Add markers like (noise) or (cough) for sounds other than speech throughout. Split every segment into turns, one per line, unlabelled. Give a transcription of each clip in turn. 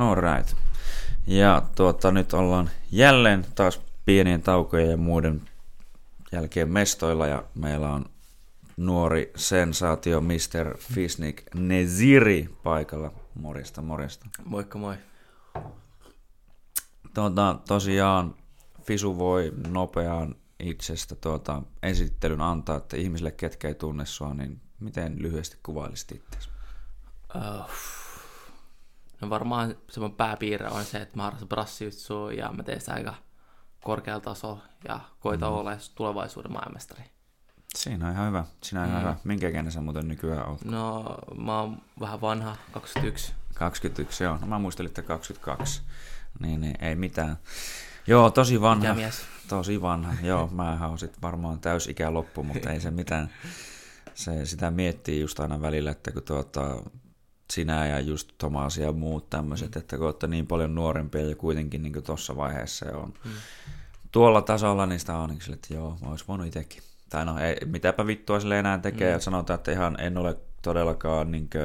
Alright. Ja tuota, nyt ollaan jälleen taas pienien taukojen ja muiden jälkeen mestoilla ja meillä on nuori sensaatio Mr. Fisnik Neziri paikalla. Morjesta, morjesta.
Moikka moi.
Tuota, tosiaan Fisu voi nopeaan itsestä tuota, esittelyn antaa, että ihmisille, ketkä ei tunne sua, niin miten lyhyesti kuvailisit itseäsi?
Uh, no varmaan semmoinen pääpiirre on se, että mä harrastan brassijutsuja ja mä teen sitä aika korkealla tasolla ja koitan mm. olla tulevaisuuden maailmestari.
Siinä on ihan hyvä. Siinä on mm. ihan hyvä. Minkä ikäinen sä muuten nykyään oot?
No, mä oon vähän vanha, 21.
21, joo. No mä muistelin, että 22. Niin, niin ei mitään. Joo, tosi vanha.
Mies?
Tosi vanha. joo, mä oon sit varmaan täysikä loppu, mutta ei se mitään. Se, sitä miettii just aina välillä, että kun tuota, sinä ja just Tomas ja muut tämmöiset, mm. että kun olette niin paljon nuorempia ja kuitenkin niin tuossa vaiheessa on mm. tuolla tasolla, niin sitä on niin että joo, mä olisi voinut itsekin. Tai no, ei, mitäpä vittua sille enää tekee, mm. sanotaan, että ihan en ole todellakaan niin kuin,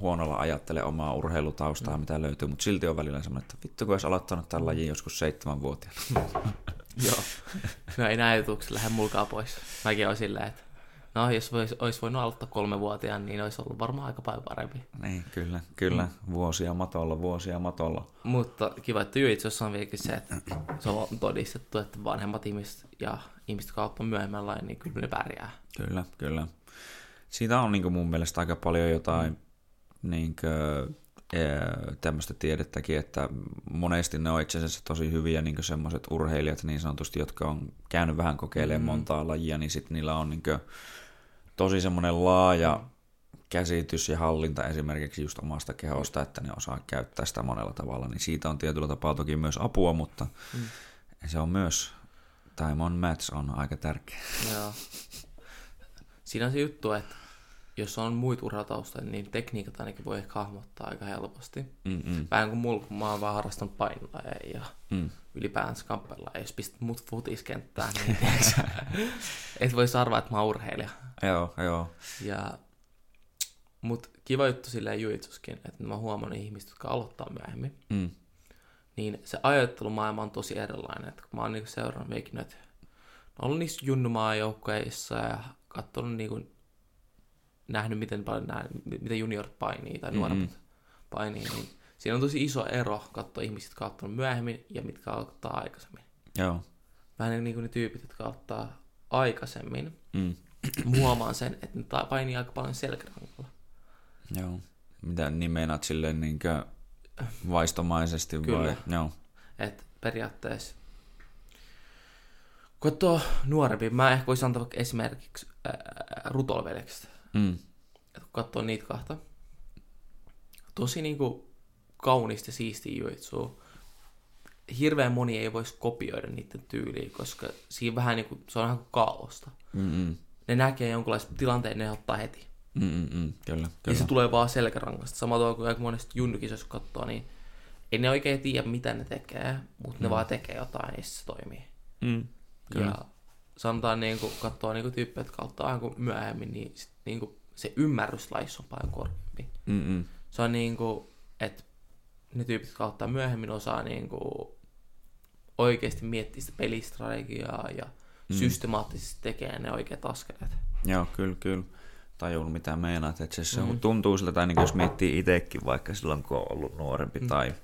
huonolla ajattele omaa urheilutaustaa, mm. mitä löytyy, mutta silti on välillä semmoinen, että vittu kun olisi aloittanut tämän lajin joskus seitsemänvuotiaana. (laughs)
Joo. No ei näin ajatuksia lähde mulkaa pois. Mäkin olen silleen, että no jos vois, olisi voinut aloittaa kolmevuotiaan, niin olisi ollut varmaan aika paljon parempi.
Niin, kyllä, kyllä. Mm. Vuosia matolla, vuosia matolla.
Mutta kiva, että Jyitsossa on vieläkin se, että se on todistettu, että vanhemmat ihmiset ja ihmiset kautta myöhemmällä lain, niin kyllä ne pärjää.
Kyllä, kyllä. Siitä on niin mun mielestä aika paljon jotain mm. niin kuin, tämmöistä tiedettäkin, että monesti ne on itse asiassa tosi hyviä niin semmoiset urheilijat niin sanotusti, jotka on käynyt vähän kokeilemaan mm. montaa lajia, niin sitten niillä on niin kuin, tosi semmoinen laaja käsitys ja hallinta esimerkiksi just omasta kehosta, että ne osaa käyttää sitä monella tavalla, niin siitä on tietyllä tapaa toki myös apua, mutta mm. se on myös, time on match on aika tärkeä.
Joo. Siinä on se juttu, että jos on muita urheilutaustoja, niin tekniikat ainakin voi ehkä hahmottaa aika helposti. Mm-mm. Vähän kuin mulla, kun mä oon vaan harrastanut painolajeja ja mm. ylipäänsä kamppeilla. Jos pistät mut futiskenttään, (laughs) niin et voi arvaa, että mä oon urheilija.
Joo, joo.
Ja, mut kiva juttu silleen juitsuskin, että mä huomannut ihmiset, jotka aloittaa myöhemmin, mm. niin se ajattelumaailma on tosi erilainen. Että kun mä oon niinku seurannut meikin että ollut niissä junnumaajoukkoissa ja katsonut niinku nähnyt, miten paljon nämä, miten juniorit painii tai nuoret mm-hmm. painii, niin siinä on tosi iso ero katsoa ihmiset, jotka ottanut myöhemmin ja mitkä aloittaa aikaisemmin.
Joo.
Vähän niin kuin ne tyypit, jotka ottaa aikaisemmin. Mm. (clears throat) Huomaan sen, että ne painii aika paljon selkärangalla.
Joo. Mitä niin meinaat silleen niin vaistomaisesti
Kyllä.
vai? Joo.
Et periaatteessa kun tuo nuorempi, mä ehkä voisin antaa esimerkiksi ää, rutolveleksestä. Mm. kun katsoo niitä kahta. Tosi niinku kaunista ja siistiä juitsua. Hirveän moni ei voisi kopioida niiden tyyliä, koska siinä vähän niinku, se on vähän kuin kaaosta. Mm-mm. Ne näkee jonkunlaisen tilanteen, ne ottaa heti.
Mm-mm, kyllä, kyllä. Ja
se tulee vaan selkärangasta. Samalla kuin aika monesti junnukisoissa katsoo, niin ei ne oikein tiedä, mitä ne tekee, mutta mm. ne vaan tekee jotain, niin se toimii. Mm, kyllä. Ja sanotaan niin kuin, katsoo niin tyyppejä, jotka ottaa vähän myöhemmin, niin sit niin kuin, se ymmärrys laissa on paljon korkeampi. Mm-mm. Se on niin kuin, että ne tyypit, jotka ottaa myöhemmin, osaa niin kuin, oikeasti miettiä sitä pelistrategiaa ja mm. systemaattisesti tekee ne oikeat askeleet.
Joo, kyllä, kyllä. Tajun mitä meinaat. Että se, mm. tuntuu siltä, tai niin jos miettii itsekin vaikka silloin, kun on ollut nuorempi mm. tai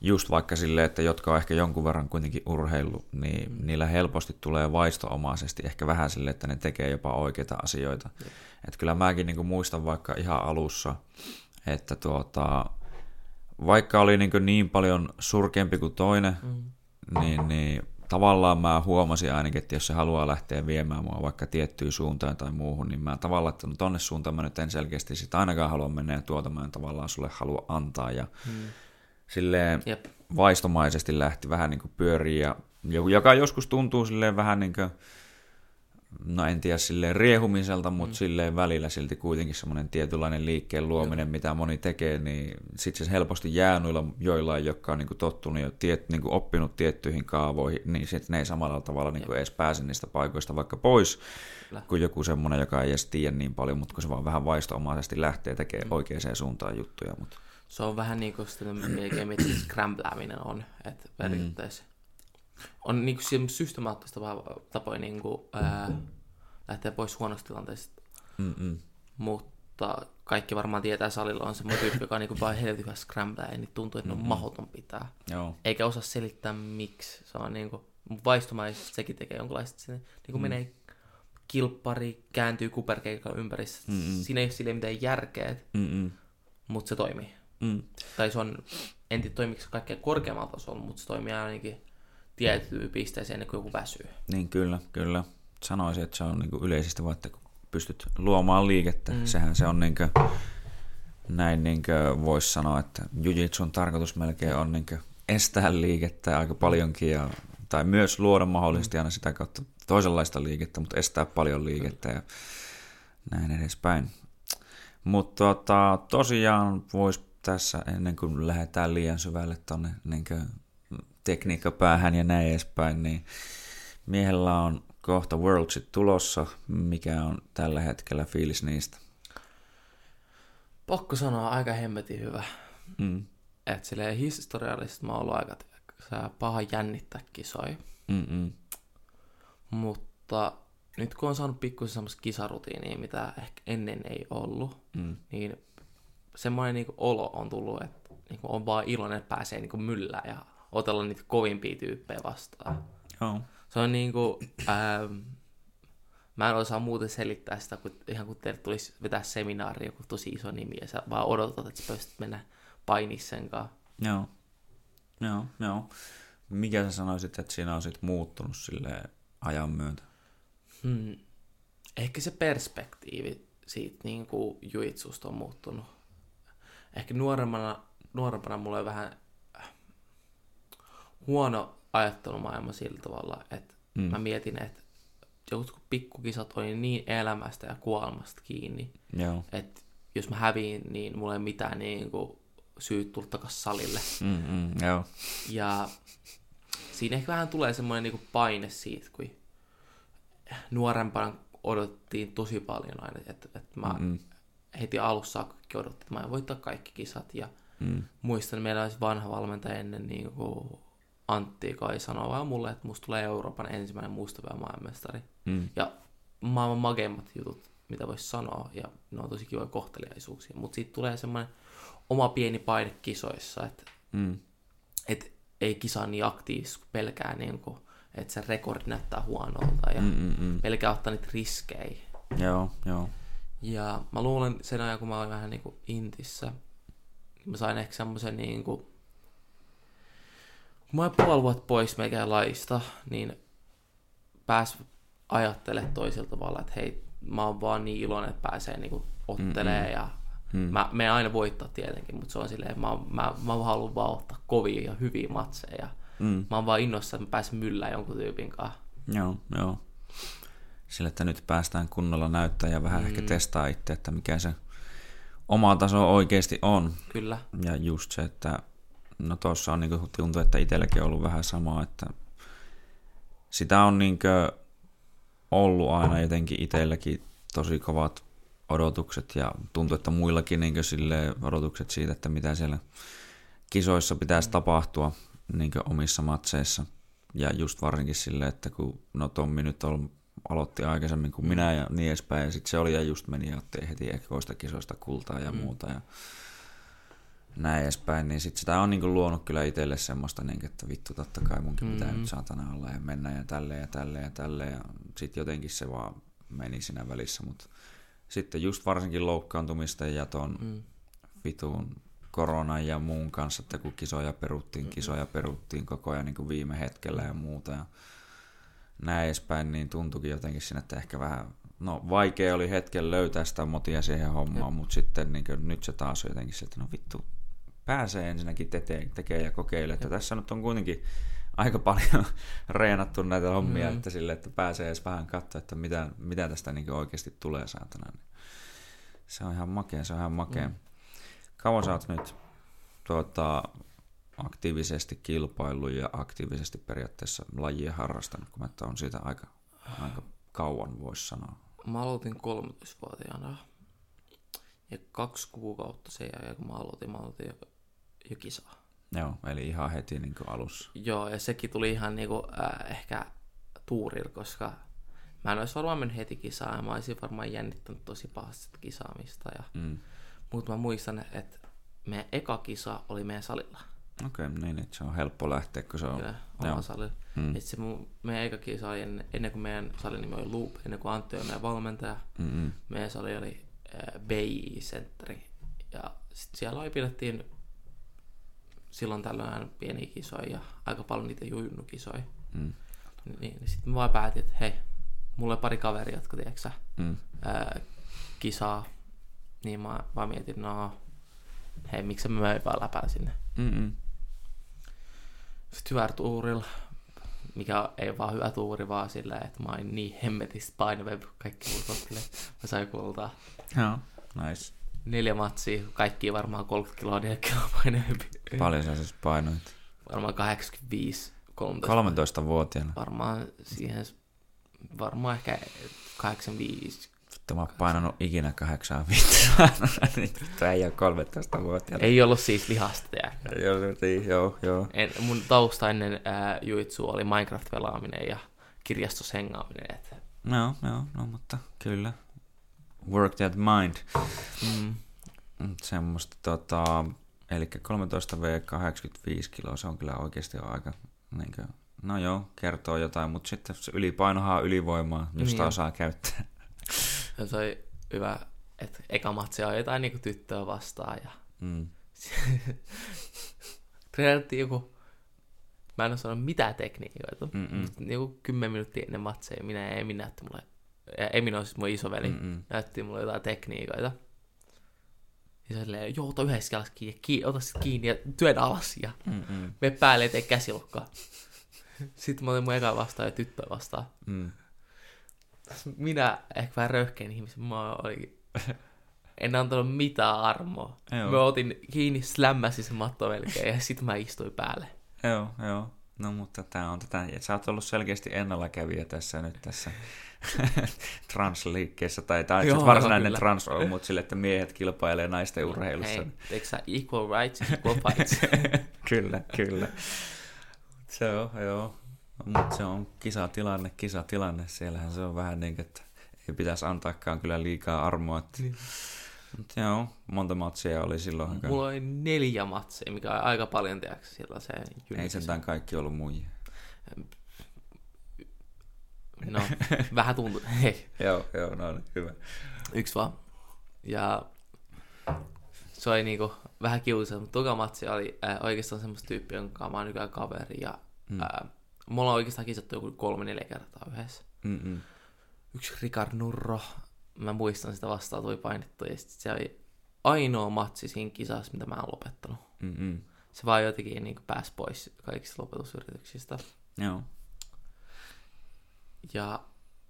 just vaikka silleen, että jotka on ehkä jonkun verran kuitenkin urheilu, niin mm. niillä helposti tulee vaistoomaisesti ehkä vähän silleen, että ne tekee jopa oikeita asioita. Mm. Että kyllä mäkin niin muistan vaikka ihan alussa, että tuota, vaikka oli niin, niin paljon surkeampi kuin toinen, mm. niin, niin tavallaan mä huomasin ainakin, että jos se haluaa lähteä viemään mua vaikka tiettyyn suuntaan tai muuhun, niin mä tavallaan, että no tonne suuntaan mä nyt en selkeästi sitä ainakaan halua mennä ja tuota mä en tavallaan sulle halua antaa. Ja mm silleen Jep. vaistomaisesti lähti vähän niin kuin pyöriin, ja, joka joskus tuntuu silleen vähän niin kuin, no en tiedä silleen riehumiselta, mutta mm. silleen välillä silti kuitenkin semmoinen tietynlainen liikkeen luominen, Joo. mitä moni tekee, niin sitten se helposti jää noilla joillain, jotka on niin kuin tottunut ja tiet, niin kuin oppinut tiettyihin kaavoihin, niin sitten ne ei samalla tavalla niin kuin edes pääse niistä paikoista vaikka pois, Kyllä. kuin joku semmoinen, joka ei edes tiedä niin paljon, mutta kun se vaan vähän vaistoomaisesti lähtee tekemään mm. oikeaan suuntaan juttuja. Mutta
Se on vähän niin kuin melkein mitä scramblääminen on, että periaatteessa. Mm. On niin kuin systemaattista tapoja niin kuin, ää, lähteä pois huonosta tilanteesta. Mm-mm. Mutta kaikki varmaan tietää salilla on semmoinen tyyppi, joka on niin vain helvetin hyvä scramblää, niin tuntuu, että mm-hmm. on mahdoton pitää. Joo. Eikä osaa selittää miksi. Se on niin kuin, vaistomaisesti sekin tekee jonkunlaista, sinne niin kuin mm. menee kilppari, kääntyy kuperkeikalla ympärissä. Mm-mm. Siinä ei ole sille mitään järkeä, mutta se toimii. Mm. Tai se on, en tiedä toimiko se kaikkein korkeammalla tasolla, mutta se toimii ainakin tiettyyn pisteeseen ennen kuin joku väsyy.
Niin kyllä, kyllä. Sanoisin, että se on niin yleisesti vaan, että kun pystyt luomaan liikettä, mm. sehän se on niin kuin, näin niin voisi sanoa, että jujitsun tarkoitus melkein on niin estää liikettä aika paljonkin ja tai myös luoda mahdollisesti aina sitä kautta toisenlaista liikettä, mutta estää paljon liikettä ja näin edespäin. Mutta tota, tosiaan voisi tässä, ennen kuin lähdetään liian syvälle tuonne niin tekniikkapäähän ja näin edespäin, niin miehellä on kohta Worldsit tulossa. Mikä on tällä hetkellä fiilis niistä?
Pakko sanoa aika hemmetin hyvä. Mm. Että silleen historiallisesti mä oon ollut aika paha jännittää kisoi. Mm-mm. Mutta nyt kun on saanut pikkusen semmoista kisarutiinia, mitä ehkä ennen ei ollut, mm. niin semmoinen niin olo on tullut, että niin on vaan iloinen, että pääsee niin myllään ja otella niitä kovimpia tyyppejä vastaan. Oh. Se on niin kuin, ähm, mä en osaa muuten selittää sitä, kun ihan kun teille tulisi vetää seminaari, joku tosi iso nimi, ja sä vaan odotat, että sä pystyt mennä painissa
Joo. Joo, joo. Mikä sä sanoisit, että siinä on sit muuttunut sille ajan myötä?
Hmm. Ehkä se perspektiivi siitä niin kuin juitsusta on muuttunut. Ehkä nuorempana, nuorempana mulla on vähän äh, huono ajattelumaailma sillä tavalla, että mm. mä mietin, että jotkut pikkukisat oli niin elämästä ja kuolemasta kiinni, Joo. että jos mä häviin, niin mulla ei mitään niin kuin syyt tulla takaisin salille. Mm, mm, joo. Ja siinä ehkä vähän tulee semmoinen niin paine siitä, kun nuorempana odottiin tosi paljon aina, että, että mä mm heti alussa saakka odotin, että mä en voittaa kaikki kisat. Ja mm. muistan, että meillä olisi vanha valmentaja ennen niin kuin Antti, joka sanoi vaan mulle, että musta tulee Euroopan ensimmäinen mustavia maailmanmestari. Mm. Ja maailman mageimmat jutut, mitä voisi sanoa, ja ne on tosi kivoja kohteliaisuuksia. Mutta siitä tulee semmoinen oma pieni paine kisoissa, että mm. et ei kisa niin aktiivisesti, kun pelkää, niin kuin, että se rekordi näyttää huonolta ja mm, mm, mm. pelkää ottaa niitä riskejä.
Joo, joo.
Ja mä luulen sen ajan, kun mä olin vähän niin kuin intissä, mä sain ehkä semmoisen niin kuin, kun mä olin puoli vuotta pois meikään laista, niin pääs ajattelemaan toisella tavalla, että hei, mä oon vaan niin iloinen, että pääsee niin kuin ottelee mm ja Hmm. Mä menen aina voittaa tietenkin, mutta se on silleen, mä, mä, mä haluan vaan ottaa kovia ja hyviä matseja. Hmm. Mä oon vaan innossa, että mä pääsen myllään jonkun tyypin kanssa.
Joo, joo. Sillä, että nyt päästään kunnolla näyttää ja vähän hmm. ehkä testaa itse, että mikä se oma taso oikeasti on.
Kyllä.
Ja just se, että no tuossa on niin tuntuu, että itselläkin on ollut vähän samaa, että sitä on niin ollut aina jotenkin itselläkin tosi kovat odotukset ja tuntuu, että muillakin niin sille odotukset siitä, että mitä siellä kisoissa pitäisi tapahtua niin omissa matseissa. Ja just varsinkin sille, että kun no Tommi nyt on, aloitti aikaisemmin kuin minä ja niin edespäin, ja sitten se oli ja just meni ja otti heti ekoista kisoista kultaa ja mm. muuta ja näin edespäin, niin sit sitä on niin luonut kyllä itselle semmoista, niin että vittu totta kai munkin pitää mm. nyt saatana olla ja mennä ja tälleen ja tälleen ja tälleen ja sitten jotenkin se vaan meni siinä välissä, mutta sitten just varsinkin loukkaantumisten ja ton mm. vituun koronan ja muun kanssa, että kun kisoja peruttiin, kisoja peruttiin koko ajan niin kuin viime hetkellä ja muuta ja näin edespäin, niin tuntuikin jotenkin sinne, että ehkä vähän, no vaikea oli hetken löytää sitä motia siihen hommaan, mutta sitten niin kuin, nyt se taas on jotenkin se, että no vittu, pääsee ensinnäkin tekemään tekee ja kokeilee, että tässä nyt on kuitenkin aika paljon (laughs) reenattu näitä hommia, mm. että sille, että pääsee edes vähän katsoa, että mitä, mitä tästä niin oikeasti tulee saatana. Se on ihan makea, se on ihan makea. Mm. Kauan sä oot nyt tuota, aktiivisesti kilpailu ja aktiivisesti periaatteessa lajia harrastanut, kun mä on siitä aika, aika kauan, voisi sanoa.
Mä aloitin 13-vuotiaana. Ja kaksi kuukautta sen jälkeen, kun mä aloitin, mä aloitin kisaa.
Joo, eli ihan heti niin kuin alussa.
Joo, ja sekin tuli ihan niin kuin, äh, ehkä tuurilla, koska mä en olisi varmaan mennyt heti kisaan, ja mä olisin varmaan jännittänyt tosi pahasti kisaamista. Ja...
Mm.
Mutta mä muistan, että meidän eka kisa oli meidän salilla.
Okei, okay, niin, että se on helppo lähteä, kun se on...
Kyllä, oma salilla. Mm. Et se mun, meidän eka kisa oli ennen, ennen kuin meidän salin nimi oli Loop, ennen kuin Antti oli meidän valmentaja.
Mm-mm.
Meidän sali oli äh, BI Centeri. Ja sit siellä oli pidettiin silloin tällöin pieniä kisoja ja aika paljon niitä junnukisoja.
Mm.
Niin, niin sitten mä vaan päätin, että hei, mulla on pari kaveria, jotka tiedätkö,
Mm.
ää, kisaa. Niin mä vaan mietin, no hei, miksi mä möin vaan läpää sinne.
Mm-mm.
Sitten hyvällä tuurilla, mikä ei vaan hyvä tuuri, vaan sillä, että mä oon niin hemmetistä painavempi kuin kaikki muut. Mä sain kultaa
Joo, nice.
Neljä matsia, kaikki varmaan 30 kiloa, 4 kiloa painavempi.
Paljon sä siis painoit?
Varmaan 85, 13.
13-vuotiaana.
Varmaan siihen, varmaan ehkä 85.
Vittu, mä oon painanut ikinä kahdeksan vittua. Niin vittu, ei ole 13-vuotiaana.
Ei ollut siis lihasta?
Joo, niin, joo, joo.
En, mun tausta ennen ää, juitsu oli Minecraft-pelaaminen ja kirjastossa hengaaminen. Et,
Joo, joo, no mutta kyllä. Work that mind.
mm,
Semmoista tota, eli 13 v 85 kiloa, se on kyllä oikeasti aika, niin kuin, no joo, kertoo jotain, mutta sitten se ylipainohan ylivoimaa, jos
Niin
osaa käyttää. (laughs)
ja se oli hyvä, että eka matsi on jotain niinku tyttöä vastaan ja
Mm. (laughs)
treenattiin joku, mä en osannut mitään tekniikoita,
Mm-mm.
mutta niinku 10 minuuttia ennen matseja minä ja Emi näytti mulle, ja Emi on siis mun isoveli,
Mm-mm.
näytti mulle jotain tekniikoita. Ja se silleen, joo, ota yhdessä jalassa kiinni, kiinni, ota sit kiinni ja työn alas ja
Mm-mm.
me päälle tee käsilukkaa. (laughs) Sitten mä otin mun eka vastaan ja tyttö vastaan.
Mm.
Minä ehkä vähän röyhkein ihmisen, mä olin, (laughs) en antanut mitään armoa.
Joo.
Mä otin kiinni, slämmäsin se matto melkein ja sitten mä istuin päälle.
Joo, joo. No mutta tää on tätä, ja sä oot ollut selkeästi ennallakävijä tässä nyt tässä (laughs) transliikkeessä, tai,
Joo,
joo, varsinainen
kyllä.
trans on, mutta sille, että miehet kilpailee naisten urheilussa.
Hei, eikö sä equal rights, equal fights? (laughs)
kyllä, kyllä. Se on, joo. Mutta se on kisatilanne, kisatilanne. Siellähän se on vähän niin kuin, että ei pitäisi antaakaan kyllä liikaa armoa. Että...
Niin.
Mut joo, monta matsia oli silloin.
Mulla oli neljä matseja, mikä on aika paljon, tiedätkö, silloin se
Ei sentään kaikki ollut muijia.
No, (laughs) vähän tuntuu. Hei,
Joo, joo, no niin, hyvä.
yksi vaan. Ja se oli niinku vähän kiusallista, mutta toka matsi oli äh, oikeastaan semmoista tyyppiä, jonka mä oon nykyään kaveri. Ja
Mm.
äh, me ollaan oikeastaan kisattu joku kolme neljä kertaa yhdessä.
Mm-mm.
Yksi Rikard Nurro, mä muistan sitä vastaan, tuli painettu. Ja sitten se oli ainoa matsi siinä kisassa, mitä mä oon lopettanut.
Mm-mm.
Se vaan jotenkin niin pääsi pois kaikista lopetusyrityksistä.
Joo.
Ja,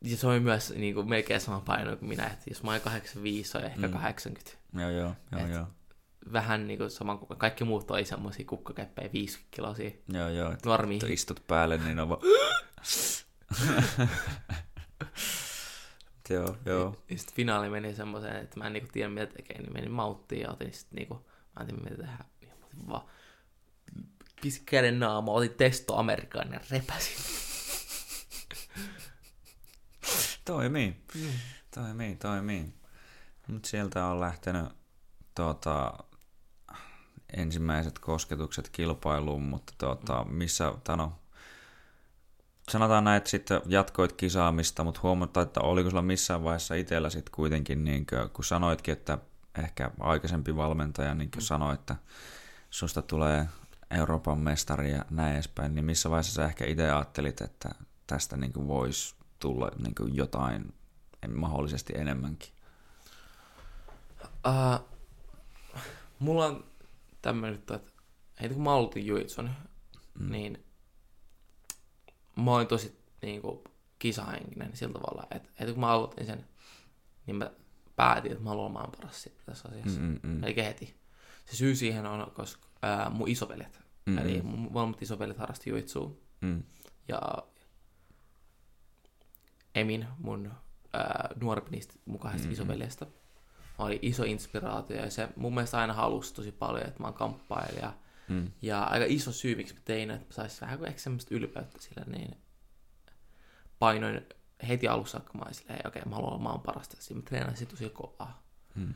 ja se oli myös niin kuin, melkein sama paino kuin minä, että jos mä oon 85, se on ehkä
Mm.
mm. 80.
Joo, joo, joo,
Et-
joo.
Vähän niin kuin sama kuin kaikki muut oli semmoisia kukkakeppejä 50 kilosia.
Joo, joo.
Normi.
istut päälle, niin on vaan... (laughs) joo, joo.
Ja sitten finaali meni semmoiseen, että mä en niinku tiedä mitä tekee, niin menin mauttiin ja otin sitten niinku, mä en tiedä mitä tehdä. Niin mä otin vaan pisin käden naama, otin testo Amerikan ja repäsin.
Toimii. Toimii, toimii. Nyt sieltä on lähtenyt tuota, ensimmäiset kosketukset kilpailuun, mutta tuota, missä, tai no, sanotaan näin, että sitten jatkoit kisaamista, mutta huomataan, että oliko sulla missään vaiheessa itsellä sitten kuitenkin, niin kuin, kun sanoitkin, että ehkä aikaisempi valmentaja niin kuin sanoi, että susta tulee Euroopan mestari ja näin edespäin, niin missä vaiheessa sä ehkä itse ajattelit, että tästä niin kuin voisi tulla niin kuin jotain mahdollisesti enemmänkin?
Uh, mulla on tämmöinen juttu, että heti kun mä aloitin juitsun, mm. niin mä olin tosi niinku kisahenkinen sillä tavalla, että heti kun mä aloitin sen, niin mä päätin, että mä haluan maailman paras tässä asiassa.
Mm, mm, mm.
Eli heti. Se syy siihen on, koska ää, mun isoveljet,
Mm,
mm, eli
mm.
mun molemmat isoveljet harrasti juitsua,
Mm.
ja Emin, mun ää, nuorempi niistä mukaisista
Mhm.
mm-hmm. isoveljestä, oli iso inspiraatio ja se mun mielestä aina halusi tosi paljon, että mä oon kamppailija.
Mm.
Ja aika iso syy, miksi mä tein, että mä saisin vähän kuin ehkä semmoista ylpeyttä sillä, niin painoin heti alussa, kun mä olin silleen, okei, okay, mä haluan olla maan parasta. Siinä mä treenasin tosi kovaa.
Mm.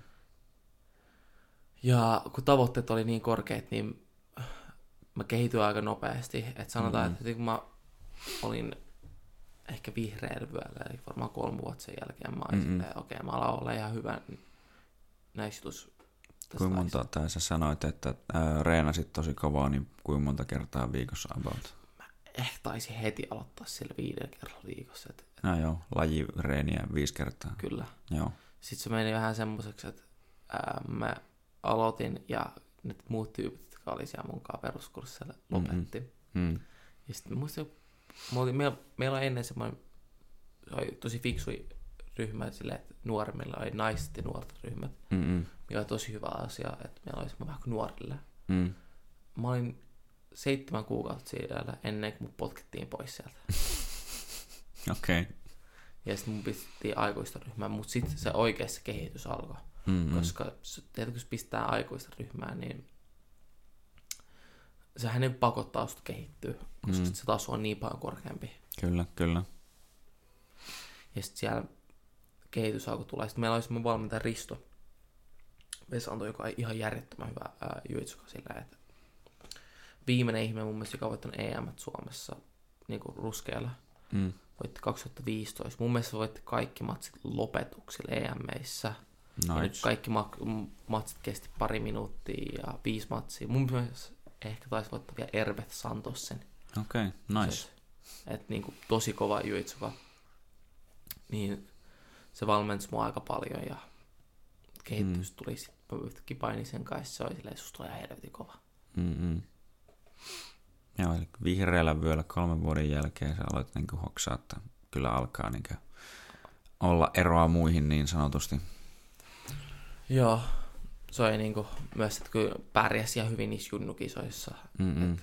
Ja kun tavoitteet oli niin korkeat, niin mä kehityin aika nopeasti. Että sanotaan, mm. että kun mä olin ehkä vihreällä vyöllä, eli varmaan kolme vuotta sen jälkeen mä olin mm okei, okay, mä alan olla ihan hyvä näissä jutuissa.
Kuinka monta, tai sä sanoit, että ää, reenasit tosi kovaa, niin kuinka monta kertaa viikossa about?
Mä ehkä taisin heti aloittaa sillä viiden kerran viikossa. Et, et...
No joo, lajireeniä viisi kertaa.
Kyllä.
Joo.
Sitten se meni vähän semmoiseksi, että ää, mä aloitin ja nyt muut tyypit, jotka oli siellä mun peruskurssilla, lopetti.
Mm-hmm. Mm.
Ja sitten muistin, meillä, meillä on ennen semmoinen, oli tosi fiksu ryhmä silleen, että nuoremmilla oli naiset ja nuorten ryhmät,
Mm-mm.
mikä oli tosi hyvä asia, että meillä olisi vähän kuin nuorille.
Mm.
Mä olin seitsemän kuukautta siellä ennen kuin mut potkittiin pois sieltä. (laughs)
Okei. Okay.
Ja sitten mun pistettiin aikuista ryhmää, mutta sitten se oikeassa kehitys alkoi.
Mm-hmm.
Koska tietysti kun pistää aikuista ryhmää, niin se hänen pakottaa sitä kehittyä, koska mm. se taso on niin paljon korkeampi.
Kyllä, kyllä.
Ja sitten siellä kehitys alkoi tulla. Sitten meillä oli semmoinen valmentaja Risto Vesanto, joka on ihan järjettömän hyvä ää, juitsuka sillä, että viimeinen ihminen mun mielestä, joka on voittanut EM Suomessa niin kuin ruskealla,
mm.
voitti 2015. Mun mielestä voitti kaikki matsit lopetuksilla EM-meissä.
Nice.
Ja nyt kaikki ma- matsit kesti pari minuuttia ja viisi matsia. Mun mielestä ehkä taisi voittaa vielä Ervet Santossen.
Okei, okay, nice.
Että et, niinku, tosi kova juitsuva. Niin se valmensi mua aika paljon ja kehitys mm. tuli sitten yhtäkkiä paini sen kanssa. Se oli silleen, susta on ihan helvetin kova.
Mm-mm. Joo, eli vihreällä vyöllä kolmen vuoden jälkeen sä aloit niin hoksaa, että kyllä alkaa niin olla eroa muihin niin sanotusti.
Joo, se oli niinku myös, että kun pärjäsi hyvin niissä junnukisoissa.
Mm-mm.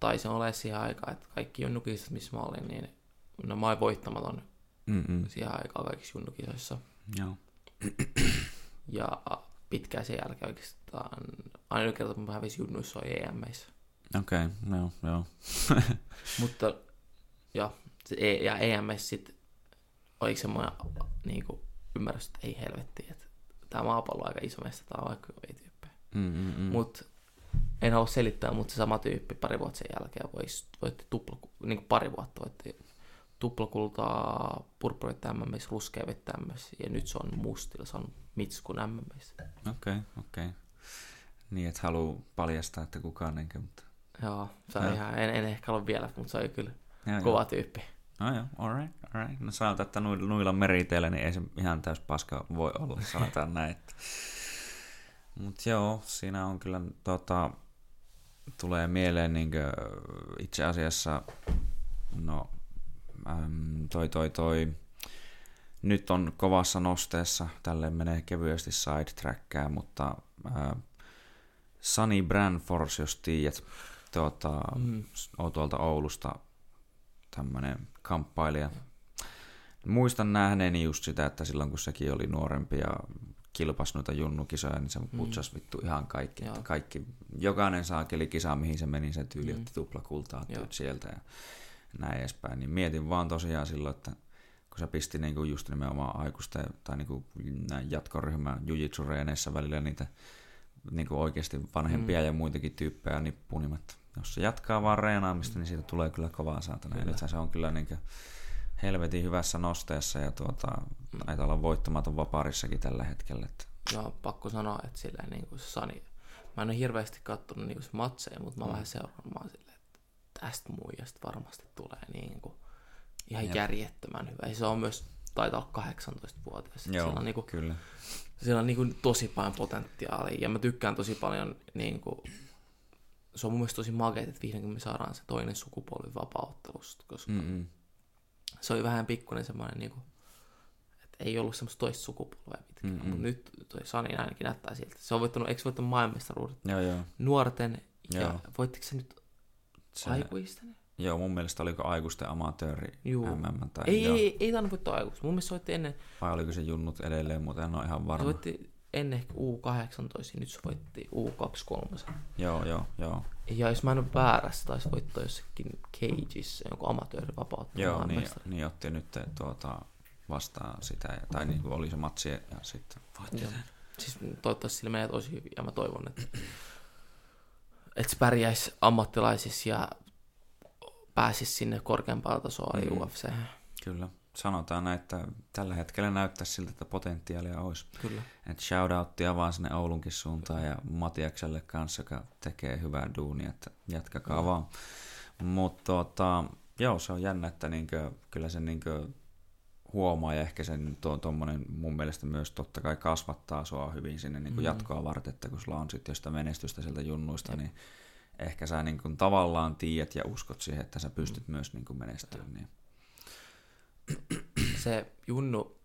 Taisin olla siihen aikaan, että kaikki junnukisat, missä mä olin, niin no mä olin voittamaton
Mm-mm.
siihen aikaan kaikissa junnukisoissa.
Joo. (clears throat)
Ja pitkään sen jälkeen oikeastaan, aina kerta kun mä hävisin junnuissa oli EM-meissä.
Okei, okay, joo, joo. (laughs)
Mutta, ja, e- ja EM-meissä sitten oliko semmoinen niin kuin, ymmärrys, että ei helvetti, että tämä maapallo on aika iso mesta, tämä on vaikka ei tyyppejä.
Mm-mm.
Mutta en halua selittää, mutta se sama tyyppi pari vuotta sen jälkeen voisi, voitti tupla, niin kuin pari vuotta voitti tuplakultaa, purpurit MMS, ruskeavit MMS, ja nyt se on mustilla, se on Mitskun MMS.
Okei, okay, okei. Okay. Niin, et halua paljastaa, että kukaan enkä, mutta...
Joo, se on ihan, en, en ehkä ole vielä, mutta se on kyllä joo, kova joo. tyyppi.
No joo, alright, alright. No sanotaan, että nuilla, nuilla meriteillä niin ei se ihan täys paska voi olla, sanotaan (laughs) näin. Mutta joo, siinä on kyllä tota, tulee mieleen niin itse asiassa, no äm, toi toi toi, nyt on kovassa nosteessa, tälle menee kevyesti sidetrackkää, mutta äh, Sunny Branfors, jos tiedät, tuota, mm. on tuolta Oulusta tämmöinen kamppailija. Muistan nähneeni just sitä, että silloin kun sekin oli nuorempi ja kilpas noita junnukisoja, niin se putsas mm. vittu ihan kaikki. Että kaikki. Jokainen saakeli kisa, mihin se meni, se tyyli mm. otti tuplakultaa sieltä ja näin edespäin. Niin mietin vaan tosiaan silloin, että kun se pisti niinku just nimenomaan aikuisten tai niinku näin jatkoryhmän jujitsu välillä niitä niinku oikeasti vanhempia mm. ja muitakin tyyppejä nippuun, niin jos se jatkaa vaan reenaamista, niin siitä tulee kyllä kovaa saatana. Kyllä. Ja nythän se on kyllä niinku helvetin hyvässä nosteessa ja tuota, mm. näitä olla voittamaton vapaarissakin tällä hetkellä. Että.
Joo, pakko sanoa, että silleen niin kuin Sani, mä en ole hirveästi katsonut niin matseja, mutta mä mm. vähän mä silleen, että tästä muijasta varmasti tulee niin kuin ihan Jep. järjettömän hyvä. Ja se on myös, taitaa olla 18-vuotias.
Joo, siellä on, niin kuin,
kyllä. Siellä on niin kuin, tosi paljon potentiaalia ja mä tykkään tosi paljon niin kuin, se on mun mielestä tosi makeet, että vihdoinkin me saadaan se toinen sukupolvi vapauttelusta, koska Mm-mm se oli vähän pikkuinen semmoinen, niin kuin, että ei ollut semmoista toista sukupolvea pitkään, mm-hmm. mutta nyt toi Sani ainakin näyttää siltä. Se on voittanut, eikö voittanut maailmanmestaruudet
joo, joo.
nuorten, ja joo. voittiko se nyt se, aikuisten?
Joo, mun mielestä oliko aikuisten amatööri
Juu.
MM tai
Ei,
joo.
ei, ei, ei tainnut voittaa aikuista. Mun mielestä soitti ennen,
Vai oliko se junnut edelleen, mutta en ole ihan
se
varma.
voitti ennen ehkä U18 ja nyt se voitti U23.
Joo, joo, joo.
Ja jos mä en ole väärässä, taisi voittaa jossakin Cageissa jonkun amatöörivapautta.
Joo, niin, niin otti nyt tuota, vastaan sitä, tai niin kuin oli se matsi ja sitten voitti sen.
Siis toivottavasti sillä menee tosi hyvin ja mä toivon, että, että se pärjäisi ammattilaisissa ja pääsisi sinne korkeampaa tasoa eli
Mm.
UFC.
Kyllä. Sanotaan näin, että tällä hetkellä näyttää siltä, että potentiaalia olisi.
Kyllä.
Et shoutouttia vaan sinne Oulunkin suuntaan ja Matiakselle kanssa, joka tekee hyvää duunia, että jatkakaa
Mm.
vaan. Mutta tota, joo, se on jännä, että niinkö, kyllä se niinkö huomaa ja ehkä sen tuo tommonen mun mielestä myös totta kai kasvattaa sua hyvin sinne niin
Mm.
jatkoa varten, että kun sulla on sitten sitä menestystä sieltä junnuista, niin ehkä sä niin kuin tavallaan tiedät ja uskot siihen, että sä pystyt
Mm.
myös niin kuin menestymään. Niin.
Se Junnu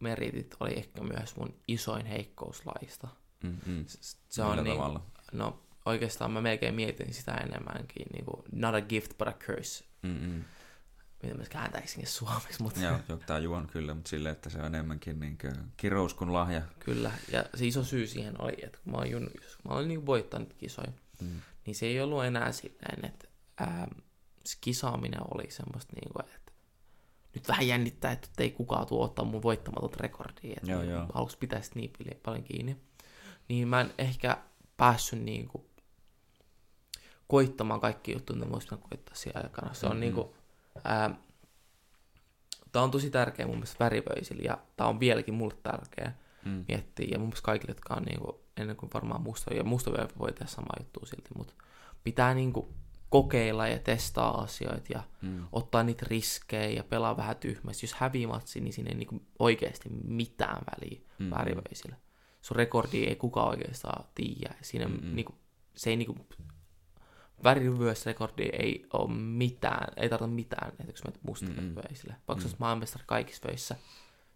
meritit oli ehkä myös mun isoin heikkous lajista.
Mm, mm.
Se on
Millä
niin,
tavalla?
no oikeastaan mä melkein mietin sitä enemmänkin, niin kuin, not a gift but a curse.
Mm, mm.
Miten mä kääntäisinkin suomeksi, mutta
Joo, joo tämä juon kyllä, mutta silleen, että se on enemmänkin niin kirous kuin lahja.
kyllä. Ja se iso syy siihen oli, että kun mä junnu, kun mä olin niin voittanut kisoja,
Mm.
niin se ei ollut enää silleen, että ää, se kisaaminen oli semmoista niin kuin, että nyt vähän jännittää, että ei kukaan tuo ottaa mun voittamatonta rekordia, että
Joo,
niin
joo.
haluaisin pitää sitä niin paljon kiinni. Niin mä en ehkä päässyt niin kuin koittamaan kaikki juttuja, mitä pitänyt koittaa siinä aikana. Se on
Mhm.
niin kuin, ää, tää on tosi tärkeä mun mielestä värivöisillä, ja tää on vieläkin mulle tärkeä
Mm.
miettiä, ja mun mielestä kaikille, jotka on niinku, ennen kuin varmaan musta, ja musta voi tehdä sama juttu silti, mutta pitää niinku kokeilla ja testaa asioita ja
Mm.
ottaa niitä riskejä ja pelaa vähän tyhmästi. Jos hävii matsi, niin siinä ei niinku oikeasti mitään väliä
Mm.
vääriväisillä. Sun rekordi ei kukaan oikeastaan tiedä. Siinä
Mm-mm.
mm. niinku, se ei niinku, värivyösrekordi ei ole mitään, ei tarvita mitään, että jos menet mustille
Mm-mm.
vöisille. Vaikka
Mm.
mm. maailmestari kaikissa vöissä,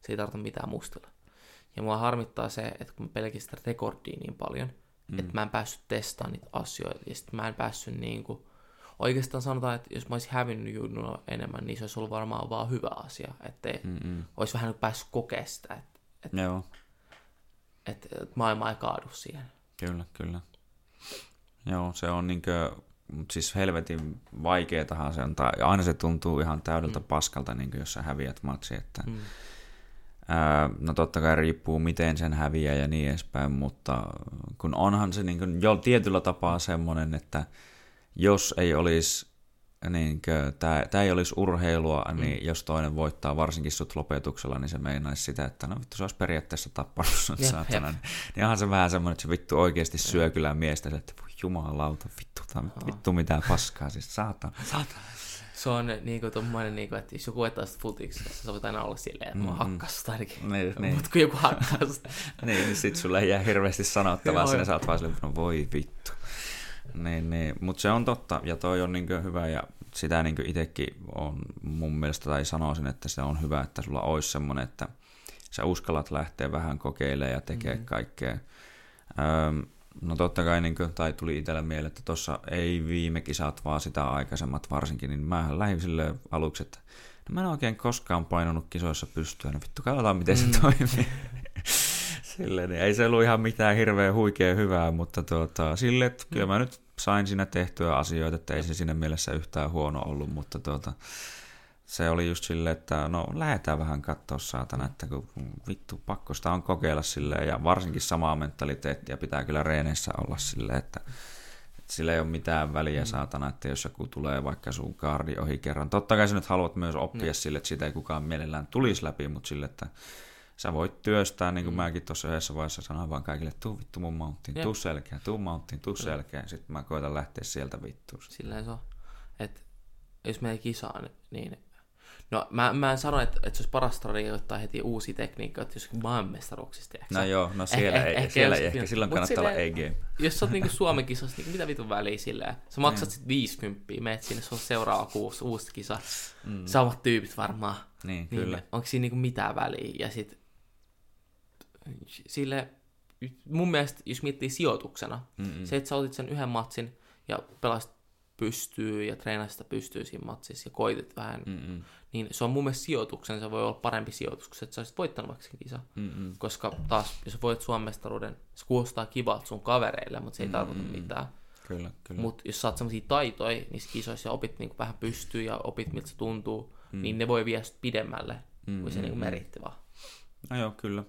se ei tarvita mitään mustilla. Ja mua harmittaa se, että kun mä pelkin sitä rekordia niin paljon,
mm.
että mä en päässyt testaamaan niitä asioita. Ja sitten mä en päässyt niinku... Oikeastaan sanotaan, että jos mä olisin hävinnyt junnuna enemmän, niin se olisi ollut varmaan vaan hyvä asia. Että
Mm-mm.
olisi vähän niin päässyt kokemaan sitä, että,
Joo,
että, että maailma ei kaadu siihen.
kyllä, kyllä. Joo, se on niinkö, siis helvetin vaikeetahan se on, tai aina se tuntuu ihan täydeltä
Mm.
paskalta, niinkö, jos sä häviät matsi, että
Mm.
Ää, no totta kai riippuu miten sen häviää ja niin edespäin, mutta kun onhan se niin kuin jo tietyllä tapaa semmoinen, että jos ei olisi niin tämä ei olisi urheilua, mm. niin jos toinen voittaa varsinkin sut lopetuksella, niin se meinaisi sitä, että no vittu se olisi periaatteessa tappanut
Jep,
saatana.
jep.
Niin onhan se vähän semmoinen, että se vittu oikeasti syö kyllä miestä, että voi jumalauta, vittu, tää, on vittu mitään paskaa, siis saatana. saatana.
Se on niinku tommoinen, niinku, että jos joku vetää sitä futiksessa, sä voit aina olla silleen, että mä
Mm, mm.
hakkas sitä ainakin.
Niin, niin.
Mutta kun joku hakkaa (laughs) sitä,
Niin, niin sit sulle ei jää hirveästi sanottavaa, sinä
joo.
sä oot vaan silleen, no voi vittu. Niin, niin. Mutta se on totta, ja toi on niin hyvä, ja sitä niin itsekin on mun mielestä, tai sanoisin, että se on hyvä, että sulla olisi semmoinen, että sä uskallat lähteä vähän kokeilemaan ja tekee
Mhm.
mm. kaikkea. Öm, no totta kai, niin kuin, tai tuli itselle mieleen, että tuossa ei viime kisat, vaan sitä aikaisemmat varsinkin, niin mä lähdin silleen aluksi, että no mä en oikein koskaan painanut kisoissa pystyä, no vittu katsotaan miten se
Mm.
toimii. (laughs) Silleen, niin ei se ollut ihan mitään hirveän huikea hyvää, mutta tuota, silleen, että kyllä mä nyt sain siinä tehtyä asioita, että ei se siinä mielessä yhtään huono ollut, mutta tuota, se oli just silleen, että no lähdetään vähän katsoa saatana, että kun vittu pakko sitä on kokeilla silleen, ja varsinkin samaa mentaliteettia pitää kyllä reeneissä olla silleen, että että sillä ei ole mitään väliä
Mm.
saatana, että jos joku tulee vaikka sun kaardi ohi kerran. Totta kai sä nyt haluat myös oppia
Mm.
sille, että sitä ei kukaan mielellään tulisi läpi, mutta sille, että sä voit työstää, niin kuin
Mm.
mäkin tuossa yhdessä vaiheessa sanoin vaan kaikille, tuu vittu mun mounttiin, tuu selkeä, tuu mounttiin, tuu selkeä. Sitten mä koitan lähteä sieltä vittuun.
silleen se on. Että jos menee kisaan, niin... No mä, mä en sano, että, että se olisi paras strategia ottaa heti uusi tekniikka, että jos maailmestaruuksista tiedätkö
No joo, no siellä,
Eh-
ei,
eh- ehkä
siellä
jos-
ei ehkä, silloin kannattaa olla
silleen-
A-game.
Jos sä oot niinku (laughs) Suomen kisassa, niin mitä vitun väliä silleen? Sä maksat
Niin.
sit 50, meet sinne, se on seuraava kuusi, uusi kisa.
Mm.
Samat tyypit varmaan.
Niin,
Niin,
kyllä.
Onko siinä niinku mitään väliä? Ja sit sille, mun mielestä, jos miettii sijoituksena,
Mm-mm.
se, että sä otit sen yhden matsin ja pelasit pystyy ja treenaa sitä pystyy siinä matsissa ja koitit vähän, Mm-mm. niin se on mun mielestä sijoituksen, se voi olla parempi sijoitus, kun sä olisit voittanut vaikka sen kisa. Mm-mm. Koska taas, jos voit Suomen mestaruuden, se kuulostaa kivalta sun kavereille, mutta se ei Mm-mm. tarkoita mitään.
Kyllä, kyllä.
Mutta jos saat sellaisia taitoja niissä kisoissa ja opit niin vähän pystyy ja opit miltä se tuntuu, mm. niin ne voi viedä pidemmälle mm, kuin se mm, niin meritti vaan.
No joo, kyllä.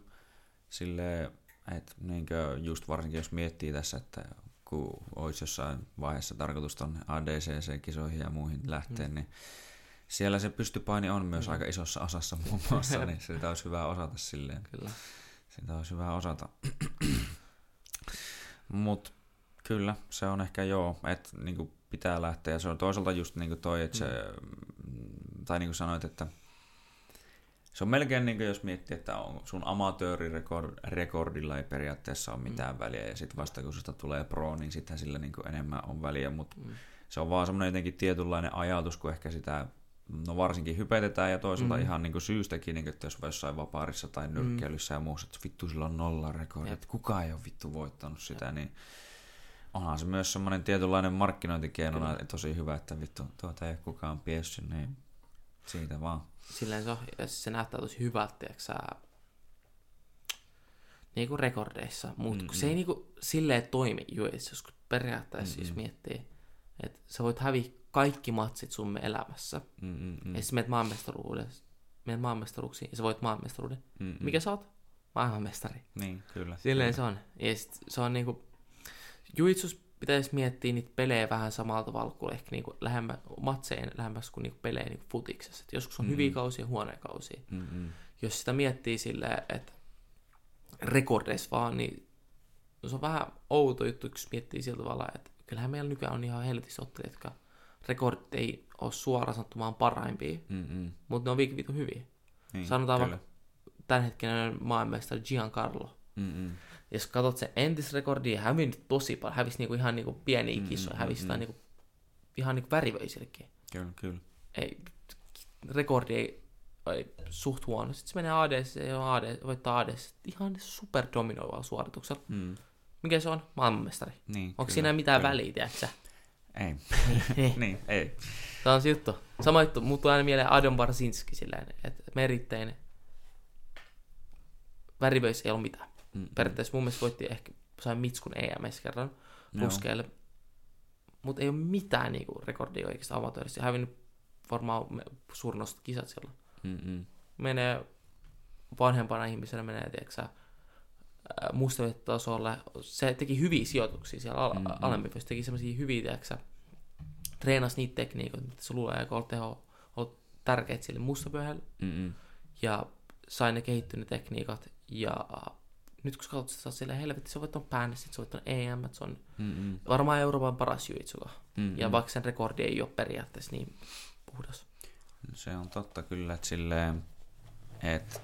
Silleen, että niin just varsinkin jos miettii tässä, että kun olisi jossain vaiheessa tarkoitus tuonne ADCC-kisoihin ja muihin lähteä, mm. niin siellä se pystypaini on myös mm. aika isossa osassa muun muassa, (laughs) niin sitä olisi hyvä osata silleen.
Kyllä.
Sitä olisi hyvä osata. (clears throat) Mutta kyllä, se on ehkä joo, että niinku pitää lähteä. Ja se on toisaalta just niinku toi, että mm. se, tai niin kuin sanoit, että se on melkein niin kuin jos miettii, että on sun amatöörirekordilla ei periaatteessa ole mitään mm. väliä, ja sitten vasta kun susta tulee pro, niin sittenhän sillä niin enemmän on väliä, mutta mm. se on vaan semmoinen jotenkin tietynlainen ajatus, kun ehkä sitä no varsinkin hypetetään ja toisaalta mm. ihan niin kuin syystäkin, niin kuin, että jos jossain vapaarissa tai nyrkkeilyssä mm. ja muussa, että vittu sillä on nolla rekordi, että kukaan ei ole vittu voittanut sitä, Jep. niin onhan se myös semmoinen tietynlainen markkinointikeino, että tosi hyvä, että vittu tuota ei kukaan piessy, niin siitä vaan
silleen se, on, se näyttää tosi hyvältä, tiiäksä, niinku rekordeissa, mutta mm-hmm. se ei niinku silleen toimi juissa, jos periaatteessa mm-hmm. jos miettii, että sä voit häviä kaikki matsit sun elämässä. Mm-hmm. Ja sitten menet maanmestaruudessa, menet maanmestaruuksiin ja sä voit maanmestaruuden. Mm-hmm. Mikä sä oot? Maailmanmestari.
Niin, kyllä.
Silleen
kyllä.
se on. Ja sit se on niinku, juitsus pitäisi miettiä niitä pelejä vähän samalla tavalla kuin ehkä niinku lähemmä, matseen lähemmäs kuin niinku pelejä niinku futiksessa. Et joskus on mm. hyviä kausia ja huonoja kausia. Mm-hmm. Jos sitä miettii silleen, että rekordeissa vaan, niin se on vähän outo juttu, jos miettii sillä tavalla, että kyllähän meillä nykyään on ihan helvetissä ottelijat, jotka rekordit ei ole suoraan sanottumaan parhaimpia, mm-hmm. mutta ne on viikin hyviä. Niin, Sanotaan kyllä. vaikka tämänhetkinen maailmanmestari Giancarlo. Mm-hmm jos katsot se entisrekordi, hävinnyt tosi paljon, hävisi niinku ihan niinku pieniä kisoja, mm, hävisi mm, niinku, ihan niinku värivöisillekin.
Kyllä, kyllä.
Ei, rekordi ei, ei suht huono. Sitten se menee ADC ja AD, voittaa ADC ihan super dominoivalla suorituksella. Mm. Mikä se on? Maailmanmestari.
Niin,
Onko kyllä, siinä mitään kyllä. väliä, tiedätkö
Ei. (laughs) niin, ei.
Tämä on se juttu. Sama juttu, muuttuu aina mieleen Adam Barsinski silleen, että meritteinen värivöissä ei ole mitään. Mm. Periaatteessa mun mielestä voitti ehkä, sai Mitskun EMS kerran puskeille. Mutta ei ole mitään niinku, rekordia oikeastaan amatöörissä. Hävinnyt varmaan suurin osa kisat silloin. Mm-mm. Menee vanhempana ihmisenä, menee, tiedätkö mustavettasolle. Se teki hyviä sijoituksia siellä al- mm-hmm. alempi, se teki semmoisia hyviä, tiedätkö treenasi niitä tekniikoita, mitä se luulee, joka on teho, on tärkeät sille mustapyöhälle. Mm-hmm. Ja sai ne kehittyneet tekniikat ja nyt kun sä katsot, sä siellä helvetti, sä voittanut päänne, sit sä voittanut EM, se on Mm-mm. varmaan Euroopan paras juitsuka. Mm-mm. Ja vaikka sen rekordi ei ole periaatteessa niin puhdas.
Se on totta kyllä, että silleen, että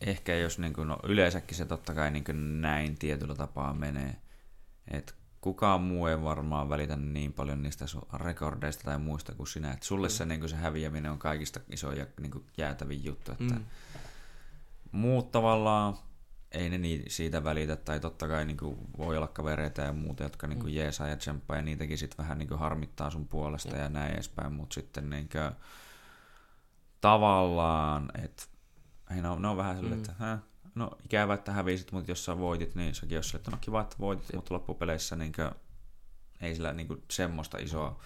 ehkä jos niin kuin, no yleensäkin se totta kai niin kuin näin tietyllä tapaa menee, että kukaan muu ei varmaan välitä niin paljon niistä sun rekordeista tai muista kuin sinä, että sulle mm. se, niin kuin se häviäminen on kaikista isoin ja niin kuin jäätävin juttu, että mm. muut tavallaan ei ne niin siitä välitä, tai totta kai niin kuin, voi olla kavereita ja muuta, jotka niin kuin, mm. jeesaa ja tsemppaa, ja niitäkin sitten vähän niin kuin, harmittaa sun puolesta ja, ja näin edespäin, mutta sitten niin kuin, tavallaan, että ei, no, ne on vähän silleen, mm. että Hä? no ikävä, että hävisit, mutta jos sä voitit, niin sekin olisi että no kiva, että voitit, mutta loppupeleissä niin kuin, ei sillä niin kuin, semmoista isoa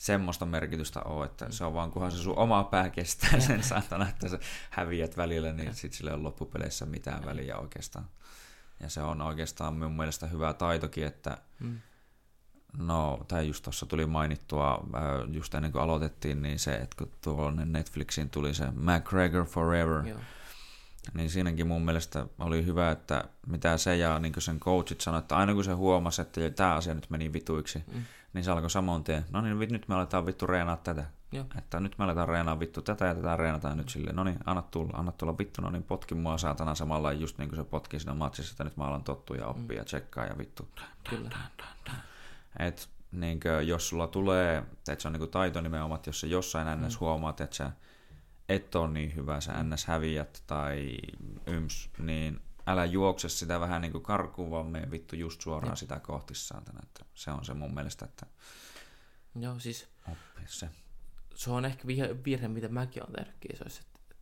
semmoista merkitystä ole, että mm. se on vaan kunhan se sun oma pää kestää sen saatana, että sä häviät välillä, niin sitten sille on loppupeleissä mitään väliä oikeastaan. Ja se on oikeastaan mun mielestä hyvä taitokin, että mm. no, tai just tuossa tuli mainittua, just ennen kuin aloitettiin, niin se, että kun tuollainen Netflixin tuli se McGregor Forever, Joo. Niin siinäkin mun mielestä oli hyvä, että mitä se ja niin sen coachit sanoivat, että aina kun se huomasi, että tämä asia nyt meni vituiksi, mm niin se alkoi samoin tien. No niin, nyt me aletaan vittu reenaa tätä. Joo. Että nyt me aletaan reenaa vittu tätä ja tätä reenataan nyt silleen. No niin, anna tulla, anna tulla vittu, no niin potki mua saatana samalla just niin kuin se potki siinä matsissa, että nyt mä alan tottua ja oppia mm. ja tsekkaa ja vittu. Kyllä. Et niin kuin, jos sulla tulee, että se on niin kuin taito nimenomaan, että jos sä jossain. Mm. huomaat, että sä et ole niin hyvä, sä ns. häviät tai yms, niin älä juokse sitä vähän niin kuin karkuun, vaan mene vittu just suoraan ja. sitä kohti saatana. Että se on se mun mielestä, että
Joo, siis
oppia se.
se on ehkä virhe, mitä mäkin olen tehnyt kisoissa. Että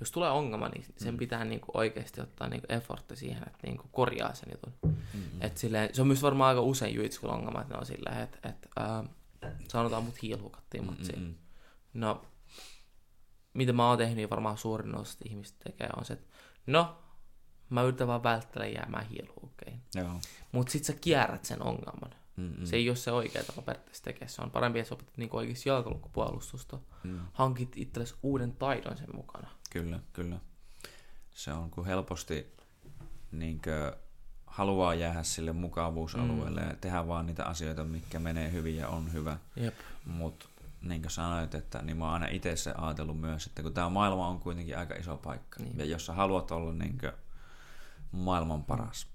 jos tulee ongelma, niin sen mm. pitää niinku oikeasti ottaa niinku effortti siihen, että niinku korjaa sen jutun. Mm-hmm. Et silleen, se on myös varmaan aika usein juitskulla ongelma, että ne on silleen, että et, äh, sanotaan mut hiilhukattiin matsiin. Mm-hmm. No, mitä mä oon tehnyt ja varmaan suurin osa ihmistä tekee on se, että no, mä yritän vaan välttää jäämään hiilhuukkeihin. Mutta sit sä kierrät sen ongelman. Mm-mm. Se ei ole se oikea tapa periaatteessa tekee. Se on parempi, että sä opit niin oikeasti jalkalukkupuolustusta. Mm. Hankit itsellesi uuden taidon sen mukana.
Kyllä, kyllä. Se on, kun helposti niin kuin, haluaa jäädä sille mukavuusalueelle mm. ja tehdä vaan niitä asioita, mikä menee hyvin ja on hyvä. Mutta niin kuin sanoit, että niin mä oon aina itse se ajatellut myös, että kun tämä maailma on kuitenkin aika iso paikka, niin. ja jos sä haluat olla niin kuin maailman paras,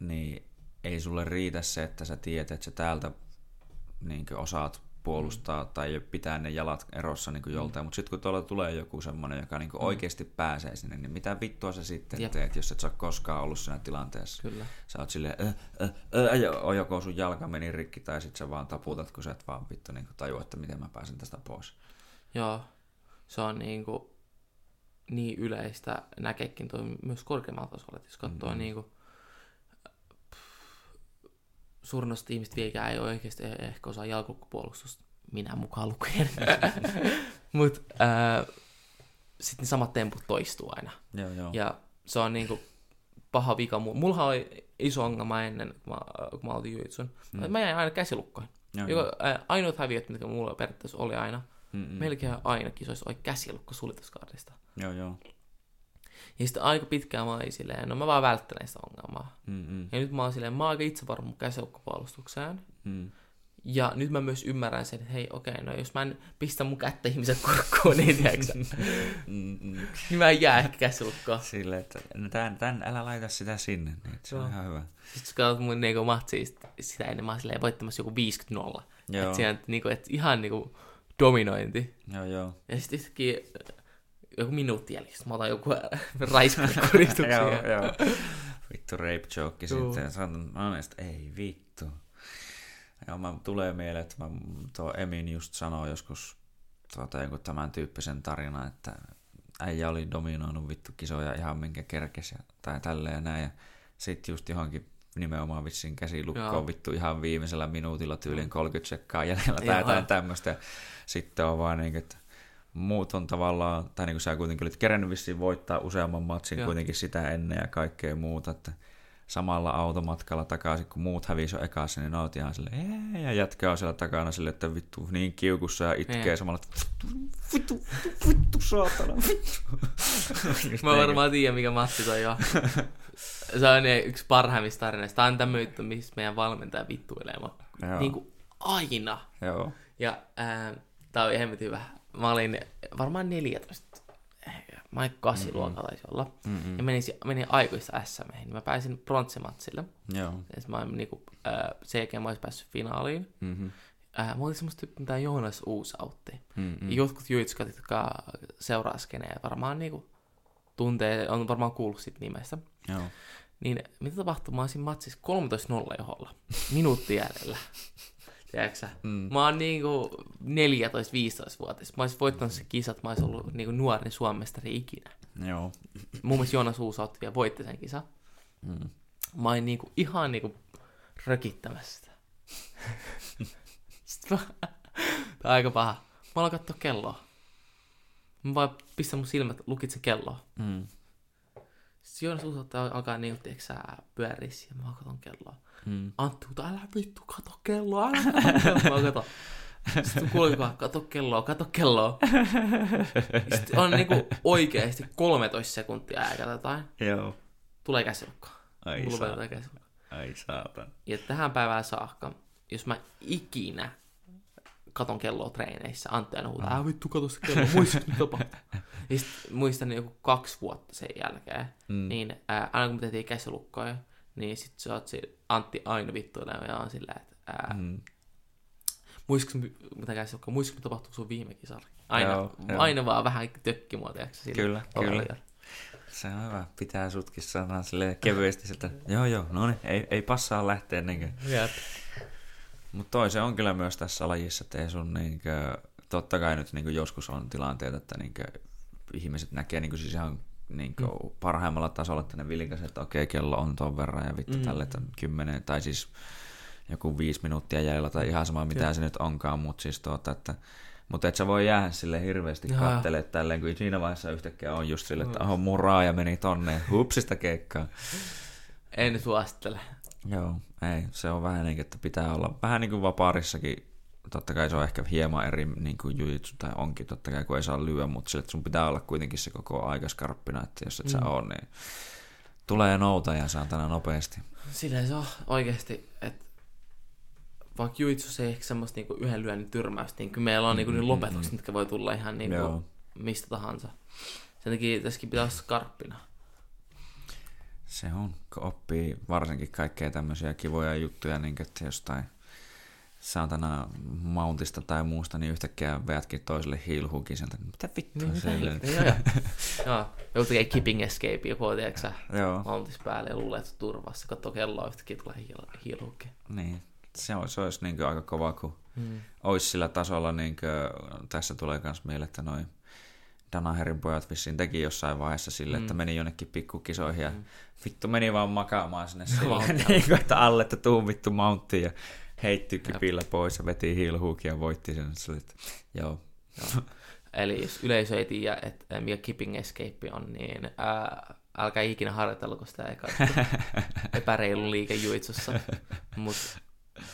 niin ei sulle riitä se, että sä tiedät, että sä täältä niin osaat puolustaa mm. tai pitää ne jalat erossa niin kuin joltain, mm. mutta sitten kun tuolla tulee joku semmoinen, joka niin mm. oikeasti pääsee sinne, niin mitä vittua sä sitten Jep. teet, jos et sä ole koskaan ollut siinä tilanteessa.
Kyllä.
Sä oot silleen, äh, äh, äh, joko sun jalka meni rikki tai sitten sä vaan taputat, kun sä et vaan vittu niin tajua, että miten mä pääsen tästä pois.
Joo, se on niin kuin niin yleistä näkeekin toi myös korkeammalta tasolla, että jos katsoo mm-hmm. niin kuin, suurin osa ihmistä vieläkään ei oikeasti ehkä osaa jalkukkupuolustusta, minä mukaan lukien. (laughs) Mutta äh, sitten ne samat temput toistuu aina.
Joo, joo.
Ja se on niinku paha vika. Mulla oli iso ongelma ennen, kun mä, kun mä olin juitsun. Mm. Mä jäin aina käsilukkoihin. Joo, Joka, joo. Ainoat häviöt, mitkä mulla periaatteessa oli aina, Mm-mm. melkein aina kisoissa oli käsilukko sulituskaardista.
Joo, joo.
Ja sitten aika pitkään mä olin silleen, no mä vaan välttelen sitä ongelmaa. Mm-mm. Ja nyt mä oon silleen, mä oon aika itsevarma käsijoukkopuolustukseen. Mm. Ja nyt mä myös ymmärrän sen, että hei, okei, okay, no jos mä en pistä mun kättä ihmisen kurkkuun, niin tiedätkö (laughs) niin mä en jää ehkä käsilukkoon.
Silleen, että no tän, tän, älä laita sitä sinne, niin se on ihan hyvä.
Sitten kun katsot mun niinku matsia sitä ennen, mä oon silleen voittamassa joku 50-0. Joo. Että siinä, niinku, et ihan niinku dominointi.
Joo, joo.
Ja sitten yhtäkkiä joku minuutti jäljessä. Mä otan joku (laughs) raiskakuristuksia. (laughs)
joo, joo. Vittu rape joke sitten. Sanon, no, ei vittu. Joo, mä, tulee mieleen, että mä, tuo Emin just sanoi joskus tuota, joku tämän tyyppisen tarinan, että äijä oli dominoinut vittu kisoja ihan minkä kerkesi tai tälleen ja näin. Ja sitten just johonkin nimenomaan vissiin käsilukkoon vittu ihan viimeisellä minuutilla tyylin 30 sekkaa jäljellä tai jotain tämmöistä. Sitten on vaan niin, että muut on tavallaan, tai niin kuin sä kuitenkin olit kerännyt vissiin voittaa useamman matsin Joo. kuitenkin sitä ennen ja kaikkea muuta, että samalla automatkalla takaisin, kun muut hävisi jo ekassa, niin oot ihan silleen, ja jätkä on siellä takana silleen, että vittu niin kiukussa ja itkee ja. samalla, että vittu, vittu, vittu, saatana, vittu. (laughs)
Mä varmaan tiedän, mikä Matti toi jo. (laughs) Se on yksi parhaimmista tarinoista. Tämä on tämmöinen missä meidän valmentaja vittuilee. Niin kuin aina.
Joo.
Ja äh, tää on ihan hyvä mä olin varmaan 14, mä olin kasiluokalla taisi olla, Mm-mm. ja menin, menin aikuista SM, niin mä pääsin pronssimatsille.
Joo.
Ja mä olin niinku, äh, sen jälkeen mä olisin päässyt finaaliin. Mm-hmm. Äh, mä olin semmoista tyyppi, mitä Joonas Uusautti. Mm-hmm. Ja jotkut juitskat, jotka seuraa skeneä, varmaan niinku tuntee, on varmaan kuullut siitä nimestä.
Joo.
Niin mitä tapahtui? Mä olisin matsissa 13-0 joholla, minuutti jäljellä. Tiedätkö mm. Mä oon niinku 14-15-vuotias. Mä olisin voittanut se kisat, mä olisin ollut niinku nuorin Suomestari ikinä.
Joo.
Mun mielestä Joonas Uusautti vielä voitti sen kisa. Mm. Mä olin niinku ihan niinku rökittämässä sitä. (laughs) Sitten mä... Tää on aika paha. Mä aloin katsoa kelloa. Mä vaan pistän mun silmät, lukitse kelloa. Mm. Joonas Uusautti alkaa niinku, tiedätkö pyörissä ja mä katson kelloa. Mm. Antti, mutta älä vittu, kato kelloa, älä kato kelloa, kato. Sitten kuulee kato kelloa, kato kelloa. Sitten on niinku oikeasti 13 sekuntia aikaa jotain.
Joo.
Tulee käsilukko.
Ai saatan. Ai saatan.
Ja tähän päivään saakka, jos mä ikinä katon kelloa treeneissä, Antti aina huutaa, älä vittu, kato se kello, muista mitä tapahtuu. (laughs) Ja sitten muistan joku kaksi vuotta sen jälkeen, mm. niin ää, aina kun me tehtiin käsilukkoja, niin sit sä oot se Antti aina vittuilee ja on sillä, että ää, mm. muistatko, mitä käsi, muistatko, mitä tapahtui sun viime kisalla? Aina, joo, aina joo. vaan vähän tökki mua, tiedätkö?
Kyllä, kyllä. Se on hyvä. Pitää sutkin sanoa silleen kevyesti, että joo joo, no niin, ei, ei passaa lähteä ennen kuin.
Jep.
Mutta toi se on kyllä myös tässä lajissa, että ei sun niinkö, totta kai nyt niinkö joskus on tilanteita, että niinkö ihmiset näkee niinkö siis ihan niinkö mm. parhaimmalla tasolla, että ne vilkaisee, että okei, kello on ton verran ja vittu mm. tälle, että kymmenen, tai siis joku viisi minuuttia jäljellä tai ihan sama mitä Kyllä. se nyt onkaan, mutta siis tuota, että mutta et sä voi jäädä sille hirveästi kattelemaan tälleen, kun siinä vaiheessa yhtäkkiä on just sille, että oho, mun raaja meni tonne, hupsista keikkaa.
En suosittele.
Joo, ei. Se on vähän niin, että pitää olla vähän niin kuin vapaarissakin. Totta kai se on ehkä hieman eri niin kuin jujitsu tai onkin totta kai, kun ei saa lyödä, mutta sille, että sun pitää olla kuitenkin se koko aika skarppina, että jos et mm. sä ole, niin tulee nouta ja saatana nopeasti.
Silleen se on oikeasti, että vaikka juitsu ei ehkä semmoista niinku yhden lyönnin tyrmäystä, niin kyllä meillä on niinku niin lopetukset, mitkä voi tulla ihan niinku mistä tahansa. Sen takia tässäkin pitää olla skarppina.
Se on, kun oppii varsinkin kaikkea tämmöisiä kivoja juttuja, niin että jostain saatana mountista tai muusta, niin yhtäkkiä veätkin toiselle heel hookin sieltä. Mitä vittua niin, se
Joo, joo. joo. Joku tekee keeping escape, joku on, tiedätkö (laughs) mountis päälle ja luulee, että turvassa. Katsoo kelloa yhtäkkiä tulee hooki.
Niin, se, on, se olisi niin aika kova, kun hmm. olisi sillä tasolla, niin kuin, tässä tulee myös mieleen, että noin Danaherin pojat vissiin teki jossain vaiheessa sille, mm. että meni jonnekin pikkukisoihin ja mm. vittu meni vaan makaamaan sinne (laughs) silleen, niin kuin, että alle, että tuu vittu mounttiin ja heitti kypillä pois ja veti heel ja voitti sen. Sille, että, joo.
joo. Eli jos yleisö ei tiedä, että mikä Keeping Escape on, niin ää, älkää ikinä harjoitelko sitä eka (laughs) epäreilu liike juitsussa. Mutta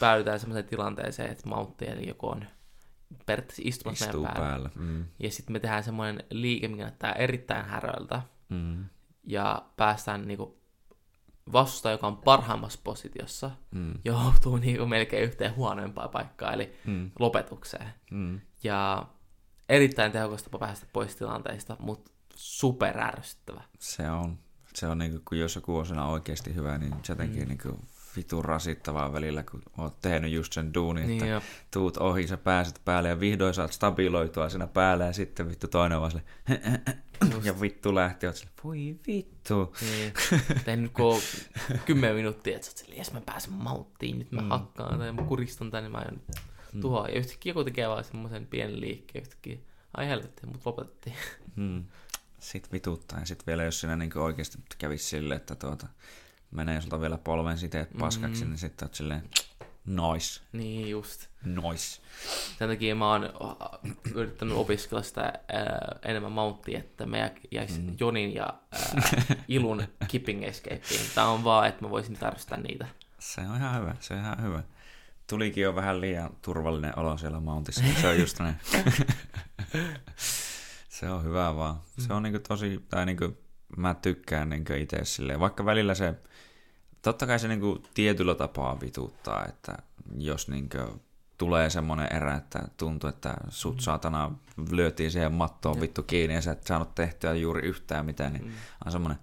päädytään sellaiseen tilanteeseen, että mountti eli joku on periaatteessa istumassa meidän päällä. päällä. Mm. Ja sitten me tehdään semmoinen liike, mikä näyttää erittäin häröltä. Mm. Ja päästään niinku vastusta, joka on parhaimmassa positiossa, mm. joutuu niinku melkein yhteen huonoimpaan paikkaan, eli mm. lopetukseen. Mm. Ja erittäin tehokas tapa päästä pois tilanteista, mutta super ärsyttävä.
Se on. Se on niinku, kun jos joku on siinä oikeasti hyvä, niin se tekee mm. niinku vitun rasittavaa välillä, kun oot tehnyt just sen duunin, niin että jo. tuut ohi, sä pääset päälle ja vihdoin saat stabiloitua siinä päälle ja sitten vittu toinen vaan sille, ja vittu lähti, oot sille, voi vittu.
Niin. Tein nyt kun kymmenen minuuttia, että sä oot silleen, jes mä pääsen mauttiin, nyt mä mm. hakkaan tai mä kuristan tänne, mä aion mm. tuhoa. Ja yhtäkkiä joku tekee vaan semmoisen pienen liikkeen yhtäkkiä. Ai helvetti, mut lopetettiin.
Mm. Sitten vituttaa ja sitten vielä jos siinä niin oikeasti kävisi silleen, että tuota, menee sulta vielä polven siteet paskaksi, mm. niin sitten oot silleen, nois.
Niin just.
Nois.
Sen takia mä oon yrittänyt opiskella sitä äh, enemmän mounttia, että me jäisi mm. Jonin ja äh, Ilun (laughs) Kipping Escapeen. Tää on vaan, että mä voisin tarvittaa niitä.
Se on ihan hyvä, se on ihan hyvä. Tulikin jo vähän liian turvallinen olo siellä mountissa. Se on just näin. (laughs) se on hyvä vaan. Se on niinku tosi, tai niinku, mä tykkään niinku itse silleen, vaikka välillä se totta kai se niinku tietyllä tapaa vituttaa, että jos niinku tulee semmoinen erä, että tuntuu, että sut mm. saatana lyötiin siihen mattoon Jep. vittu kiinni ja sä et saanut tehtyä juuri yhtään mitään, niin mm. on semmoinen,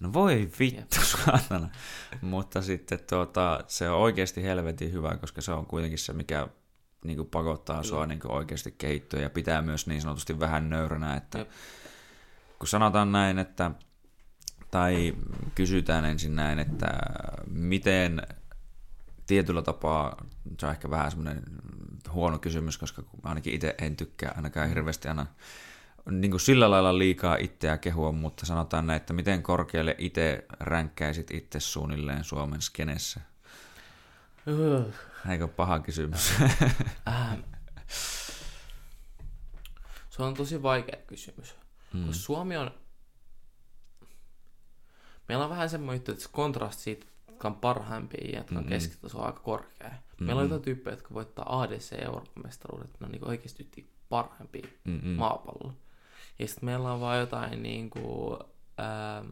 no voi vittu (laughs) saatana. Mutta sitten tuota, se on oikeasti helvetin hyvä, koska se on kuitenkin se, mikä niin kuin pakottaa Kyllä. sua niin kuin oikeasti kehittyä ja pitää myös niin sanotusti vähän nöyränä, että Jep. kun sanotaan näin, että tai kysytään ensin näin, että miten tietyllä tapaa, se on ehkä vähän semmoinen huono kysymys, koska ainakin itse en tykkää ainakaan hirveästi aina niin kuin sillä lailla liikaa itseä kehua, mutta sanotaan näin, että miten korkealle itse ränkkäisit itse suunnilleen Suomen skenessä? Uh. Eikö paha kysymys?
äh. Se on tosi vaikea kysymys. Kun Suomi on Meillä on vähän semmoinen juttu, että se kontrasti siitä, jotka on parhaimpia ja jotka on mm-hmm. keskitaso on aika korkea. Mm-hmm. Meillä on jotain tyyppejä, jotka voittaa ADC Euroopan mestaruudet, ne on niin oikeasti parhaimpia mm-hmm. maapallolla. Ja sitten meillä on vaan jotain niin kuin, ää,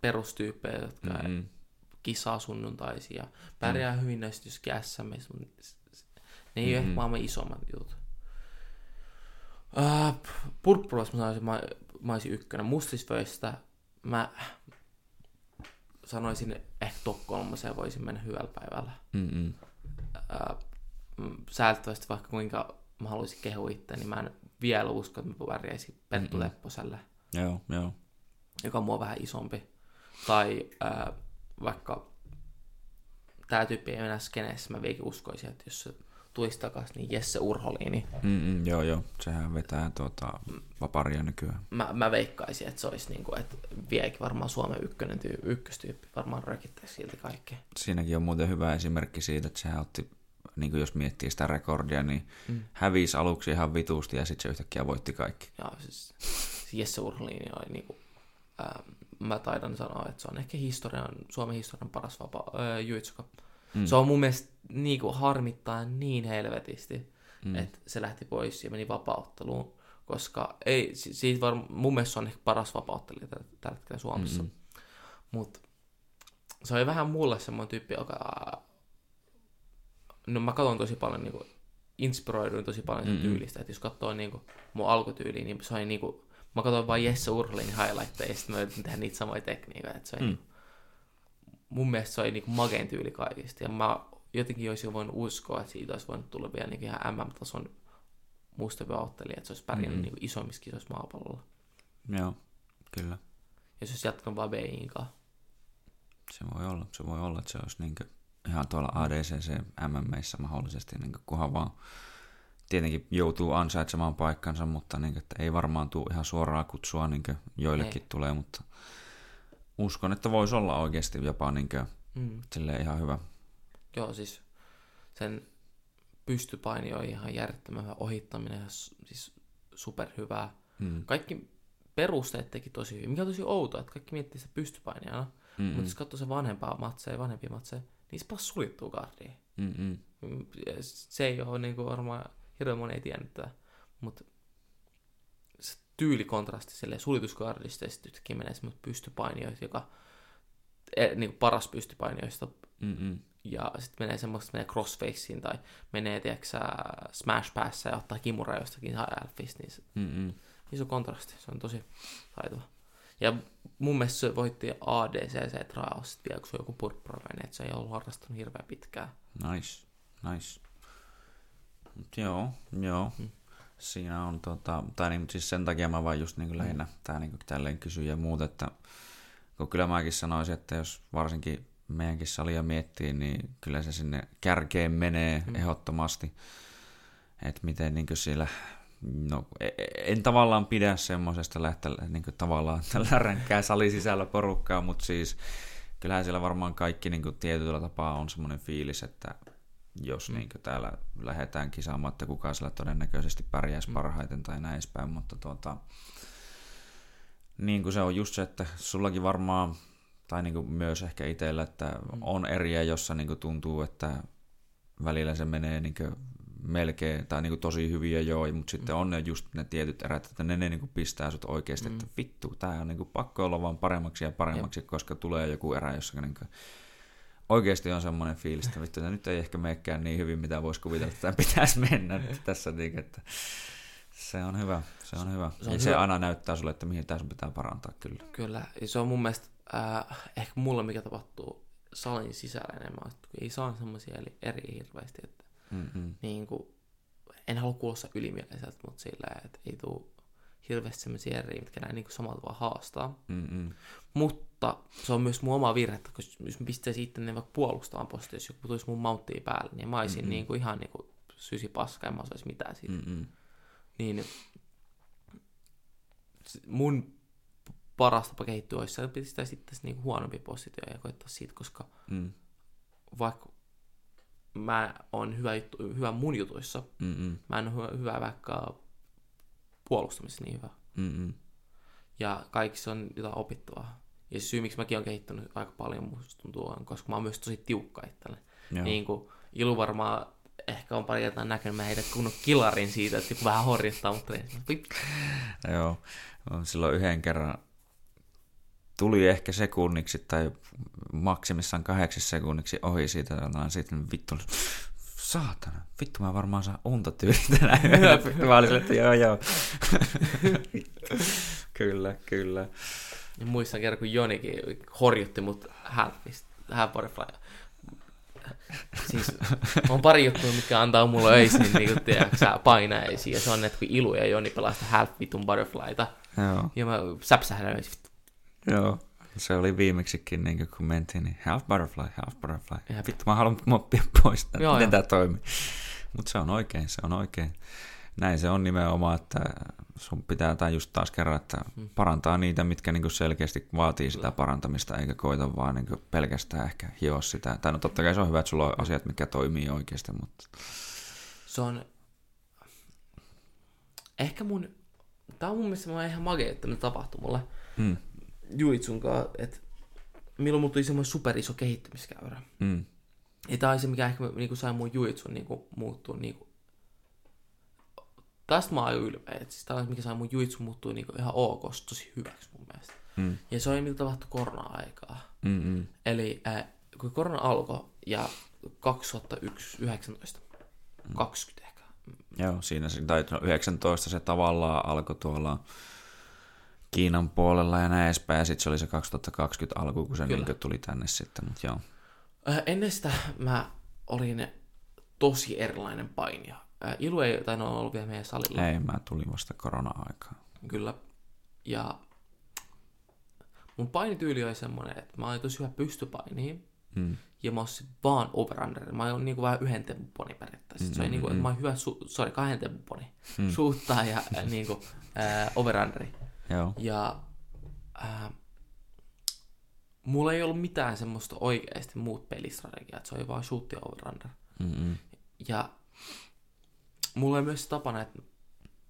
perustyyppejä, jotka mm-hmm. kisaa sunnuntaisia, pärjää mm-hmm. hyvin näistä just SM, ne ei mm-hmm. ole ehkä maailman isommat jutut. Äh, Purppulas mä sanoisin, mä, mä olisin ykkönen. Mustisvöistä mä, sanoisin ehkä top kolmoseen voisin mennä hyvällä päivällä. Mm-hmm. säälittävästi vaikka kuinka mä haluaisin kehua itse, niin mä en vielä usko, että mä pärjäisin Perttu mm-hmm. Lepposelle.
Joo, joo.
Joka on mua vähän isompi. Tai ää, vaikka tää tyyppi ei enää skeneessä, mä vieläkin uskoisin, että jos se tulisi takaisin, niin Jesse Urholiini.
Mm-mm, joo, joo. Sehän vetää tuota, vaparia nykyään.
Mä, mä veikkaisin, että se olisi niin kuin, että vieläkin varmaan Suomen ykkönen tyy- ykköstyyppi varmaan rökittäisi silti kaikkea.
Siinäkin on muuten hyvä esimerkki siitä, että sehän otti, niin kuin jos miettii sitä rekordia, niin mm. hävisi aluksi ihan vitusti ja sitten se yhtäkkiä voitti kaikki.
Ja siis Jesse Urholiini oli niin kuin, ää, mä taidan sanoa, että se on ehkä historian, Suomen historian paras vapaa, ää, Mm. Se on mun mielestä niin kuin harmittaa niin helvetisti, mm. että se lähti pois ja meni vapautteluun, koska ei, siitä var, mun mielestä se on ehkä paras vapauttelija tällä hetkellä Suomessa. Mm-hmm. Mutta se oli vähän mulle semmoinen tyyppi, joka... No mä katson tosi paljon, niin kuin, inspiroiduin tosi paljon sen mm-hmm. tyylistä, että jos katsoo niin kuin, mun alkutyyliä, niin se oli niin kuin, mä katsoin vain Jesse Urlin highlightteja, ja sitten mä yritin tehdä niitä samoja tekniikoita, että se oli mm. niin mun mielestä se oli niin magein tyyli kaikista. Ja mä jotenkin olisin voinut uskoa, että siitä olisi voinut tulla vielä niin ihan MM-tason mustavyöottelija, että se olisi pärjännyt mm-hmm. niin isommissa kisoissa maapallolla.
Joo, kyllä.
Ja se olisi jatkanut vaan BIin
Se voi olla, se voi olla, että se olisi niin ihan tuolla ADCC MMissä mahdollisesti, niin kunhan vaan tietenkin joutuu ansaitsemaan paikkansa, mutta niin kuin, että ei varmaan tule ihan suoraa kutsua niin joillekin ei. tulee, mutta uskon, että voisi olla oikeasti jopa niin kuin, mm. ihan hyvä.
Joo, siis sen pystypaini on ihan järjettömän hyvä ohittaminen ja siis superhyvää. Mm. Kaikki perusteet teki tosi hyvin. Mikä on tosi outoa, että kaikki miettii sitä pystypainijana, mm mutta jos katsoo se vanhempaa matseja, vanhempia matseja, niin se pas suljettuu gardiin. Mm-mm. Se ei ole niin kuin varmaan hirveän moni ei tiennyt tätä, mutta tyylikontrasti sille sitten yhtäkkiä menee semmoista pystypainioita, joka e, niin kuin paras pystypainioista. Mm-mm. Ja sitten menee semmoista, menee crossfaceen tai menee, tiedätkö smash päässä ja ottaa kimura jostakin elfistä, niin se, Mm-mm. iso kontrasti, se on tosi taitava. Ja mun mielestä se voitti ADCC Trials vielä, kun se on joku purppurainen, että se ei ollut harrastanut hirveän pitkään.
Nice, nice. Mut joo, joo. Mm siinä on, tota, tai niin, siis sen takia mä vaan just niin kuin lähinnä tää niin kuin tälleen kysyn ja muut, että kun kyllä mäkin sanoisin, että jos varsinkin meidänkin salia miettii, niin kyllä se sinne kärkeen menee mm. ehdottomasti, että miten niin kuin siellä no, e, e, en tavallaan pidä semmoisesta lähteä niin kuin tavallaan tällä ränkkää sali sisällä porukkaa, mutta siis kyllähän siellä varmaan kaikki niin kuin tietyllä tapaa on semmoinen fiilis, että jos niin täällä lähdetään kisaamaan, että kuka sillä todennäköisesti pärjäisi mm. parhaiten tai näin edespäin, mutta tuota, niin kuin se on just se, että sullakin varmaan, tai niin kuin myös ehkä itsellä, että mm. on eriä, jossa niin kuin tuntuu, että välillä se menee niin kuin melkein, tai niin kuin tosi hyviä joo, mutta sitten mm. on ne just ne tietyt erät, että ne, ne niin kuin pistää sut oikeasti, mm. että vittu, tää on niin kuin pakko olla vaan paremmaksi ja paremmaksi, Jep. koska tulee joku erä, jossa niin kuin oikeasti on semmoinen fiilis, että vittu, nyt ei ehkä menekään niin hyvin, mitä voisi kuvitella, että pitäisi mennä tässä. Niin, että se on hyvä, se on hyvä. Se, on ja hyvä. se aina näyttää sulle, että mihin tässä pitää parantaa kyllä.
Kyllä, ja se on mun mielestä äh, ehkä mulla mikä tapahtuu salin sisällä enemmän, että ei saa semmoisia eri hirveästi, että niin kuin, en halua kuulostaa ylimieliseltä, mutta sillä, että ei tule hirveästi semmoisia eri, mitkä näin niin samalla tavalla haastaa. Mm-mm. Mutta se on myös mun oma virhe, koska jos mä pistäisin itse vaikka puolustamaan posti, jos joku tulisi mun mounttiin päälle, niin mä olisin niin kuin ihan niin kuin sysi paska, en mä osaisi mitään siitä. Mm-mm. Niin mun paras tapa kehittyä olisi, että pistää sitten niin kuin huonompi positio ja koittaa siitä, koska mm. vaikka mä oon hyvä, juttu, hyvä mun jutuissa, Mm-mm. mä en ole hyvä vaikka puolustamisessa niin hyvä. Mm-mm. Ja kaikissa on jotain opittavaa. Ja syy, miksi mäkin olen kehittänyt aika paljon, musta tuntuu, on, koska mä oon myös tosi tiukka itselle. Niin kuin Ilu varmaan ehkä on pari jotain näkynyt, mä heitän kunnon kilarin siitä, että joku vähän horjuttaa, ei.
Joo, silloin yhden kerran tuli ehkä sekunniksi tai maksimissaan kahdeksissa sekunniksi ohi siitä, ja sitten vittu saatana, vittu mä varmaan saan unta tyyli tänään mä olin että joo joo. (laughs) kyllä, kyllä.
Ja muistan kerran, kun Jonikin horjutti mut half butterfly. Siis on pari juttua, mikä antaa mulle öisin niin kuin, tiedätkö, painaisiin. Ja se on, että kun Ilu ja Joni pelaa sitä half vitun butterflyta. Joo. Ja mä säpsähdän öisin.
Joo. Se oli viimeksikin, niin kun mentiin, niin half butterfly, half butterfly. Ja vittu, mä haluan moppia pois, Joo, miten tämä toimii. Mutta se on oikein, se on oikein. Näin se on nimenomaan, että sun pitää tai just taas kerran, että hmm. parantaa niitä, mitkä niin selkeästi vaatii sitä parantamista, eikä koita vaan niin pelkästään ehkä hioa sitä. Tai no totta kai se on hyvä, että sulla on asiat, mitkä toimii oikeasti, mutta...
Se on... Ehkä mun... Tämä on mun mielestä ihan magea, että ne tapahtui mulle. Hmm. Juitsun kanssa, että milloin mulla tuli semmoinen superiso kehittymiskäyrä. Mm. Ja tämä oli se, mikä ehkä niin kuin sai mun juitsun niin kuin, muuttua niin kuin, tästä mä oon ylpeä. Että siis tämä mikä sai mun juitsu muuttua niin ihan ok, tosi hyväksi mun mielestä. Mm. Ja se oli mitä tapahtui korona-aikaa. Mm-mm. Eli äh, kun korona alkoi ja 2019, mm. 20 ehkä.
Joo, siinä tai 19 se tavallaan alkoi tuolla Kiinan puolella ja näin edespäin, ja sitten se oli se 2020 alku, kun se niin tuli tänne sitten, mutta joo.
Äh, ennen sitä mä olin tosi erilainen painija. Ilu ei tainnut olla vielä meidän salilla.
Ei, mä tulin vasta korona-aikaan.
Kyllä. Ja mun painityyli oli semmoinen, että mä olin tosi hyvä pystypainiin. Mm. Ja mä olisin vaan overrunner. Mä olin niinku vähän yhden tempuponi periaatteessa. Mm, se oli niinku, että mä olin hyvä, su- sorry, kahden tempuponi. Mm. Suuttaa ja äh, niinku, äh, overrunneri. Joo. Ja äh, mulla ei ollut mitään semmoista oikeasti muut pelistrategiaa, se oli vaan shoot ja overrunner. Mm-hmm. Ja mulla on myös tapana, että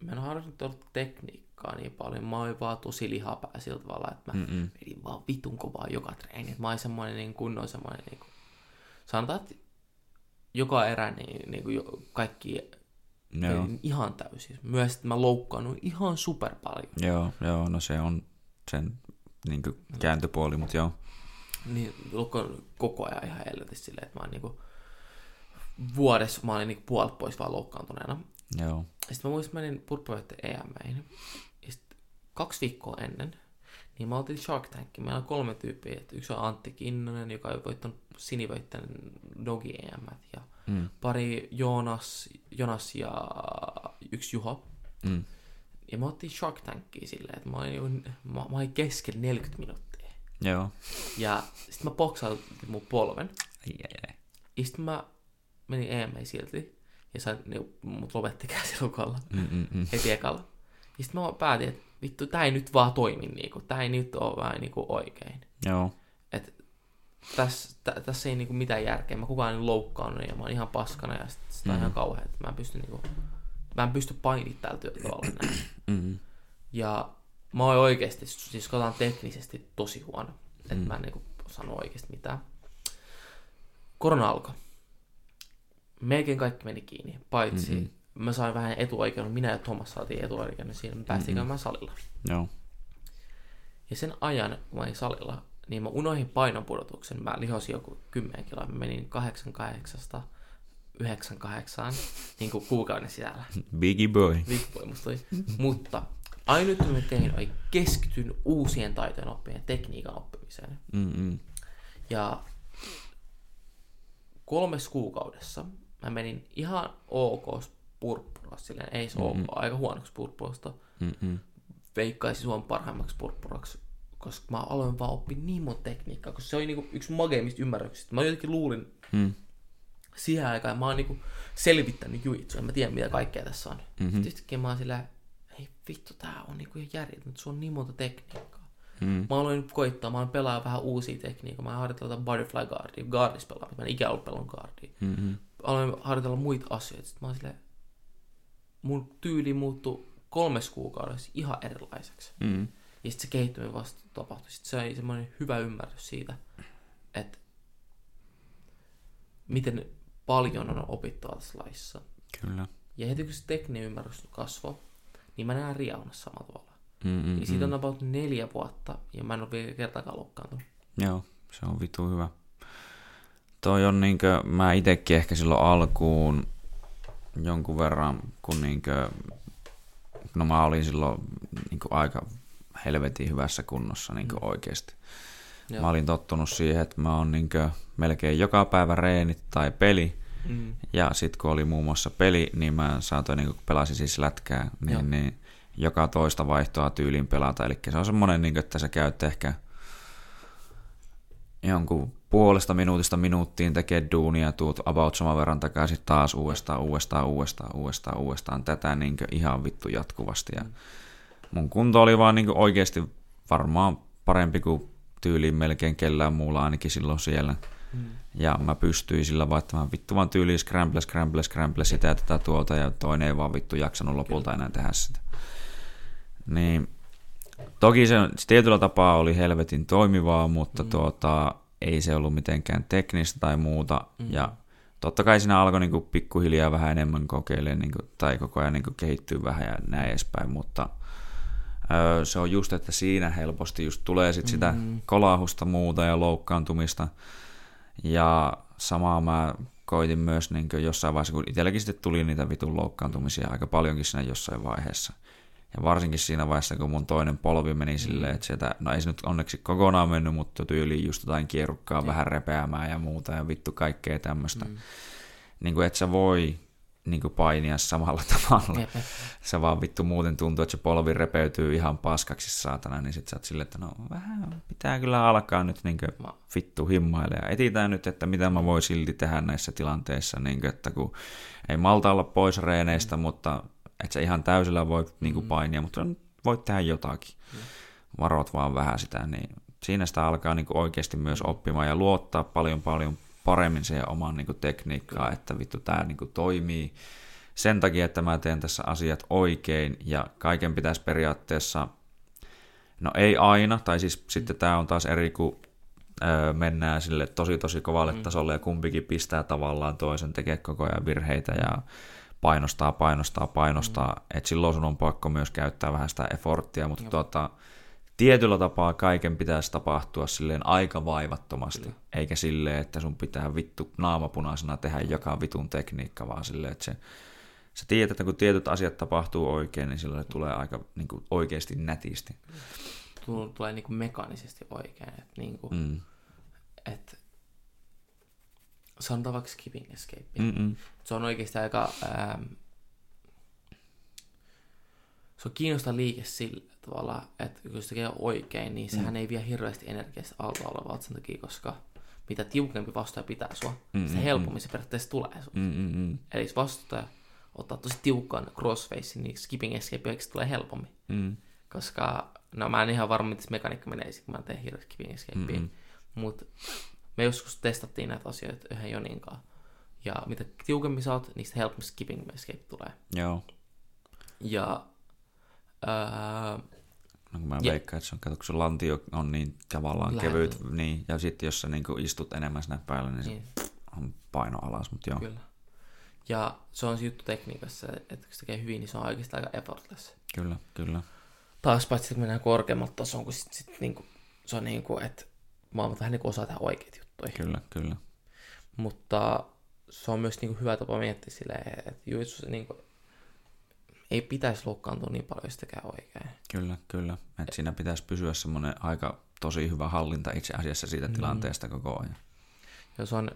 mä en harjoittanut tekniikkaa niin paljon. Mä olin vaan tosi lihapää sillä tavalla, että mä Mm-mm. vedin vaan vitun kovaa joka treeni. Mä olin semmoinen niin kunnon semmoinen, niin kuin, sanotaan, että joka erä niin, niin kuin kaikki joo. ihan täysin. Myös, että mä loukkaannut ihan super paljon.
Joo, joo, no se on sen niin kuin kääntöpuoli, mutta joo.
Niin, loukkaannut koko ajan ihan helvetissä silleen, että mä oon niin kuin, vuodessa mä olin niin puolet pois vaan loukkaantuneena. Joo. Sitten mä muistin, menin purppavöiden EMEihin. Ja sitten kaksi viikkoa ennen, niin mä oltiin Shark Tank. Meillä on kolme tyyppiä. Että yksi on Antti Kinnonen, joka on voittanut sinivöitten Dogi EM. Ja mm. pari Jonas, Jonas ja yksi Juho. Mm. Ja mä otin Shark Tankia silleen, että mä olin, mä, mä olin keskellä 40 minuuttia. Joo. Ja sitten mä boksautin mun polven. Ai, ai, ai. Ja sitten mä meni EM silti. Ja sain, niin, mut lopetti käsilukalla Mm-mm-mm. heti ekalla. Ja sitten mä päätin, että vittu, tää ei nyt vaan toimi niinku. Tää ei nyt ole vähän niinku oikein. Joo. Et tässä tä, täs ei niinku mitään järkeä. Mä kukaan en loukkaannut ja mä oon ihan paskana ja sit, sit mm-hmm. on ihan mm. kauhea. Mä en pysty niinku, mä en pysty painit tällä tavalla näin. Mm-hmm. (clears throat) Ja mä oon oikeesti, siis katsotaan teknisesti tosi huono. Että mm. mä en niinku sano oikeasti mitään. Korona alkoi melkein kaikki meni kiinni, paitsi mm-hmm. mä sain vähän etuoikeuden, minä ja Thomas saatiin etuoikeuden siinä, me päästiin mm-hmm. käymään salilla. Joo. Ja sen ajan, kun mä olin salilla, niin mä unohdin painonpudotuksen. Mä lihosin joku 10 kiloa. Mä menin 88 98 niin kuin kuukauden sisällä.
Biggie boy.
Big boy musta oli. Mutta ainut, mitä mä tein, oli keskityn uusien taitojen oppimiseen, tekniikan oppimiseen. Mm-hmm. Ja kolmes kuukaudessa mä menin ihan ok purppurasta, silleen ei se mm-hmm. ok, aika huonoksi purppurasta. Mm-hmm. Veikkaisin Suomen parhaimmaksi purppuraksi, koska mä aloin vaan oppia niin monta tekniikkaa, koska se oli niinku yksi mageimmista ymmärryksistä. Mä jotenkin luulin mm. siihen aikaan, mä oon niinku selvittänyt juitsu, en mä tiedä mitä kaikkea tässä on. Mm-hmm. Sitten mä oon sillä, ei vittu, tää on niinku ihan järjetön, se on niin monta tekniikkaa. Mm. Mä aloin koittaa, mä aloin pelaa vähän uusia tekniikkoja, mä aloin harjoitella butterfly guardia, guardis pelaa, mä en ikinä ollut pelannut guardia. Mm-hmm aloin harjoitella muita asioita. Sitten mä olin silleen, mun tyyli muuttui kolmes kuukaudessa ihan erilaiseksi. Mm. Ja sitten se kehittyminen vasta tapahtui. Sitten se oli semmoinen hyvä ymmärrys siitä, että miten paljon on opittavaa tässä laissa. Kyllä. Ja heti kun se tekninen ymmärrys kasvoi, niin mä näen Riaunassa samalla tavalla. Mm-mm, ja siitä on about neljä vuotta, ja mä en ole vielä kertaakaan loukkaantunut.
Joo, se on vitu hyvä toi on niinkö, mä itekin ehkä silloin alkuun jonkun verran, kun niinkö, no mä olin silloin niinkö aika helvetin hyvässä kunnossa niinkö mm. oikeasti. Joo. Mä olin tottunut siihen, että mä oon niinkö melkein joka päivä reenit tai peli, mm. ja sitten kun oli muun muassa peli, niin mä saatoin, niin pelasin siis lätkää, niin, niin joka toista vaihtoa tyylin pelata. Eli se on semmoinen, niin kuin, että sä käyt ehkä jonkun puolesta minuutista minuuttiin tekee duunia, tuut about saman verran takaisin taas uudestaan, uudestaan, uudestaan, uudestaan, uudestaan, tätä niin ihan vittu jatkuvasti. Ja mun kunto oli vaan niin oikeasti varmaan parempi kuin tyyliin melkein kellään muulla ainakin silloin siellä. Mm. Ja mä pystyin sillä vaan, että mä vittu vaan tyyliin scramble, scramble, scramble sitä ja tätä tuolta, ja toinen ei vaan vittu jaksanut lopulta Kyllä. enää tehdä sitä. Niin, toki se, tietyllä tapaa oli helvetin toimivaa, mutta mm. tuota, ei se ollut mitenkään teknistä tai muuta. Mm. Ja totta kai siinä alkoi niinku pikkuhiljaa vähän enemmän kokeilemaan niinku, tai koko ajan niinku kehittyä vähän ja näin edespäin, mutta öö, se on just, että siinä helposti just tulee sit sitä mm. kolahusta muuta ja loukkaantumista. Ja samaa mä koitin myös niin jossain vaiheessa, kun itselläkin sitten tuli niitä vitun loukkaantumisia aika paljonkin siinä jossain vaiheessa. Ja varsinkin siinä vaiheessa, kun mun toinen polvi meni silleen, että sieltä, no ei se nyt onneksi kokonaan mennyt, mutta tyyli just jotain kierrukkaa ja. vähän repeämään ja muuta ja vittu kaikkea tämmöistä. Mm. Niin kuin, että sä voi niin kuin painia samalla (laughs) tavalla. Jep. Se vaan vittu muuten tuntuu, että se polvi repeytyy ihan paskaksi saatana, niin sit sä oot silleen, että no vähän pitää kyllä alkaa nyt niin kuin vittu himmaille ja etitään nyt, että mitä mä voin silti tehdä näissä tilanteissa, niin kuin, että kun ei malta olla pois reeneistä, mm. mutta että sä ihan täysillä voi niin kuin mm. painia, mutta voit tehdä jotakin. Mm. Varot vaan vähän sitä, niin siinä sitä alkaa niin kuin oikeasti myös oppimaan ja luottaa paljon paljon paremmin siihen omaan niin kuin tekniikkaan, että vittu tämä niin kuin toimii sen takia, että mä teen tässä asiat oikein ja kaiken pitäisi periaatteessa, no ei aina, tai siis sitten tämä on taas eri kuin öö, mennään sille tosi tosi kovalle mm. tasolle ja kumpikin pistää tavallaan toisen, tekee koko ajan virheitä ja painostaa, painostaa, painostaa, mm. että silloin sun on pakko myös käyttää vähän sitä efforttia, mutta tuota, tietyllä tapaa kaiken pitäisi tapahtua silleen aika vaivattomasti, Kyllä. eikä silleen, että sun pitää vittu naamapunaisena tehdä joka vitun tekniikka, vaan silleen, että se, sä tiedät, että kun tietyt asiat tapahtuu oikein, niin silloin se tulee aika niin kuin, oikeasti nätisti.
Tulee niin kuin mekaanisesti oikein, että, niin kuin, mm. että sanotaan skipping escape. Mm-mm. Se on oikeasti aika... Ähm, se on kiinnostava liike sillä tavalla, että kun se tekee oikein, niin sehän mm. ei vie hirveästi energiasta alta olevalta sen takia, koska mitä tiukempi vastustaja pitää sua, mm-hmm. se helpommin se periaatteessa tulee sun. Mm-hmm. Eli jos vastustaja ottaa tosi tiukkaan crossface, niin skipping escape tulee helpommin. Mm. Koska, no mä en ihan varma, miten se mekaniikka menee, kun mä teen hirveästi skipping escapea. Mm-hmm. Mutta me joskus testattiin näitä asioita yhden Jonin kanssa. Ja mitä tiukemmin sä oot, niistä helpommin skipping escape tulee.
Joo.
Ja... Ää,
no kun mä ja, veikkaan, että se on, kato, kun se lantio on niin tavallaan Lähet, kevyt, niin, ja sitten jos sä niin istut enemmän sinne päälle, niin, niin. se on paino alas, mutta joo.
Kyllä. Ja se on se juttu tekniikassa, että kun se tekee hyvin, niin se on oikeastaan aika effortless.
Kyllä, kyllä.
Taas paitsi, että mennään korkeammalta tasoon, kun sit, sit, niin kuin, se on niin kuin, että maailma vähän niin osaa tehdä oikeita juttuja.
Kyllä, kyllä.
Mutta se on myös niin kuin hyvä tapa miettiä silleen, että jutsu niin kuin, ei pitäisi loukkaantua niin paljon, jos tekee oikein.
Kyllä, kyllä. Et siinä pitäisi pysyä semmoinen aika tosi hyvä hallinta itse asiassa siitä mm. tilanteesta koko ajan.
Ja se on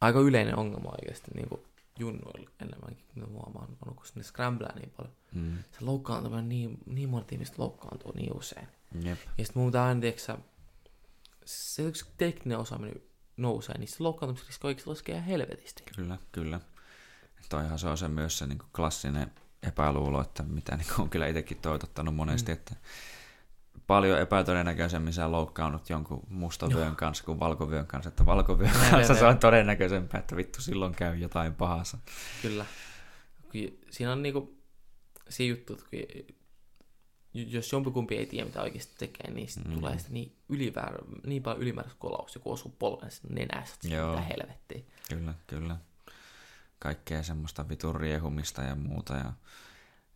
aika yleinen ongelma oikeasti niin kuin junnuilla enemmänkin, kun huomaan, kun ne scramblaa niin paljon. Mm. Se loukkaantuminen, niin, niin monta ihmistä loukkaantuu niin usein.
Jep.
Ja sitten muuta aina, se yksi tekninen osaaminen nousee, niin se loukkaantumisriski oikeasti laskee helvetisti.
Kyllä, kyllä. Toihan se on se myös se niin klassinen epäluulo, että mitä niin on kyllä itsekin toitottanut monesti, mm. että paljon epätodennäköisemmin sä loukkaannut jonkun mustavyön kanssa kuin valkovyön kanssa, että valkovyön Näin, kanssa se on todennäköisempää, että vittu silloin käy jotain pahassa.
Kyllä. Siinä on niinku se juttu, että jos jompikumpi ei tiedä, mitä oikeasti tekee, niin mm. tulee sitä niin, yliväär, niin paljon ylimääräistä kolaus, joku osuu polven nenässä, että Joo. mitä helvettiä.
Kyllä, kyllä. Kaikkea semmoista vitun riehumista ja muuta. Ja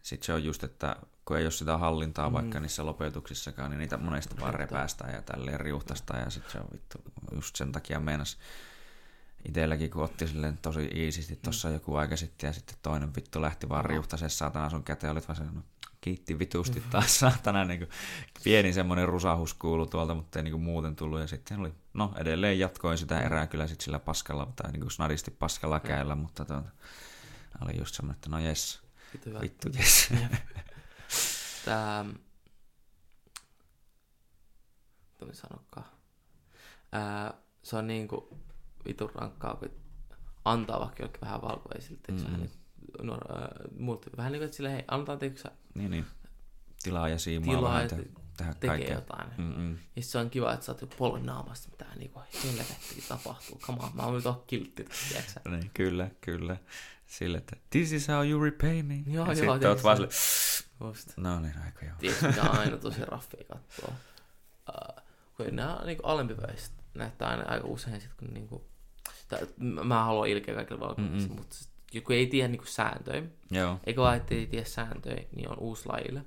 sitten se on just, että kun ei ole sitä hallintaa mm. vaikka niissä lopetuksissakaan, niin niitä monesti vaan repäästään ja tälleen riuhtastaan. Ja sitten se on vittu, just sen takia meinas itselläkin, kun otti silleen tosi iisisti tuossa mm. joku aika sitten, ja sitten toinen vittu lähti vaan riuhtaseen saatana sun käteen, olit vaan no, kiitti vitusti mm-hmm. taas saatana, niin kuin, pieni semmoinen rusahus kuulu tuolta, mutta ei niin kuin, muuten tullut, ja sitten oli, no edelleen jatkoin sitä erää kyllä sitten sillä paskalla, tai niin kuin snadisti paskalla käellä, mutta tuota, oli just semmoinen, että no jes, vittu, vittu jes. (laughs)
Tämä, mitä sanokaan, ää, se on niinku vitun rankkaa, kun antaa vaikka jollekin vähän valkoisilta, mm. vähän niin, no, äh, multi, vähän niin kuin, että sille, hei, annetaan teikö
Niin, niin. Tilaa ja siimaa
tilaa
vähän
ja
te- tehdä
tekee
kaikkea.
jotain.
Mm-mm.
Ja se on kiva, että sä oot jo polven naamasta, mitä niinku helvettiä tapahtuu. Come on, mä oon nyt kiltti tässä, tiiäksä.
Niin, kyllä, kyllä. Sille, että this is how you repay me.
Joo,
ja
joo,
sitten oot vaan
Just.
no niin, aika joo.
Tiedätkö, mikä on aina tosi (laughs) raffia katsoa. Uh, kun nämä on niinku alempipäiset. Näyttää aina aika usein sit, kun niinku... Tai, mä- mä haluan ilkeä kaikille valkoisille,
Mm-mm.
mutta sit, kun ei tiedä niinku sääntöjä,
Joo.
eikä vaan, että ei tiedä sääntöjä, niin on uusi lajille.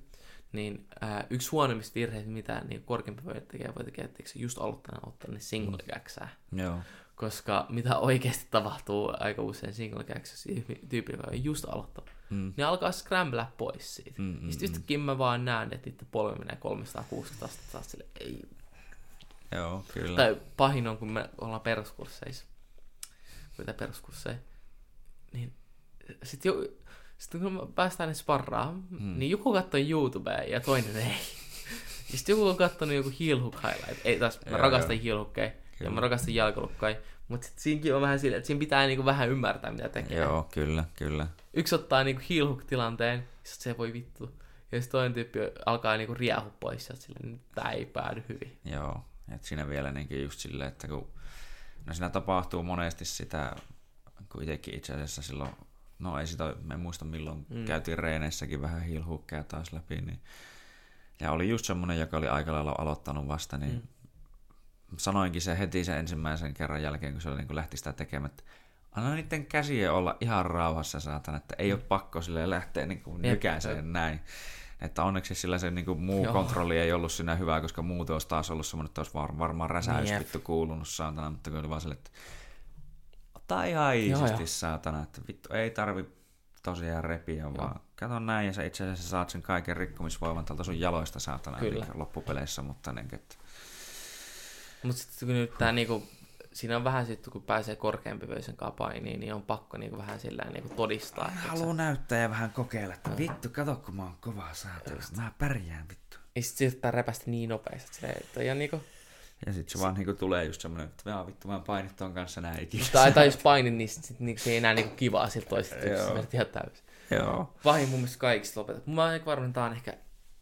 Niin ää, yksi huonoimmista virheistä, mitä niin korkeampi voi tekee, voi tekee, että se just aloittajana ottaa ne single gagsää.
Joo.
Koska mitä oikeasti tapahtuu aika usein single gagsissa, tyyppi, joka on just aloittanut,
Mm.
ne alkaa scramblea pois siitä.
Mm,
Mm,
mm,
mm, sitten yhtäkkiä mä vaan näen, että niiden polvi menee 360 astetta sille, ei.
Joo, kyllä.
Tai pahin on, kun me ollaan peruskursseissa, mitä peruskursseja, niin sitten jo, sitten kun me päästään ne sparraan,
Mm.
niin joku katsoo YouTubea ja toinen ei. (laughs) Ja sitten joku on katsonut joku heel hook highlight. Ei taas, mä
Joo,
rakastan
joo.
heel hookeja ja mä rakastan jalkalukkoja. Mutta sitten siinäkin on vähän silleen, että siinä pitää niinku vähän ymmärtää, mitä tekee.
Joo, kyllä, kyllä.
Yksi ottaa niinku heel hook tilanteen, sit se voi vittu. Ja sitten toinen tyyppi alkaa niinku riehu pois, ja silleen, tää ei päädy hyvin.
Joo, että siinä vielä niinkin just silleen, että kun, no siinä tapahtuu monesti sitä, kun itsekin itse asiassa silloin, no ei sitä, en muista milloin, mm.
Mm.
käytiin reeneissäkin vähän hiilhukkeja taas läpi, niin ja oli just semmonen, joka oli aika lailla aloittanut vasta, niin mm. sanoinkin se heti sen ensimmäisen kerran jälkeen, kun se oli, niin kuin lähti sitä tekemään, että anna niiden käsien olla ihan rauhassa, saatana, että ei ole pakko sille lähteä niin kuin
Mm.
Nykäiseen näin. Että onneksi sillä se niin kuin muu
Joo.
kontrolli ei ollut siinä hyvä, koska muuten olisi taas ollut semmoinen, että olisi var, varmaan räsäys vittu kuulunut saatana, mutta kun oli vaan sille, että ota ihan iisisti
joo.
saatana, että vittu ei tarvi tosiaan repiä, vaan kato näin ja sä itse asiassa saat sen kaiken rikkomisvoiman tältä sun jaloista saatana
Kyllä.
eli loppupeleissä, mutta niin, että
Mutta sitten kun nyt tää niinku, siinä on vähän sitten, kun pääsee korkeampi vöisen kanssa painiin, niin on pakko niinku vähän sillä niinku todistaa. että
haluaa näyttää ja vähän kokeilla, että vittu, kato kun mä oon kova saatana, mä pärjään vittu.
Ja sit se repästä niin nopeasti, että että niinku,
Ja sit se vaan niinku tulee just semmonen, että jaa vittu, mä en painit ton kanssa näin ikinä.
tai, tai jos painin, niin sit, sit, niinku, se ei enää niinku kivaa siltä toisesta se ihan täysin.
Joo.
Pahin mun mielestä kaikista lopetukset. Mä oon varmaan, tää on ehkä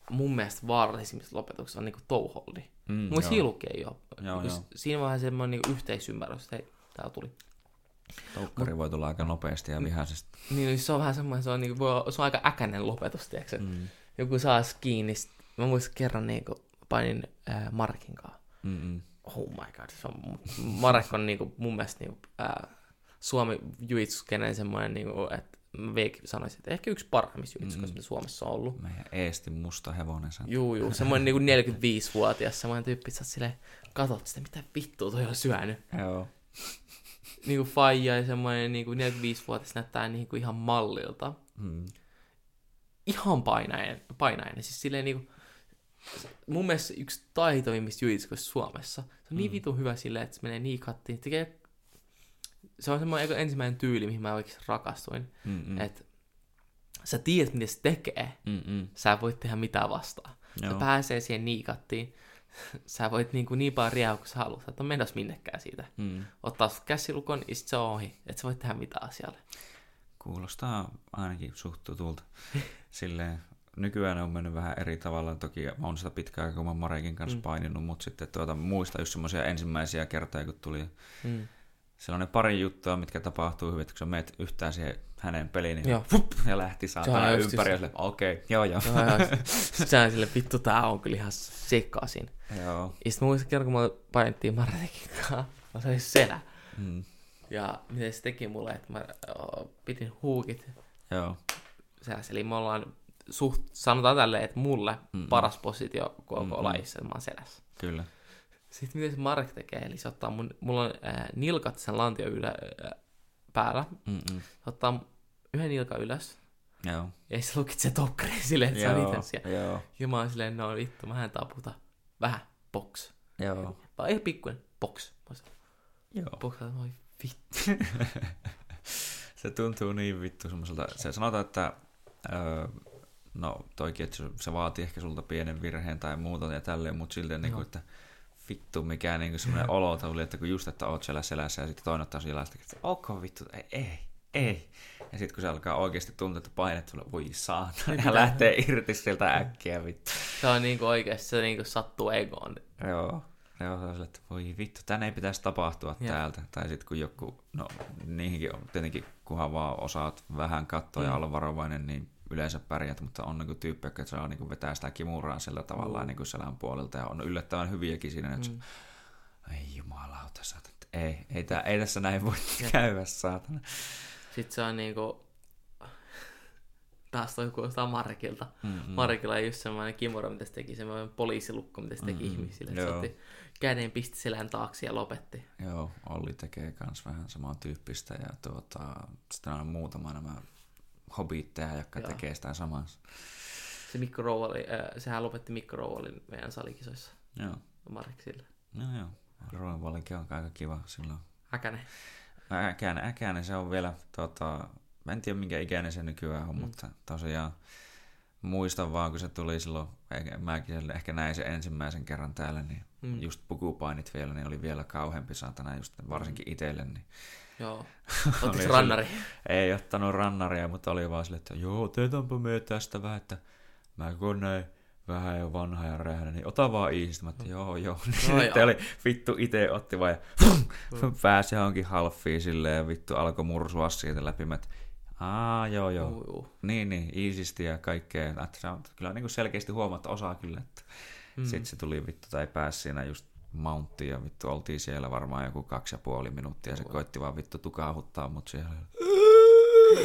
mun mielestä vaarallisimmista lopetuksista on niinku touholdi.
Mm,
Mun
joo.
ei.
Joo,
Kun
joo.
Siinä vähän semmoinen niinku yhteisymmärrys, että hei, tää tuli.
Toukkari voi tulla aika nopeasti ja vihaisesti.
Niin, niin se on vähän semmoinen, se on, niinku, voi, se on aika äkäinen lopetus, tiedätkö?
Mm.
Joku saa kiinni. Mä muistan kerran niinku, painin ää, Markin kanssa.
Mm-mm.
Oh my god, se on, Marek on niinku, mun mielestä niinku, ää, Suomi juitsuskenen semmoinen, niinku, että mä vieläkin sanoisin, että ehkä yksi parhaimmista juitsukoista, mitä Suomessa on ollut.
Meidän Eesti musta hevonen sanoo.
Juu, juu, semmoinen niinku 45-vuotias, semmoinen tyyppi, sä silleen, katot sitä, mitä vittua toi on syönyt.
Joo.
Niinku faija ja semmoinen niinku 45-vuotias näyttää niinku ihan mallilta.
Mm.
Ihan painainen, painainen. Siis silleen niinku, mun mielestä yksi taitovimmista juitsukoista Suomessa. Se on niin vitun hyvä silleen, että se menee niin kattiin. Tekee... Se on semmoinen ensimmäinen tyyli, mihin mä oikeasti rakastuin.
Mm.
Mm. Että sä tiedät, miten se tekee.
Mm-mm.
Sä voit tehdä mitä vastaan. Se
Joo.
pääsee siihen niikattiin. (laughs) Sä voit niin, kuin niin paljon riehua, kun sä haluat. Sä et ole menossa minnekään siitä.
Mm.
Ottaa sut käsilukon ja sit se on ohi. Et sä voit tehdä mitä asialle.
Kuulostaa ainakin suht tutulta. (laughs) Silleen, nykyään on mennyt vähän eri tavalla. Toki mä oon sitä pitkään kun mä Marekin kanssa. Mm. paininut, mutta sitten tuota, muista just semmoisia ensimmäisiä kertoja, kun tuli
Mm.
Siellä on ne pari juttua, mitkä tapahtuu hyvin, että kun sä meet yhtään siihen hänen peliin, niin
Joo.
fup, ja lähti saatana ympäri, ja sille, okei, okay, joo joo.
Joo, joo. Sitten sille, vittu tää on kyllä ihan sekasin.
joo.
Ja sit mä muistan kerran, kun me painettiin Martekin kanssa. Mä sain selä.
Mm.
Ja miten se teki mulle, että mä oh, pidin huukit
Joo.
selässä. Eli me ollaan suht, sanotaan tälleen, että mulle
Mm-mm.
paras positio koko
Mm-mm.
lajissa, että mä oon selässä.
Kyllä.
Sitten miten se Marek tekee, eli se ottaa mun, mulla on ää, nilkat sen lantio ylä, ää, päällä,
Mm-mm.
se ottaa yhden nilkan ylös,
Joo.
ja se lukitsee tokkariin (laughs) silleen, että se on itse siellä.
joo.
Ja mä oon silleen, no vittu, mä en taputa. Vähän, box.
Joo.
Vai ihan pikkuinen, box. Mä oon silleen,
Joo.
box, oon, vittu. (laughs)
Se tuntuu niin vittu semmoiselta, se sanotaan, että öö, no toikin, että se- se vaatii ehkä sulta pienen virheen tai muuta ja tälleen, mutta silti niin kuin, että vittu mikä niinku semmoinen olo tuli, että kun just, että oot siellä selässä ja sitten toinen ottaa selästä, että ok vittu, ei, ei, ei. Ja sitten kun se alkaa oikeasti tuntua, että paine tulee, voi saatana, ja lähtee irti sieltä äkkiä vittu.
Se on niinku oikeasti, se niinku sattuu egoon.
Joo. Joo, se on sille, että voi vittu, tän ei pitäisi tapahtua ja. täältä. Tai sitten kun joku, no niihinkin on tietenkin, kunhan vaan osaat vähän katsoa mm. ja olla varovainen, niin yleensä pärjät, mutta on niin tyyppi, joka saa niin vetää sitä kimuraa sillä tavalla mm. niin selän puolelta ja on yllättävän hyviäkin siinä, että mm. ei jumalauta, saatana. Ei, ei, tää, ei tässä näin voi ja. käydä, saatana.
Sitten se on niinku, taas toi kuulostaa Markilta. Mm-hmm. Markilla ei just semmoinen kimura, mitä se teki, semmoinen poliisilukko, mitä se teki mm-hmm. ihmisille. Se otti käden pisti selän taakse ja lopetti.
Joo, Olli tekee kans vähän samaa tyyppistä ja tuota, sitten on muutama nämä hobbitteja, jotka Joo. tekee sitä samaa.
Se Mikko Rouvali, äh, sehän lopetti Mikko Rouvalin meidän salikisoissa.
Joo.
Marksille.
No joo, Rouvalikin on aika kiva silloin.
Äkäne.
Äkäne, äkäne, se on vielä, tota, en tiedä minkä ikäinen se nykyään on, mm. mutta tosiaan muistan vaan, kun se tuli silloin, mäkin ehkä näin sen ensimmäisen kerran täällä, niin mm. just pukupainit vielä, niin oli vielä kauheampi saatana, just varsinkin itselle. Niin
Joo. (laughs) Ottiko rannari?
ei ottanut rannaria, mutta oli vaan silleen, että joo, otetaanpa me tästä vähän, että mä kun näin vähän jo vanha ja rähänä, niin ota vaan iisistä. Mä että joo, joo. (laughs) No, Sitten oli vittu itse otti vaan ja mm. (laughs) pääsi johonkin halfiin silleen ja vittu alkoi mursua siitä läpi. Mä, että Aa, joo, joo. Uh, uh. Niin, niin, iisisti ja kaikkea. Että kyllä niin kuin selkeästi huomatta osaa kyllä. Että mm. Sitten se tuli vittu tai pääsi siinä just mounttiin ja vittu oltiin siellä varmaan joku kaksi ja puoli minuuttia ja se koitti vaan vittu tukaahuttaa mut siellä.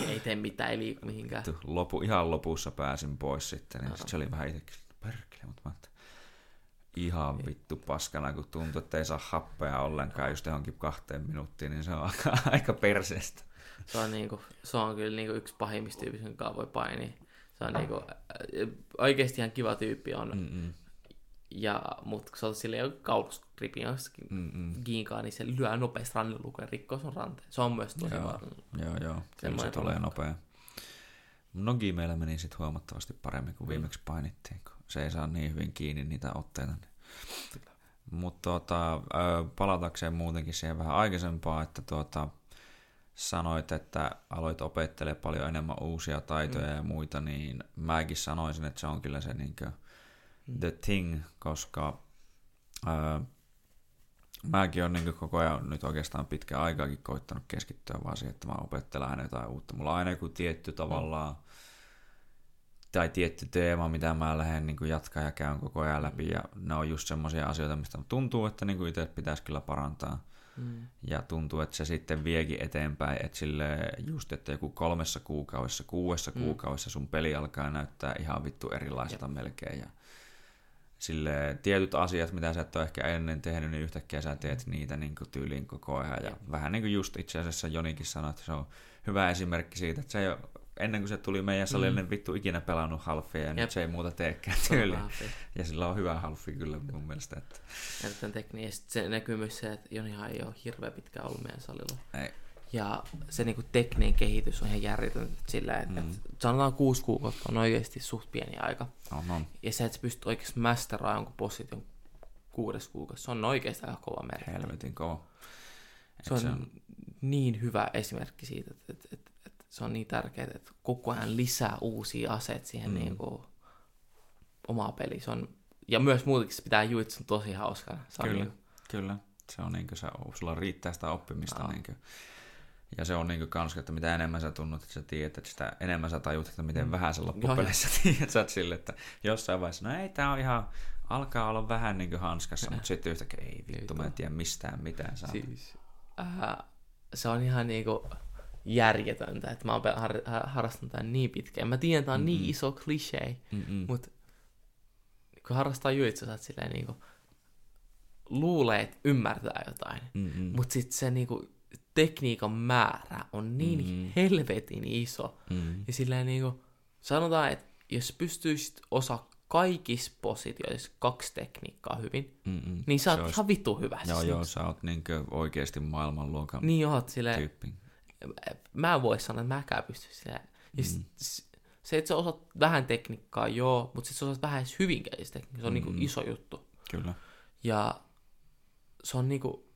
Ei tee mitään, ei liiku mihinkään. Vittu,
lopu, ihan lopussa pääsin pois sitten. Ja sit se oli vähän itsekin, perkele, mutta mä ihan vittu paskana, kun tuntuu, että ei saa happea ollenkaan just johonkin kahteen minuuttiin, niin se on (laughs) aika, aika perseestä.
Se on, niinku, se on kyllä niinku yksi pahimmista tyypistä, jonka voi painia. Se on niinku, oikeasti ihan kiva tyyppi on. Mm-mm. Ja, mutta kun sä otat silleen joku kaulusgripin jossakin giinkaan, niin se lyö nopeasti rannelukeen ja rikkoo sun ranteen. Se on myös tosi
Joo, joo, joo. Kyllä se tulee nopea. Nogi meillä meni sitten huomattavasti paremmin kuin mm. viimeksi painittiin, kun se ei saa niin hyvin kiinni niitä otteita. Mutta tuota, palatakseen muutenkin siihen vähän aikaisempaa, että tuota, sanoit, että aloit opettele paljon enemmän uusia taitoja mm. ja muita, niin mäkin sanoisin, että se on kyllä se niin kuin, the thing, koska ää, mäkin olen niin koko ajan nyt oikeastaan pitkä aikaakin koittanut keskittyä vaan siihen, että mä opettelen aina jotain uutta. Mulla on aina joku tietty tavallaan tai tietty teema, mitä mä lähden niin jatkaa ja käyn koko ajan läpi. Ja ne on just semmoisia asioita, mistä tuntuu, että niin itse pitäisi kyllä parantaa. Mm. Ja tuntuu, että se sitten viekin eteenpäin, että sille just, että joku kolmessa kuukaudessa, kuudessa mm. kuukaudessa sun peli alkaa näyttää ihan vittu erilaiselta Jep. melkein. Ja sille tietyt asiat, mitä sä et ole ehkä ennen tehnyt, niin yhtäkkiä sä teet niitä niin kuin tyyliin koko ajan. Ja vähän niin kuin just itse asiassa Jonikin sanoi, että se on hyvä esimerkki siitä, että se ei ole, ennen kuin se tuli meidän salille, mm. niin vittu ikinä pelannut halfia ja Jep. nyt se ei muuta teekään tyyli. Ja sillä on hyvä halfi kyllä mun mielestä. Että...
Tekniä. Ja se näkyy myös se, että Jonihan ei ole hirveän pitkään ollut meidän salilla.
Ei.
Ja se niinku tekninen kehitys on ihan järjetön sillä, että mm. sanotaan kuusi kuukautta on oikeasti suht pieni aika.
On, on.
Ja se, että sä pystyt oikeasti masteraa jonkun position kuudes kuukausi, se on oikeasti aika kova merkki.
Helvetin kova.
se on, se on niin hyvä esimerkki siitä, että, että, että, että se on niin tärkeää, että koko ajan lisää uusia aseet siihen mm. niin kuin, omaa peliä. Se on, ja myös muutenkin se pitää juitsun tosi hauskana.
Kyllä, niin, kyllä. Se on niin kuin se, sulla riittää sitä oppimista. Niin kuin, ja se on niin kans, että mitä enemmän sä tunnut, että sä tiedät, että sitä enemmän sä tajut, että miten mm. vähän sä loppupeleissä (laughs) tiedät. Sä sille, että jossain vaiheessa, no ei, tää on ihan, alkaa olla vähän niin kuin hanskassa, mutta sitten yhtäkkiä, ei vittu, mä en tiedä mistään mitään. Saa. Siis,
äh, se on ihan niin kuin järjetöntä, että mä oon har- harrastanut tämän niin pitkään. Mä tiedän, että on niin iso klisee, mutta kun harrastaa juitsu, sä silleen niin kuin, luulee, että ymmärtää jotain, mutta sitten se niin kuin, tekniikan määrä on niin mm. helvetin iso. Mm. Ja silleen niinku, sanotaan, että jos pystyisit osa kaikissa positioissa kaksi tekniikkaa hyvin, Mm-mm. niin sä oot olisi... ihan vittu hyvä.
Joo, siis joo, sä oot niinku oikeasti maailmanluokan
niin oot, silleen, tyyppi. Mä en voi sanoa, että mäkään pystyisin silleen. Ja mm. se, että sä osaat vähän tekniikkaa, joo, mutta sitten sä osaat vähän edes hyvinkään tekniikkaa, se on niinku mm. niinku iso juttu.
Kyllä.
Ja se on niinku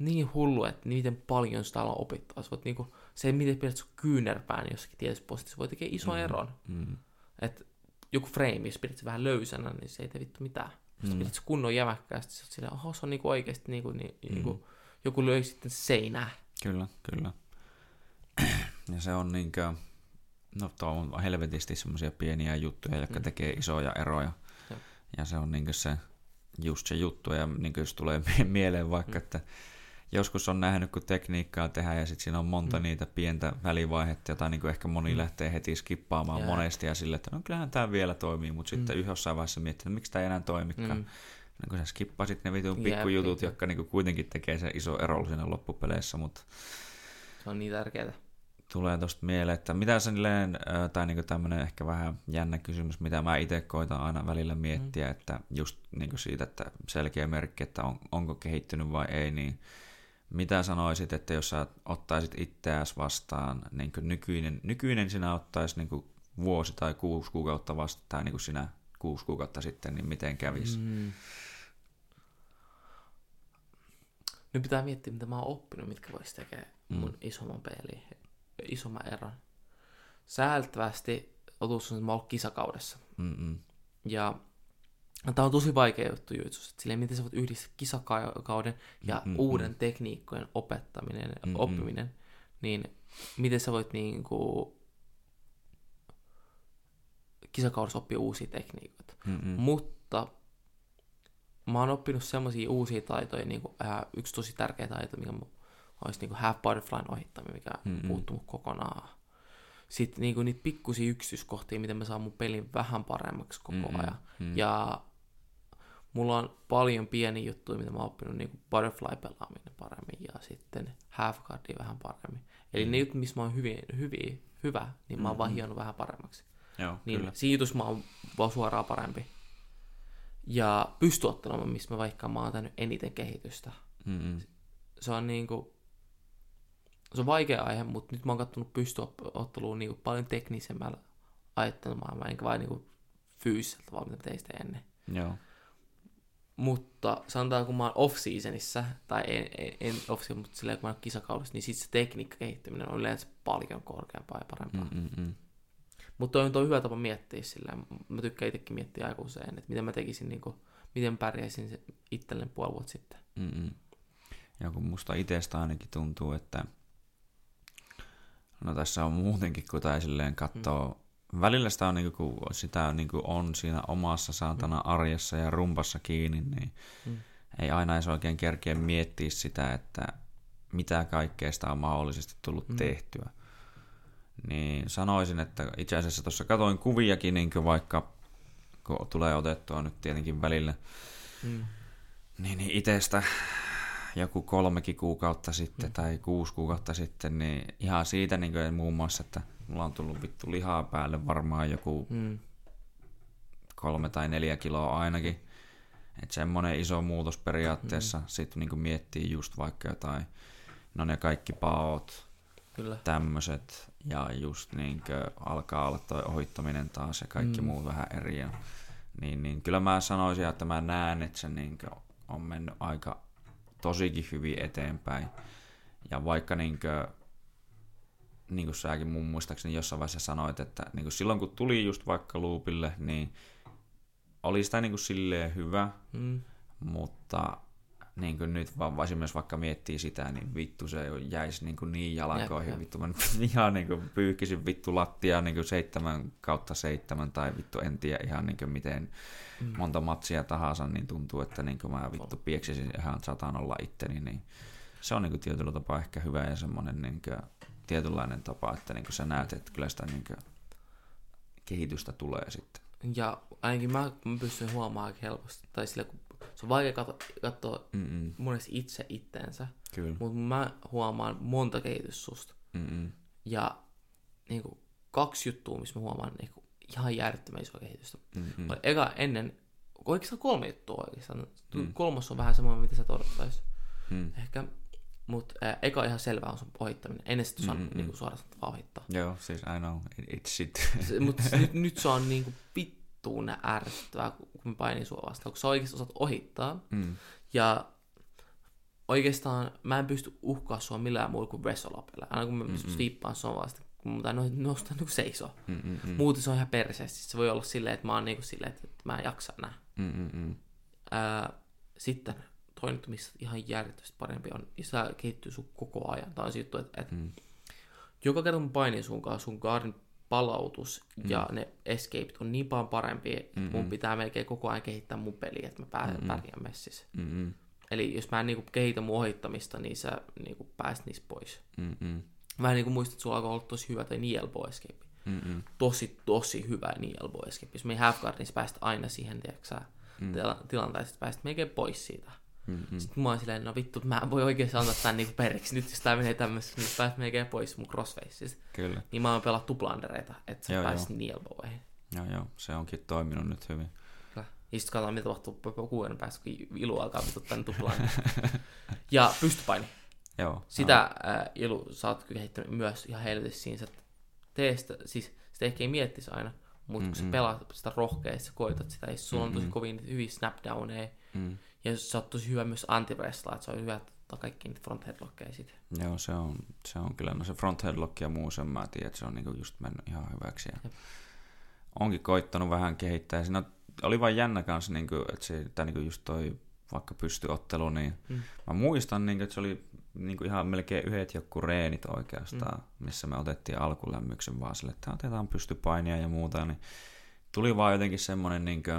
niin hullu, että miten paljon sitä on opittaa. voit niinku, se, miten pidät sun kyynärpään jossakin tietyssä positiossa, voi tekee ison mm. eron. Mm. Et joku frame, jos pidät se vähän löysänä, niin se ei tee vittu mitään. Jos mm. pidät se kunnon jämäkkäästi, sä oot silleen, oho, se on niinku oikeasti niinku, niin, mm. niinku, joku löi sitten seinää.
Kyllä, kyllä. Ja se on niinkö, no tuo on helvetisti semmoisia pieniä juttuja, jotka mm. tekee isoja eroja. Ja, ja se on niinkö se, just se juttu, ja niinkö jos tulee (laughs) mieleen vaikka, mm. että joskus on nähnyt, kun tekniikkaa tehdään ja sitten siinä on monta mm. niitä pientä välivaihetta, jota niin kuin ehkä moni mm. lähtee heti skippaamaan yeah. monesti ja sille, että no kyllähän tämä vielä toimii, mutta mm. sitten jossain vaiheessa miettii, että miksi tämä ei enää toimikaan. Mm. No, kun sä skippasit ne vitun pikkujutut, jotka niin kuin kuitenkin tekee sen iso ero siinä loppupeleissä, mutta...
Se on niin tärkeää.
Tulee tuosta mieleen, että mitä sen tai niin tämmöinen ehkä vähän jännä kysymys, mitä mä itse koitan aina välillä miettiä, mm. että just niin siitä, että selkeä merkki, että on, onko kehittynyt vai ei, niin mitä sanoisit, että jos sä ottaisit itseäsi vastaan, niin nykyinen, nykyinen sinä ottaisi niin vuosi tai kuusi kuukautta vastaan, niin kuin sinä kuusi kuukautta sitten, niin miten kävisi? Mm.
Nyt pitää miettiä, mitä mä oon oppinut, mitkä voisi tekee mm. mun isomman peliin, isomman eron. Säältävästi otus on, että mä oon kisakaudessa. Mm-mm. Ja Tämä on tosi vaikea juttu juitsussa, silleen miten sä voit yhdistää kisakauden ja mm-hmm. uuden tekniikkojen opettaminen, mm-hmm. oppiminen, niin miten sä voit niinku kisakaudessa oppia uusia tekniikoita. Mm-hmm. Mutta mä oon oppinut semmoisia uusia taitoja, niin kuin, äh, yksi tosi tärkeä taito, mikä olisi niin kuin half butterflyn ohittaminen, mikä mm-hmm. puuttuu kokonaan. Sitten niin kuin niitä pikkusia yksityiskohtia, miten mä saan mun pelin vähän paremmaksi koko mm-hmm. ajan. Mm-hmm. Ja mulla on paljon pieniä juttuja, mitä mä oon oppinut, niin kuin butterfly-pelaaminen paremmin ja sitten half guardia vähän paremmin. Eli mm. ne jutut, missä mä oon hyvin, hyvin, hyvä, niin mä oon mm-hmm. vaan vähän paremmaksi.
Joo,
niin
kyllä.
siitus mä oon vaan suoraan parempi. Ja pystyotteluma, missä mä vaikka mä oon tehnyt eniten kehitystä. Mm-hmm. Se on niinku, se on vaikea aihe, mutta nyt mä oon kattonut pystyotteluun niinku paljon teknisemmällä ajattelumaan, enkä vain niinku fyysisellä tavalla, mitä teistä ennen.
Joo.
Mutta sanotaan, kun mä oon off-seasonissa, tai en, en, en off mutta silleen, kun mä oon kisakaudessa, niin sitten se tekniikka kehittyminen on yleensä paljon korkeampaa ja parempaa. Mm-mm. Mutta on, on hyvä tapa miettiä sillä. Mä tykkään itsekin miettiä aika usein, että miten mä tekisin, niin kuin, miten pärjäisin itselleen puoli vuotta sitten.
Mm-mm. Ja kun musta itsestä ainakin tuntuu, että no tässä on muutenkin, kun tai silleen katsoo mm välillä sitä on, niin kuin, kun sitä niin kuin on siinä omassa saatana mm. arjessa ja rumpassa kiinni, niin mm. ei aina edes oikein kerkeä miettiä sitä, että mitä kaikkea sitä on mahdollisesti tullut mm. tehtyä. Niin sanoisin, että itse asiassa tuossa katoin kuviakin, niin kuin vaikka kun tulee otettua nyt tietenkin välillä, mm. niin, niin itsestä joku kolmekin kuukautta sitten mm. tai kuusi kuukautta sitten, niin ihan siitä niin kuin muun muassa, että mulla on tullut vittu lihaa päälle varmaan joku mm. kolme tai neljä kiloa ainakin. Että semmoinen iso muutos periaatteessa. Mm. Sitten niin miettii just vaikka jotain, no ne kaikki paot, Kyllä. tämmöiset. Ja just niin alkaa olla toi ohittaminen taas ja kaikki mm. muut vähän eri. Ja, niin, niin kyllä mä sanoisin, että mä näen, että se niin on mennyt aika tosikin hyvin eteenpäin. Ja vaikka niin kuin, niin kuin säkin mun muistaakseni jossain vaiheessa sanoit, että niin kuin silloin kun tuli just vaikka loopille, niin oli sitä niin kuin silleen hyvä, mm. mutta niin kuin nyt vaan esimerkiksi vaikka miettii sitä, niin vittu se jäisi niin, kuin niin jalkoihin. Vittu mä ihan niin kuin pyyhkisin vittu lattia niin kuin seitsemän kautta seitsemän tai vittu en tiedä ihan niin kuin miten mm. monta matsia tahansa, niin tuntuu, että niin kuin mä vittu pieksisin ihan sataan olla itteni. Niin se on niin kuin tietyllä tapaa ehkä hyvä ja semmoinen niin kuin tietynlainen tapa, että niin kuin sä näet, että kyllä sitä niin kuin kehitystä tulee sitten.
Ja ainakin mä, pystyn huomaamaan helposti, tai sillä kun se on vaikea katsoa, katsoa monesti itse itteensä, mutta mä huomaan monta kehitystä susta. Mm-mm. Ja niin kuin, kaksi juttua, missä mä huomaan niin kuin, ihan järjettömän isoa kehitystä. Mm-hmm. Eka ennen, oikeastaan kolme juttua oikeastaan. Mm. Kolmas on vähän semmoinen, mitä sä odottaisit. Mm. Ehkä mutta äh, eka ihan selvä on sun ohittaminen. Ennen sitä saa mm-hmm. niinku suoraan ohittaa.
Joo, siis I know, it's shit.
Mutta nyt, (laughs) nyt se on niinku vittuun ärsyttävää, kun mä painin sua vastaan. Kun sä oikeasti osaat ohittaa. Mm. Ja oikeastaan mä en pysty uhkaa sua millään muulla kuin Resolapella. Aina kun mä mm sviippaan sua vasta, kun mun no, nostaa niin seisoo. Mm-mm. Muuten se on ihan perseesti. Se voi olla silleen, että mä oon niin silleen, että mä en jaksa nää. Ää, sitten toinen, missä ihan järjettömästi parempi on, ja se kehittyy sun koko ajan. Tämä on se juttu, että, että mm. joka kerta kun painin sun kanssa, sun guardin palautus mm. ja ne escapeit on niin paljon parempi, että mm-hmm. mun pitää melkein koko ajan kehittää mun peliä, että mä pääsen mm-hmm. pärjään messissä. Mm-hmm. Eli jos mä en niinku kehitä mun ohittamista, niin sä niinku pääst niistä pois. Mm-hmm. Vähän niin kuin muistat, että sulla alkoi olla tosi hyvä toi Nielbo escape. Mm-hmm. Tosi, tosi hyvä Nielbo escape. Jos me half niin sä pääst aina siihen, tiedätkö mm. tilanteeseen, että pääst melkein pois siitä. Mm-hmm. Sitten mä oon silleen, no vittu, mä en voi oikein antaa tän niinku periksi. Nyt jos tää menee tämmössä, niin pääs melkein pois mun crossfaceista. Kyllä. Niin mä oon pelaa tuplandereita, että sä pääsit nielboihin.
Joo, joo, se onkin toiminut nyt hyvin.
Kyllä. Ja sitten katsotaan, mitä tapahtuu kuuden päästä, kun Ilu alkaa vittu tän tuplaan. (laughs) ja pystypaini.
Joo.
Sitä joo. Äh, Ilu, sä oot kehittänyt myös ihan helvetissä siinä, että tee sitä, siis sitä ehkä ei miettisi aina, mutta kun sä pelaat sitä rohkeasti, sä koetat sitä, ja sulla on tosi kovin hyviä snapdowneja, mm. Ja sä oot tosi hyvä myös anti että se on hyvä ottaa kaikki niitä front headlockeja sitten.
Joo, se on, se on kyllä, no se front headlock ja muu sen mä tiedän, että se on niinku just mennyt ihan hyväksi. Ja onkin koittanut vähän kehittää, siinä oli vain jännä kanssa, niinku, että se, tai niinku just toi vaikka pystyottelu, niin mm. mä muistan, niinku, että se oli niinku ihan melkein yhdet joku reenit oikeastaan, mm. missä me otettiin alkulämmyksen vaan sille, että otetaan pystypainia ja muuta, niin tuli vaan jotenkin semmoinen, niinku,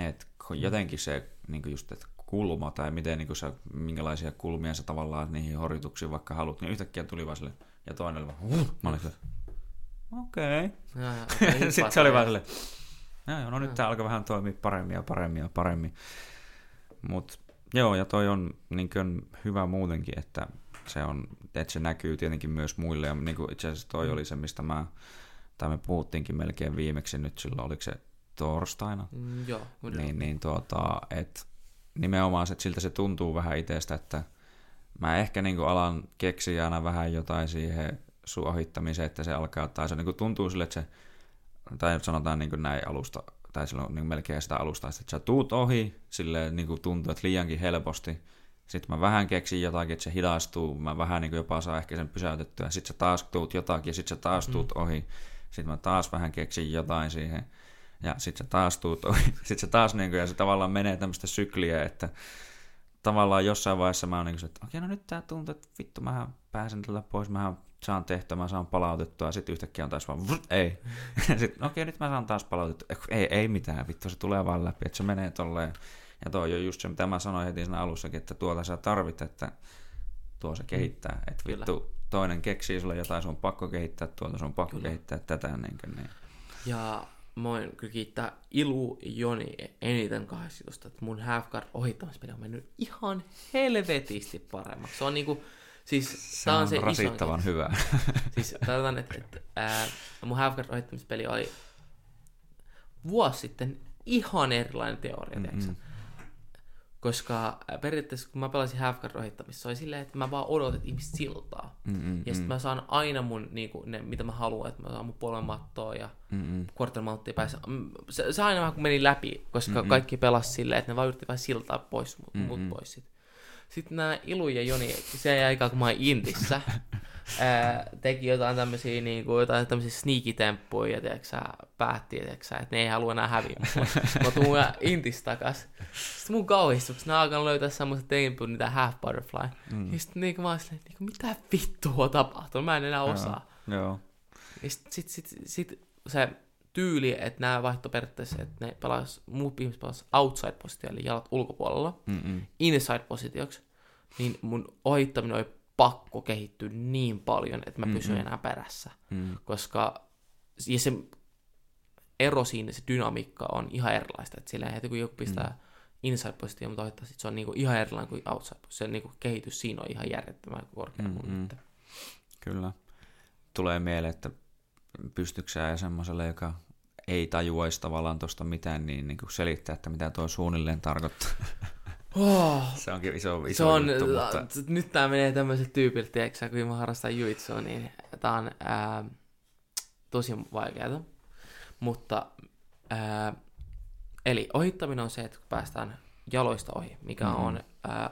että jotenkin se niinku just, että kulma tai miten niinku sä, minkälaisia kulmia sä tavallaan niihin horjutuksiin vaikka haluat, niin yhtäkkiä tuli vaan sille, ja toinen oli vaan, huh, mä olin okei. Okay. (laughs) Sitten se oli vaan silleen, joo, joo, no nyt tää alkaa vähän toimia paremmin ja paremmin ja paremmin. Mut joo, ja toi on niin kuin, hyvä muutenkin, että se, on, että se näkyy tietenkin myös muille. Ja niin kuin itse asiassa toi oli se, mistä mä, tai me puhuttiinkin melkein viimeksi nyt silloin, oliko se torstaina?
Mm, joo.
Niin, niin tuota, että nimenomaan että siltä se tuntuu vähän itsestä, että mä ehkä niin kuin alan keksiä aina vähän jotain siihen sun ohittamiseen, että se alkaa, tai se niin kuin tuntuu sille, että se, tai sanotaan niin kuin näin alusta, tai silloin niin melkein sitä alusta, että sä tuut ohi, silleen niin kuin tuntuu, että liiankin helposti, sitten mä vähän keksin jotakin, että se hidastuu, mä vähän niin kuin jopa saan ehkä sen pysäytettyä, sitten sä taas tuut jotakin, ja sitten sä taas tuut mm. ohi, sitten mä taas vähän keksin jotain siihen, ja sitten sä taas tuut ohi, sitten se taas (laughs) niin kuin, ja se tavallaan menee tämmöistä sykliä, että tavallaan jossain vaiheessa mä oon niin kuin, että okei, no nyt tää tuntuu, että vittu, mä pääsen tällä pois, mä saan tehtyä, mä saan palautettua, ja sitten yhtäkkiä on taas vaan, vrrt, ei. (laughs) sitten, okei, nyt mä saan taas palautettua. Ei, ei mitään, vittu, se tulee vaan läpi, että se menee tolleen. Ja toi on just se, mitä mä sanoin heti siinä alussakin, että tuota sä tarvit, että tuo se kehittää. Mm. Että vittu, toinen keksii sulle jotain, sun on pakko kehittää tuota, sun on pakko Kyllä. kehittää tätä. Niin, kuin, niin.
Ja mä voin kyllä kiittää Ilu Joni eniten kahdesta että mun half-guard ohittamispeli on mennyt ihan helvetisti paremmaksi. Se on niinku, Siis,
se on, on se rasittavan iso, hyvä. (laughs)
siis tarkoitan, että, että ää, mun half ohittamispeli oli vuosi sitten ihan erilainen teoria, mm-hmm. Koska periaatteessa kun mä pelasin half ohittamista, se oli silleen, että mä vaan odotin, että ihmiset siltaa. Mm-hmm. Ja sitten mä saan aina mun, niinku, ne, mitä mä haluan, että mä saan mun polvenmattoa ja mm-hmm. quarter päässä. Se, se, aina vähän kun meni läpi, koska mm-hmm. kaikki pelas silleen, että ne vaan yritti vähän siltaa pois, mut, mut pois sit. Sitten nämä Ilu ja Joni, se aikaa kun mä oon Intissä, (laughs) ää, teki jotain tämmöisiä, niin kuin, jotain tämmöisiä sneaky-temppuja, tiiäksä, päätti, tiiäksä, että ne ei halua enää häviä. mä tuun Intis takas. Sitten mun kauhistuksi, ne alkanut löytää semmoiset temput, niitä half butterfly. Mm. Ja sitten niin mä oon silleen, niin kuin, mitä vittua tapahtuu, mä en enää osaa.
Joo. Joo.
Ja sitten sit, sit, sit, se tyyli, että nämä vaihto periaatteessa, että ne pelas, muut ihmiset pelas outside positio, eli jalat ulkopuolella, Mm-mm. inside positioksi, niin mun ohittaminen oli pakko kehittyä niin paljon, että mä Mm-mm. pysyin enää perässä. Mm. Koska ja se ero siinä, se dynamiikka on ihan erilaista. Että sillä heti kun joku pistää mm. inside positio, mutta ohittaa, se on niinku ihan erilainen kuin outside positio. Se niinku kehitys siinä on ihan järjettömän korkea mm-hmm.
Kyllä. Tulee mieleen, että pystyksää semmoiselle, joka ei tajuaisi tavallaan tuosta mitään, niin, niin kuin selittää, että mitä tuo suunnilleen tarkoittaa. (laughs) Oh, se onkin iso, iso se on, juttu, mutta...
Nyt tämä menee tämmöiset tyypiltä, tiedätkö, kun mä harrastan juitsua, niin tämä on ää, tosi vaikeaa. Mutta, ää, eli ohittaminen on se, että kun päästään jaloista ohi, mikä mm-hmm. on ää,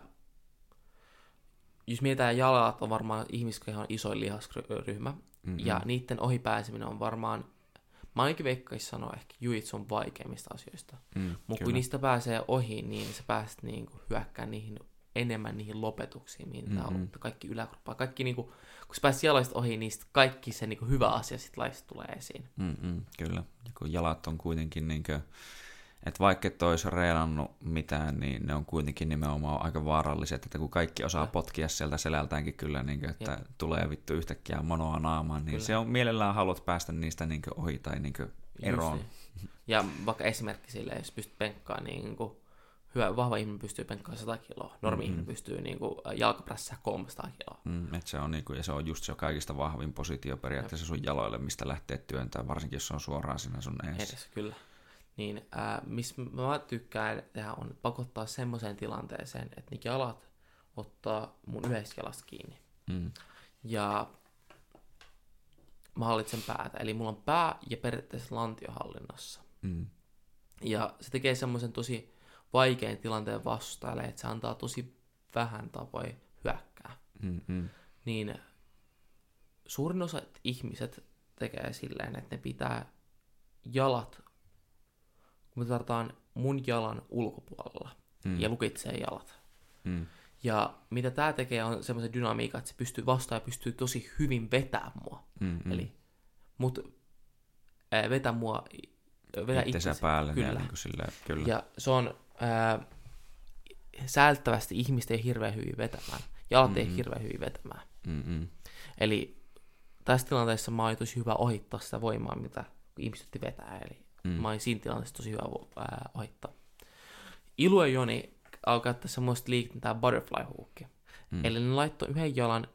jos mietitään jalat, on varmaan ihmiskehon isoin lihasryhmä, mm-hmm. ja niiden ohi pääseminen on varmaan, mä ainakin veikkaisin sanoa ehkä on vaikeimmista asioista. Mm, Mutta kun niistä pääsee ohi, niin sä pääset niinku hyökkään niihin enemmän niihin lopetuksiin, mihin mm-hmm. on kaikki yläkroppaa. Kaikki niinku, kun sä pääset jaloista ohi, niin kaikki se niinku hyvä asia sit laista tulee esiin.
Mm-hmm, kyllä, ja kun jalat on kuitenkin niinku, että vaikka et olisi reenannut mitään, niin ne on kuitenkin nimenomaan aika vaaralliset, että kun kaikki osaa potkia sieltä selältäänkin kyllä, niin kuin, että ja. tulee vittu yhtäkkiä monoa naamaan, niin kyllä. se on mielellään haluat päästä niistä niin kuin, ohi tai niin kuin, eroon.
Niin. Ja vaikka esimerkki sille, jos pystyt penkkaamaan niin kuin, hyvä, vahva ihminen pystyy penkkaamaan 100 kiloa, normi mm-hmm. pystyy niin kuin, jalkaprässä 300 kiloa.
Mm, et se on, niin kuin, ja se on just se kaikista vahvin positio periaatteessa sun jaloille, mistä lähtee työntää, varsinkin jos se on suoraan siinä sun edessä.
Edes, kyllä niin ää, missä mä tykkään tehdä on pakottaa semmoiseen tilanteeseen, että ne jalat ottaa mun yhdestä jalasta kiinni. Mm. Ja mä hallitsen päätä. Eli mulla on pää ja periaatteessa lantiohallinnassa. Mm. Ja se tekee semmoisen tosi vaikean tilanteen vastustajalle, että se antaa tosi vähän tapoja hyökkää. Mm-hmm. Niin suurin osa ihmiset tekee silleen, että ne pitää jalat kun me tarvitaan mun jalan ulkopuolella mm. ja lukitsee jalat. Mm. Ja mitä tämä tekee on semmoisen dynamiikan, että se pystyy vastaan ja pystyy tosi hyvin vetämään mua. Mm-hmm. Eli mut ää, vetä mua,
vetä itse päälle. Kyllä. Niin silleen, kyllä.
Ja se on ää, säältävästi ihmistä ei hirveän hyvin vetämään. Jalat mm-hmm. ei hirveän hyvin vetämään. Mm-hmm. Eli tässä tilanteessa mä olin tosi hyvä ohittaa sitä voimaa, mitä ihmiset vetää. Eli Mm. Mä olin siinä tilanteessa tosi hyvä ää, ohittaa. Ilu ja Joni alkaa käyttää semmoista liikettä butterfly hookki. Mm. Eli ne laittoi yhden jalan,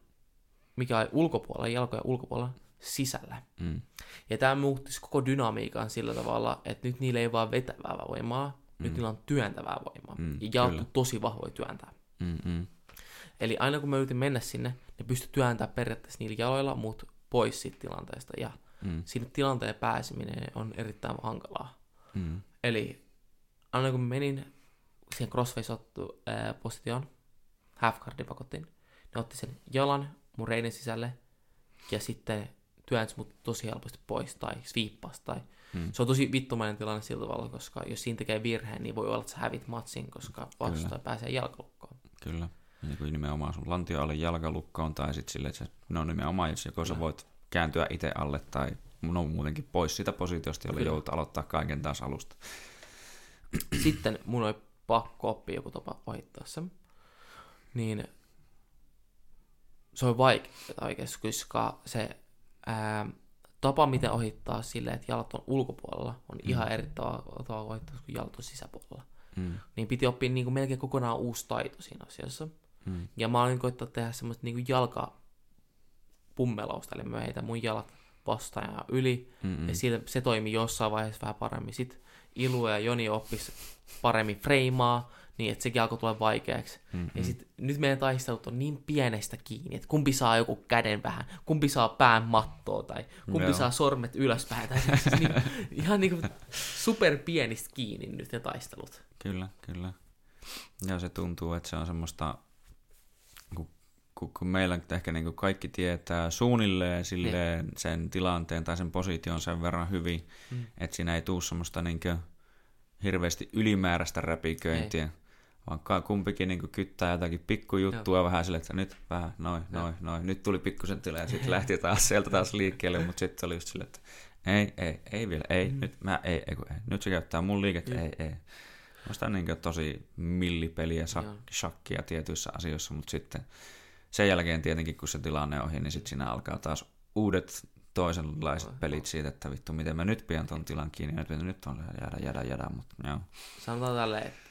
mikä oli ulkopuolella, jalkojen ulkopuolella, sisällä. Mm. Ja tämä muutti koko dynamiikan sillä tavalla, että nyt niillä ei vaan vetävää voimaa, mm. nyt niillä on työntävää voimaa. Mm, ja jalat tosi vahvoja työntää. Mm-mm. Eli aina kun mä yritin mennä sinne, ne pystyi työntämään periaatteessa niillä jaloilla mut pois siitä tilanteesta. Ja mm. sinne tilanteen pääseminen on erittäin hankalaa. Mm. Eli aina kun menin siihen crossface-positioon, half guardin pakottiin, ne otti sen jalan mun reinin sisälle ja sitten työnsi mut tosi helposti pois tai sweeppasi tai mm. se on tosi vittumainen tilanne sillä tavalla, koska jos siinä tekee virheen, niin voi olla, että sä hävit matsin, koska vastustaja pääsee jalkalukkoon.
Kyllä. Niin kuin nimenomaan sun lantio alle jalkalukkoon tai sitten silleen, että no nimenomaan, jos joko sä voit kääntyä itse alle tai no muutenkin pois siitä positiosta, jolla joudut aloittaa kaiken taas alusta.
Sitten mun oli pakko oppia joku tapa ohittaa sen. Niin se on vaikea oikeasti, koska se ää, tapa, miten ohittaa silleen, että jalat on ulkopuolella, on mm. ihan eri tavalla ohittaa kuin jalat on sisäpuolella. Mm. Niin piti oppia niin kuin melkein kokonaan uusi taito siinä asiassa. Mm. Ja mä olin koittaa tehdä semmoista niin kuin jalka pummelausta, eli mä heitän mun jalat vastaajan yli, Mm-mm. ja siitä, se toimi jossain vaiheessa vähän paremmin. Sitten Ilu ja Joni oppis paremmin freimaa, niin että sekin alkoi tulla vaikeaksi. Mm-hmm. Ja sit, nyt meidän taistelut on niin pienestä kiinni, että kumpi saa joku käden vähän, kumpi saa pään mattoa, tai kumpi Joo. saa sormet ylöspäin. Tai siis, siis niin, (laughs) ihan niin kuin super pienistä kiinni nyt ne taistelut.
Kyllä, kyllä. Ja se tuntuu, että se on semmoista kun, kun meillä ehkä niin kuin kaikki tietää suunnilleen silleen niin. sen tilanteen tai sen position sen verran hyvin, mm. että siinä ei tule semmoista niin kuin hirveästi ylimääräistä räpiköintiä, ei. vaan kumpikin niin kuin kyttää jotakin pikkujuttua Joo. vähän sille, että nyt vähän noin, noin, noin, nyt tuli pikkusen tila ja sitten (laughs) lähti taas sieltä taas liikkeelle, mutta sitten oli just silleen, että ei, ei, ei vielä, ei, mm. nyt mä, ei, ei, ei, nyt se käyttää mun liiket, ei, ei. Musta niin tosi millipeliä, shakkia tietyissä asioissa, mutta sitten sen jälkeen tietenkin, kun se tilanne on ohi, niin sitten siinä alkaa taas uudet toisenlaiset oh, pelit siitä, että vittu, miten mä nyt pidän ton tilan kiinni, nyt, nyt on jäädä, jäädä, jäädä, mutta joo.
Sanotaan tälleen, että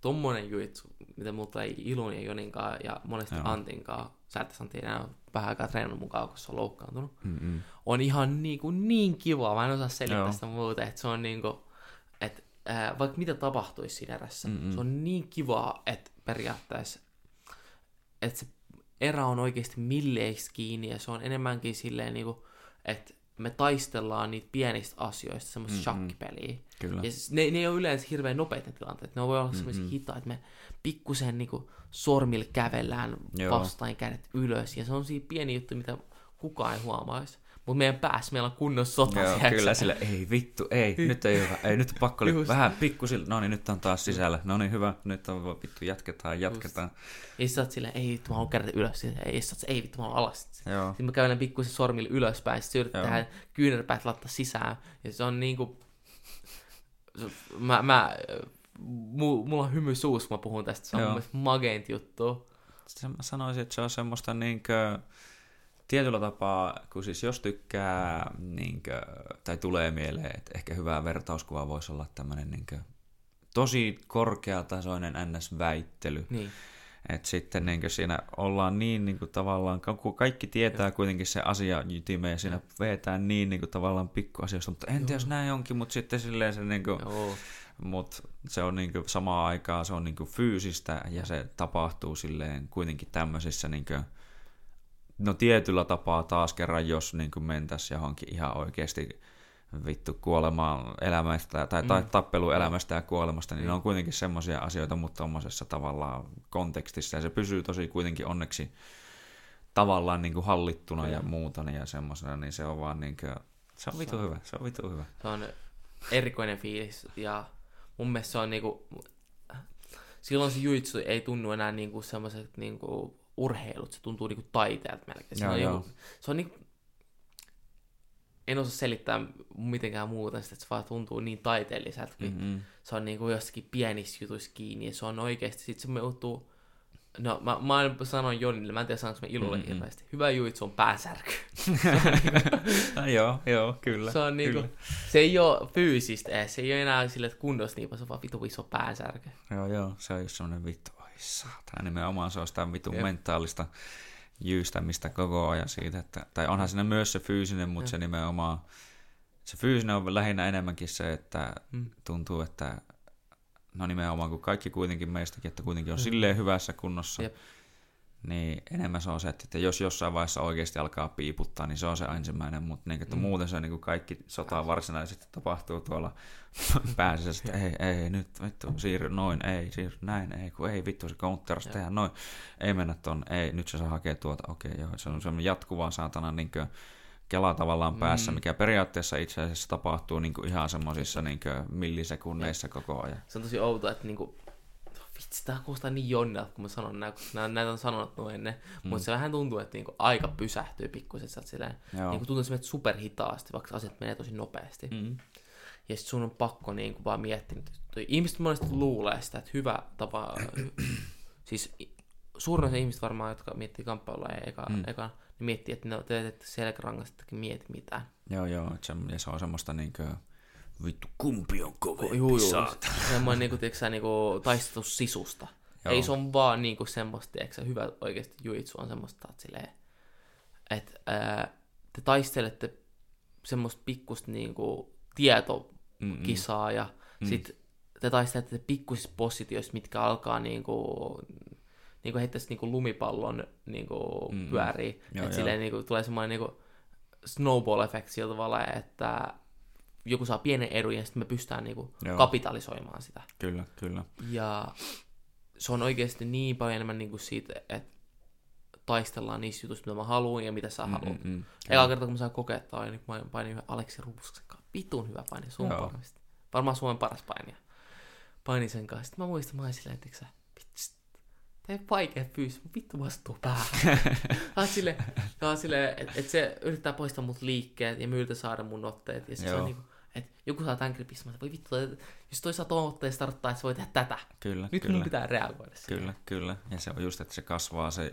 tommonen juitsu, mitä multa ei Ilun ja Joninkaan ja monesti joo. Antinkaan, sä et Antti enää vähän aikaa treenannut mukaan, kun se on loukkaantunut, Mm-mm. on ihan niin, kuin niin kiva, mä en osaa selittää joo. sitä muuta, että se on niin kuin, että äh, vaikka mitä tapahtuisi siinä erässä, Mm-mm. se on niin kivaa, että periaatteessa että se erä on oikeasti milleiksi kiinni ja se on enemmänkin silleen, niin kuin, että me taistellaan niitä pienistä asioista, semmoista mm-hmm. shakkipeliä.
Kyllä.
Ja siis ne, ne ei ole yleensä hirveän nopeita tilanteita. Ne voi olla mm-hmm. semmoisia hitaita, että me pikkusen niinku sormilla kävellään
Joo.
vastaan kädet ylös. Ja se on siinä pieni juttu, mitä kukaan ei huomaisi. Mutta meidän päässä meillä on kunnon sota.
Joo,
tiedätkö
kyllä
sä?
sille, ei vittu, ei, nyt ei hyvä, ei, nyt on pakko oli vähän pikkusil, no niin, nyt on taas sisällä, no niin, hyvä, nyt on vittu, jatketaan, jatketaan.
Ja sä oot silleen, ei vittu, mä haluan kädet ylös. Sitten, ei, sä oot, ei vittu, mä haluan alas.
Joo,
Sitten mä kävelen pikkusen sormilla ylöspäin, sitten yritän tehdä kyynärpäät laittaa sisään. Ja se on niinku... Mä, mä, mu, mulla on hymy suus, kun mä puhun tästä. Se on mun mielestä mageinti juttu.
se, mä sanoisin, että se on semmoista niinkö, tietyllä tapaa, kun siis jos tykkää, niinkö, tai tulee mieleen, että ehkä hyvä vertauskuva voisi olla tämmöinen niinkö, tosi korkeatasoinen NS-väittely.
Niin.
Että sitten niin siinä ollaan niin, niin kuin tavallaan, kun kaikki tietää kuitenkin se asia ytime ja siinä vetään niin, niin kuin tavallaan pikkuasioista, mutta entä jos näin onkin, mutta sitten silleen se, niin kuin,
Joo.
mut se on niin kuin samaan aikaan se on niin kuin fyysistä ja se tapahtuu silleen kuitenkin tämmöisissä niin kuin, no tietyllä tapaa taas kerran, jos niin kuin mentäisiin johonkin ihan oikeasti vittu kuolemaan elämästä tai, tai
Mm.
tappelu elämästä ja kuolemasta, niin
Niin.
ne on kuitenkin semmoisia asioita, mutta tuommoisessa tavallaan kontekstissa ja se pysyy tosi kuitenkin onneksi tavallaan niin kuin hallittuna ja
Kyllä.
muuta niin ja semmoisena, niin se on vaan niin kuin, se on vitu hyvä, se on vitu hyvä.
Se on erikoinen fiilis. Ja mun mielestä se on niinku... Silloin se juitsu ei tunnu enää niinku semmoiset niinku urheilut. Se tuntuu niinku taiteelta melkein. Se
Joo,
on,
joo.
niinku, se on niinku... En osaa selittää mitenkään muuta sitä, että se vaan tuntuu niin taiteelliselta, kun
Mm-hmm.
se on niinku jostakin pienissä jutuissa kiinni, ja se on oikeasti, sit se muuttuu, no mä, mä sanon Jonille, mä en tiedä sanonko mä Ilulle
Mm-mm.
mm-hmm. hirveästi, hyvä juitsu on päänsärky.
no, (laughs) joo, joo, kyllä.
se on niinku,
kyllä.
se ei oo fyysistä edes, se ei oo enää sille, että kunnossa niin, vaan se on vaan vitu iso päänsärky.
Joo, joo, se on just semmoinen vittu, saatana, nimenomaan se on sitä vitun
Jep.
mentaalista jyystämistä koko ajan siitä, että, tai onhan siinä myös se fyysinen, mutta
Jep.
se nimenomaan, se fyysinen on lähinnä enemmänkin se, että
Mm.
tuntuu, että no nimenomaan kun kaikki kuitenkin meistäkin, että kuitenkin on
Mm.
silleen hyvässä kunnossa,
Jep.
Niin enemmän se on se, että jos jossain vaiheessa oikeasti alkaa piiputtaa, niin se on se ensimmäinen, mutta niin, että
Mm.
muuten se niin kuin kaikki sota varsinaisesti tapahtuu tuolla (laughs) pääsisässä, että ei, ei, nyt vittu, siirry noin, ei, siirry näin, ei, kun ei, vittu se counterista
Joo.
tehdä noin, ei mennä ton, ei, nyt se saa hakea tuota, okei, joo, se on semmoinen jatkuva saatana niin kuin, kela tavallaan päässä,
Mm.
mikä periaatteessa itse asiassa tapahtuu niin kuin ihan semmoisissa niin kuin millisekunneissa koko ajan.
Se on tosi outoa, että niinku, vitsi, tää kuulostaa niin jonnelta, kun mä sanon näin, kun nää, näitä on sanonut noin ennen, mm. mutta se vähän tuntuu, että niinku aika pysähtyy pikkusen, sä silleen, niinku tuntuu, että superhitaasti, vaikka asiat menee tosi nopeasti.
Mm.
Ja sit sun on pakko niinku vaan miettiä. Ihmiset monesti luulee sitä, että hyvä tapa... (clears throat) siis suurin osa ihmistä varmaan, jotka miettii kamppailua ja eka,
Mm.
eka niin miettii, että ne teet että selkärangasta, mieti mitään.
Joo, joo, ja se on semmoista niinkö, vittu kumpi on kovempi,
Juu, juu.
saatana.
Semmoinen niinku, tiedätkö, sä, niinku taistelu sisusta.
Joo.
Ei se on vaan niinku semmoista, tiedätkö, sä, hyvä oikeasti juitsu on semmoista, että silleen, että ää, te taistelette semmoista pikkusta niinku tietokisaa ja
Mm.
sit te taistelette pikkusissa positioissa, mitkä alkaa niinku, niinku heittäisi niinku lumipallon niinku
Mm,
pyörii.
Joo,
että silleen niinku, tulee semmoinen niinku snowball-efekti sillä tavalla, että joku saa pienen edun ja sitten me pystytään niinku
Joo.
kapitalisoimaan sitä.
Kyllä, kyllä.
Ja se on oikeasti niin paljon enemmän niinku siitä, että taistellaan niissä jutuissa, mitä mä haluan ja mitä sä haluat.
Mm, mm,
Eka kerta, kun mä sain kokea toi, niin mä painin yhden Aleksi Ruusksen kanssa. Vitun hyvä paini sun
Joo.
Varmaan Suomen paras painija. Painin sen kanssa. Sitten mä muistan, mä olin silleen, että sä, vitsi, tää vaikea mutta vittu mä astuu päähän. Tää silleen, tää on silleen että et se yrittää poistaa mut liikkeet ja mä yritän saada mun otteet. Ja se
Joo.
on niinku, että joku saa tämän gripistä, mä voi vittu, jos toi saa tuon otteen starttaa, että se voi tehdä tätä.
Kyllä,
Nyt
kyllä.
pitää reagoida siihen.
Kyllä, kyllä. Ja se on just, että se kasvaa se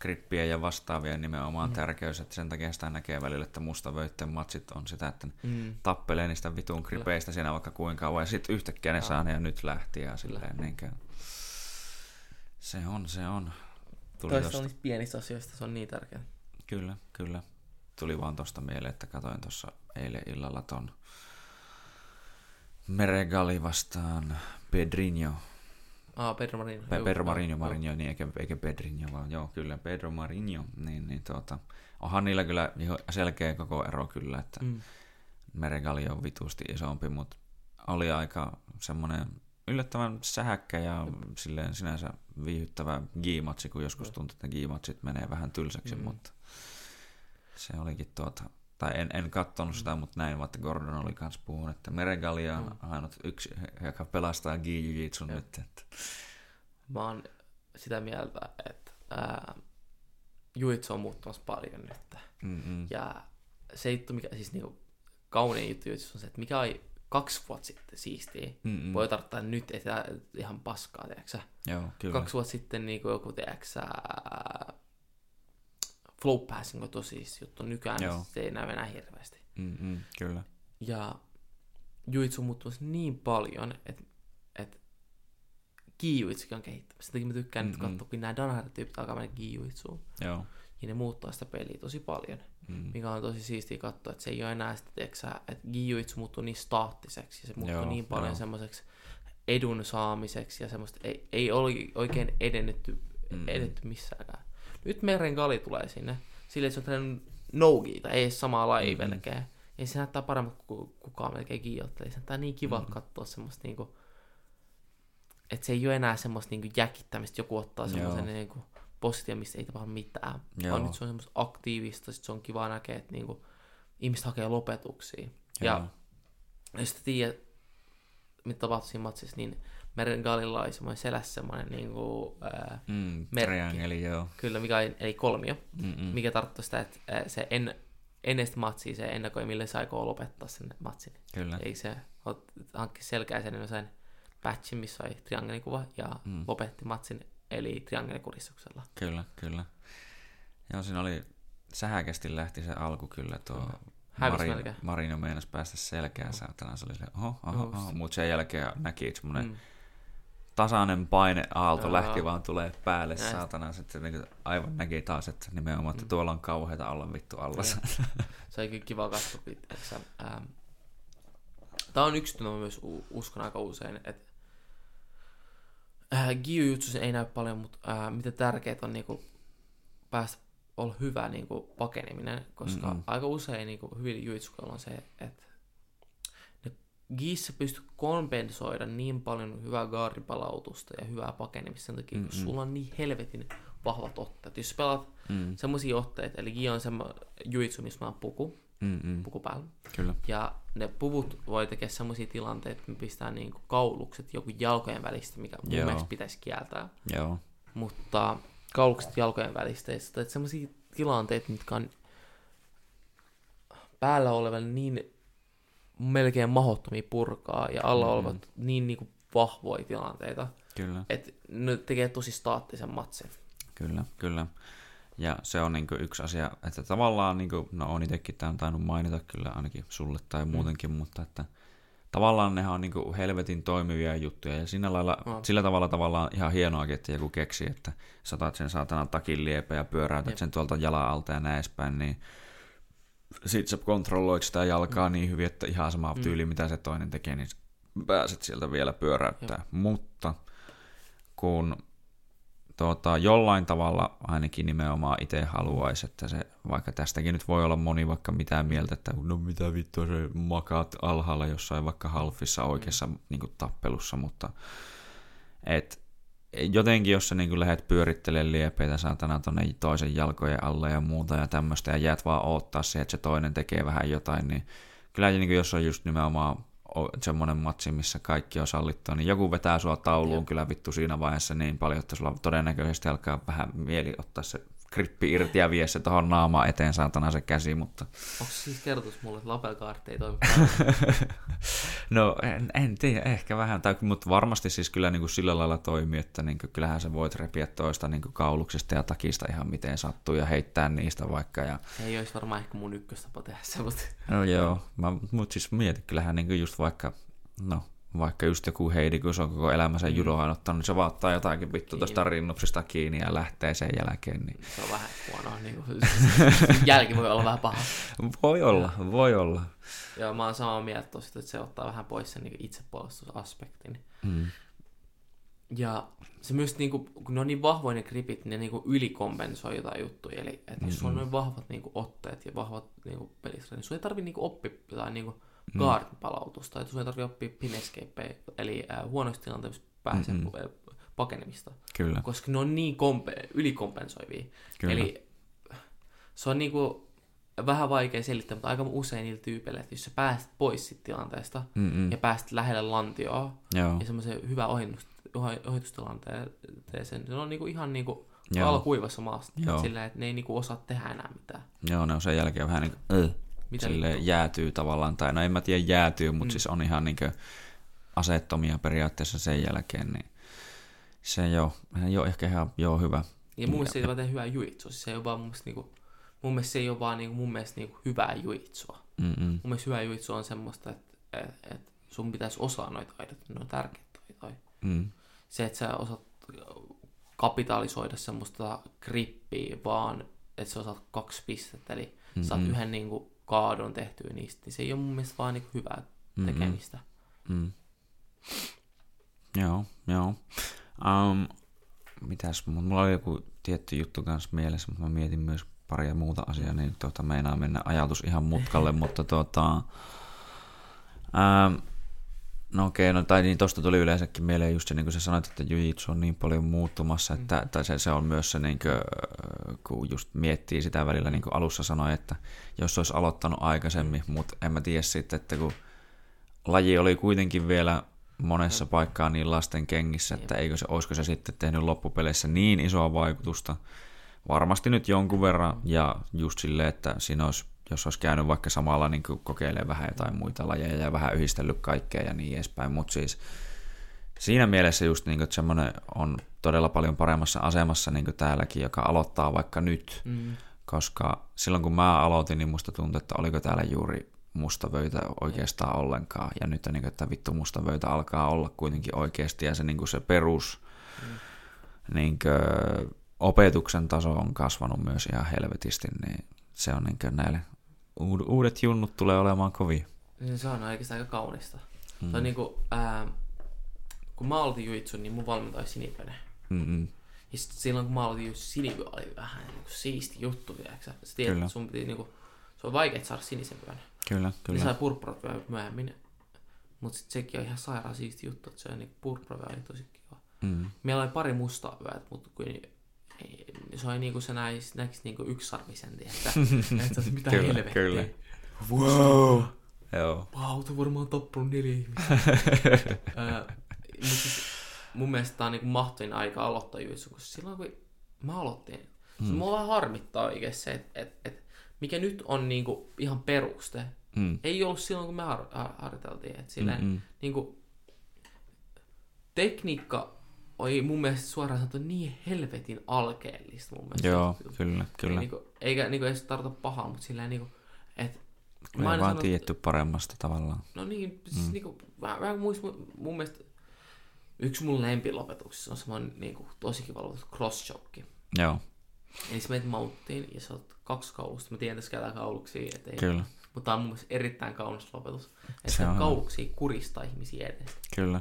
grippien ja vastaavien nimenomaan mm. tärkeys, että sen takia sitä näkee välillä, että mustavöitten matsit on sitä, että ne
Mm.
tappelee niistä vitun gripeistä siinä vaikka kuinka kauan, ja sitten yhtäkkiä ne saa ne ja nyt lähti, ja silleen niinkö. Se on, se on. Tuli
Toista
tosta,
on niistä pienistä asioista, se on niin tärkeää.
kyllä, kyllä. Tuli vaan tosta mieleen, että katoin tuossa eilen illalla ton Meregali vastaan Pedrinho
Ah, Pedro Marinho.
Pe- Pedro Marinho,
joo.
Marinho, niin eikä, eikä Pedrinho, vaan joo, kyllä Pedro Marinho, niin, niin tuota, onhan niillä kyllä selkeä koko ero kyllä, että
Mm.
Meregali on vitusti isompi, mutta oli aika semmoinen yllättävän sähäkkä ja silleen sinänsä viihyttävä G-matsi, kun joskus tuntuu, että G-matsit menee vähän tylsäksi,
Mm.
mutta se olikin tuota, tai en, en katsonut sitä, mutta näin, vaikka Gordon oli kanssa puhunut, että Meregali on
Mm.
ainut yksi, joka pelastaa
Joo.
nyt. Että,
Mä oon sitä mieltä, että ää, Juitsu on muuttumassa paljon nyt.
mm-mm.
Ja se juttu, mikä siis niinku kaunein juttu Juitsussa on se, että mikä oli kaksi vuotta sitten siistiä,
Mm-mm.
voi tarkoittaa nyt, että ihan paskaa, tiedätkö
Joo, kyllä.
Kaksi vuotta sitten niin joku, tiedätkö flow passing on tosi juttu. Nykyään
Joo.
se ei näy enää hirveästi.
Mm-mm, kyllä.
Ja Juitsu on muuttumassa niin paljon, että, että Kijuitsukin on kehittämässä. Sitäkin mä tykkään nyt
Mm-mm.
katsoa, kun nämä Danhard-tyypit alkaa mennä Kijuitsuun.
Joo.
Ja ne muuttaa sitä peliä tosi paljon.
Mm.
Mikä on tosi siistiä katsoa, että se ei ole enää sitä, että Jiu-Jitsu muuttuu niin staattiseksi ja se muuttuu
Joo,
niin paljon semmoiseksi edun saamiseksi ja semmoista ei, ei ole oikein edennytty,
Mm.
edetty missäänkään. Nyt Meren Gali tulee sinne että se on tällainen no tai ei edes samaa lajia
Mm-mm.
melkein. Ja se näyttää paremmin kuin kukaan melkein kiiottelee. Se näyttää niin kiva
Mm.
katsoa semmoista niinku, että se ei ole enää semmoista niinku jäkittämistä, joku ottaa semmoisen niinku positio, mistä ei tapahdu mitään.
Joo.
Vaan nyt se on semmoista aktiivista, sit se on kiva näkeä, että niinku, ihmiset hakee lopetuksia.
Joo.
Ja jos te tiedät, mitä tapahtui siinä matsissa, niin Meren Galilla oli semmoinen selässä semmoinen niinku, ää,
Mm,
merkki.
triangeli, joo.
kyllä, mikä oli, eli kolmio,
Mm-mm.
mikä tarkoittaa sitä, että ää, se en, ennen sitä matsia se ennakoi, millä se aikoo lopettaa sen matsin.
Kyllä.
Eli se hankki selkäisen sen patchin, missä oli triangelikuva, ja
Mm.
mm. lopetti matsin, eli triangelikurissuksella.
Kyllä, kyllä. Joo, siinä oli sähäkästi lähti se alku kyllä tuo
Hävisi
Marin,
melkein.
Marino meinasi päästä selkään, saatana. Se oli se, oho, oho, oho. Mutta sen jälkeen näki, semmoinen
Mm.
Tasainen paineaalto
Joo.
lähti vaan tulee päälle,
Näin.
saatana. Sitten niin aivan näki taas, että nimenomaan, että tuolla on kauheita olla vittu alla.
Joo. Se kyllä kiva katsoa, sä, ähm, Tämä on yksi, mä myös uskon aika usein, että äh, Giu-jutsu ei näy paljon, mutta äh, mitä tärkeää on niinku, päästä olla hyvä niinku, pakeneminen, koska
Mm-mm.
Mm-mm. aika usein niinku, hyvillä jutsukoilla on se, että Giissä pystyy kompensoida niin paljon hyvää gaardipalautusta ja hyvää pakenemista sen takia, kun
Mm-mm.
sulla on niin helvetin vahvat otteet. Jos pelaat
Mm,
semmoisia otteita, eli Gi on semmoinen juitsu, missä on puku,
mm, mm,
puku päällä.
kyllä.
Ja ne puvut voi tehdä semmoisia tilanteita, että me pistää niinku kaulukset joku jalkojen välistä, mikä mun
Joo.
mielestä pitäisi kieltää.
Joo.
Mutta kaulukset jalkojen välistä, ja sitten semmoisia tilanteita, mitkä on päällä olevalle niin melkein mahottomia purkaa, ja alla
Mhm.
olevat niin niinku vahvoja tilanteita,
Kyllä.
että ne tekee tosi staattisen matsin.
Kyllä, kyllä. Ja se on niin yksi asia, että tavallaan, niin kuin, no on itsekin tämän tainnut mainita kyllä ainakin sulle tai muutenkin, mm. mutta että tavallaan nehän on niin helvetin toimivia juttuja ja siinä lailla,
No.
sillä tavalla tavallaan ihan hienoakin, että joku keksi, että satat sen saatanan takin liepe ja pyöräytät
Jep.
sen tuolta jalan alta ja näin edespäin, niin sit sä kontrolloit sitä jalkaa mm. niin hyvin, että ihan sama
Mm.
tyyli, mitä se toinen tekee, niin pääset sieltä vielä pyöräyttää. Mutta kun tuota, jollain tavalla ainakin nimenomaan itse haluaisi, että se, vaikka tästäkin nyt voi olla moni vaikka mitään mieltä, että no mitä vittua se makaat alhaalla jossain vaikka halfissa oikeassa mm. niin tappelussa, mutta et, jotenkin jos sä niin lähdet pyörittelemään liepeitä saatana tonne toisen jalkojen alle ja muuta ja tämmöistä ja jäät vaan odottaa siihen, että se toinen tekee vähän jotain, niin kyllä niin jos on just nimenomaan semmoinen matsi, missä kaikki on sallittua, niin joku vetää sua tauluun
Jep.
kyllä vittu siinä vaiheessa niin paljon, että sulla todennäköisesti alkaa vähän mieli ottaa se krippi irti ja vie se tuohon naamaan eteen saatana se käsi, mutta
Onko siis kertoisi mulle, että lapelkaartti ei toimi? (laughs)
no en, en tiedä, ehkä vähän, tai, mutta varmasti siis kyllä niin kuin sillä lailla toimii, että niin kuin, kyllähän sä voit repiä toista niin kuin kauluksista ja takista ihan miten sattuu ja heittää niistä vaikka ja
ei olisi varmaan ehkä mun ykköstapa tehdä se, mutta
No joo, mä, mut siis mietin, kyllähän niin just vaikka, no vaikka just joku Heidi, kun se on koko elämänsä mm. judohan ottanut, niin se vaan ottaa jotakin vittu tuosta rinnuksesta kiinni ja lähtee sen jälkeen. Niin.
se on vähän huonoa. Niin kuin, (laughs) jälki voi olla vähän paha.
Voi olla, voi olla.
Ja mä oon samaa mieltä tosta, että se ottaa vähän pois sen niin itsepuolustusaspektin.
Mm.
Ja se myös, niinku, kun ne on niin vahvoja ne gripit, ne niinku ylikompensoi jotain juttuja. Eli että mm-hmm. jos sulla on noin vahvat niinku, otteet ja vahvat niinku, pelissä, niin sun ei tarvi niinku, oppia jotain niinku, mm. Guardin palautusta. Että sun ei tarvi oppia pinescapeja, eli äh, huonoista tilanteista pääsee mm-hmm. pakenemista.
Kyllä.
Koska ne on niin kompe- ylikompensoivia. Kyllä. Eli se on niinku vähän vaikea selittää, mutta aika usein niillä tyypeillä, että jos sä pääset pois siitä tilanteesta Mm-mm. ja pääset lähelle lantioa Joo. ja semmoisen hyvä ohennus, ohitustilanteeseen, se on niinku ihan niinku alkuivassa maassa, sillä että ne ei niinku osaa tehdä enää mitään.
Joo, ne on sen jälkeen vähän niinku, äh, Mitä sille niinku? jäätyy tavallaan, tai no en mä tiedä jäätyy, mutta mm. siis on ihan niinku asettomia periaatteessa sen jälkeen, niin se ei ole, ei ole ehkä ihan joo hyvä.
Ja mun mielestä se ei ole hyvää juitsu, siis se ei ole vaan mun mielestä niinku mun mielestä se ei ole vaan niinku, mun mielestä niinku hyvää juitsua. Mm-mm. Mun mielestä hyvää juitsua on semmoista, että et, et sun pitäisi osaa noita taitoja, ne on tärkeitä taitoja. Mm. Se, että sä osaat kapitalisoida semmoista grippiä vaan, että sä osaat kaksi pistettä, eli Mm-mm. saat yhden niinku kaadon tehtyä niistä, niin se ei ole mun mielestä vaan niinku hyvää tekemistä. Mm.
Joo, joo. Um, mitäs, mulla oli joku tietty juttu kanssa mielessä, mutta mä mietin myös paria muuta asiaa, niin tuota, meinaa mennä ajatus ihan mutkalle, (laughs) mutta tuota, ää, no okei, no tai niin tosta tuli yleensäkin mieleen just se, niin kuin sä sanoit, että jujitsu on niin paljon muuttumassa, että mm. tai se, se on myös se, niin kuin, kun just miettii sitä välillä, niin kuin alussa sanoi, että jos olisi aloittanut aikaisemmin, mutta en mä tiedä sitten, että kun laji oli kuitenkin vielä monessa paikkaa niin lasten kengissä, että eikö se, olisiko se sitten tehnyt loppupeleissä niin isoa vaikutusta, varmasti nyt jonkun verran, ja just silleen, että siinä olisi, jos olisi käynyt vaikka samalla niin kokeilemaan vähän jotain muita lajeja ja vähän yhdistellyt kaikkea ja niin edespäin, mutta siis siinä mielessä just niin kuin, että semmoinen on todella paljon paremmassa asemassa niin kuin täälläkin, joka aloittaa vaikka nyt, mm. koska silloin kun mä aloitin, niin musta tuntui, että oliko täällä juuri musta vöytä oikeastaan ollenkaan, ja nyt niin kuin, että vittu musta vöytä alkaa olla kuitenkin oikeasti, ja se, niin kuin se perus mm. niin kuin, opetuksen taso on kasvanut myös ihan helvetisti, niin se on niin näille uudet junnut tulee olemaan kovin.
Niin se on oikeastaan aika kaunista. Mm. Se on niin kuin, ää, kun mä aloitin juitsun, niin mun valmentaja Sinipönen. Mm-mm. Ja sit silloin kun mä aloitin juitsun, Sinipö oli vähän niin kuin siisti juttu, tiedätkö sä? tiedät, että sun piti niin kuin, se on vaikea saada sinisen vyön.
Kyllä, kyllä.
Ne sai purppurat myöhemmin. Mutta sitten sekin on ihan sairaan siisti juttu, että se on niin purppura oli tosi kiva. Mm. Meillä oli pari mustaa vyöt, mutta kun se oli niinku se näis, näkisi niinku yksisarvisen, (laughs) että, että se mitä kyllä, helvettiä. Kyllä.
Wow. Joo.
Wow, tuo varmaan tappunut neljä ihmistä. (laughs) mutta siis, mun mielestä tää on niinku mahtuin aika aloittaa jutsu, koska silloin kun mä aloitin, mm. se mua vähän harmittaa oikein se, että et, et, mikä nyt on niinku ihan peruste, mm. ei ollut silloin kun me har- har- harjoiteltiin. Että silleen, mm-hmm. niinku, tekniikka oli mun mielestä suoraan sanottu niin helvetin alkeellista mun mielestä.
Joo, kyllä, kyllä. Ei,
niinku, eikä niinku edes tarkoita pahaa, mutta silleen niinku, että
mä ei vaan tietty paremmasta tavallaan.
No niin, siis mm. niinku, vähän, vähän muista, mun mielestä yksi mun lempilopetuksissa on semmoinen niinku, tosi kiva lopetus, cross choke.
Joo.
Eli sä menet mauttiin ja sä oot kaksi kaulusta. Mä tiedän, että käytetään kauluksia. Ettei,
Kyllä.
Mutta tämä on mun mielestä erittäin kaunis lopetus. Että se on kauluksia kuristaa ihmisiä edes.
Kyllä.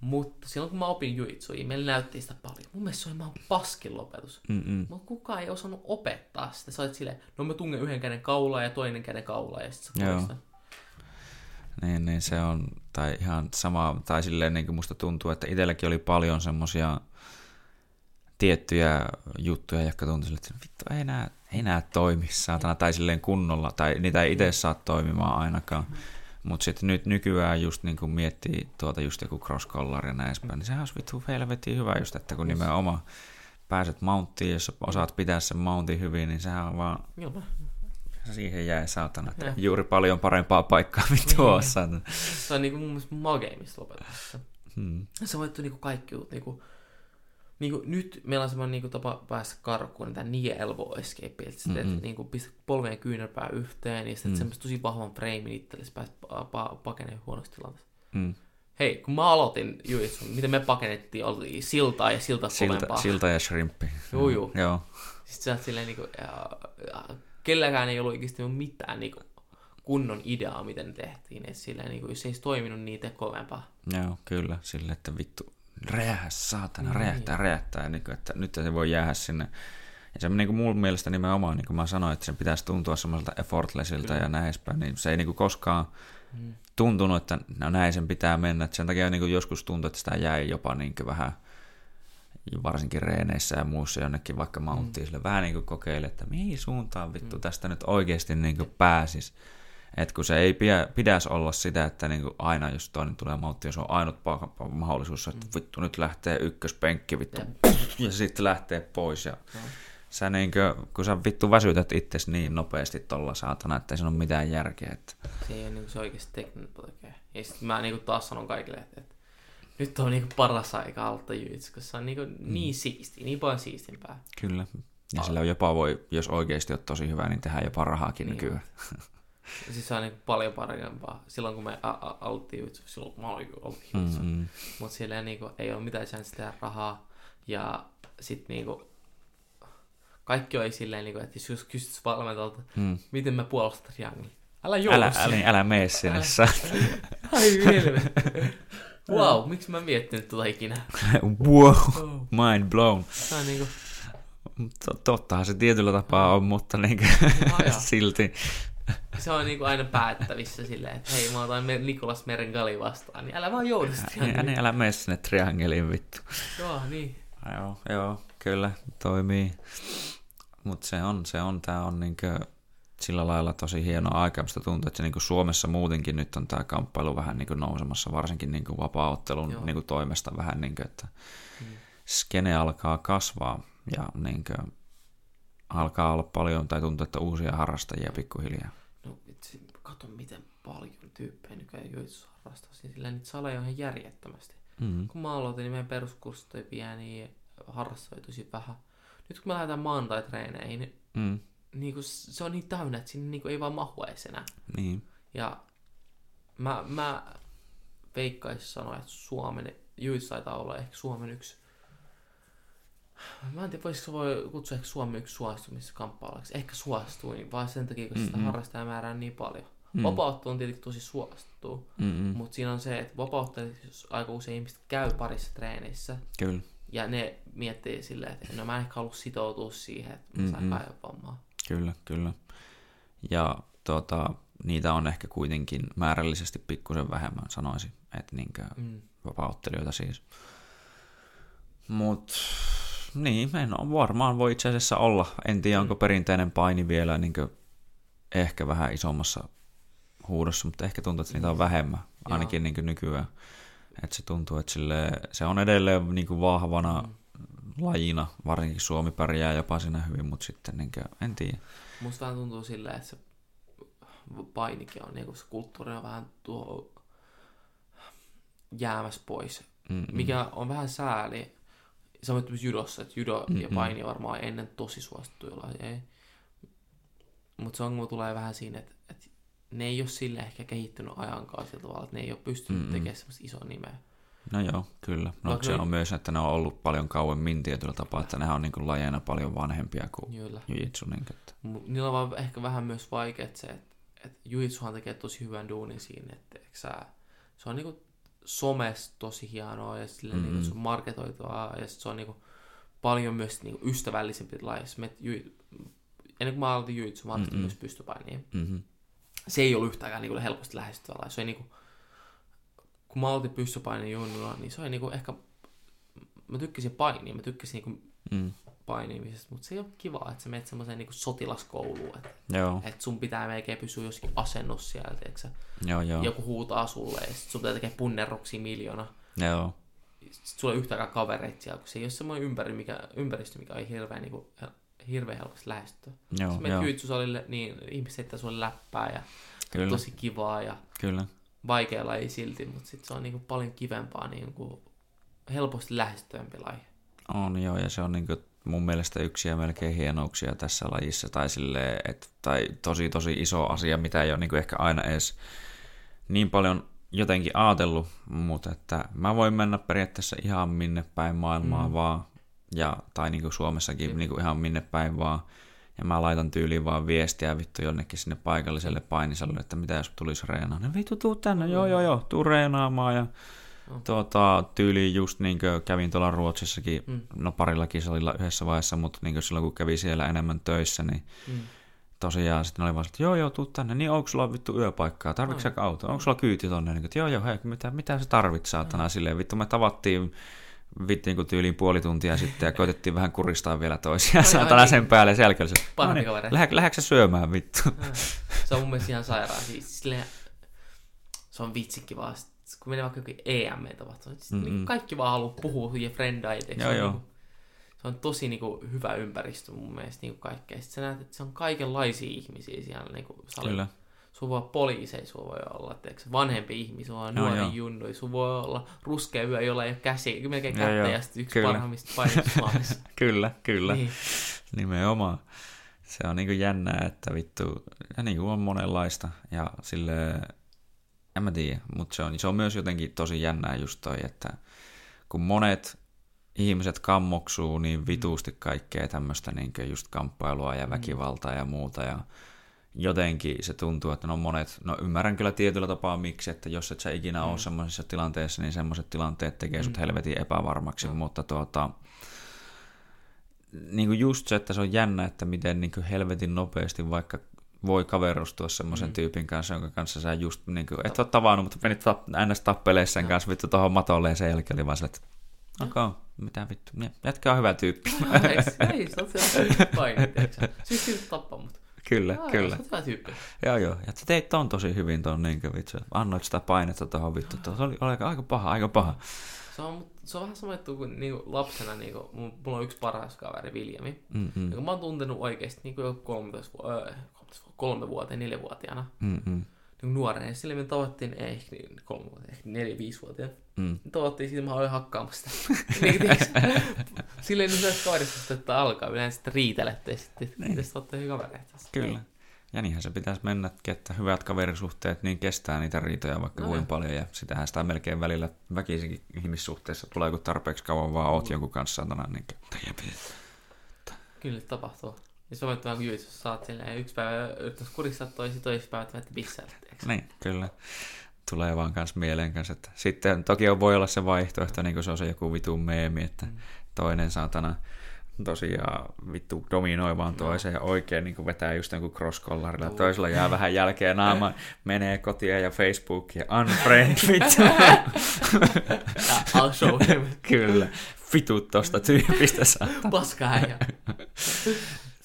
Mutta silloin kun mä opin juitsua, meillä näytti sitä paljon. Mun mielestä se oli ihan paskin lopetus. Mutta kukaan ei osannut opettaa sitä. Sä olit silleen, no mä tungen yhden käden kaulaa ja toinen käden kaulaa ja sitten
Joo. Niin, niin se on, tai ihan sama, tai silleen niin kuin musta tuntuu, että itselläkin oli paljon semmosia tiettyjä juttuja, jotka tuntui että vittu ei nää, ei nää toimi saatana, tai silleen kunnolla, tai niitä ei itse saa toimimaan ainakaan. Mm-hmm mutta sitten nyt nykyään just niin kuin miettii tuota just joku cross collar ja näin niin sehän olisi vittu helvetin hyvä just, että kun nimenomaan pääset mounttiin, jos osaat pitää sen mountin hyvin, niin sehän on vaan... Joo. Siihen jäi saatana, että juuri paljon parempaa paikkaa vittu niin.
saatana. Se on niinku mun mielestä mageimista lopetuksessa. Hmm. Se voittu niinku kaikki niinku, niin kuin, nyt meillä on semmoinen niin tapa päästä karkuun, tämä knee elbow escape, että mm-hmm. et, niin kuin, pistät polveen kyynärpää yhteen, ja sitten mm. semmoista tosi vahvan freimin itsellesi pääset pa- pa- pakeneen huonosta tilanteesta. Mm. Hei, kun mä aloitin juitsun, miten me pakennettiin, oli siltaa ja silta
silta, silta ja shrimppi. (laughs)
Joo, joo.
joo.
Sitten sä oot silleen, niin kuin, ja, ja, kelläkään ei ollut oikeasti mitään niin kuin, kunnon ideaa, miten ne tehtiin. Et silleen, niin kuin, jos ei se toiminut, niin tee kovempaa.
Joo, kyllä. Sille, että vittu, räjähä, saatana, räjähtää, räjähtää, ja niin kuin, että nyt se voi jäädä sinne. Ja se niin kuin mun mielestä nimenomaan, niin kuin mä sanoin, että sen pitäisi tuntua semmoiselta effortlessilta ja näin edespäin, niin se ei niin kuin koskaan mm. tuntunut, että no näin sen pitää mennä. Että sen takia niin kuin joskus tuntui, että sitä jäi jopa niin kuin vähän, varsinkin reeneissä ja muissa jonnekin vaikka mounttiin, mm. sille vähän niin kuin kokeile, että mihin suuntaan vittu mm. tästä nyt oikeasti niin kuin pääsis. Että kun se ei pidä, pidäisi olla sitä, että niin kuin aina jos toinen tulee mauttiin, se on ainut mahdollisuus, että mm. vittu nyt lähtee ykköspenkki vittu ja, (laughs) ja sitten lähtee pois. Ja no. sä niin kuin, kun sä vittu väsytät itsesi niin nopeasti tolla saatana, että ei se ole mitään järkeä. Että...
Se ei ole niin se oikeasti tekninen tekee. Ja sitten mä niin kuin taas sanon kaikille, että, että nyt on niin kuin paras aika aloittaa jyits, koska se on niin, kuin mm. niin siisti, niin paljon siistimpää.
Kyllä. Ja sillä jopa voi, jos oikeasti on tosi hyvä, niin tehdään jopa rahaakin niin. nykyään. (laughs)
Siis se on niin paljon parempaa. Silloin kun me aloittiin jutsu, silloin mä olin ollut mm-hmm. Mutta siellä niin kuin, ei ole mitään chance tehdä rahaa. Ja sitten niin kuin, kaikki oli silleen, niin kuin, että jos kysyt valmentajalta, mm. miten mä puolustan triangeli. Älä juo
älä, älä, älä mene sinne.
Ai Wow, miksi mä en miettinyt tuota ikinä? (laughs)
wow, mind blown. Tämä on niinku... Tottahan se tietyllä tapaa on, mutta niin (laughs) silti (laughs)
se on niinku aina päättävissä silleen, että hei, mä otan Nikolas Merengali vastaan, niin älä vaan joudu
sitten. Ja, niin, älä mene sinne triangeliin vittu.
Joo, niin.
Joo, joo, kyllä, toimii. Mutta se on, se on, tää on niinku sillä lailla tosi hieno aika, mistä tuntuu, että se niinku Suomessa muutenkin nyt on tämä kamppailu vähän niinku nousemassa, varsinkin niinku vapaa-ottelun niinku toimesta vähän, niinku, että mm. skene alkaa kasvaa ja niinku, alkaa olla paljon, tai tuntuu, että uusia harrastajia pikkuhiljaa.
Kato miten paljon tyyppejä nykyään joissa harrastaa, niin sillä niitä saleja on ihan järjettömästi. Mm-hmm. Kun mä aloitin, niin meidän peruskurssit oli pieni, harrastajia tosi vähän. Nyt kun me lähdetään maantai-treeneihin, niin, mm. niin kun se on niin täynnä, että sinne niin ei vaan mahu edes enää.
Niin.
Ja mä, mä veikkaisin sanoa, että Suomen, Juissa taitaa olla ehkä Suomen yksi Mä en tiedä, voisiko voi kutsua ehkä Suomi yksi suostumiskamppailuksi. Ehkä suostuin, vaan sen takia, kun sitä harrastajamäärää on niin paljon. Mm. Vapauttu on tietenkin tosi suosittu, mm-hmm. mutta siinä on se, että vapauttajat aika usein ihmiset käy parissa treenissä.
Kyllä.
Ja ne miettii silleen, että no mä en ehkä halua sitoutua siihen, että mä saan vammaa.
Kyllä, kyllä. Ja tota, niitä on ehkä kuitenkin määrällisesti pikkusen vähemmän, sanoisin, että niinkö mm. vapauttelijoita siis. Mutta niin, en ole, varmaan voi itse asiassa olla. En tiedä, onko perinteinen paini vielä niin ehkä vähän isommassa huudossa, mutta ehkä tuntuu, että niitä on vähemmän, ainakin niin nykyään. Että se tuntuu, että sille, se on edelleen niin kuin vahvana mm. lajina, varsinkin Suomi pärjää jopa siinä hyvin, mutta sitten niin kuin, en tiedä.
Musta vähän tuntuu silleen, että se painikin on, niin kuin se kulttuuri on vähän tuo jäämässä pois, Mm-mm. mikä on vähän sääli, samoin myös judossa, että judo mm-hmm. ja paini varmaan ennen tosi suosittuja lajeja. Mutta se ongelma tulee vähän siinä, että ne ei ole sille ehkä kehittynyt ajankaan sillä tavalla, että ne ei ole pystynyt mm-hmm. tekemään semmoista isoa nimeä.
No joo, kyllä. No se on myös, että ne on ollut paljon kauemmin tietyllä tapaa, että ne on niin lajeina paljon vanhempia kuin Kyllä. jujitsu. Niin että...
Niillä on vaan ehkä vähän myös vaikea se, että, että jujitsuhan tekee tosi hyvän duunin siinä, että sä, se on niin kuin somessa tosi hienoa ja sille mm-hmm. niin se on marketoitua ja se on niin kuin, paljon myös niin kuin, ystävällisempi ju, ennen kuin mä aloitin jujitsu, mä aloitin mm-hmm. myös pystypainiin. Mm-hmm. Se ei ollut yhtään niin kuin, helposti lähestyvä laji. Se oli, niin kuin, kun mä aloitin pystypainiin junnuna, niin se oli niin kuin, ehkä, mä tykkäsin painia, mä tykkäsin niin kuin, mm painimisesta, mutta se ei ole kiva, että sä menet semmoiseen niin sotilaskouluun, että,
joo.
että sun pitää melkein pysyä jossakin asennossa sieltä, sä?
Joo, joo.
joku huutaa sulle ja sit sun pitää tekee punnerroksia miljoona.
Joo.
Sitten sulla ei yhtäkään kavereita siellä, kun se ei ole semmoinen ympäri, mikä, ympäristö, mikä on hirveän, niin kuin, hirveän helposti lähestyä. Joo, Sä menet jyytsusalille, niin ihmiset heittää sulle läppää ja Kyllä. tosi kivaa ja
Kyllä.
vaikealla ei silti, mutta sitten se on niin kuin, paljon kivempaa, niin kuin, helposti lähestyvämpi laji.
On joo, ja se on niin kuin, mun mielestä yksi ja melkein hienouksia tässä lajissa, tai, sille, et, tai tosi tosi iso asia, mitä ei ole niin ehkä aina edes niin paljon jotenkin ajatellut, mutta että mä voin mennä periaatteessa ihan minne päin maailmaa mm. vaan, ja, tai niin kuin Suomessakin mm. niin kuin ihan minne päin vaan, ja mä laitan tyyliin vaan viestiä vittu jonnekin sinne paikalliselle painisalle, että mitä jos tulisi reenaa. Ne vittu tuu tänne, mm. joo joo joo, tuu reenaamaan ja Oh. Tuota, tyyli just niin kävin tuolla Ruotsissakin, mm. no parilla kisalilla yhdessä vaiheessa, mutta niin silloin kun kävi siellä enemmän töissä, niin mm. tosiaan sitten oli vaan että joo joo, tuu tänne, niin onko sulla vittu yöpaikkaa, tarvitsetko oh. auto, onko sulla kyyti tonne, niin että joo joo, hei, mitä, mitä sä tarvit saatana, oh. silleen vittu me tavattiin vittiin kuin tyyliin puoli tuntia sitten ja koitettiin vähän kuristaa vielä toisiaan. Saatana sen päälle sen jälkeen se, no niin, lähdekö syömään vittu?
se on mun mielestä ihan sairaan. Siis, silleen, se on vitsikki vaan, kun menee vaikka jokin siis mm-hmm. niin kaikki vaan haluaa puhua ja frendaita. Joo, joo. Niin se on tosi niin kuin, hyvä ympäristö mun mielestä niin kaikkea. Sitten sä näet, että se on kaikenlaisia ihmisiä siellä niin kuin, Kyllä sun voi poliisei, sun voi olla teeksi, vanhempi ihminen, sun voi nuori no, junnui, sun voi olla ruskea yö, jolla ei ole käsi, melkein kättä ja, ja sitten yksi kyllä. parhaimmista painosta (laughs)
Kyllä, kyllä. Niin. Nimenomaan. Se on niinku jännää, että vittu, ja niinku on monenlaista, ja sille en mä tiedä, mutta se on, se on myös jotenkin tosi jännää just toi, että kun monet ihmiset kammoksuu niin vituusti kaikkea tämmöistä niin just kamppailua ja mm. väkivaltaa ja muuta, ja jotenkin se tuntuu, että no monet, no ymmärrän kyllä tietyllä tapaa miksi, että jos et sä ikinä mm. ole semmoisessa tilanteessa, niin semmoiset tilanteet tekee sut mm. helvetin epävarmaksi, mm. mutta tuota, niin kuin just se, että se on jännä, että miten niin kuin helvetin nopeasti vaikka voi kaverustua semmoisen mm. tyypin kanssa, jonka kanssa sä just niin kuin, et ole tavannut, mutta menit ns. tappelemaan sen kanssa vittu tuohon matolle ja sen jälkeen oli vaan että okay, mitä vittu, jätkä on hyvä tyyppi.
ei, ei, se on se paini, Siis tappaa mut.
Kyllä, Aa, kyllä.
Se hyvä tyyppi.
Joo, joo. Ja sä teit ton tosi hyvin ton, niin vitsi. Annoit sitä painetta tuohon vittu. Se oli, oli aika paha, aika paha.
Se on, se on vähän sama juttu kuin, niin kuin lapsena, niin kuin, mulla on yksi paras kaveri, Viljami. Mm-hmm. Ja mä oon tuntenut oikeasti niin kuin jo 13, äh, kolme vuoteen, neljä vuotiaana. Mm-hmm niin nuorena. Ja sille me tavattiin, ei ehkä niin kolme vuotta, ehkä neljä, viisi vuotta. Mm. Tavattiin siitä, mä olin hakkaamassa sitä. (laughs) niin, silleen niin se kaverista, että alkaa yleensä sitten riitelette ja sitten niin. sitten olette hyviä kavereita.
Kyllä. Ja niinhän se pitäisi mennä, että hyvät kaverisuhteet niin kestää niitä riitoja vaikka no, paljon. Ja sitähän sitä melkein välillä väkisinkin ihmissuhteessa tulee, kun tarpeeksi kauan vaan oot mm. jonkun kanssa satana. Niin...
Kyllä tapahtuu. Ja se on vähän jos saat silleen yksi päivä yrittäisi kuristaa toisi, toisi päivä että bissällä.
Niin, kyllä. Tulee vaan kans mieleen kanssa, että sitten toki voi olla se vaihtoehto, niin kuin se on se joku vitun meemi, että mm. toinen saatana tosiaan vittu dominoi vaan toiseen ja oikein niin vetää just jonkun cross-collarilla. Toisella jää vähän jälkeen naama, (laughs) menee kotiin ja Facebookia, unfriend (laughs) vittu.
I'll show him. (laughs)
Kyllä, vitut tosta tyypistä saattaa.
Paska äijä.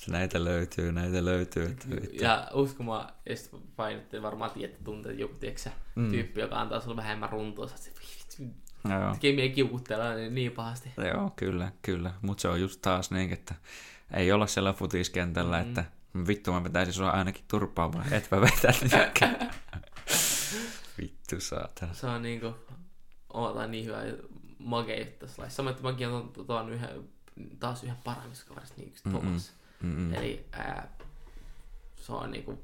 Näitä löytyy, näitä löytyy. Että
ja uskomaan, ja sitten varmaan tiedätte tunteet joku tiedätkö, mm. tyyppi, joka antaa sulle vähemmän runtoa, sä Joo. tekee meidän kiukuttelua niin, niin pahasti.
Joo, kyllä, kyllä. Mutta se on just taas niin, että ei olla siellä futiskentällä, mm. että vittu mä vetäisin sua ainakin turpaan, vaan et mä vetä (laughs) Vittu saatana.
Se on niinku, omataan niin hyvä makea juttu tässä laissa. Samoin, että mäkin on tuon yhden, taas yhden kaverista, niin yksi Thomas. Mm-mm. Eli ää, se on niinku,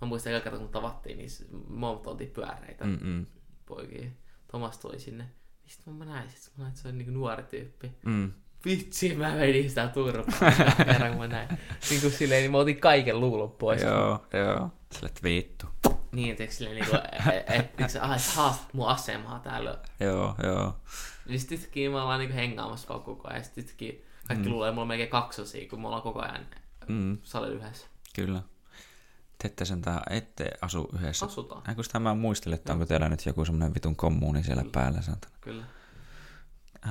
mä muistan eka kertaa kun tavattiin, niin me oltiin pyöreitä Mm-mm. poikia. Tomas tuli sinne. Sitten mä näin, sit mä näin, että se on niinku nuori tyyppi. Mm. Vitsi, mä vedin sitä turpaa kerran, kun mä näin. Niin kuin silleen, niin mä otin kaiken luulun pois.
Joo, joo. Sille vittu.
Niin, että silleen niinku, että et, ah, et haastat mun asemaa täällä.
Joo, joo.
Niin sitten yhtäkkiä me ollaan niinku hengaamassa koko ajan. Ja yhtäkkiä kaikki mm. luulee, mulla on melkein kaksosia, kun me ollaan koko ajan mm. salilla yhdessä.
Kyllä. Te ette sentään, ette asu yhdessä.
Asutaan.
Eikö sitä mä muistelin, että onko teillä nyt joku semmoinen vitun kommuuni siellä Kyllä. päällä? Santana.
Kyllä.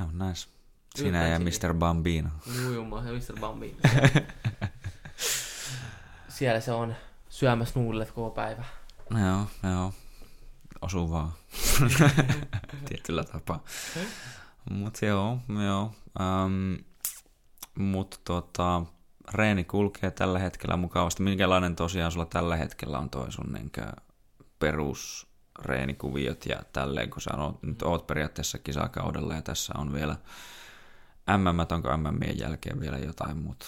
Oh, nice. Sinä ja Mr. Bambino.
Joo, ja Mr. Bambino. siellä se on syömässä nuudlet koko päivä.
Joo, joo. Osuvaa. (laughs) (laughs) Tietyllä tapaa. Mutta joo, joo. Um, mutta tota, reeni kulkee tällä hetkellä mukavasti. Minkälainen tosiaan sulla tällä hetkellä on toi sun niinkö perusreenikuviot ja tälleen, kun sä oot, nyt oot periaatteessa kisakaudella ja tässä on vielä MM, onko MMien jälkeen vielä jotain muuta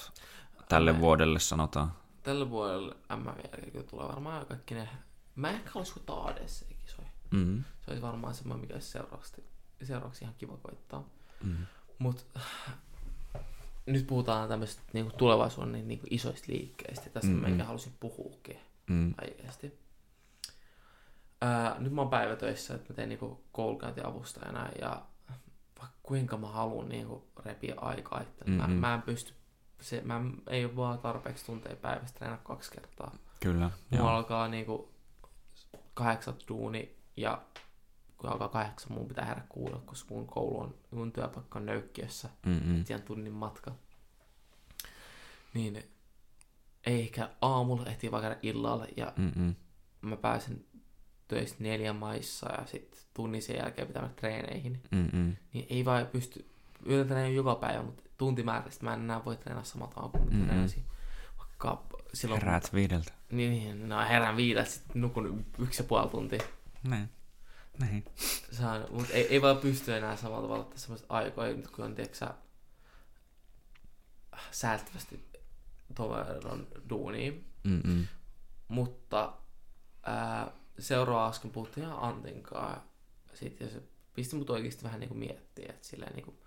tälle M- vuodelle sanotaan?
Tälle vuodelle MM jälkeen tulee varmaan kaikki ne, mä ehkä olisi Taadessa kisoja. Mm-hmm. Se olisi varmaan semmoinen, mikä olisi seuraavaksi, seuraavaksi ihan kiva koittaa. Mm-hmm. Mutta nyt puhutaan tämmöistä niin tulevaisuuden niin, niin isoista liikkeistä. Tästä mm-hmm. mä halusin puhuakin mm. oikeasti. Ää, nyt mä oon päivätöissä, että mä teen niinku koulukäyntiavustajana ja vaikka kuinka mä haluan niinku repiä aikaa, että mm-hmm. mä, mä en pysty, se, mä ei ole vaan tarpeeksi tunteja päivästä treenaa kaksi kertaa.
Kyllä.
Mulla alkaa niinku kahdeksat duuni ja kun alkaa kahdeksan, mun pitää herätä kuulla, koska mun koulu on, mun työpaikka on Nöykkiössä, mm-hmm. et tunnin matka. Niin ei ehkä aamulla ehtii vaikka illalla ja Mm-mm. mä pääsen töistä neljän maissa ja sitten tunnin sen jälkeen pitää mennä treeneihin. Mm-mm. Niin ei vaan pysty, yritän joka päivä, mutta tuntimäärästä mä en enää voi treenaa samalla tavalla kuin mm-hmm. treenasin. Vaikka
silloin... Heräät viideltä.
Niin, niin, no herään viideltä, sitten nukun yksi ja puoli tuntia.
Näin. Näin.
Saan, mutta ei, ei vaan pysty enää samalla tavalla ottaa semmoista aikoja, nyt kun on, tiedätkö säästävästi tuon duuniin. Mm-mm. Mutta ää, seuraava askel puhuttiin ihan Antinkaan. Sitten ja se pisti mut oikeasti vähän niinku miettiä, että silleen niinku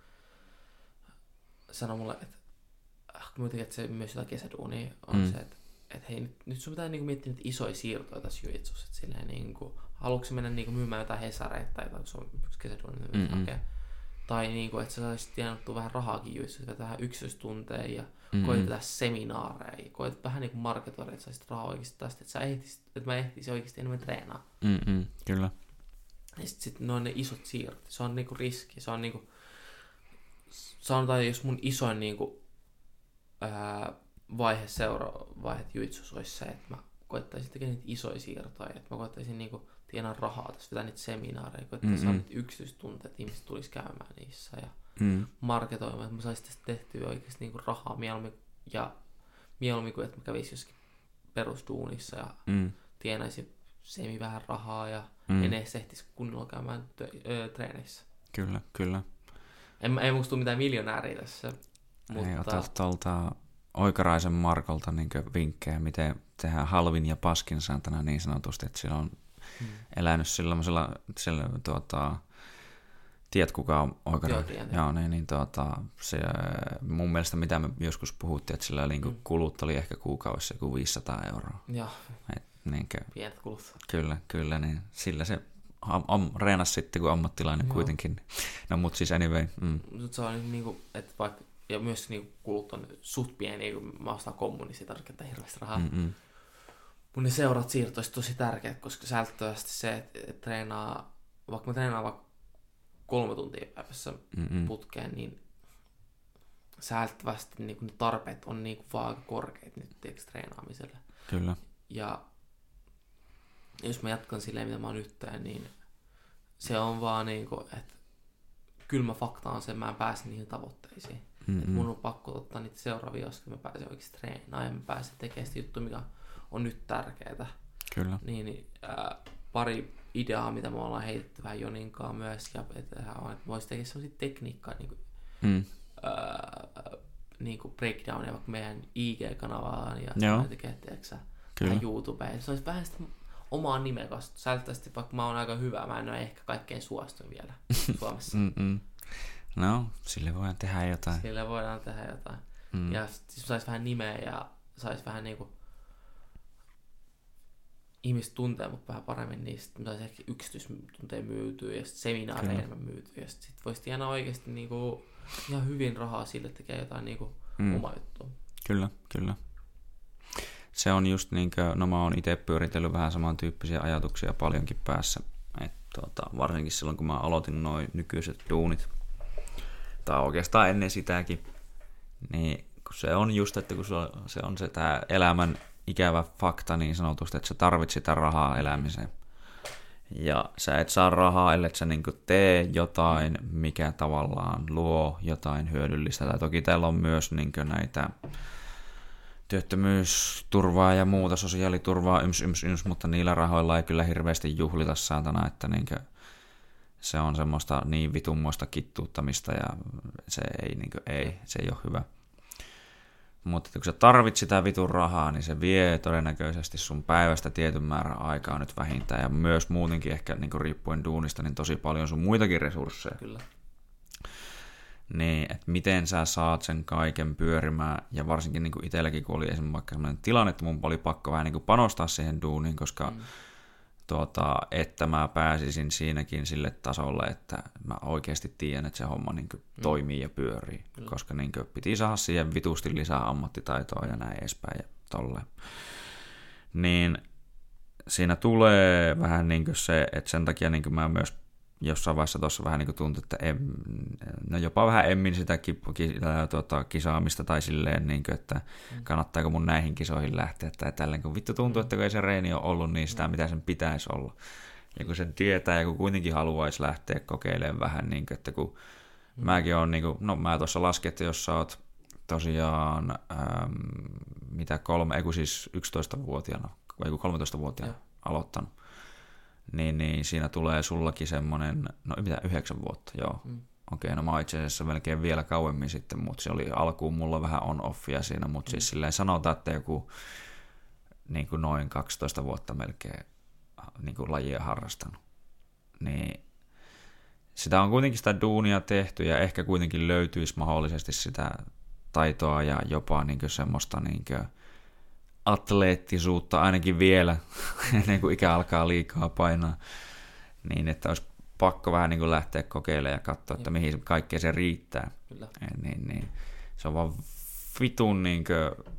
sanoi mulle, että äh, muutenkin, että se myös jotain kesäduunia on mm. se, että että hei, nyt, nyt sun pitää niinku miettiä niitä isoja siirtoja tässä juitsussa, että silleen niinku, haluatko mennä niinku myymään jotain hesareita tai jotain, kun yksi kesäduuni, niin hakea. Tai niinku, että sä saisit tienattua vähän rahaakin juitsussa, vähän yksityistunteja ja mm-hmm. vetää seminaareja, koet vähän niinku marketoida, että saisit rahaa oikeasti tästä, että, sä ehtisit, että mä ehtisin oikeasti enemmän treenaa.
Mm-hmm, kyllä.
Ja sitten sit ne on ne isot siirrot. Se on niinku riski. Se on niinku, sanotaan, jos mun isoin niinku, ää, vaihe, seura vaihe juitsus olisi se, että mä koettaisin tekemään niitä isoja siirtoja, että mä koettaisin niinku tienaa rahaa tässä, vetää niitä seminaareja, koettaisin mm-hmm. saada niitä yksityistunteja, että ihmiset tulisi käymään niissä ja mm. marketoimaan, että mä saisin tästä tehtyä oikeasti niinku rahaa mieluummin ja mieluummin kuin että mä kävisin jossakin perusduunissa ja mm. tienaisin semi vähän rahaa ja mm. en edes ehtisi kunnolla käymään tö- ö, treeneissä.
Kyllä, kyllä.
En, ei musta tule mitään miljonääriä tässä.
Mutta... Ei ota tuolta Oikaraisen Markolta niin vinkkejä, miten tehdään halvin ja paskin sääntönä niin sanotusti, että sillä on hmm. elänyt sellaisella, sillä, tuota, tiedät kuka on Oikaraisen? Joo, Joo niin, niin tuota, se, mun mielestä mitä me joskus puhuttiin, että sillä niin hmm. kulut oli ehkä kuukaudessa joku 500 euroa.
Joo.
Et, niinkö,
Pienet kulut.
Kyllä, kyllä, niin sillä se am, am, reenas sitten kuin ammattilainen Joo. kuitenkin. No mut siis anyway. Mm.
Se on niin kuin, että vaikka ja myös niin kulut on suht pieni, kun mä ostan kommunisi, tarkoittaa hirveästi rahaa. Mm-mm. Mun ne seurat siirto olisi tosi tärkeät, koska säättävästi se, että et treenaa, vaikka mä treenaan vaikka kolme tuntia päivässä Mm-mm. putkeen, niin säättävästi niin ne tarpeet on niin kuin vaan aika korkeat nyt tiiäks, treenaamiselle.
Kyllä.
Ja jos mä jatkan silleen, mitä mä oon nyt, niin se on vaan niin kuin, että kylmä fakta on se, että mä en pääse niihin tavoitteisiin. Mm-hmm. mun on pakko ottaa niitä seuraavia askelia, mä pääsen oikeasti treenaamaan ja mä pääsen tekemään sitä juttua, mikä on nyt tärkeää.
Kyllä.
Niin, niin äh, pari ideaa, mitä me ollaan heitetty vähän Joninkaan myös, ja että, on, että voisi tehdä sellaisia tekniikkaa, niin kuin, mm. äh, niin kuin breakdownia vaikka meidän IG-kanavaan ja Joo. tekee, tiedätkö Kyllä. YouTubeen. Se olisi vähän sitä omaa nimekasta. Säätävästi, vaikka mä oon aika hyvä, mä en ole ehkä kaikkein suostun vielä (laughs) Suomessa.
Mm-mm. No, sille voidaan tehdä jotain.
Sille voidaan tehdä jotain. Mm. Ja sitten saisi vähän nimeä ja saisi vähän niinku ihmiset tuntee mut vähän paremmin, niin sitten saisi ehkä yksityistunteja myytyä ja sitten seminaareja enemmän myytyä. Ja sitten sit voisi tienaa oikeasti niinku ihan hyvin rahaa sille, että tekee jotain niinku mm. omaa juttua.
Kyllä, kyllä. Se on just niin kuin, no mä oon itse pyöritellyt vähän samantyyppisiä ajatuksia paljonkin päässä. Et, tota, varsinkin silloin, kun mä aloitin noin nykyiset duunit, tai oikeastaan ennen sitäkin, niin kun se on just, että kun se on se tämä elämän ikävä fakta niin sanotusti, että sä tarvit sitä rahaa elämiseen. Ja sä et saa rahaa, ellei sä niin tee jotain, mikä tavallaan luo jotain hyödyllistä. Tai toki täällä on myös niin näitä työttömyysturvaa ja muuta sosiaaliturvaa, yms, yms, yms, mutta niillä rahoilla ei kyllä hirveästi juhlita saatana, että niin se on semmoista niin vitummoista kittuuttamista ja se ei, niin ei, se ei ole hyvä. Mutta kun sä tarvit sitä vitun rahaa, niin se vie todennäköisesti sun päivästä tietyn määrän aikaa nyt vähintään. Ja myös muutenkin ehkä niin riippuen duunista, niin tosi paljon sun muitakin resursseja.
Kyllä.
Niin, että miten sä saat sen kaiken pyörimään. Ja varsinkin niin itselläkin, kun oli esimerkiksi vaikka sellainen tilanne, että mun oli pakko vähän niin panostaa siihen duuniin, koska mm tuota, että mä pääsisin siinäkin sille tasolle, että mä oikeasti tiedän, että se homma niin kuin, mm. toimii ja pyörii, mm. koska niin kuin, piti saada siihen vitusti lisää ammattitaitoa ja näin edespäin ja tolleen. Niin siinä tulee vähän niin kuin se, että sen takia niin kuin mä myös jossain vaiheessa tuossa vähän niin kuin tuntui, että em, no jopa vähän emmin sitä ki, tuota, kisaamista tai silleen, niin kuin, että mm. kannattaako mun näihin kisoihin lähteä tai tälleen, kun vittu tuntuu, että kun ei se reeni ole ollut niin sitä, mm. mitä sen pitäisi olla. Ja kun sen tietää ja kun kuitenkin haluaisi lähteä kokeilemaan vähän, niin kuin, että kun mm. mäkin on, niin kuin, no mä tuossa lasken, että jos sä oot tosiaan, äm, mitä kolme, ei siis 11-vuotiaana, ei 13-vuotiaana ja. aloittanut, niin, niin siinä tulee sullakin semmoinen, no mitä, yhdeksän vuotta, joo. Mm. Okei, okay, no mä itse asiassa melkein vielä kauemmin sitten, mutta se oli alkuun mulla vähän on-offia siinä, mutta siis mm. siis silleen sanotaan, että joku niin kuin noin 12 vuotta melkein niin kuin lajia harrastanut. Niin sitä on kuitenkin sitä duunia tehty ja ehkä kuitenkin löytyisi mahdollisesti sitä taitoa ja jopa niin kuin semmoista niin kuin atleettisuutta ainakin vielä, (laughs) ennen kuin ikä alkaa liikaa painaa, niin että olisi pakko vähän niin kuin lähteä kokeilemaan ja katsoa, että mihin kaikkea se riittää. Kyllä. Niin, niin. Se on vaan vitun niin kuin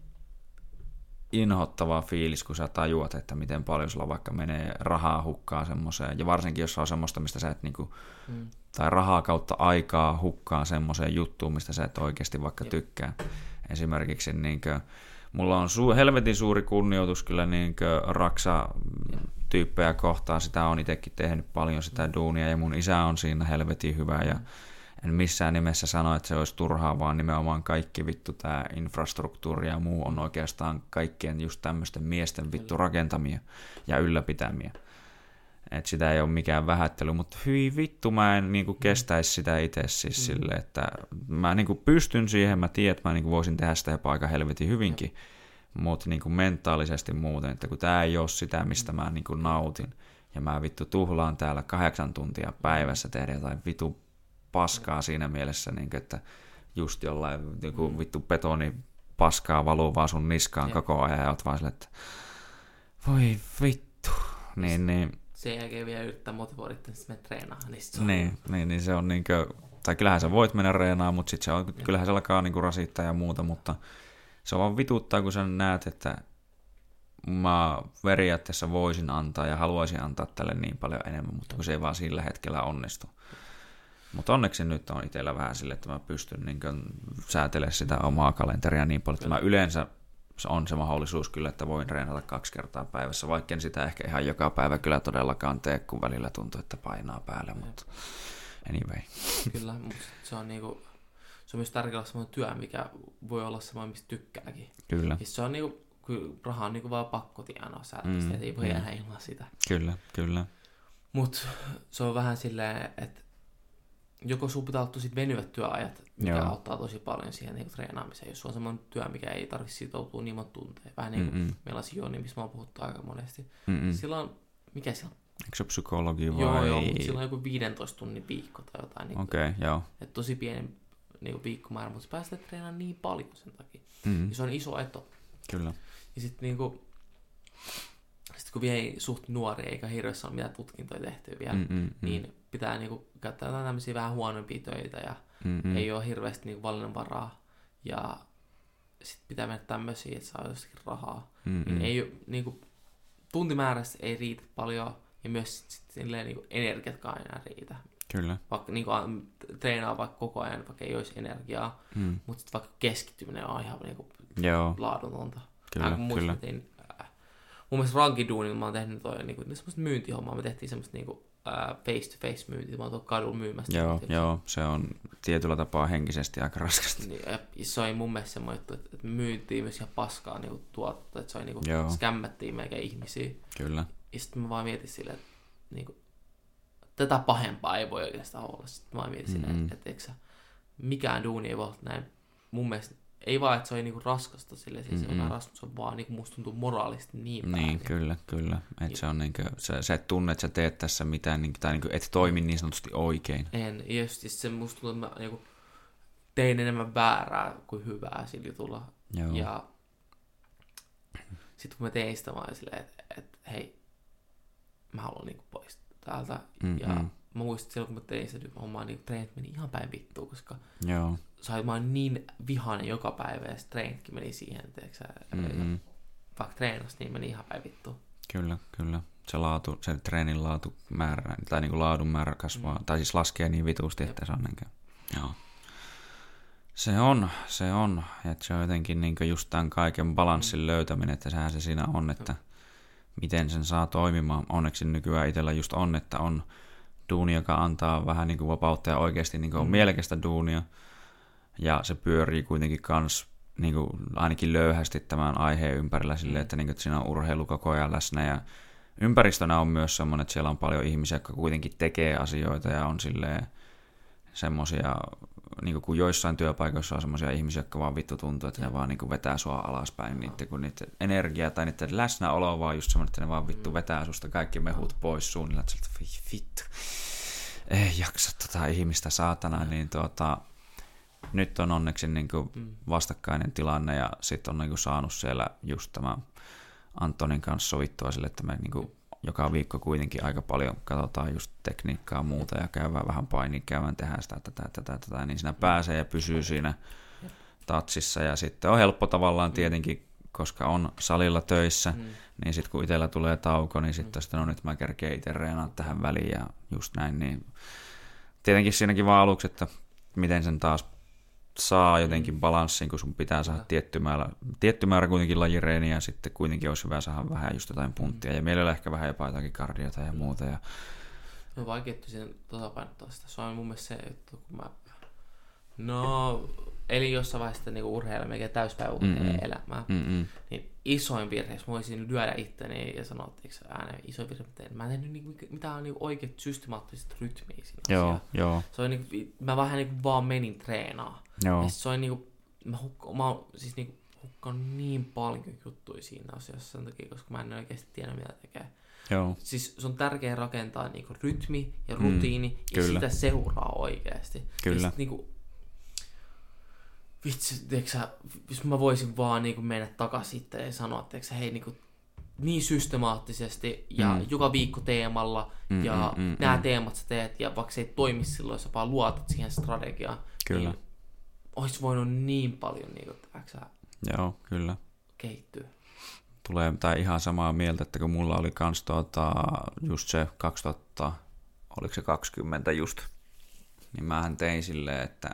inhottava fiilis, kun sä tajuat, että miten paljon sulla vaikka menee rahaa hukkaan semmoiseen, ja varsinkin jos on semmoista, mistä sä et niinku, mm. tai rahaa kautta aikaa hukkaan semmoiseen juttuun, mistä sä et oikeasti vaikka Jep. tykkää. Esimerkiksi niin kuin, mulla on su- helvetin suuri kunnioitus kyllä niin raksa tyyppejä kohtaan. Sitä on itsekin tehnyt paljon sitä duunia ja mun isä on siinä helvetin hyvä ja en missään nimessä sano, että se olisi turhaa, vaan nimenomaan kaikki vittu tämä infrastruktuuri ja muu on oikeastaan kaikkien just tämmöisten miesten vittu rakentamia ja ylläpitämiä. Et sitä ei ole mikään vähättely, mutta hyi vittu mä en niinku kestäisi sitä itse siis mm. sille, että mä niinku pystyn siihen, mä tiedän, että mä niinku voisin tehdä sitä jopa aika helvetin hyvinkin, mutta niinku mentaalisesti muuten, että kun tää ei ole sitä, mistä mä niinku nautin, ja mä vittu tuhlaan täällä kahdeksan tuntia päivässä tehdä jotain vitu paskaa siinä mielessä, niin että just jollain joku mm. vittu betoni paskaa valuu vaan sun niskaan ja. koko ajan ja oot vaan sille, että voi vittu. Niin, niin
sen jälkeen vielä yrittää motivoida, me treenaamaan. Niin,
se on... niin, niin, niin, se on niin kuin, tai kyllähän sä voit mennä reenaamaan, mutta sitten se on, kyllähän se alkaa niin kuin rasittaa ja muuta, mutta se on vaan vituttaa, kun sä näet, että mä periaatteessa voisin antaa ja haluaisin antaa tälle niin paljon enemmän, mutta kun se ei vaan sillä hetkellä onnistu. Mutta onneksi nyt on itsellä vähän sille, että mä pystyn niin säätelemään sitä omaa kalenteria niin paljon, että mä yleensä on se mahdollisuus kyllä, että voin treenata kaksi kertaa päivässä, vaikka en sitä ehkä ihan joka päivä kyllä todellakaan tee, kun välillä tuntuu, että painaa päälle, mutta anyway.
Kyllä, mutta se on niinku, se on myös tärkeää olla semmoinen työ, mikä voi olla semmoinen, mistä tykkääkin.
Kyllä.
Siis se on niinku, kun raha on niinku vaan pakko tienaa säännöstä, mm, ei voi mm. jäädä ilman sitä.
Kyllä, kyllä.
Mutta se on vähän silleen, että joko sun pitää olla tosi venyvät työajat, mikä Joo. auttaa tosi paljon siihen niin treenaamiseen, jos on semmoinen työ, mikä ei tarvitse sitoutua niin monta tunteja. Vähän niin kuin Mm-mm. meillä on Joni, missä mä oon puhuttu aika monesti. Mm-mm. Silloin, mikä sillä on?
Eikö se psykologi vai?
Joo, joo, mutta sillä on joku 15 tunnin viikko tai jotain. Niin
Okei, okay, joo.
Että tosi pieni niin kuin viikkomäärä, mutta päästä treenaamaan niin paljon sen takia. Mm-hmm. Ja se on iso eto.
Kyllä.
Ja sitten niin kuin, sit kun vielä ei suht nuori eikä hirveästi ole mitään tutkintoja tehty vielä, Mm-mm. niin pitää niinku käyttää jotain tämmöisiä vähän huonompia töitä ja mm-hmm. ei ole hirveästi niinku valinnanvaraa. Ja sitten pitää mennä tämmöisiä, että saa jostakin rahaa. Mm-hmm. Niin ei, niinku, tuntimäärässä ei riitä paljon ja myös sit, sit, silleen, niinku, energiatkaan enää riitä.
Kyllä.
Vaikka niinku, treenaa vaikka koko ajan, vaikka ei olisi energiaa, mm. mutta sitten vaikka keskittyminen on ihan niinku, Joo. laadutonta.
Kyllä, äh, kyllä.
Äh, mun mielestä rankiduunilla mä oon tehnyt toi, niinku, semmoista myyntihommaa, me tehtiin semmoista niinku, face-to-face myynti, mä oon kadulla myymästä.
Joo, joo, se on tietyllä tapaa henkisesti aika raskasta.
Niin, ja se oli mun mielestä semmoinen juttu, että me myytiin myös ihan paskaa niin tuotetta, että se oli niin kuin, skämmättiin melkein ihmisiä.
Kyllä.
Ja sitten mä vaan mietin silleen, että niin kuin, tätä pahempaa ei voi oikeastaan olla. Sitten mä vaan mietin mm-hmm. silleen, että, että, että mikään duuni ei voi olla näin mun mielestä ei vaan, että se oli niinku raskasta sille, siis mm-hmm. raskas, se on vaan niinku musta tuntuu moraalisesti niin
päin. Niin, kyllä, kyllä. Että niin. se on niinku, sä, sä et tunne, että sä teet tässä mitään, niinku, tai niinku, et toimi niin sanotusti oikein.
En, ja siis se musta tuntuu, että mä niinku, tein enemmän väärää kuin hyvää sillä jutulla. Joo. Ja sitten kun mä tein sitä, mä olin silleen, että, että hei, mä mä haluan niinku pois täältä. Mm-hmm. Ja mä muistin silloin, kun mä tein sitä hommaa, niin treenit meni ihan päin vittuun, koska
Joo.
sai, mä oon niin vihainen joka päivä, ja treenitkin meni siihen, teeksä, mm-hmm. vaikka treenasi, niin meni ihan päin vittuun.
Kyllä, kyllä. Se, laatu, se treenin laatu määrä, tai niin kuin laadun määrä kasvaa, mm. tai siis laskee niin vitusti, että se on niin kuin, joo. Se on, se on. Että se on jotenkin niin just tämän kaiken balanssin mm. löytäminen, että sehän se siinä on, että miten sen saa toimimaan. Onneksi nykyään itsellä just on, että on duuni, joka antaa vähän niin kuin vapautta ja oikeasti niin kuin on mm. mielekästä duunia. Ja se pyörii kuitenkin kans niin kuin ainakin löyhästi tämän aiheen ympärillä sille, mm. että, niin kuin, että siinä on urheilu koko ajan läsnä ja ympäristönä on myös semmoinen, että siellä on paljon ihmisiä, jotka kuitenkin tekee asioita ja on silleen semmoisia niin kuin joissain työpaikoissa on semmoisia ihmisiä, jotka vaan vittu tuntuu, että ne vaan niin kuin vetää sua alaspäin, niiden, kun niiden energia tai niiden läsnäolo on vaan just semmoinen, että ne vaan vittu mm. vetää susta kaikki mehut pois suunnilleen, että vittu, ei jaksa tota ihmistä saatana, niin tuota, nyt on onneksi niin kuin mm. vastakkainen tilanne ja sitten on niin kuin saanut siellä just tämä Antonin kanssa sovittua sille, että me niin kuin joka viikko kuitenkin aika paljon katsotaan just tekniikkaa ja muuta ja käydään vähän paini, käydään tehdä sitä, tätä, tätä, tätä, niin siinä pääsee ja pysyy siinä tatsissa ja sitten on helppo tavallaan tietenkin, koska on salilla töissä, mm. niin sitten kun itsellä tulee tauko, niin sitten mm. no nyt mä kerkeen itse reenaa tähän väliin ja just näin, niin tietenkin siinäkin vaan aluksi, että miten sen taas saa jotenkin balanssin, kun sun pitää saada tietty määrä, tietty määrä kuitenkin lajireeniä ja sitten kuitenkin olisi hyvä saada vähän just jotain punttia mm. ja mielellä ehkä vähän jopa jotakin kardiota ja muuta. Ja...
No vaikeuttu sen tasapainottaa sitä. Se on mun mielestä se, että kun mä... No, eli jossain vaiheessa niin urheilla melkein täyspäivä elämää, Mm-mm. niin isoin virhe, jos mä voisin lyödä itteni ja sanoa, että ääneen isoin virhe, että mä en tehnyt niin, mitään niin oikeat systemaattiset rytmiä siinä
Joo, asiaa. joo.
Se on niin, mä vähän niin vaan menin treenaa. Joo. Ja se on niin kuin, mä, hukka, mä siis niin hukkaan niin paljon juttuja siinä asiassa sen takia, koska mä en oikeasti tiedä mitä tekee. Joo. Siis se on tärkeää rakentaa niinku rytmi ja mm, rutiini mm, ja kyllä. sitä seuraa oikeasti.
Kyllä.
Ja sit niinku, vitsi, tiiäksä, jos mä voisin vaan niinku mennä takaisin sitten ja sanoa, että hei niinku, niin systemaattisesti ja mm. joka viikko teemalla mm, ja mm, mm, nämä mm. teemat sä teet ja vaikka se ei toimi silloin, sä vaan luotat siihen strategiaan.
Kyllä.
Niin olisi voinut niin paljon niin kuin,
Joo, kyllä.
kehittyä.
Tulee tai ihan samaa mieltä, että kun mulla oli kans tuota, just se 2000, oliko se 20 just, niin mähän tein silleen, että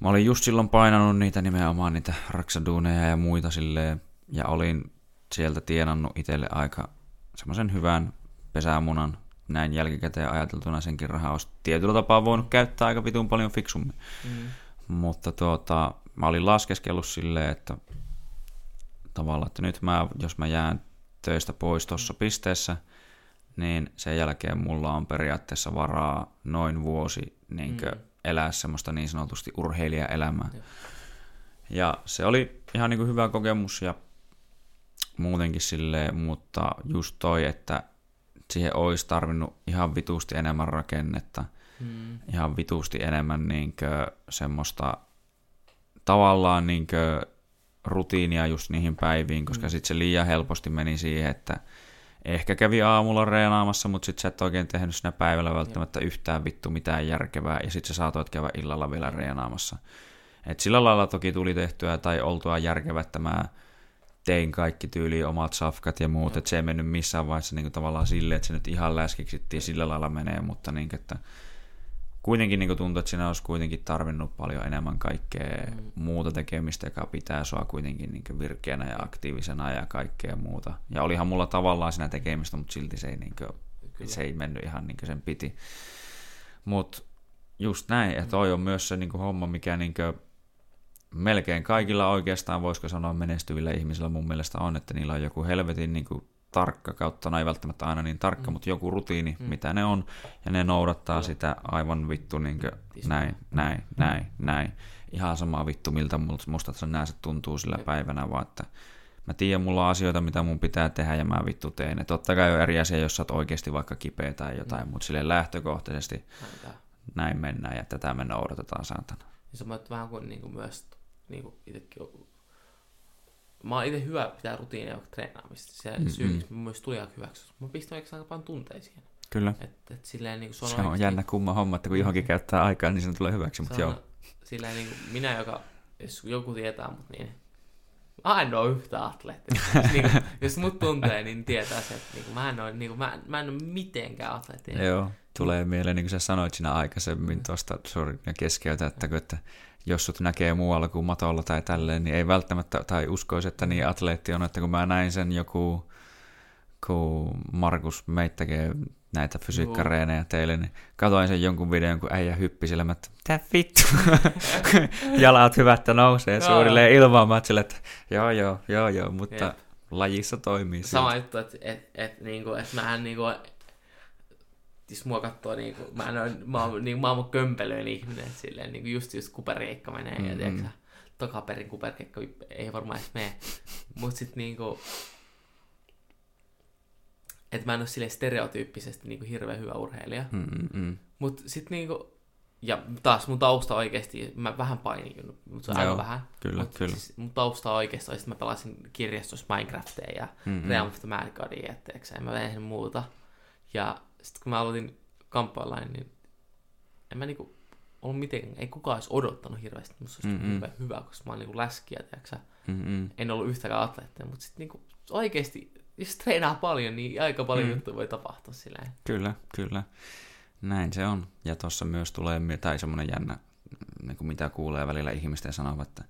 mä olin just silloin painanut niitä nimenomaan niitä raksaduuneja ja muita silleen, ja olin sieltä tienannut itselle aika semmoisen hyvän pesämunan näin jälkikäteen ajateltuna senkin rahaa olisi tietyllä tapaa voinut käyttää aika vitun paljon fiksummin. Mm. Mutta tuota, mä olin laskeskellut silleen, että tavallaan, että nyt mä, jos mä jään töistä pois tuossa pisteessä, niin sen jälkeen mulla on periaatteessa varaa noin vuosi niin mm. elää semmoista niin sanotusti urheilijaelämää. Ja, ja se oli ihan niin kuin hyvä kokemus ja muutenkin silleen, mutta just toi, että siihen olisi tarvinnut ihan vitusti enemmän rakennetta, mm. ihan vitusti enemmän niinkö semmoista tavallaan niinkö rutiinia just niihin päiviin, koska mm. sitten se liian helposti meni siihen, että ehkä kävi aamulla reenaamassa, mutta sitten sä et oikein tehnyt siinä päivällä välttämättä yhtään vittu mitään järkevää, ja sitten sä saatoit käydä illalla vielä reenaamassa. Et sillä lailla toki tuli tehtyä tai oltua järkevät tämä tein kaikki tyyli omat safkat ja muut, että se ei mennyt missään vaiheessa niin kuin tavallaan silleen, että se nyt ihan läskiksittiin sillä lailla menee, mutta niin, että kuitenkin niin tuntuu, että siinä olisi kuitenkin tarvinnut paljon enemmän kaikkea mm. muuta tekemistä, joka pitää sua kuitenkin niin virkeänä ja aktiivisena ja kaikkea muuta. Ja olihan mulla tavallaan siinä tekemistä, mutta silti se ei, niin kuin, se ei mennyt ihan niin kuin sen piti. Mutta just näin, että toi on myös se niin kuin homma, mikä niin kuin melkein kaikilla oikeastaan, voisiko sanoa menestyvillä ihmisillä mun mielestä on, että niillä on joku helvetin niin kuin tarkka kautta, no ei välttämättä aina niin tarkka, mm. mutta joku rutiini, mm. mitä ne on, ja ne noudattaa Kyllä. sitä aivan vittu niin kuin, näin, näin, näin, näin. Ihan sama vittu, miltä musta se näin se tuntuu sillä Jep. päivänä, vaan että mä tiedän, mulla on asioita, mitä mun pitää tehdä, ja mä vittu teen. Ja totta kai on eri asia, jos sä oot oikeasti vaikka kipeä tai jotain, mm. mutta sille lähtökohtaisesti näin, näin mennään, ja tätä me noudatetaan saatana.
Ja sä vähän kuin, niin kuin myös niin kuin itsekin mä oon itse hyvä pitää rutiinia vaikka treenaamista. Se mm-hmm. syy, miksi mä myös tuli aika hyväksi. Mä pistin oikeastaan aika paljon tunteja siihen.
Kyllä.
Et, et silleen, niin se
on, se on jännä kumma homma, että kun johonkin käyttää aikaa, niin se tulee hyväksi, mutta joo.
Silleen niin kuin minä, joka, jos joku tietää mut, niin mä en ole yhtä atleetti. (laughs) niin kuin, jos mut tuntee, niin tietää se, että niin kuin, mä, en ole, niin kuin, mä, mä en ole mitenkään atleetti.
Joo, tulee mieleen, niin kuin sä sanoit siinä aikaisemmin tuosta, sorry, keskeytä, että, että jos sut näkee muualla kuin matolla tai tälleen, niin ei välttämättä, tai uskoisi, että niin atleetti on, että kun mä näin sen joku, kun Markus Meittäkee näitä fysiikkareenejä teille, niin katoin sen jonkun videon, kun äijä hyppi sille, että mitä vittu, (laughs) jalat hyvät, että nousee suurilleen ilmaamaan, sille, että joo joo, joo joo, mutta Jep. lajissa toimii.
Sama juttu, että et, et, niinku, et mähän niinku, jos mua katsoo, niin kuin, mä, en ole, mä, oon, niin, mä oon kömpelöön ihminen, silleen, niin kuin just just kuperkeikka menee, mm-hmm. ja tiiäksä, takaperin kuperkeikka ei varmaan edes mene, mutta sitten niin kuin, että mä en ole silleen stereotyyppisesti niin kuin hirveän hyvä urheilija, mm-hmm. mutta sitten niin kuin, ja taas mun tausta oikeasti, mä vähän painin, mutta se on aika vähän.
Kyllä, mut kyllä. Siis
mun tausta oikeasti että mä pelasin kirjastossa Minecraftia ja mm-hmm. Realm of the Mad Godia, en mä vein muuta. Ja sitten kun mä aloitin kamppailain, niin en mä niinku ollut mitenkään, ei kukaan olisi odottanut hirveästi, että musta olisi hyvä, hyvä, koska mä oon niinku läskiä, tiiäksä. Mm-hmm. En ollut yhtäkään atleettia, mutta sitten niinku oikeasti, jos treenaa paljon, niin aika paljon mm. juttuja voi tapahtua sillä
Kyllä, kyllä. Näin se on. Ja tuossa myös tulee, tai semmoinen jännä, niin kuin mitä kuulee välillä ihmisten sanovat, että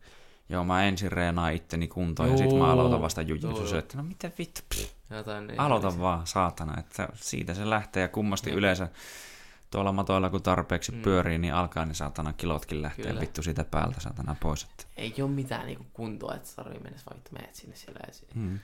joo, mä ensin reenaan itteni kuntoon joo, ja sitten mä aloitan vasta jujutsu. Että no mitä vittu, pff, Jotain niin aloita olisi. vaan, saatana. Että siitä se lähtee ja kummasti Jep. yleensä tuolla matoilla kun tarpeeksi mm. pyörii, niin alkaa niin saatana kilotkin lähtee Kyllä. vittu siitä päältä saatana pois. Että...
Ei ole mitään niinku kuntoa, että tarvii mennä vaan vittu menet sinne siellä. Mm.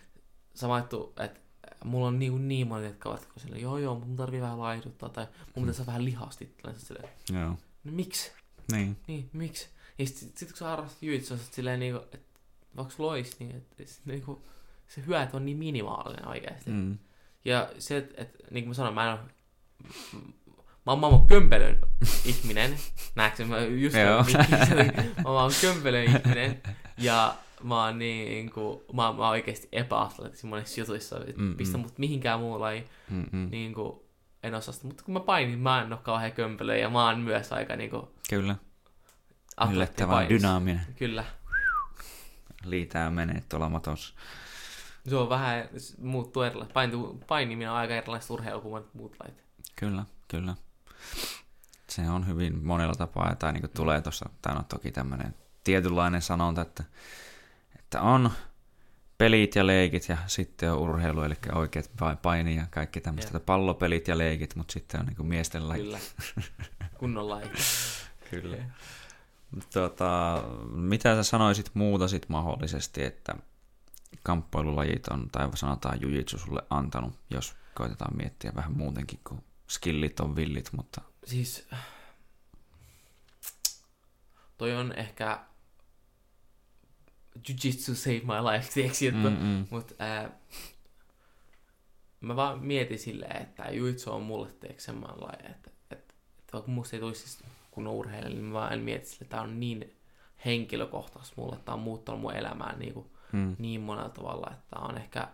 Sama juttu, että mulla on niin, niin monet, jotka ovat sille, joo joo, mun tarvii vähän laihduttaa tai mun pitäisi mm. vähän lihasti. Silleen, joo. No miksi?
Niin.
Niin, miksi? Ja sitten sit, kun sä harrastat jujitsu, silleen niinku, että vaikka lois, niin että sit, niinku, se hyöty on niin minimaalinen oikeasti. Mm. Ja se, että et, niin kuin mä sanoin, mä en ole, mä oon maailman kömpelön (laughs) ihminen, näetkö mä just (laughs) mä oon kömpelön ihminen, ja mä oon niin kuin, mä, mä oon oikeasti epäatleettisi monissa jutuissa, että mm, pistä mut mihinkään muulla ei, niin kuin, en osaa sitä. Mutta kun mä painin, mä en ole kauhean kömpelö, ja mä oon myös aika niin kuin,
Kyllä. Yllättävän dynaaminen.
Kyllä.
Liitää menee tuolla matossa.
Se on vähän, muuttuu erilaisesti. Painiminen painiminen on aika erilaista urheilua kuin muut lait.
Kyllä, kyllä. Se on hyvin monella tapaa, tai niin tulee tuossa, tämä on toki tämmöinen tietynlainen sanonta, että, että on pelit ja leikit ja sitten on urheilu, eli oikeat paini ja kaikki tämmöistä, pallopelit ja leikit, mutta sitten on niin miesten laji.
Kyllä, (laughs) kunnon laji.
Kyllä. Tota, mitä sä sanoisit muuta sit mahdollisesti, että kamppailulajit on, tai sanotaan jujitsu sulle antanut, jos koitetaan miettiä vähän muutenkin, kun skillit on villit, mutta...
Siis toi on ehkä jujitsu save my life, tiedätkö, mutta mä vaan mietin silleen, että jujitsu on mulle tiedätkö semmoinen laji, että, että, että vaikka musta ei tulisi siis kun urheilija, niin mä vaan en mieti sille, että tää on niin henkilökohtaisesti mulle, että tää on muuttanut mun elämää niin kuin mm. niin monella tavalla, että on ehkä,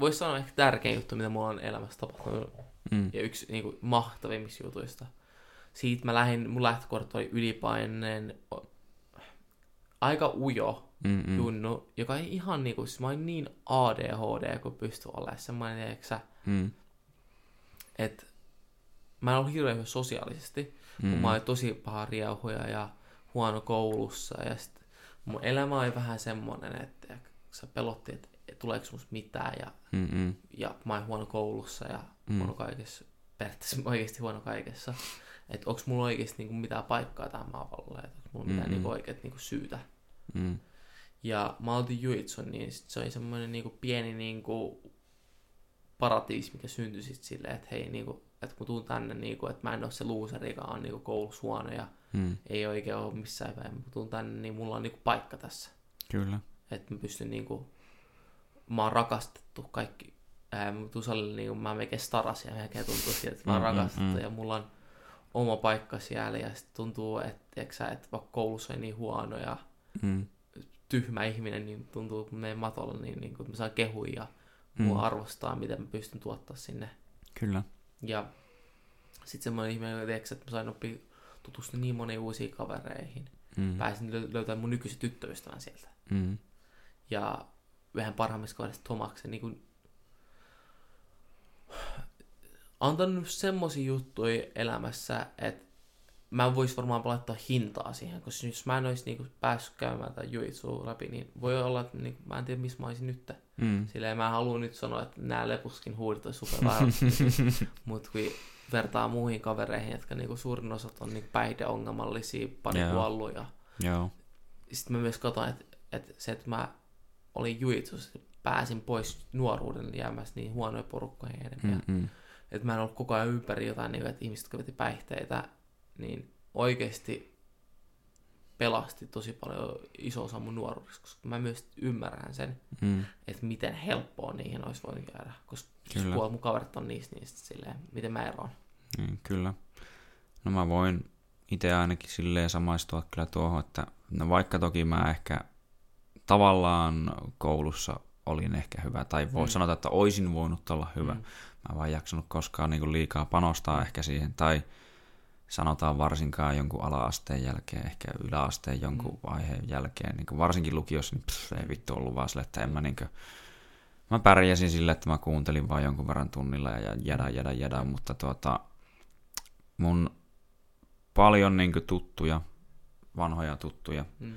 voisi sanoa ehkä tärkein juttu, mitä mulla on elämässä tapahtunut, mm. ja yksi niin kuin, mahtavimmista jutuista. Siitä mä lähdin, mun lähtökohdat oli ylipaineen, aika ujo Mm-mm. junnu, joka ei ihan niinku, siis mä olin niin ADHD, kun pystyi olemaan semmoinen, että mm. et mä en ollut hirveän hyvä sosiaalisesti, mm. mä olin tosi paha riauhoja ja huono koulussa, ja sit mun elämä oli vähän semmoinen, että sä pelotti, että tuleeko musta mitään ja, Mm-mm. ja mä oon huono koulussa ja mm. huono kaikessa, periaatteessa oikeasti huono kaikessa. Että onko mulla oikeasti niinku mitään paikkaa tähän maapallolle, että onko mulla mitään mm-hmm. niinku oikeat niinku syytä. Mm. Ja mä oltiin Juitsun, niin sit se oli semmoinen niinku pieni niinku paratiisi, mikä syntyi sitten silleen, että hei, niinku, että kun tuun tänne, niinku, että mä en ole se loser, joka on niinku koulussa huono ja mm. ei oikein ole missään päin. Mä tuun tänne, niin mulla on niinku paikka tässä.
Kyllä.
Että mä pystyn niinku, mä oon rakastettu kaikki. Ää, mä tuun salille, niinku, mä melkein starasin ja melkein tuntuu siltä, että mä oon mm, rakastettu mm, ja mulla on oma paikka siellä ja sitten tuntuu, että, että, että vaikka koulussa ei niin huono ja mm. tyhmä ihminen, niin tuntuu, kun menen matolla, niin, niin kun mä saan kehuja ja mm. mua arvostaa, miten mä pystyn tuottaa sinne.
Kyllä.
Ja sitten semmoinen ihminen, että mä sain oppia tutustua niin moniin uusiin kavereihin. Mm. Pääsin löytämään mun nykyisen tyttöystävän sieltä. Mm. Ja vähän parhaimmissa kaverista Tomaksen niin kun, antanut semmoisia juttuja elämässä, että mä en vois varmaan laittaa hintaa siihen, koska jos mä en olisi niinku päässyt käymään tai juitsua läpi, niin voi olla, että niinku, mä en tiedä missä mä olisin nyt. Mm. Silleen mä haluan nyt sanoa, että nämä lepuskin huudit on super (laughs) mutta kun vertaa muihin kavereihin, jotka niinku suurin osa on niinku päihdeongelmallisia, pari yeah. kuollut ja
yeah.
sitten mä myös katsoin, että, että se, että mä olin juitsussa, pääsin pois nuoruuden jäämässä niin huonoja porukkoja enemmän. Mm-hmm. Että mä en ollut koko ajan ympäri jotain, niin, että ihmiset, jotka veti päihteitä, niin oikeasti pelasti tosi paljon iso osa mun nuoruudessa, koska mä myös ymmärrän sen, mm. että miten helppoa niihin olisi voinut jäädä, koska kyllä. puolet mun kaverit on niistä, niistä silleen, miten mä eroon.
Niin, kyllä. No mä voin itse ainakin silleen samaistua kyllä tuohon, että no vaikka toki mä ehkä tavallaan koulussa olin ehkä hyvä, tai voi mm. sanoa, että olisin voinut olla hyvä. Mm. Mä vaan jaksanut koskaan niin liikaa panostaa ehkä siihen, tai sanotaan varsinkaan jonkun ala-asteen jälkeen, ehkä yläasteen jonkun mm. vaiheen jälkeen, niin kuin varsinkin lukiossa, niin pff, ei vittu ollut vaan sille, että en mä niin kuin, mä pärjäsin sille, että mä kuuntelin vaan jonkun verran tunnilla ja jädä, jädä, jädä, mutta tuota, mun paljon niin tuttuja, vanhoja tuttuja, mm.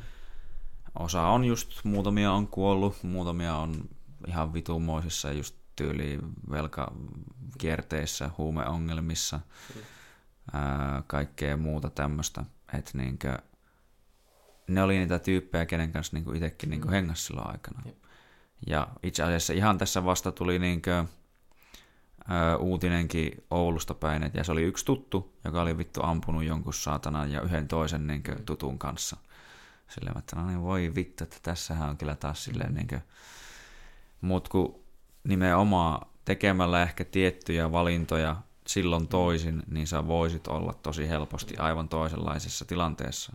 osa on just, muutamia on kuollut, muutamia on ihan vitumoisissa just tyyli velkakierteissä, huumeongelmissa, mm ää, kaikkea muuta tämmöistä. Että niinkö, ne oli niitä tyyppejä, kenen kanssa niinku itsekin niinku mm. hengasi silloin aikana. Jep. Ja itse asiassa ihan tässä vasta tuli niinkö, ää, uutinenkin Oulusta päin, ja se oli yksi tuttu, joka oli vittu ampunut jonkun saatana ja yhden toisen niinkö, mm. tutun kanssa. Silleen, että no niin voi vittu, että tässähän on kyllä taas silleen niinkö, mut kun nimenomaan tekemällä ehkä tiettyjä valintoja silloin toisin, niin sä voisit olla tosi helposti aivan toisenlaisessa tilanteessa.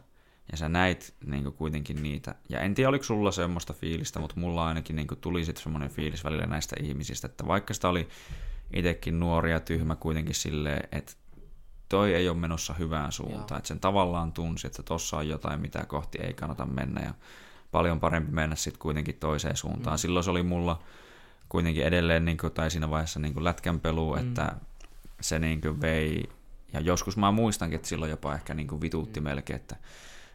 Ja sä näit niin kuin kuitenkin niitä. Ja en tiedä, oliko sulla semmoista fiilistä, mutta mulla ainakin niin kuin tuli sitten semmoinen fiilis välillä näistä ihmisistä, että vaikka sitä oli itsekin nuori ja tyhmä kuitenkin silleen, että toi ei ole menossa hyvään suuntaan. Joo. Että sen tavallaan tunsi, että tossa on jotain, mitä kohti ei kannata mennä. Ja paljon parempi mennä sitten kuitenkin toiseen suuntaan. Mm. Silloin se oli mulla kuitenkin edelleen, niin kuin, tai siinä vaiheessa niin lätkänpelu, mm. että se niin kuin vei, ja joskus mä muistankin, että silloin jopa ehkä niin kuin vituutti mm. melkein, että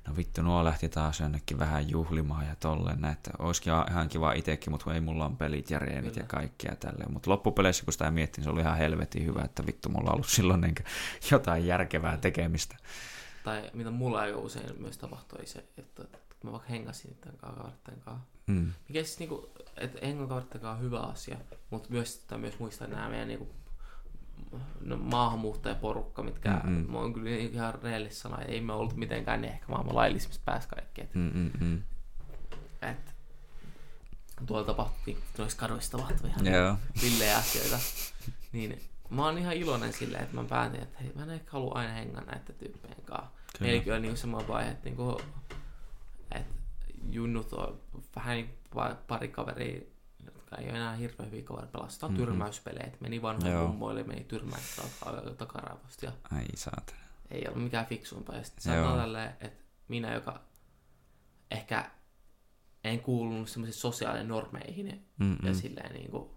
no vittu, nuo lähti taas jonnekin vähän juhlimaan ja tolleen, että olisikin ihan kiva itsekin, mutta ei mulla on pelit ja reenit Kyllä. ja kaikkea tälleen. Mutta loppupeleissä, kun sitä miettin, se oli ihan helvetin hyvä, että vittu, mulla on ollut (laughs) silloin niin jotain järkevää tekemistä.
Tai mitä mulla aika usein myös tapahtui, se, että mä vaikka hengasin tämän kaveritten kanssa. Mm. Mikä siis niinku, että kaveritten kanssa on hyvä asia, mutta myös, myös muistaa nämä meidän niinku maahanmuuttajaporukka, mitkä mm-hmm. mä oon kyllä ihan rehellisesti sanoa, ei me ollut mitenkään ehkä maailman laillisimmista päässä kaikki. Et, mm-hmm. et, tuolla tapahtui, noissa kaduissa tapahtui ihan yeah. villejä asioita. Niin mä oon ihan iloinen silleen, että mä päätin, että hei, mä en ehkä halua aina hengaa näiden tyyppien kanssa. Meilläkin on niin semmoinen vaihe, että, niinku, että junnut on vähän niin pari kaveria ei ole enää hirveän hyvin kavereita pelastaa mm-hmm. tyrmäyspelejä. Meni vanhoille mummoille, meni tyrmäystä takaraivosta. Ja
Ai saatana.
Ei ollut mikään fiksumpaa. Ja sitten sanotaan tälleen, että minä, joka ehkä en kuulunut semmoisiin sosiaalinen normeihin Mm-mm. ja silleen niin kuin,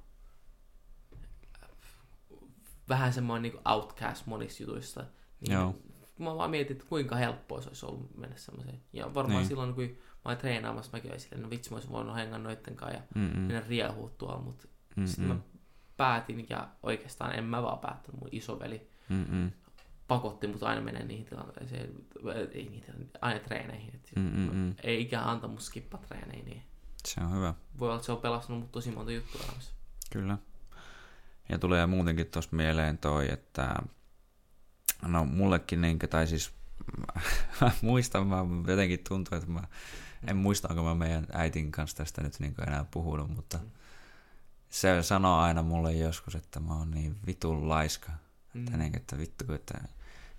vähän semmoinen niin kuin outcast monissa jutuissa. Niin Joo. Mä vaan mietin, että kuinka helppoa se olisi ollut mennä semmoiseen. Ja varmaan niin. silloin, kun mä olin treenaamassa, mäkin olin silleen, no vitsi, mä olisin voinut hengaa noitten kanssa ja Mm-mm. mennä riehuut tuolla, mutta sitten mä päätin ja oikeastaan en mä vaan päättänyt, mun isoveli Mm-mm. pakotti mut aina mennä niihin tilanteisiin, ei niitä, aina treeneihin, että ei ikään anta mun skippa treeneihin. Niin
se on hyvä.
Voi olla, että se on pelastanut mut tosi monta juttua elämässä.
Kyllä. Ja tulee muutenkin tuosta mieleen toi, että no mullekin, niin, tai siis (laughs) mä muistan, mä jotenkin tuntuu, että mä en muista, onko mä meidän äitin kanssa tästä nyt niin enää puhunut, mutta se sanoo aina mulle joskus, että mä oon niin vitun laiska. Mm. Että, niin, että vittu, että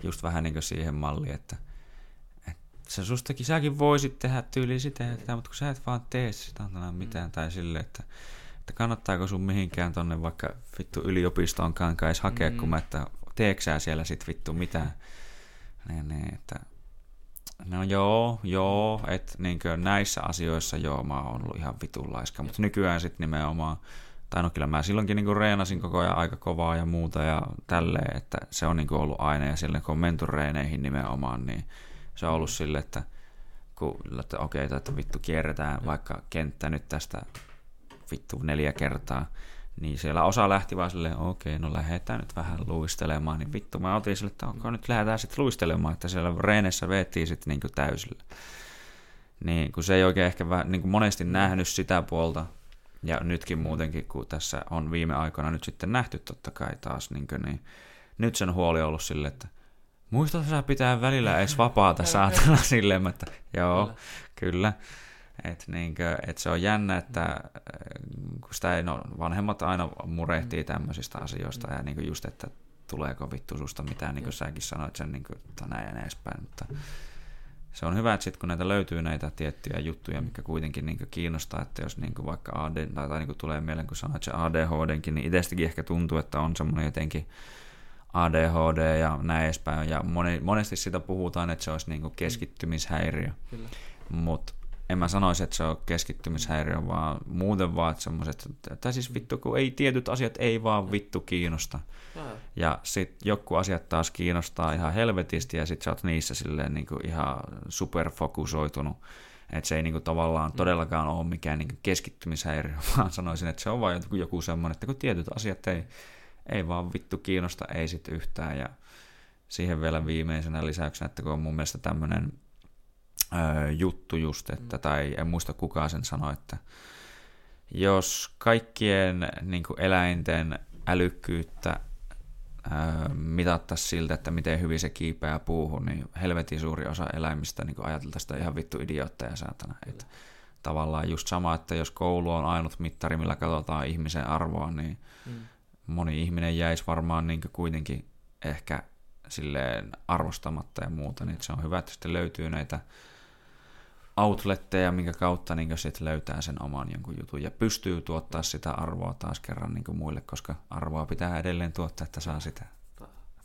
just vähän niin kuin siihen malliin, että, että se sustakin, säkin voisit tehdä tyyli sitä ja tätä, mutta kun sä et vaan tee sitä mm. mitään, mm. tai silleen, että, että kannattaako sun mihinkään tonne vaikka vittu yliopistoonkaan kai hakea, mm. kun mä, että teeksää siellä sit vittu mitään. Niin, niin, että No joo, joo, että niinkö näissä asioissa joo, mä oon ollut ihan vitulaiska, mutta nykyään sitten nimenomaan, tai no kyllä mä silloinkin niinku reenasin koko ajan aika kovaa ja muuta ja tälleen, että se on niinku ollut aina ja silleen kun on menty reeneihin nimenomaan, niin se on ollut sille, että kun, että okei, okay, että vittu kierretään vaikka kenttä nyt tästä vittu neljä kertaa, niin siellä osa lähti vaan silleen, okei, okay, no lähdetään nyt vähän luistelemaan, niin vittu mä otin sille, että onko nyt lähdetään sitten luistelemaan, että siellä reenessä veettiin sitten niin täysillä. Niin, kun se ei oikein ehkä vähän, niin monesti nähnyt sitä puolta, ja nytkin muutenkin, kun tässä on viime aikoina nyt sitten nähty totta kai taas, niin, kuin, niin nyt sen huoli on ollut silleen, että muista sä pitää välillä edes vapaata (laughs) saatana silleen, että joo, kyllä. kyllä. Et niinkö, et se on jännä, että äh, kun sitä ei, no, vanhemmat aina murehtii mm. tämmöisistä asioista ja niin just, että tuleeko vittu susta mitään, niin kuin säkin sanoit sen niin kuin, näin ja edespäin, mutta se on hyvä, että sitten kun näitä löytyy näitä tiettyjä juttuja, mikä kuitenkin niin kiinnostaa, että jos niin vaikka AD, tai, tai niin tulee mieleen, kun sanoit se ADHDkin, niin itsestäkin ehkä tuntuu, että on semmoinen jotenkin ADHD ja näin edespäin, ja monesti sitä puhutaan, että se olisi niin keskittymishäiriö, mutta en mä sanoisi, että se on keskittymishäiriö, vaan muuten vaan semmoiset, tai siis vittu, kun ei tietyt asiat ei vaan vittu kiinnosta. Ja sit joku asiat taas kiinnostaa ihan helvetisti ja sit sä oot niissä silleen niin kuin ihan superfokusoitunut. Että se ei niin kuin tavallaan mm. todellakaan ole mikään niin keskittymishäiriö, (laughs) vaan sanoisin, että se on vain joku, joku semmoinen, että kun tietyt asiat ei, ei vaan vittu kiinnosta, ei sit yhtään. Ja siihen vielä viimeisenä lisäyksenä, että kun on mun mielestä tämmöinen juttu just, että, tai en muista kukaan sen sanoi, että jos kaikkien niin kuin eläinten älykkyyttä mitattaisiin siltä, että miten hyvin se kiipeää puuhun, niin helvetin suuri osa eläimistä niin ajateltaisiin sitä ihan vittu idiootteja saatana. Että tavallaan just sama, että jos koulu on ainut mittari, millä katsotaan ihmisen arvoa, niin mm. moni ihminen jäisi varmaan niin kuitenkin ehkä silleen arvostamatta ja muuta, niin se on hyvä, että sitten löytyy näitä outletteja, minkä kautta niin sit löytää sen oman jonkun jutun ja pystyy tuottaa sitä arvoa taas kerran niin kuin muille, koska arvoa pitää edelleen tuottaa, että saa sitä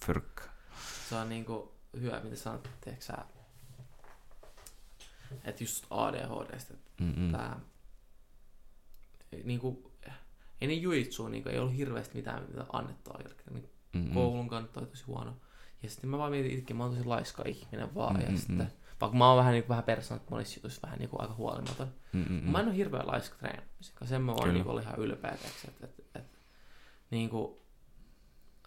fyrkkaa.
Se on niin kuin hyvä, mitä sanot, tiedätkö sä, että just ADHDstä, tämä, niin kuin, ennen juitsua niin ei ollut hirveästi mitään mitä annettua. Niin koulun kanssa tosi huono. Ja sitten mä vaan mietin itsekin, mä oon tosi laiska ihminen vaan. Mm-mm. Ja sitten vaikka mä oon vähän, niin kuin, vähän persoonat monissa jutuissa vähän niin kuin, aika huolimaton. Mm-mm. Mä en ole hirveän laiska treenaamisessa. Sen mä voin niin olla ihan ylpeä, että, että, että, niin kuin,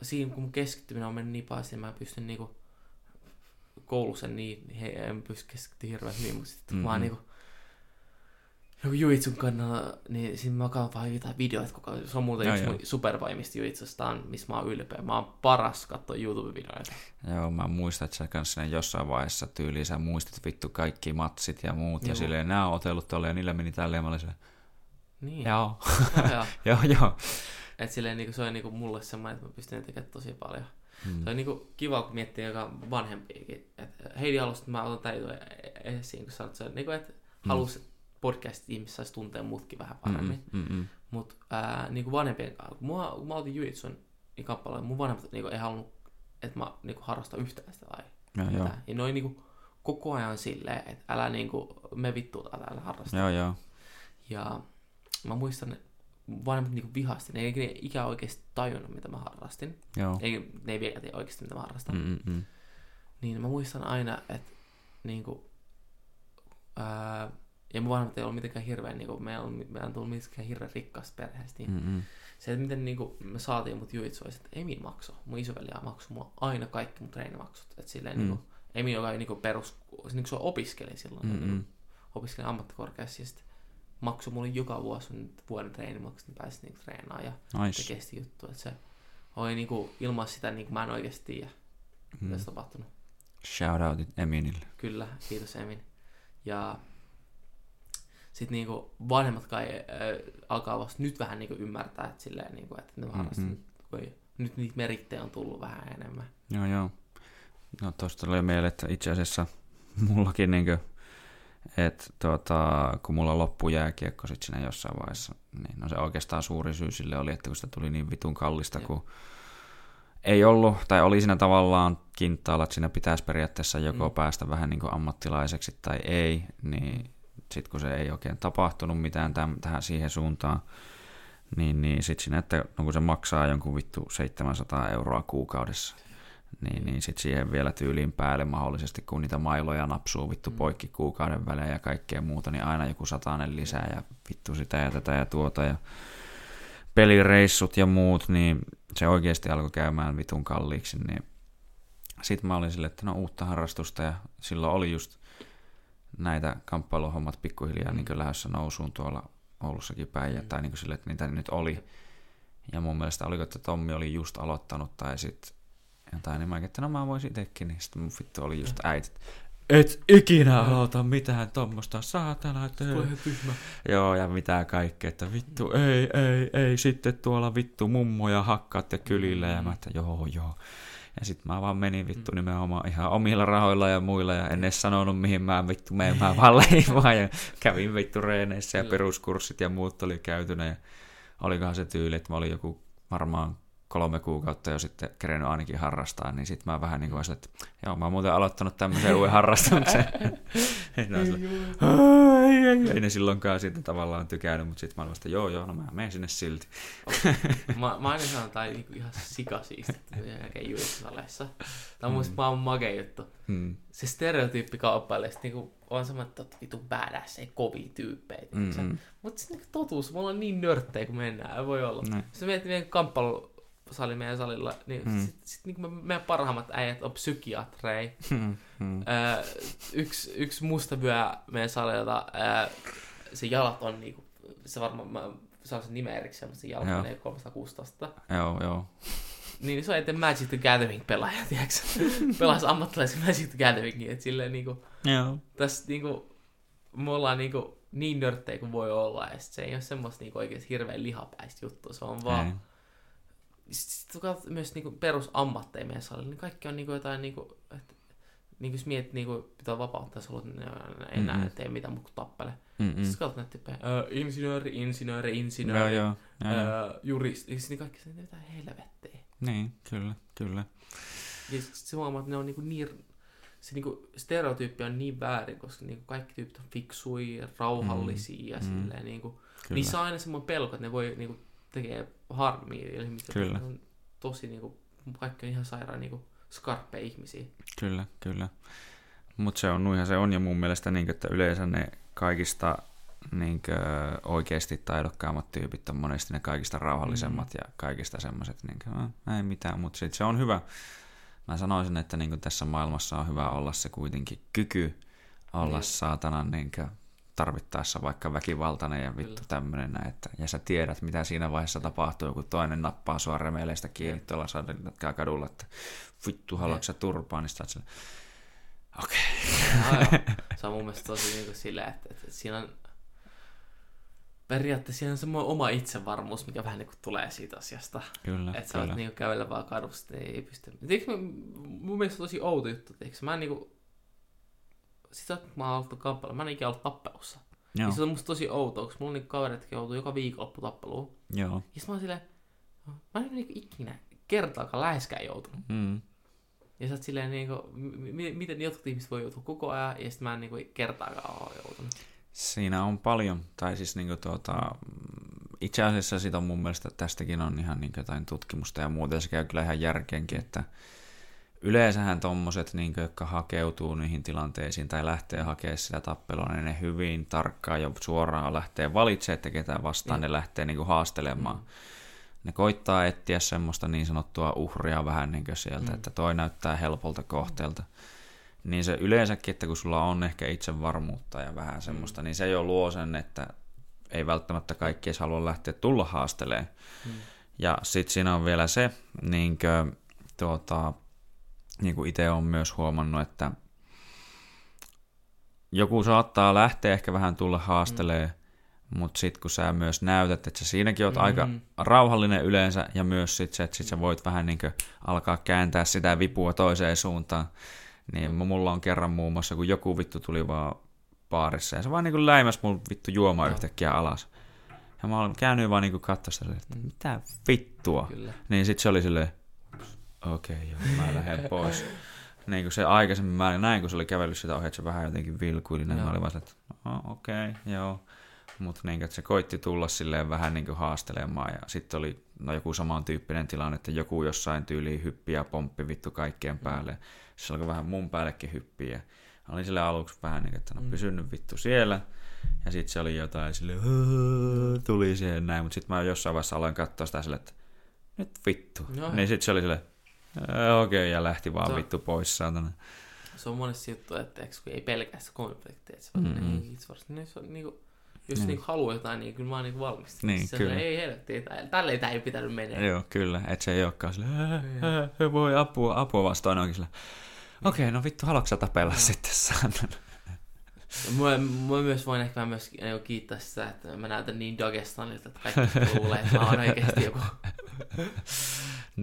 siinä kun keskittyminen on mennyt niin paljon, niin mä pystyn niin kuin, koulussa niin, he, en pysty keskittymään hirveän hyvin, mutta sitten mm-hmm. vaan niin kuin, joku juitsun kannalla, niin siinä mä katson vaan jotain videoita, koko se on muuten yksi mun supervoimista juitsusta, on, missä mä oon ylpeä. Mä oon paras katsoa YouTube-videoita.
Joo, mä muistan, että sä kanssa jossain vaiheessa tyyliin sä muistit vittu kaikki matsit ja muut, joo. ja silleen nämä on otellut tolle, ja niillä meni tälleen, mä olin silleen, niin. Joo. joo, joo. (laughs) joo.
Et silleen niin se on niin mulle semmoinen, että mä pystyn tekemään tosi paljon. Hmm. Se on niin kiva, kun miettii joka vanhempiakin. Et Heidi halusi, että mä otan tämän esiin, kun sanoit, että, niin kuin, että hmm. halusi, podcast-ihmiset saisi tuntea mutkin vähän paremmin. Mm, mm, mm. Mutta niin vanhempien kanssa, kun, mua, kun mä otin Jujitsun niin kappalein, mun vanhemmat niin ei halunnut, että mä niin kuin, harrastan yhtään sitä tai ja, mitään. Joo. Ja noin niin kuin, koko ajan silleen, että älä niin kuin, me vittu älä harrasta.
Joo, joo.
Ja mä muistan, vanhemmat niin vihasti, ne ei, ne ikään oikeasti tajunnut, mitä mä harrastin. Joo. Ei, ne ei vielä tiedä oikeasti, mitä mä harrastan. Mm-mm. Niin mä muistan aina, että niin kuin, ää, ja mun vanhemmat ei ollut mitenkään hirveän, niin kuin, me on tullut mitenkään hirveän rikkaasta perheestä. Niin mm-hmm. Se, että miten niin kuin, me saatiin mut juitsua, että Emi maksoi, mun isoveli maksoi mulla aina kaikki mun treenimaksut. Että silleen, mm. niin kuin, Emi, joka ei niin kuin, perus, niin kuin se opiskeli silloin, mm-hmm. niin opiskeli ammattikorkeassa, ja sitten maksoi mulle joka vuosi nyt vuoden treenimaksut, niin pääsi niin treenaamaan ja nice. tekee sitä juttua. Että se oli niin kuin, ilman sitä, niin kuin, mä en oikeasti tiedä, mm. mitä se tapahtunut.
Shoutoutit Eminille.
Kyllä, kiitos Emin. Ja sitten niinku vanhemmat kai äh, alkaa vasta nyt vähän niinku ymmärtää, että, silleen, niinku, että ne harrastaa, mm-hmm. nyt, nyt niitä merittejä on tullut vähän enemmän.
Joo, joo. No tuosta tuli mieleen, että itse asiassa mullakin niinkö, että tota, kun mulla loppui jääkiekko sitten siinä jossain vaiheessa, niin no se oikeastaan suuri syy sille oli, että kun sitä tuli niin vitun kallista, ja. kun ei ollut, tai oli siinä tavallaan kintaalla, että siinä pitäisi periaatteessa joko mm. päästä vähän niin kuin ammattilaiseksi tai ei, niin sitten kun se ei oikein tapahtunut mitään täm, tähän siihen suuntaan, niin, niin sitten siinä, että no kun se maksaa jonkun vittu 700 euroa kuukaudessa, niin, niin sitten siihen vielä tyyliin päälle mahdollisesti, kun niitä mailoja napsuu vittu mm. poikki kuukauden välein ja kaikkea muuta, niin aina joku satainen lisää ja vittu sitä ja tätä ja tuota ja pelireissut ja muut, niin se oikeasti alkoi käymään vitun kalliiksi, niin sitten mä olin silleen, että no uutta harrastusta ja silloin oli just näitä kamppailuhommat pikkuhiljaa mm. niin lähdössä nousuun tuolla Oulussakin päin, mm. tai niin sille, että niitä nyt oli. Ja mun mielestä oliko, että Tommi oli just aloittanut, tai sitten jotain, niin mä että no mä voisin itsekin, niin sitten mun vittu oli just äiti, et ikinä aloita mitään tuommoista, saatana, että tyhmä. Joo, ja mitä kaikkea, että vittu, ei, ei, ei, sitten tuolla vittu mummoja hakkaat ja kylillä, ja mä että joo, joo. Ja sitten mä vaan menin vittu mm. nimenomaan ihan omilla rahoilla ja muilla ja en edes sanonut mihin mä vittu menen, mä (laughs) vaan vaan ja kävin vittu reeneissä ja peruskurssit ja muut oli käytynä. Ja olikohan se tyyli, että mä olin joku varmaan kolme kuukautta jo sitten kerennyt ainakin harrastaa, niin sitten mä vähän niin kuin että joo, mä oon muuten aloittanut tämmöisen uuden harrastuksen. (laughs) ei, ne silloinkaan siitä tavallaan tykännyt, mutta sitten mä olin vasta, joo, joo, no mä menen sinne silti. (laughs)
mä, mä aina sanon, että niinku ihan sikasiista, jälkeen juissaleissa. Tämä on mm. mun makea juttu. Hmm. Se stereotyyppi kauppaille, niinku on semmoinen, että vitu badass, ei kovia tyyppejä. Mm-hmm. Mutta sitten niinku totuus, mulla on niin nörttejä kun mennään, ei voi olla. Sitten Sitten mietit meidän kamppailu sali meidän salilla, niin hmm. sitten sit, niin meidän parhaimmat äijät on psykiatrei. (laughs) Hmm. Hmm. Öö, yksi, yksi mustavyö meidän salilta, öö, se jalat on niinku, se varmaan, mä saan sen nimen erikseen, mutta se jalat joo. on 316.
Joo, joo.
Niin se on että Magic the Gathering pelaaja, (laughs) tiedätkö? Pelasi ammattilaisen Magic the Gatheringin, että silleen niinku, joo. tässä niinku, me ollaan niinku niin nörttejä kuin voi olla, ja se ei ole semmoista niinku oikeasti hirveän lihapäistä juttua, se on vaan... Ei sitten kun myös niinku perusammatteja meidän salilla, niin kaikki on niinku jotain, niinku, että niin jos mietit, niin kuin pitää vapauttaa, jos haluat enää mm-hmm. tee mitään muuta kuin tappele. Mm-hmm. Sitten katsot näitä tyyppejä, insinööri, insinööri, insinööri, joo, joo, joo. juristi, niin kaikki se, mitä helvettiä.
Niin, kyllä, kyllä.
Ja sitten se huomaa, että ne on niinku niin, se niinku stereotyyppi on niin väärin, koska niinku kaikki tyypit on fiksui, rauhallisia mm, ja silleen niinku, niissä on aina semmoinen pelko, että ne voi niinku tekee harmia ihmisiä. Kyllä. On tosi niinku, kaikki on ihan sairaan niinku skarppeja ihmisiä.
Kyllä, kyllä. Mutta se on, nuihan se on, ja mun mielestä niin, että yleensä ne kaikista niin kuin, oikeasti taidokkaammat tyypit on monesti ne kaikista rauhallisemmat mm. ja kaikista semmoiset, niin kuin, no, ei mitään, mutta sit se on hyvä. Mä sanoisin, että niin kuin tässä maailmassa on hyvä olla se kuitenkin kyky olla niin. saatana niin kuin, tarvittaessa vaikka väkivaltainen ja vittu tämmöinen että, ja sä tiedät, mitä siinä vaiheessa tapahtuu, kun toinen nappaa sua remeleistä kiinni tuolla kadulla, että vittu, haluatko sä turpaa, niin sä okei. Okay. (laughs)
se on mun mielestä tosi niin kuin sillä, että, että, siinä on periaatteessa siinä on semmoinen oma itsevarmuus, mikä vähän niin kuin tulee siitä asiasta. Kyllä, Että sä oot niin kävellä vaan kadusta, ei pysty. Tiedätkö, mun mielestä tosi outo juttu, tiedätkö? Mä en niin kuin sitä mä oon ollut kappaleella, mä en ikinä ollut tappelussa. Joo. Ja se on musta tosi outoa, koska mulla on niinku kaverit, jotka joutuu joka viikonloppu tappeluun. Joo. Ja sit mä oon silleen, mä en niinku ikinä kertaakaan läheskään joutunut. Mm. Ja sä oot silleen niinku, m- miten jotkut ihmiset voi joutua koko ajan, ja sit mä en niinku kertaakaan ole joutunut.
Siinä on paljon, tai siis niinku tuota, itse asiassa siitä on mun mielestä, tästäkin on ihan niinku jotain tutkimusta ja muuta, ja se käy kyllä ihan järkeenkin, että yleensähän tommoset, niin jotka hakeutuu niihin tilanteisiin tai lähtee hakemaan sitä tappelua, niin ne hyvin tarkkaan jo suoraan lähtee valitsemaan, että ketä vastaan mm. ne lähtee niin kuin haastelemaan. Mm. Ne koittaa etsiä semmoista niin sanottua uhria vähän niin kuin sieltä, mm. että toi näyttää helpolta kohteelta. Niin se yleensäkin, että kun sulla on ehkä itsevarmuutta ja vähän semmoista, mm. niin se jo luo sen, että ei välttämättä kaikki edes halua lähteä tulla haasteleen. Mm. Ja sitten siinä on vielä se, niin kuin, tuota, niin kuin itse olen myös huomannut, että joku saattaa lähteä ehkä vähän tulla haastelee, mm. mutta sitten kun sä myös näytät, että sä siinäkin oot mm. aika rauhallinen yleensä, ja myös sit se, että sit sä voit vähän niin alkaa kääntää sitä vipua toiseen suuntaan, Niin mulla on kerran muun muassa, kun joku vittu tuli vaan baarissa, ja se vaan niinku läimäs mun vittu juomaan no. yhtäkkiä alas. Ja mä olen käynyt vaan niinku katsoa että mm. mitä vittua. Kyllä. Niin sit se oli silleen, okei, okay, joo, mä lähden pois. niin kuin se aikaisemmin, mä näin, kun se oli kävellyt sitä ohi, että se vähän jotenkin vilkuili, niin mä olin vaan että oh, okei, okay, joo. Mutta niin, että se koitti tulla silleen vähän niin kuin haastelemaan ja sitten oli no, joku samantyyppinen tilanne, että joku jossain tyyliin hyppi ja pomppi vittu kaikkien päälle. Mm. Se alkoi vähän mun päällekin hyppiä. Olin sille aluksi vähän niin kuin, että no mm. pysynyt vittu siellä. Ja sitten se oli jotain sille tuli siihen näin, mutta sitten mä jossain vaiheessa aloin katsoa sitä sille, että nyt vittu. No. Niin sitten se oli sille, okei, okay, ja lähti vaan se vittu pois saatana.
Se on monesti juttu, että kun ei pelkästään konflikteja, että se on, mm-hmm. niin, niin, se on niin kuin, jos mm. niinku haluaa jotain, niin kyllä mä oon niinku valmis.
Niin,
se
kyllä.
ei helvetti, tälleen tää ei pitänyt mennä.
Joo, kyllä, et se ei olekaan sille, voi apua, apua vastaan onkin sille. Okei, okay, no vittu, haluatko sä tapella no. sitten sanan?
Mä, mä myös voin ehkä myös niinku kiittää sitä, että mä näytän niin Dagestanilta, että kaikki luulee, että mä oon oikeasti joku... (laughs)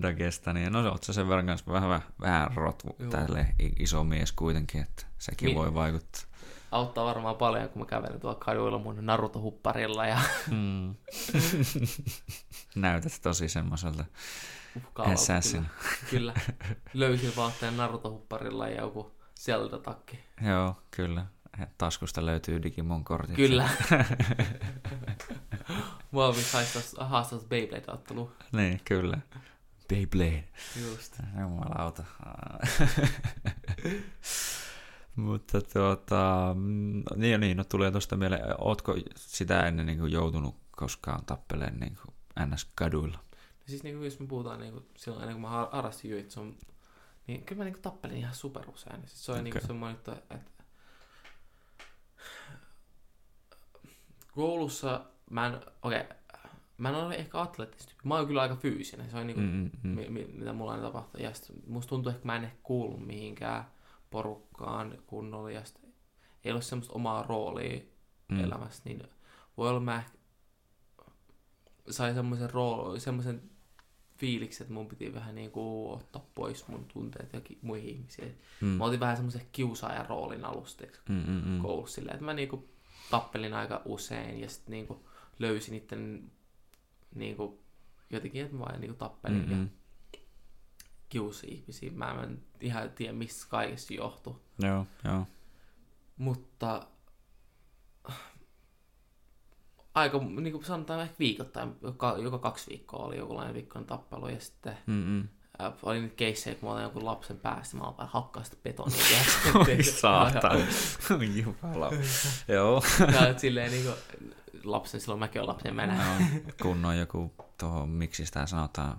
Dagestania. No oot sä sen verran kanssa vähän, vähän rotvu, tälle iso mies kuitenkin, että sekin Min... voi vaikuttaa
auttaa varmaan paljon, kun mä kävelen tuolla kaduilla mun Naruto-hupparilla. Ja... Mm. (laughs)
Näytät tosi semmoiselta assassin.
Kyllä. kyllä. Löysin vaatteen Naruto-hupparilla ja joku Zelda-takki.
Joo, kyllä. Taskusta löytyy Digimon-kortit.
Kyllä. (laughs) Valmis haistaa haastat Beyblade-ottelu.
Niin, kyllä. Beyblade.
Just.
Jumalauta. (laughs) Mutta tuota, niin ja niin, no tulee tuosta mieleen, ootko sitä ennen niin kuin joutunut koskaan tappeleen niin kuin NS-kaduilla? No
siis niin kuin, jos me puhutaan niin kuin, silloin ennen kuin mä harrastin juitsun, niin kyllä mä niin kuin, tappelin ihan super usein. Siis se on okay. niin kuin semmoinen, että, että koulussa mä en, okei, okay, mä en ole ehkä atleettisesti, mä oon kyllä aika fyysinen, se on niinku, mm, mm, mm. mitä mulla on tapahtunut. Ja sit musta tuntuu, että mä en ehkä kuulu mihinkään porukkaan kunnolla ja ei ole semmoista omaa roolia mm. elämässä, niin voi olla mä sain semmoisen rooli, semmoisen fiiliksen, että mun piti vähän niin kuin ottaa pois mun tunteet ja muihin ihmisiin. Mm. Mä otin vähän semmoisen kiusaajan roolin alusta mm, mm, mm. koulussa silleen, että mä niin kuin tappelin aika usein ja sitten niin kuin löysin niiden niin kuin jotenkin, että mä vain niin kuin tappelin mm, ja kiusi ihmisiä. Mä en ihan tiedä, mistä kaikessa johtuu.
Joo, joo.
Mutta aika, niin kuin sanotaan ehkä viikoittain, joka, joka kaksi viikkoa oli jokinlainen viikkoinen tappelu ja sitten Mm-mm. Äh, oli nyt keissejä, kun mä olin jonkun lapsen päästä, mä aloin hakkaa sitä betonia. (laughs)
Oi saatana. (laughs) Jumala. (laughs) Joo.
Ja silleen niin kuin, lapsen, silloin mäkin olen lapsen, mä
no, kun on joku tuohon, miksi sitä sanotaan,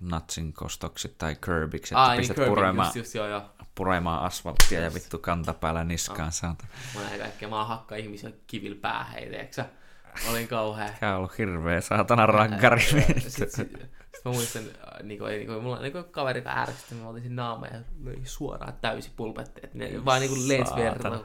natsin kostoksi tai curbiksi, että Aa, niin, pistät niin, puremaan, just, just, joo, joo. puremaan asfalttia yes. ja vittu kantapäällä niskaan no. saata.
Mä näin kaikkea, mä oon hakkaa ihmisiä kivillä päähän, Olin kauhea.
Tää on ollut hirveä saatana rankari.
Sitten sit, sit, mä muistan, niin kuin, niin kuin, mulla niin kuin kaveri, joka ärsytti, mä otin siinä naama ja löi suoraan täysi pulpetteet. Ne vaan niin kuin lensi verran.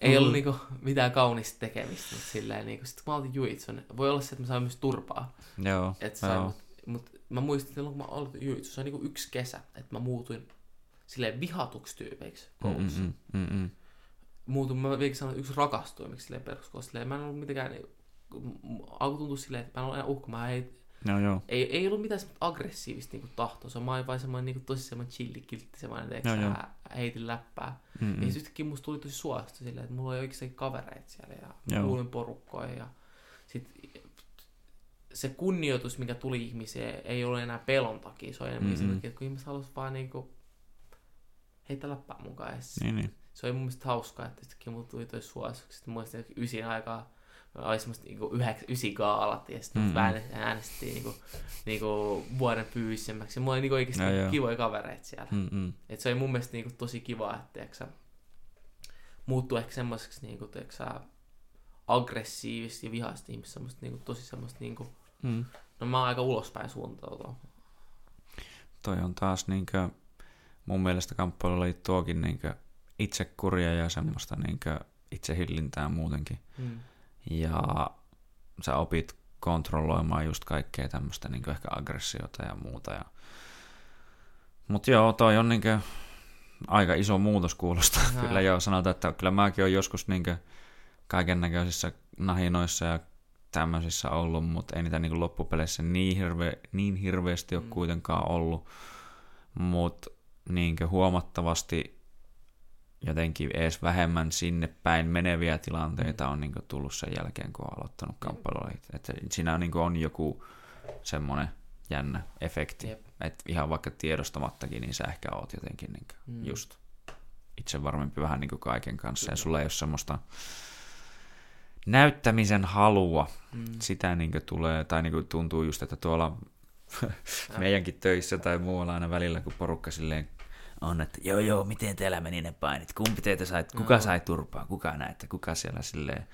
Ei ollut niinku mitään kaunista tekemistä, mutta silleen niinku, sit kun mä olin juitsun, voi olla se, että mä sain myös turpaa.
Joo,
et sain, joo. Mut, mut, mä muistin, että kun mä olin juitsu, se on niinku yksi kesä, että mä muutuin silleen vihatuksi tyypeiksi koulussa. Mm, mm, mm, mm. Muutuin, mä vielä sanoin, yksi rakastuimiksi silleen peruskoulussa. Silleen, mä en ollut mitenkään, alkoi tuntua silleen, että mä en ole enää uhka, mä ei,
No, joo.
Ei, ei ollut mitään aggressiivista niinku, tahtoa, se on vain semmoinen niinku, tosi semmoinen chilli, kiltti, semmoinen, että no, heitin läppää. Mm-mm. Ja sitten musta tuli tosi suosta silleen, että mulla oli oikeasti kavereita siellä ja kuulin porukkoja ja sit se kunnioitus, mikä tuli ihmiseen, ei ole enää pelon takia, se on enemmän sen takia, että kun ihmiset halusivat vaan niinku heitä läppää mukaan. Niin, niin. Se oli mun mielestä hauskaa, että sittenkin mulla tuli tosi suosiksi. Sitten muistin, ysin aikaa oli semmoista niinku yhdeksän, ysi gaalat ja sitten mm-hmm. äänestettiin niinku, niinku vuoden fyysisemmäksi. Mulla oli niinku oikeasti no, niinku kivoja kavereita siellä. Mm-hmm. Et se oli mun mielestä niinku tosi kiva, että tiiäksä, muuttui ehkä semmoiseksi niinku, tiiäksä, aggressiivisesti ja vihaisesti ihmistä, semmoista niinku, tosi semmoista niinku, mm. no mä oon aika ulospäin suuntautua.
Toi on taas niinkö, mun mielestä kamppailulla oli tuokin niinkö itsekuria ja semmoista niinkö itsehillintää muutenkin. Mm ja sä opit kontrolloimaan just kaikkea tämmöistä niin ehkä aggressiota ja muuta. Ja... Mutta joo, toi on niin aika iso muutos kuulostaa. No. (laughs) kyllä joo, sanotaan, että kyllä mäkin olen joskus niin kaiken näköisissä nahinoissa ja tämmöisissä ollut, mutta ei niitä niin loppupeleissä niin, hirve, niin hirveästi ole mm. kuitenkaan ollut. Mutta niin huomattavasti jotenkin edes vähemmän sinne päin meneviä tilanteita on niin tullut sen jälkeen, kun on aloittanut kamppailulla. Että siinä niin on joku semmoinen jännä efekti. Että ihan vaikka tiedostamattakin, niin sä ehkä oot jotenkin niin mm. just itse varmempi vähän niin kuin kaiken kanssa. Ja sulla ei ole semmoista näyttämisen halua. Mm. Sitä niin tulee, tai niin tuntuu just, että tuolla (laughs) meidänkin töissä tai muualla aina välillä, kun porukka silleen on, että joo joo, miten teillä meni ne painit, kumpi teitä sai, kuka sai turpaa, kuka näitä, kuka siellä silleen,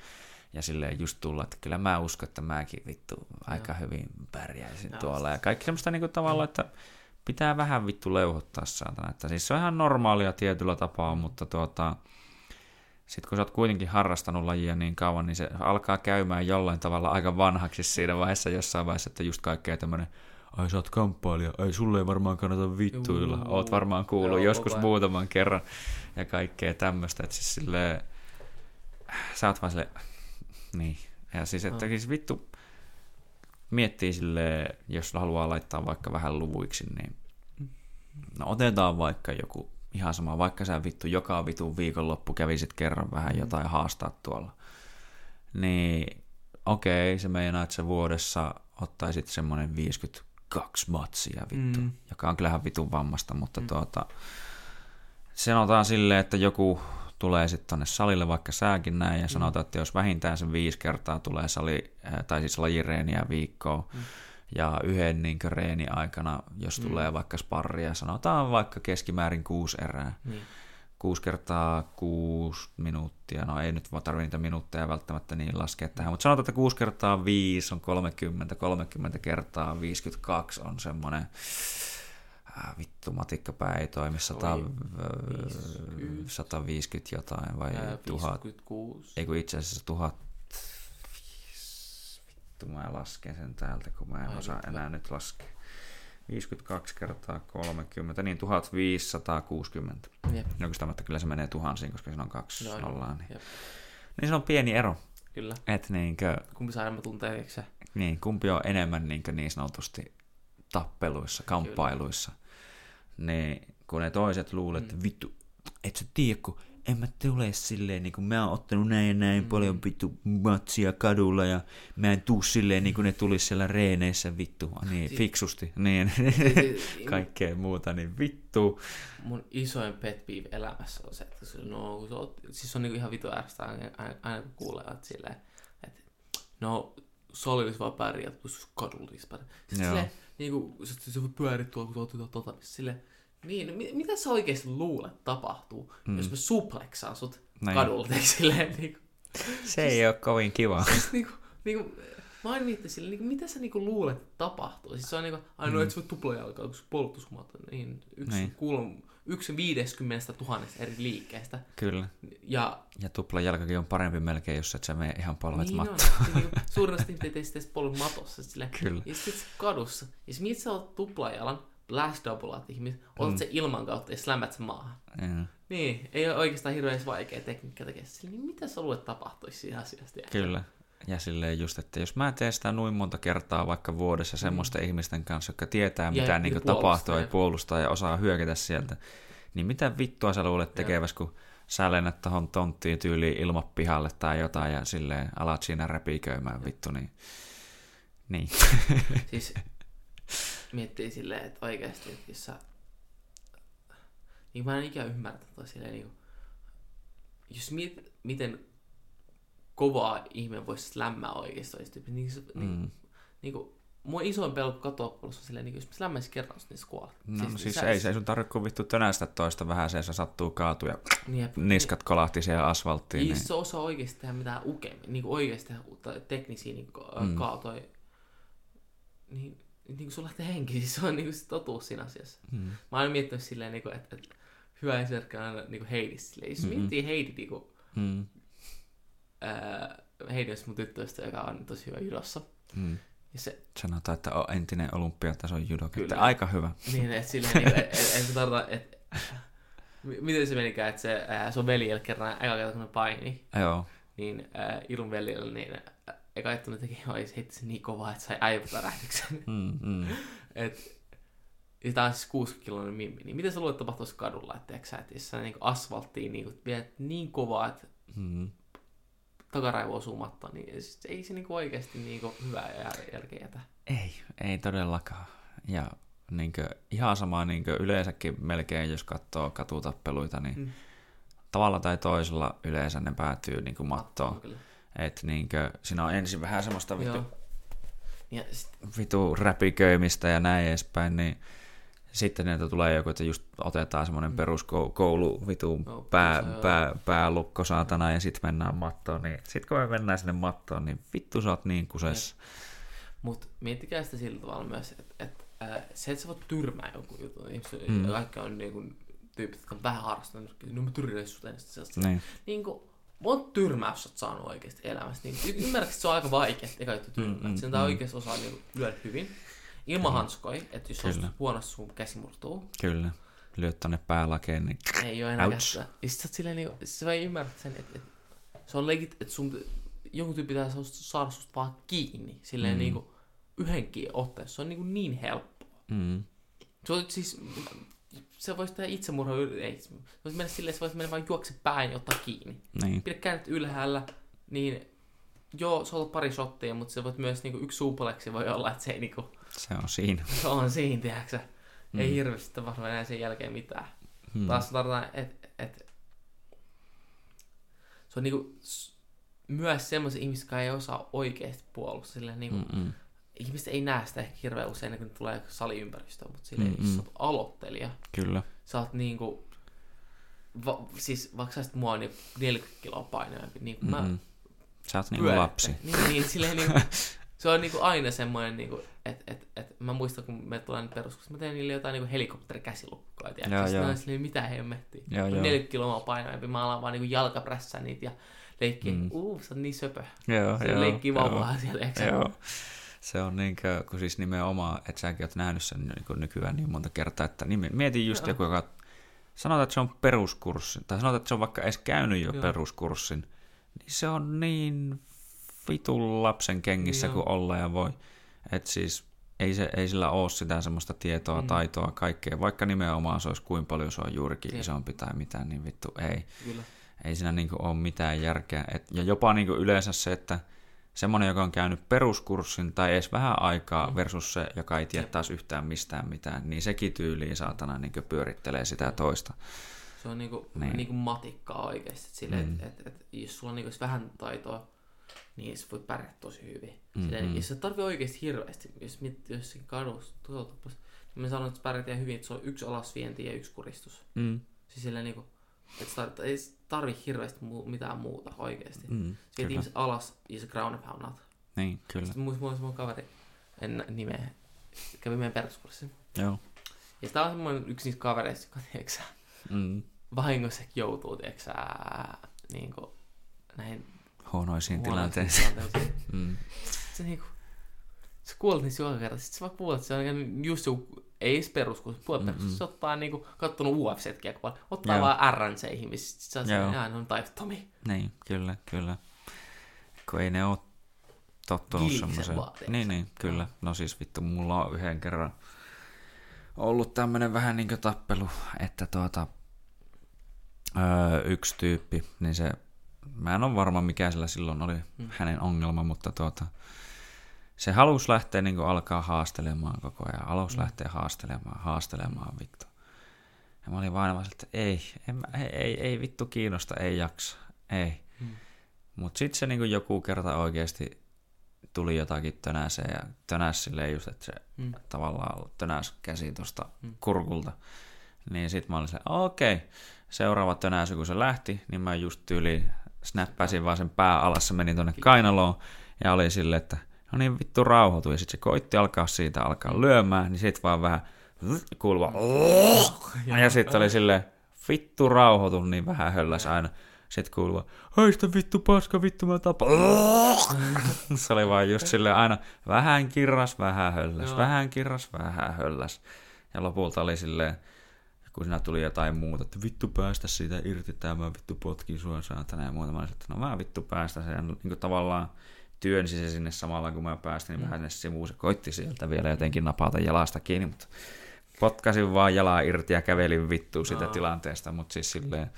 ja silleen just tulla, että kyllä mä uskon, että mäkin vittu aika joo. hyvin pärjäisin joo. tuolla, ja kaikki semmoista niinku tavalla, että pitää vähän vittu leuhottaa saatana, että siis se on ihan normaalia tietyllä tapaa, mutta tuota, sitten kun sä oot kuitenkin harrastanut lajia niin kauan, niin se alkaa käymään jollain tavalla aika vanhaksi siinä vaiheessa jossain vaiheessa, että just kaikkea tämmöinen ai sä oot kamppailija, ai sulle ei varmaan kannata vittuilla, Juu. oot varmaan kuullut Joo, joskus kova. muutaman kerran ja kaikkea tämmöistä, että siis silleen, sä oot vaan silleen, niin, ja siis että siis vittu miettii silleen, jos haluaa laittaa vaikka vähän luvuiksi, niin no otetaan vaikka joku ihan sama, vaikka sä vittu joka vitun viikonloppu kävisit kerran vähän mm. jotain haastaa tuolla, niin okei, se meinaa, että sä vuodessa ottaisit semmoinen 50 kaksi matsia vittu, mm. joka on kyllähän vitun vammasta, mutta mm. tuota, sanotaan silleen, että joku tulee sitten tonne salille, vaikka sääkin näin, ja mm. sanotaan, että jos vähintään sen viisi kertaa tulee sali, äh, tai siis lajireeniä viikkoon, mm. ja yhden niin reeni aikana, jos mm. tulee vaikka sparria, sanotaan vaikka keskimäärin kuusi erää, mm 6 kertaa 6 minuuttia, no ei nyt tarvitse niitä minuutteja välttämättä niin laskea tähän, mutta sanotaan, että 6 kertaa 5 on 30, 30 kertaa 52 on semmoinen, äh, vittu matikkapää ei toimi, 100, 150 jotain vai Ää, 1000, ei kun itse asiassa 1000, vittu mä lasken sen täältä, kun mä en osaa enää nyt laskea. 52 kertaa 30, niin 1560. Jep. Oikeastaan, että kyllä se menee tuhansiin, koska siinä on kaksi no, nollaa. Niin. niin se on pieni ero.
Kyllä.
Et niinkö,
kumpi saa enemmän tuntea, eikö se?
Niin, kumpi on enemmän niinkö niin sanotusti tappeluissa, kamppailuissa. Kyllä. Niin, kun ne toiset luulet, että mm. vittu, et sä tiedä, kun en mä tule silleen, niin kuin mä oon ottanut näin ja näin mm. paljon vittu matsia kadulla ja mä en tuu silleen niin kuin ne tulisi siellä reeneissä vittu, niin siis, fiksusti, niin (laughs) kaikkea muuta, niin vittu.
Mun isoin pet peeve elämässä on se, että se, no, se on, siis on niin ihan vittu ärstä aina, aina, kun kuulee, että silleen, että no, olisi vaan pärjää, pystyisi kadulla pärjää. Sitten silleen, niin kuin, se, se voi pyöriä tuolla, kun tuot tota, niin silleen, niin, no, mit, mitä sä oikeasti luulet tapahtuu, mm. jos mä supleksaan sut Näin. kadulta, silleen (laughs) niin kuin,
Se siis, ei ole kovin kiva. (laughs)
Siis niin kuin, niin kuin, mä aina miettinyt silleen, niin mitä sä niin kuin luulet tapahtuu. Siis se on niin kuin, ainoa, mm. että sä voit jalkaa, kun polttusumata, niin yksi niin. kuulun, yksi viideskymmenestä tuhannesta eri liikkeestä.
Kyllä.
Ja,
ja tuplajalkakin on parempi melkein, jos et sä mene ihan polvet
niin
mattoon.
On. Niin, suurin osa ihmiset ei tee polven (laughs) matossa. Silleen.
Kyllä.
Ja sitten kadussa. Ja sit sä oot tuplajalan, blast doubleat ihmiset, otat mm. se ilman kautta ja slämät se maahan. Mm. Niin, ei ole oikeastaan hirveän vaikea tekniikka tekee sille, niin mitä sä luulet tapahtuisi siinä asiasta?
Kyllä. Ja silleen just, että jos mä teen sitä noin monta kertaa vaikka vuodessa mm. semmoista ihmisten kanssa, jotka tietää, mitä niin tapahtuu ja puolustaa ja osaa hyökätä sieltä, niin mitä vittua sä luulet tekevässä, kun sä lennät tohon tonttiin tyyliin ilmapihalle tai jotain ja silleen alat siinä räpiköimään vittu, niin... Niin.
Siis miettii silleen, että oikeasti, että jos sä... Niin mä en ikään ymmärtä toi silleen, niin kuin, jos miet, miten kovaa ihminen voisi lämmää oikeasti, niin, niin, mm. niin, niin kuin, Mua isoin pelko katoappelussa on silleen, niin jos mä lämmäisin kerran, niin se kuolee.
No siis, siis ei, se ei sun tarvitse kuin vittu tönästä toista vähän, se sattuu kaatua ja niin, niskat kolahti siihen asfalttiin.
Niin, niin. se osaa oikeasti tehdä mitään ukemmin, niin oikeasti tehdä teknisiä niin mm. kaatoja. Niin niin kuin sulla lähtee henki, siis se on niin kuin se totuus siinä asiassa. Mm. Mä oon miettinyt silleen, niin kuin, että, että hyvä esimerkki on aina niin kuin Heidi silleen. Jos mm-hmm. miettii Heidi, niin kuin, mm. ää, Heidi on mun tyttöystä, joka on tosi hyvä judossa. Mm.
Ja se... Sanotaan, että on entinen olympiatason judo, että aika hyvä.
Niin, että silleen, niin, en, en, en tarkoita, että miten se menikään, että se, ää, sun veljellä kerran eka kerta, kun ne paini,
Joo.
niin ää, Ilun veljellä, niin ää, eka juttu ne teki, oi se heitti niin kovaa, että sai aivotärähdyksen.
Mm, mm.
Et, ja tää on siis 60 kiloinen mimmi, niin miten sä luulet tapahtuisi kadulla, että sä, että jos sä niin asfalttiin niin, viet niin kovaa, että
Mm.
takaraivo osuu mattoon, niin siis ei se niinku oikeasti niinku hyvää jär- järkeä jätä.
Ei, ei todellakaan. Ja niinkö, ihan sama niinkö yleensäkin melkein, jos katsoo katutappeluita, niin
Mm.
tavalla tai toisella yleensä ne päätyy niinkö mattoon.
Kyllä.
Et niinkö, siinä on ensin vähän semmoista vittu,
Joo. Ja sit,
vitu räpiköimistä ja näin edespäin, niin sitten niitä tulee joku, että just otetaan semmoinen peruskoulu vitu
Mm. Joo,
pää,
on-
pää, päälukko saatana ja sitten mennään mattoon, niin sitten kun me mennään sinne mattoon, niin vittu sä oot niin kusessa.
mut miettikää sitä sillä tavalla myös, että et, ää, se, että sä voit tyrmää jonkun jutun, niin
Mm.
mm. kaikki on niinku tyypit, jotka on vähän harrastaneet, no mä tyrjäin sut ennen sellaista.
Niin.
Niinku, monta tyrmäys sä oot saanut oikeasti elämässä. Niin, ymmärrätkö, että se on aika vaikea, eka juttu tyrmää.
Mm,
Mm,
mm,
Sen
mm.
oikeasti osaa niinku lyödä hyvin. Ilman hanskoja, että jos
Kyllä.
ostat huonosti sun käsi murtuu,
Kyllä. Lyöt tonne päälakeen, niin (laughs)
ei ole enää
Ouch.
kättä. Ja sit sä oot silleen niinku, sä vai ymmärrät sen, että, että se on legit, että sun, jonkun tyyppi pitää saada susta vaan kiinni. Silleen
Mm.
mm. niinku yhdenkin otteessa. Se on niinku niin helppoa.
mm,
Se on siis, se voisi tehdä itsemurha, ei, se voisi mennä silleen, se voisi mennä vaan juokse päin ja ottaa kiinni.
niin.
Pidä kädet ylhäällä, niin joo, se on ollut pari shottia, mutta se voit myös niinku yksi suupaleksi voi olla, että se ei niinku,
Se on siinä.
se on siinä, tiedätkö sä.
Mm.
Ei hirveästi tapahdu enää sen jälkeen mitään.
Mm.
Taas tarvitaan, että et, se on niinku myös semmoisia ihmisiä, jotka ei osaa oikeasti puolustaa. Silleen niinku, mm.
Mm-mm.
Ihmiset ei näe sitä ehkä hirveän usein, kun tulee saliympäristöön, mutta silleen,
Mm-mm.
jos sä oot aloittelija,
Kyllä.
sä oot niinku, va, siis vaikka sä mua niin 40 kiloa painavampi, niin kuin mä
Mm-mm. Sä oot niinku
pyörittelen.
lapsi.
Niin, niin, silleen niinku, (laughs) se on niinku aina semmoinen, niinku, että et, et, mä muistan, kun me tulee nyt peruskoulussa, mä teen niille jotain niinku helikopterikäsilukkoja, tiedätkö?
Joo,
Sitten
joo.
silleen, mitä hemmettiä.
Joo,
Mä
joo.
40 kiloa painavampi, mä alan vaan niinku jalkaprässää niitä ja leikkii,
Mm.
uu, sä oot niin söpö.
Joo,
Se
joo,
leikkii
joo.
vauvaa siellä, eikö sä?
Joo. Se on niinkö, kun siis nimenomaan, että säkin oot nähnyt sen niin nykyään niin monta kertaa, että niin mietin just joku, joka sanotaan, että se on peruskurssi, tai sanotaan, että se on vaikka edes käynyt jo
Joo.
peruskurssin, niin se on niin vitun lapsen kengissä
Joo.
kuin olla ja voi. Että siis ei, se, ei sillä ole sitä semmoista tietoa,
Mm.
taitoa, kaikkea. Vaikka nimenomaan se olisi kuin paljon se on juurikin
Jep.
isompi tai mitään, niin vittu ei
Kyllä.
ei siinä niinku ole mitään järkeä. Et, ja jopa niinku yleensä se, että semmoinen, joka on käynyt peruskurssin tai edes vähän aikaa
Mm.
versus se, joka ei tiedä taas yhtään mistään mitään, niin sekin tyyliin saatana niinku pyörittelee sitä toista.
Se on niinku,
Niin.
niin. niinku matikkaa oikeesti. Silleen,
Mm.
että et, et, jos sulla on niinku vähän taitoa, niin sä voit pärjätä tosi hyvin.
Mm,
Silleen,
mm.
Jos sä tarvii oikeesti hirveästi, jos miettii jossakin kadussa, niin mä sanon, että sä pärjätään hyvin, että se on yksi alasvienti ja yksi kuristus.
Mm,
Siis silleen niinku, että tarvii, ei tarvii hirveästi muu, mitään muuta oikeesti. Mm. Viet
kyllä.
ihmiset alas ja sä ground and poundat.
Niin, kyllä.
Sitten muista muista mun kaveri, en nimeä, kävi meidän peruskurssin.
Joo.
Ja sitä on semmoinen yksi niistä kavereista, joka tiedätkö sä,
Mm.
vahingossa joutuu, tiedätkö sä, niin kuin, näihin
Huonoisiin tilanteisiin.
tilanteisiin. (laughs)
Mm.
Se niinku, sä kuolet niissä joka kerta. Sitten sä vaan kuulet, että se on käynyt just joku, ei edes peruskurssi, puolet
Mm-mm.
peruskurssi. Se ottaa niinku, kattonut UFC-tkin aika paljon. Ottaa
Joo.
vaan RNC-ihin, missä sit jaa, ne on taidottomia.
Niin, kyllä, kyllä. Kun ei ne ole tottunut semmoiseen. Niin, niin, kyllä. No siis vittu, mulla on yhden kerran ollut tämmönen vähän niin tappelu, että tuota, öö, yksi tyyppi, niin se, mä en ole varma mikä sillä silloin oli
Mm.
hänen ongelma, mutta tuota, se halusi lähteä niin alkaa haastelemaan koko ajan, halusi
Mm.
lähteä haastelemaan, haastelemaan vittu. Ja mä olin vaan, että ei, en, mä- ei, ei, ei vittu kiinnosta, ei jaksa, ei.
Mm.
Mutta sitten se niinku joku kerta oikeasti tuli jotakin tönäseen ja tönäs silleen just, että se
Mm.
tavallaan tönäs käsi tuosta
Mm.
kurkulta. Niin sit mä olin se, okei, okay. seuraava tönäsy kun se lähti, niin mä just tyyli snappasin vaan sen pää alas, se meni tonne kainaloon ja oli silleen, että no niin vittu rauhoitui. Ja sit se koitti alkaa siitä alkaa lyömään, niin sit vaan vähän kuuluva ja sitten oli silleen, vittu rauhoitu, niin vähän hölläs aina. Sitten kuuluu, haista vittu paska, vittu mä tapan. (laughs) Se oli vaan just silleen aina vähän kirras, vähän hölläs, vähän kirras, vähän hölläs. Ja lopulta oli silleen, kun siinä tuli jotain muuta, että vittu päästä siitä irti, tämä vittu potki sua saatana ja muuta. Mä olisin, että no mä vittu päästä sen. Niin kuin tavallaan työnsi se sinne samalla, kun mä päästin, niin vähän sivuun. Se koitti sieltä vielä jotenkin napata jalasta kiinni, mutta potkasin vaan jalaa irti ja kävelin vittuun siitä no. tilanteesta, mutta siis silleen,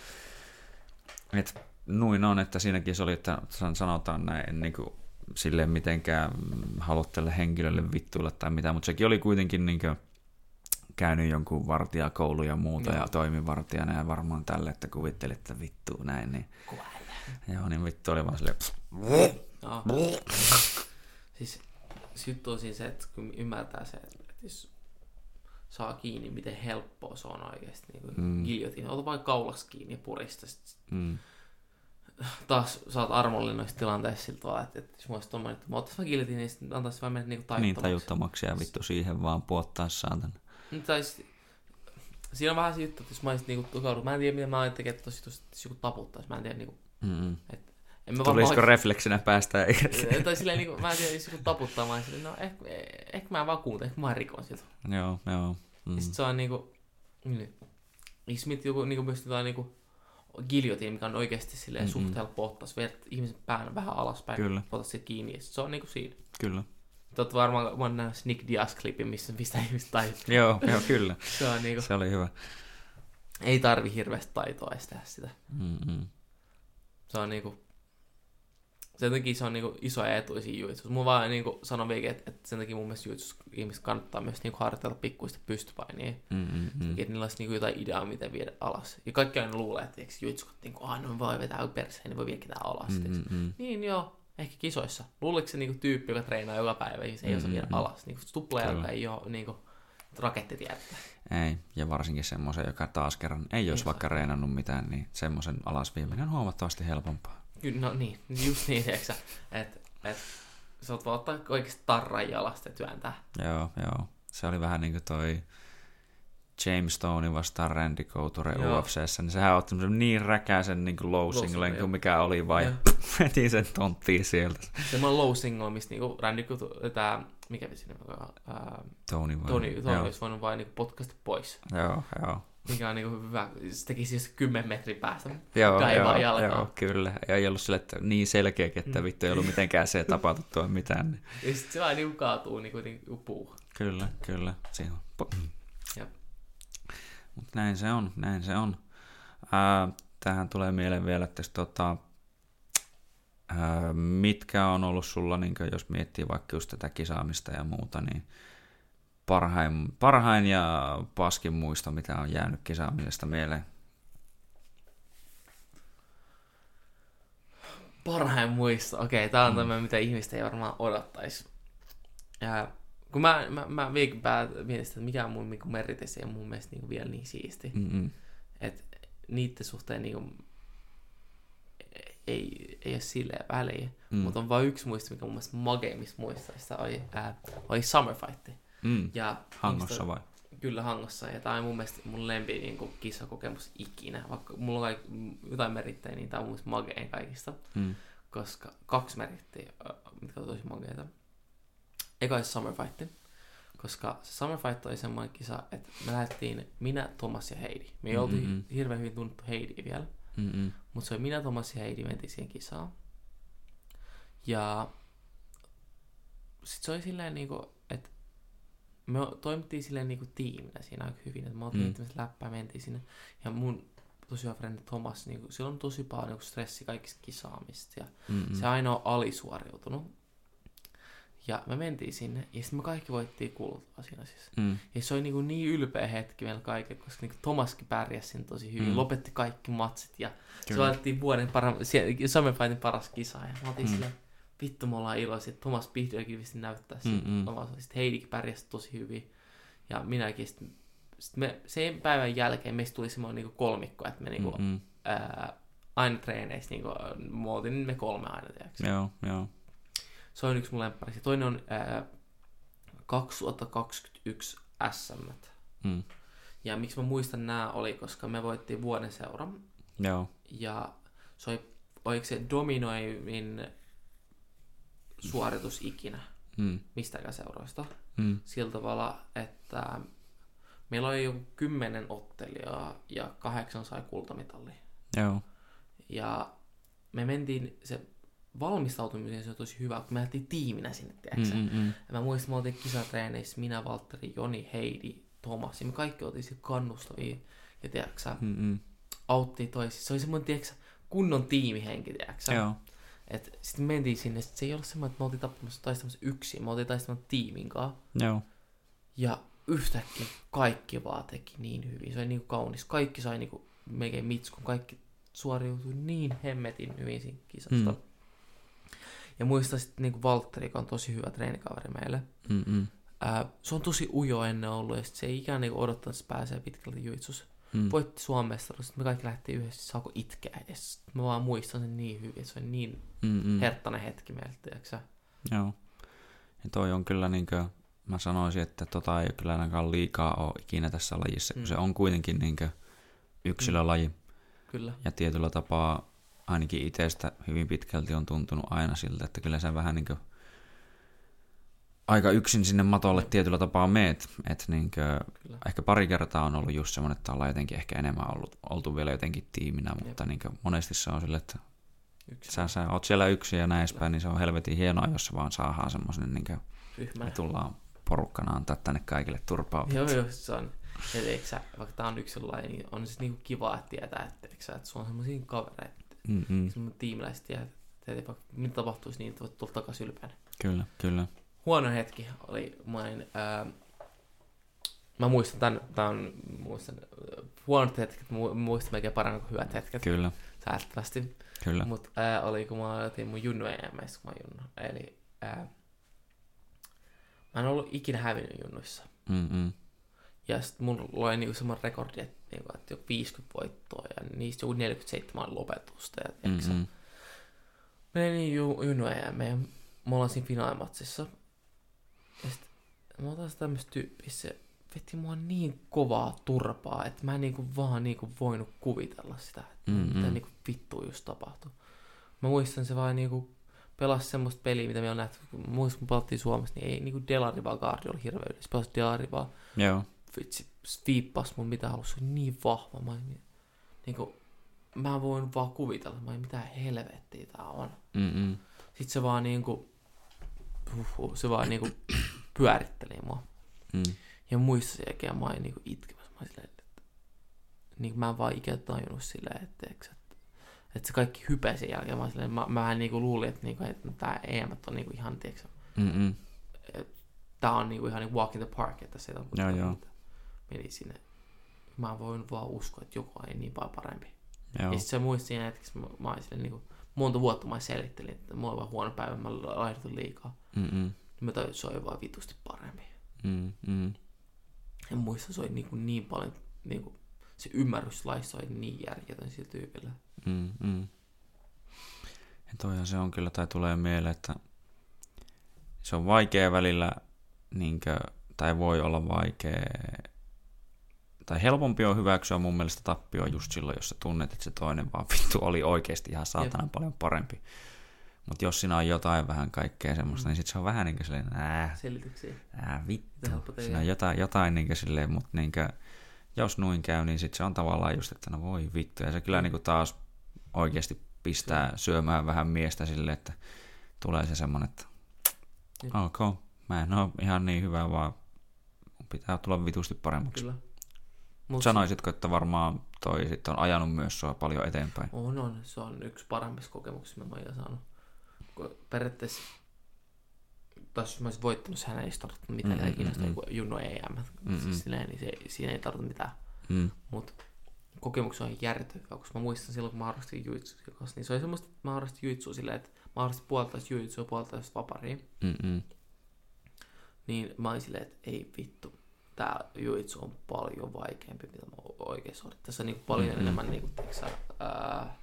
että noin on, että siinäkin se oli, että sanotaan näin, niin kuin, silleen mitenkään haluattele henkilölle vittuilla tai mitä, mutta sekin oli kuitenkin niin kuin, käynyt jonkun vartijakoulu ja muuta no. ja toimin vartijana ja varmaan tälle, että kuvittelit, että vittu näin, niin Kuvaille. joo, niin vittu oli vaan silleen no.
siis juttu on siis se, että kun ymmärtää se, että jos saa kiinni, miten helppoa se on oikeasti. Niin kuin mm. giljotiin. Ota vaikka kaulas kiinni ja purista. Mm. Taas oot armollinen noissa tilanteissa sillä tavalla, että, että jos mä olisin tommoinen, että mä ottaisin vaan giljotiin, niin sitten antaisin vaan mennä niinku
tajuttomaksi. Niin, tajuttomaksi ja vittu siihen vaan puottaa saatan.
Niin, tai siinä on vähän se juttu, että jos mä olisin niinku tukaudut, mä en tiedä mitä mä olisin tekemään, että jos joku taputtaisi, mä en tiedä niinku, mm-hmm. että
en mä Tulisiko vaan... refleksinä päästä (laughs)
irti? tai silleen, niin kuin, mä en tiedä, jos joku taputtaa, mä silleen, no ehkä, ehkä mä vakuutan, ehkä mä rikon siltä.
Joo, joo.
Mm. Ja sit se on niinku, niin, Smith joku niinku myös jotain niinku giljotiin, mikä on oikeasti silleen mm-hmm. suht helppo ottaa. Sä vedät ihmisen pään vähän alaspäin, Kyllä. otat sit kiinni, ja sit se on niinku siinä.
Kyllä.
Totta varmaan mä oon nähnyt Nick Diaz-klipin, missä mistä ihmiset taittaa.
joo, joo, kyllä. (laughs)
se, on niinku,
se oli hyvä.
Ei tarvi hirveästi taitoa edes tehdä sitä. Mm-hmm. Se on niinku, sen takia se on niinku iso etu siinä juitsussa. Mun vaan niinku sanon vielä, että, että sen takia mun mielestä juitsussa ihmiset kannattaa myös niinku harjoitella pikkuista pystypainia. Mm-hmm. Että niillä olisi niinku jotain ideaa, miten viedä alas. Ja kaikki aina luulee, että juitsukot, niinku, ah, no voi vetää perseen, niin voi vielä ketään alas. Mm-hmm. Niin joo, ehkä kisoissa. Luuleeko se niinku tyyppi, joka treenaa joka päivä, niin se ei mm-hmm. osaa viedä alas. Niinku tuplajalka ei ole niinku, rakettitiedettä.
Ei, ja varsinkin semmoisen, joka taas kerran ei olisi vaikka reenannut mitään, niin semmoisen alasviiminen on huomattavasti helpompaa.
No niin, just niin, että et, sä oot ottaa oikeasti tarran jalasta ja työntää.
Joo, joo. Se oli vähän niin kuin toi James Stone vastaan Randy Couture UFCssä, niin sehän otti niin räkäisen niin kuin low singlen kuin mikä oli, vai (laughs) veti sen tonttiin sieltä.
Semmoinen low single, mistä niin Randy Couture, tämä, mikä vesi ää,
Tony,
Tony, Tony olisi voinut vain niin potkasta pois.
Joo, joo
mikä on niinku hyvä, se teki siis 10 metrin päästä
joo, kaivaa joo, Joo, kyllä. Ei ollut sille, että niin selkeä, että mm. vittu ei ollut mitenkään se tapahtunut mitään. Niin. (laughs)
Ja sitten se vaan niinku kaatuu niinku, niinku puu.
Kyllä, kyllä. Siinä on. Mutta näin se on, näin se on. Ää, tähän tulee mieleen vielä, että tota, ää, mitkä on ollut sulla, niin jos miettii vaikka just tätä kisaamista ja muuta, niin parhain, parhain ja paskin muisto, mitä on jäänyt kisaamisesta mieleen?
Parhain muisto. Okei, okay, tää on mm. mitä ihmistä ei varmaan odottaisi. Ja kun mä, mä, mä viikon päätä mietin että mikä on mun niin merites ja mun mielestä niin vielä niin siisti. Mm-hmm. Että niiden suhteen niin kuin, ei, ei ole silleen väliä. Mm. Mutta on vain yksi muisto, mikä mun mielestä mageimmista muistoista oli, ää, oli Summer Fight.
Mm. Ja Hangossa vai?
Kyllä Hangossa. Ja tämä on mun mielestä mun lempi niin kuin, kissakokemus ikinä. Vaikka mulla on kaikki, jotain merittejä, niin tämä on mun mielestä mageen kaikista. Mm. Koska kaksi merittiä, mitkä on tosi mageita. Eka olisi Summer Fight. Koska se Summer Fight oli semmoinen kisa, että me lähdettiin minä, Thomas ja Heidi. Me ei oltiin mm-hmm. hirveän hyvin tunnettu Heidi vielä. Mm-hmm. Mutta se oli minä, Thomas ja Heidi mentiin siihen kisaan. Ja sitten se oli silleen niinku, että me toimittiin silleen niinku tiiminä siinä aika hyvin, että me oltiin mm. läppää, mentiin sinne. Ja mun tosi hyvä frendi Thomas, niinku, sillä on tosi paljon niinku stressi kaikista kisaamista ja Mm-mm. se aina on alisuoriutunut. Ja me mentiin sinne, ja sitten me kaikki voittiin kultaa siinä siis. Mm. Ja se oli niinku niin ylpeä hetki meillä kaikille, koska niinku Tomaskin pärjäsi siinä tosi hyvin. Mm. Lopetti kaikki matsit, ja Kyllä. se laitettiin vuoden para, Summer Fightin paras kisa. Ja me oltiin mm. silleen, vittu me ollaan iloisia. Thomas vihdoinkin vissiin näyttää mm-hmm. Sitten Heidikin pärjäsi tosi hyvin. Ja minäkin. Sitten, sitten me, sen päivän jälkeen meistä tuli semmoinen niinku kolmikko, että me niinku, mm-hmm. ää, aina treeneissä, niinku, me oltiin me kolme aina, tiedätkö?
Joo, joo.
Se on yksi mun lemppari. Toinen on ää, 2021 SM. Mm. Ja miksi mä muistan nämä oli, koska me voittiin vuoden seuran.
Joo.
Ja se oli, oliko se dominoivin suoritus ikinä mm. mistäkään seuroista. Mm. Sillä tavalla, että meillä oli joku kymmenen ottelijaa ja kahdeksan sai kultamitallia.
Joo.
Ja me mentiin, se valmistautuminen se on tosi hyvä, kun me lähtiin tiiminä sinne, tiedätkö?
Mm, mm, mm.
Ja mä muistan, me oltiin kisatreeneissä, minä, Valtteri, Joni, Heidi, Thomas, ja me kaikki oltiin siellä kannustavia, ja tiedätkö,
Mm, mm.
autti toisissa. Se oli semmoinen, tiedätkö, kunnon tiimihenki, tiedätkö?
Joo.
Et sitten me mentiin sinne, sit se ei ollut semmoinen, että me oltiin tappamassa taistelemassa yksin, me oltiin taistelemassa tiimin kanssa.
Joo.
Ja yhtäkkiä kaikki vaan teki niin hyvin. Se oli niin kaunis. Kaikki sai niin kuin melkein mitskun. Kaikki suoriutui niin hemmetin hyvin siinä kisasta.
Mm.
Ja muistan sitten niin Valtteri, joka on tosi hyvä treenikaveri meille.
Mm, mm.
Ää, se on tosi ujo ennen ollut ja sit se ei ikään niin odottanut, että se pääsee pitkälti juitsussa.
Mm.
Voitti Suomen mestaruus, sitten me kaikki lähtiin yhdessä, saako itkeä edes. Mä vaan muistan sen niin hyvin, että se oli niin
Mm, mm.
herttainen hetki meiltä, tiedätkö sä?
Joo. Ja toi on kyllä niinkö, mä sanoisin, että tota ei kyllä ainakaan liikaa ole ikinä tässä lajissa, kun
Mm.
se on kuitenkin niinkö yksilölaji.
Kyllä.
Ja tietyllä tapaa ainakin itsestä hyvin pitkälti on tuntunut aina siltä, että kyllä sä vähän niinkö aika yksin sinne matolle
Jep.
tietyllä tapaa meet. Että niinkö,
Kyllä.
ehkä pari kertaa on ollut just semmoinen, että ollaan jotenkin ehkä enemmän ollut, oltu vielä jotenkin tiiminä, mutta niinkö monesti se on sille, että
Yksi
sä, sä oot siellä yksin ja näin edespäin, niin se on helvetin hienoa, jos se vaan saadaan semmoisen, niinkö,
ryhmä.
me tullaan porukkana antaa tänne kaikille turpaa.
Joo, joo, se on. Tiedätkö sä, vaikka tää on yksin laji, niin on se niinku kiva, että tietää, että, sä, että sulla on semmosia kavereita,
Mm-mm.
semmoinen tiimiläiset tietää, että että mitä tapahtuisi, niin voit tulla takaisin ylpeänä.
Kyllä, kyllä.
Huono hetki oli, mä olin, ää, mä muistan tän on, muistan, huonot hetket, mu- muistan melkein paremmin kuin hyvät hetket,
Kyllä,
säästävästi.
kyllä.
Mutta ää, oli, kun mä otin mun junnu EMS, kun mä junnu. Eli ää, mä en ollut ikinä hävinnyt junnuissa.
Mm-mm.
Ja sitten mulla oli niinku semmoinen rekordi, että, niinku, että jo 50 voittoa ja niistä joku 47 oli lopetusta. Ja. Meni ju, junnu EM ja me ollaan siinä finaalimatsissa. Ja sit mä otan tämmöistä tyyppiä, se veti mua niin kovaa turpaa, että mä en niinku vaan niinku voinut kuvitella sitä, että
Mm-mm.
mitä niinku vittua just tapahtui. Mä muistan se vaan niinku pelasi semmoista peliä, mitä me on nähty. Kun Muistan, kun pelattiin Suomessa, niin ei niinku Delariva Guardi oli hirveä yleensä. Pelasi Delariva,
Joo.
vitsi, sweeppas mun mitä halusi. Se oli niin vahva. Mä, en, niinku, mä en voinut vaan kuvitella, mä en, mitä helvettiä tää on.
Mm-mm.
Sitten se vaan niinku, huhhuh, se vaan niinku pyöritteli mua.
Mm.
Ja muista sen jälkeen mä olin niinku itkemässä. Mä olin silleen, että niin mä en vaan ikinä tajunnut silleen, että, että, että, se kaikki hype sen jälkeen. Mä, silleen, mä, mä vähän niinku luulin, että, niinku, että tää EM on niinku ihan, tiiäksä,
Mm-mm.
tää on niinku ihan niinku walk in the park, että se on
Joo, joo.
meni sinne. Mä voin vaan uskoa, että joku on niin paljon parempi.
Joo.
Ja sit se muisti siinä hetkessä, mä, mä olin silleen niinku, monta vuotta mä selittelin, että mulla on vaan huono päivä, mä laihdutun liikaa.
Mm-mm.
Niin mä tajusin, että se oli vaan vitusti parempi.
Mm-mm.
Ja muista se oli niin, kuin niin paljon, niin kuin, se ymmärrys laissa oli niin järjetön sillä tyypillä.
Mm-mm. Ja toihan se on kyllä, tai tulee mieleen, että se on vaikea välillä, niinkö, tai voi olla vaikea, tai helpompi on hyväksyä mun mielestä tappio just silloin, jos sä tunnet, että se toinen vaan vittu oli oikeasti ihan saatanan paljon parempi. Mutta jos siinä on jotain vähän kaikkea semmoista,
Mm.
niin sit se on vähän niin kuin silleen, nää,
Selityksiä.
vittu. Siinä on jotain, jotain niin kuin silleen, mutta niin kuin, jos noin käy, niin sit se on tavallaan just, että no voi vittu. Ja se kyllä
Mm.
niin kuin taas oikeasti pistää syömään vähän miestä silleen, että tulee se semmoinen, että
Jep.
ok, mä en ole ihan niin hyvä, vaan pitää tulla vitusti paremmaksi.
Kyllä. Mut
Sanoisitko, että varmaan toi sit on ajanut myös sua paljon eteenpäin?
On, on. Se on yksi paremmista kokemuksista, mitä mä oon saanut. Kun periaatteessa, tai jos mä olisin voittanut, sehän ei tarvitse mitään
Mm,
mm,
mm,
ikinä,
mm,
mm, Junno EM.
Mm, mm.
Siis silleen, niin se, siinä ei tarvitse mitään.
Mm.
Mutta kokemus on järjetön, koska mä muistan silloin, kun mä harrastin juitsua kanssa, niin se oli semmoista, että mä harrastin juitsua silleen, että mä harrastin puolitoista juitsua puolitoista vaparia.
Mm-mm.
Niin mä olin silleen, että ei vittu, tää juitsu on paljon vaikeampi, mitä mä oikein suorittaa. Tässä on niinku paljon mm-hmm. enemmän niinku, tiiäksä, ää,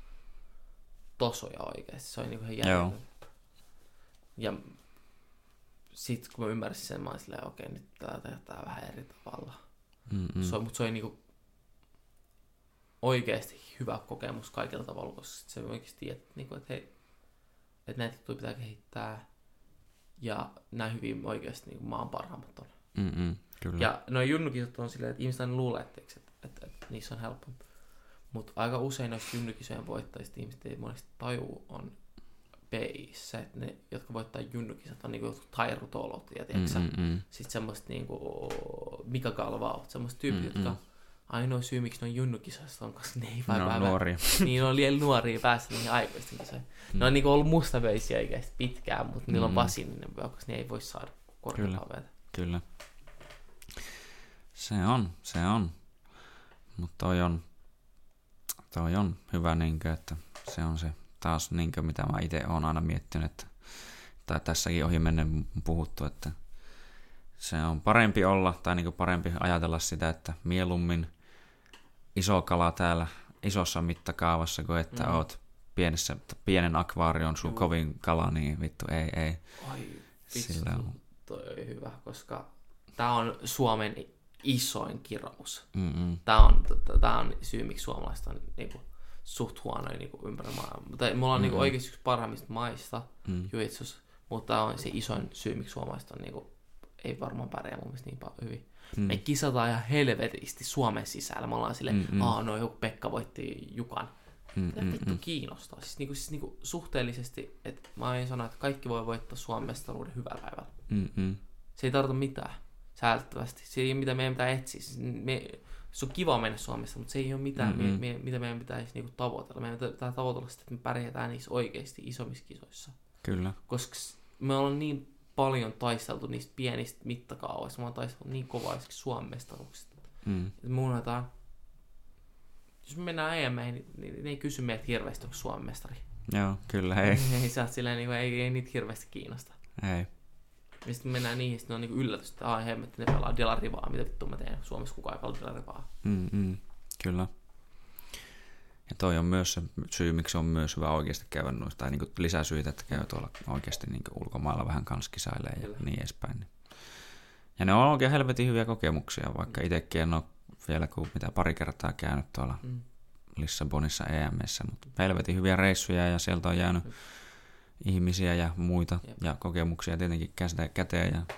tosoja oikeesti. Se on niinku ihan
Joo.
Ja sit kun mä ymmärsin sen, mä olin silleen, okei, nyt tää tehdään vähän eri tavalla.
Mm-mm.
Mm. Se, mutta se oli niinku oikeasti hyvä kokemus kaikilla tavalla, koska sit se oikeasti tiedät, niinku, että hei, että näitä juttuja pitää kehittää ja näin hyvin oikeasti niinku maan parhaimmat on.
Mm-mm.
Kyllä. Ja no junnukisat on silleen, että ihmiset aina luulee, että, että, että, että niissä on helppo. Mutta aika usein noista junnukisojen voittajista ihmiset ei monesti taju on peissä, että ne, jotka voittaa junnukisat, on niinku jotkut tairutolot, ja mm, mm, mm. Sitten semmoista niinku Mika Galvaut, semmoista tyypit, mm, jotka mm. ainoa syy, miksi ne on junnukisassa on, koska ne ei vaan
no, nuoria. (laughs)
niin, on liian nuoria päästä niihin aikuisten kisoihin. Mm. Ne on niinku ollut mustaveisiä oikeasti pitkään, mutta mm. niillä on vasininen vyö, koska ne ei voi saada korkeaa
Kyllä. Kyllä. Se on, se on. Mutta toi on, toi on hyvä, niinkö, että se on se taas, niinkö, mitä mä itse olen aina miettinyt, että, tai tässäkin ohi menen puhuttu, että se on parempi olla, tai niin parempi ajatella sitä, että mieluummin iso kala täällä isossa mittakaavassa, kuin että mm. oot pienessä, pienen akvaarion sun Juu. kovin kala, niin vittu ei, ei.
Ai, vittu, Sillä on... toi hyvä, koska tämä on Suomen isoin kirous. Tämä on, tämä on syy, miksi suomalaiset on niin kuin, suht huonoja niin kuin, ympäri maailmaa. Mutta me ollaan niin kuin, oikeasti yksi parhaimmista maista mm. juitsus, mutta tämä on se isoin syy, miksi suomalaiset on niin kuin, ei varmaan pärjää mun mielestä niin paljon hyvin. Mm. Me kisataan ihan helvetisti Suomen sisällä. Me ollaan silleen, mm, mm. aa no joku Pekka voitti Jukan. Mm, Mitä mm, vittu mm. kiinnostaa? Siis, niinku, siis niinku, suhteellisesti, että mä en sano, että kaikki voi voittaa Suomen mestaruuden hyvällä päivällä. Mm, mm. Se ei tarkoita mitään säädettävästi. Se ei ole mitä meidän pitää etsiä. Siis me, se on kiva mennä Suomessa, mutta se ei ole mitään, mm-hmm. me, me, mitä meidän pitäisi niinku tavoitella. Meidän pitää tavoitella sitä, että me pärjätään niissä oikeasti isommissa kisoissa.
Kyllä.
Koska me ollaan niin paljon taisteltu niistä pienistä mittakaavoista. Me ollaan taisteltu niin kovaa Suomen mestaruuksista. Mm. Että mun jotain, jos me mennään EM, niin, niin, ne ei kysy meiltä hirveästi, onko Suomen mestari.
Joo, kyllä, ei. (laughs)
ei, saa silleen, niin kuin, ei, ei niitä hirveästi kiinnosta.
Ei.
Ja sitten mennään niihin, sitten on niinku yllätys, että ai hemmetti, ne pelaa Delarivaa, mitä vittu mä teen, Suomessa kukaan ei pelaa Delarivaa.
Mm, mm, kyllä. Ja toi on myös se syy, miksi on myös hyvä oikeasti käydä noista, tai niinku lisäsyitä, että käy tuolla oikeasti niinku ulkomailla vähän kanskisailee ja niin edespäin. Ja ne on oikein helvetin hyviä kokemuksia, vaikka itsekin en ole vielä kuin mitä pari kertaa käynyt tuolla mm. Lissabonissa EMssä, mutta helvetin hyviä reissuja ja sieltä on jäänyt mm ihmisiä ja muita Jep. ja kokemuksia tietenkin käsitä käteen ja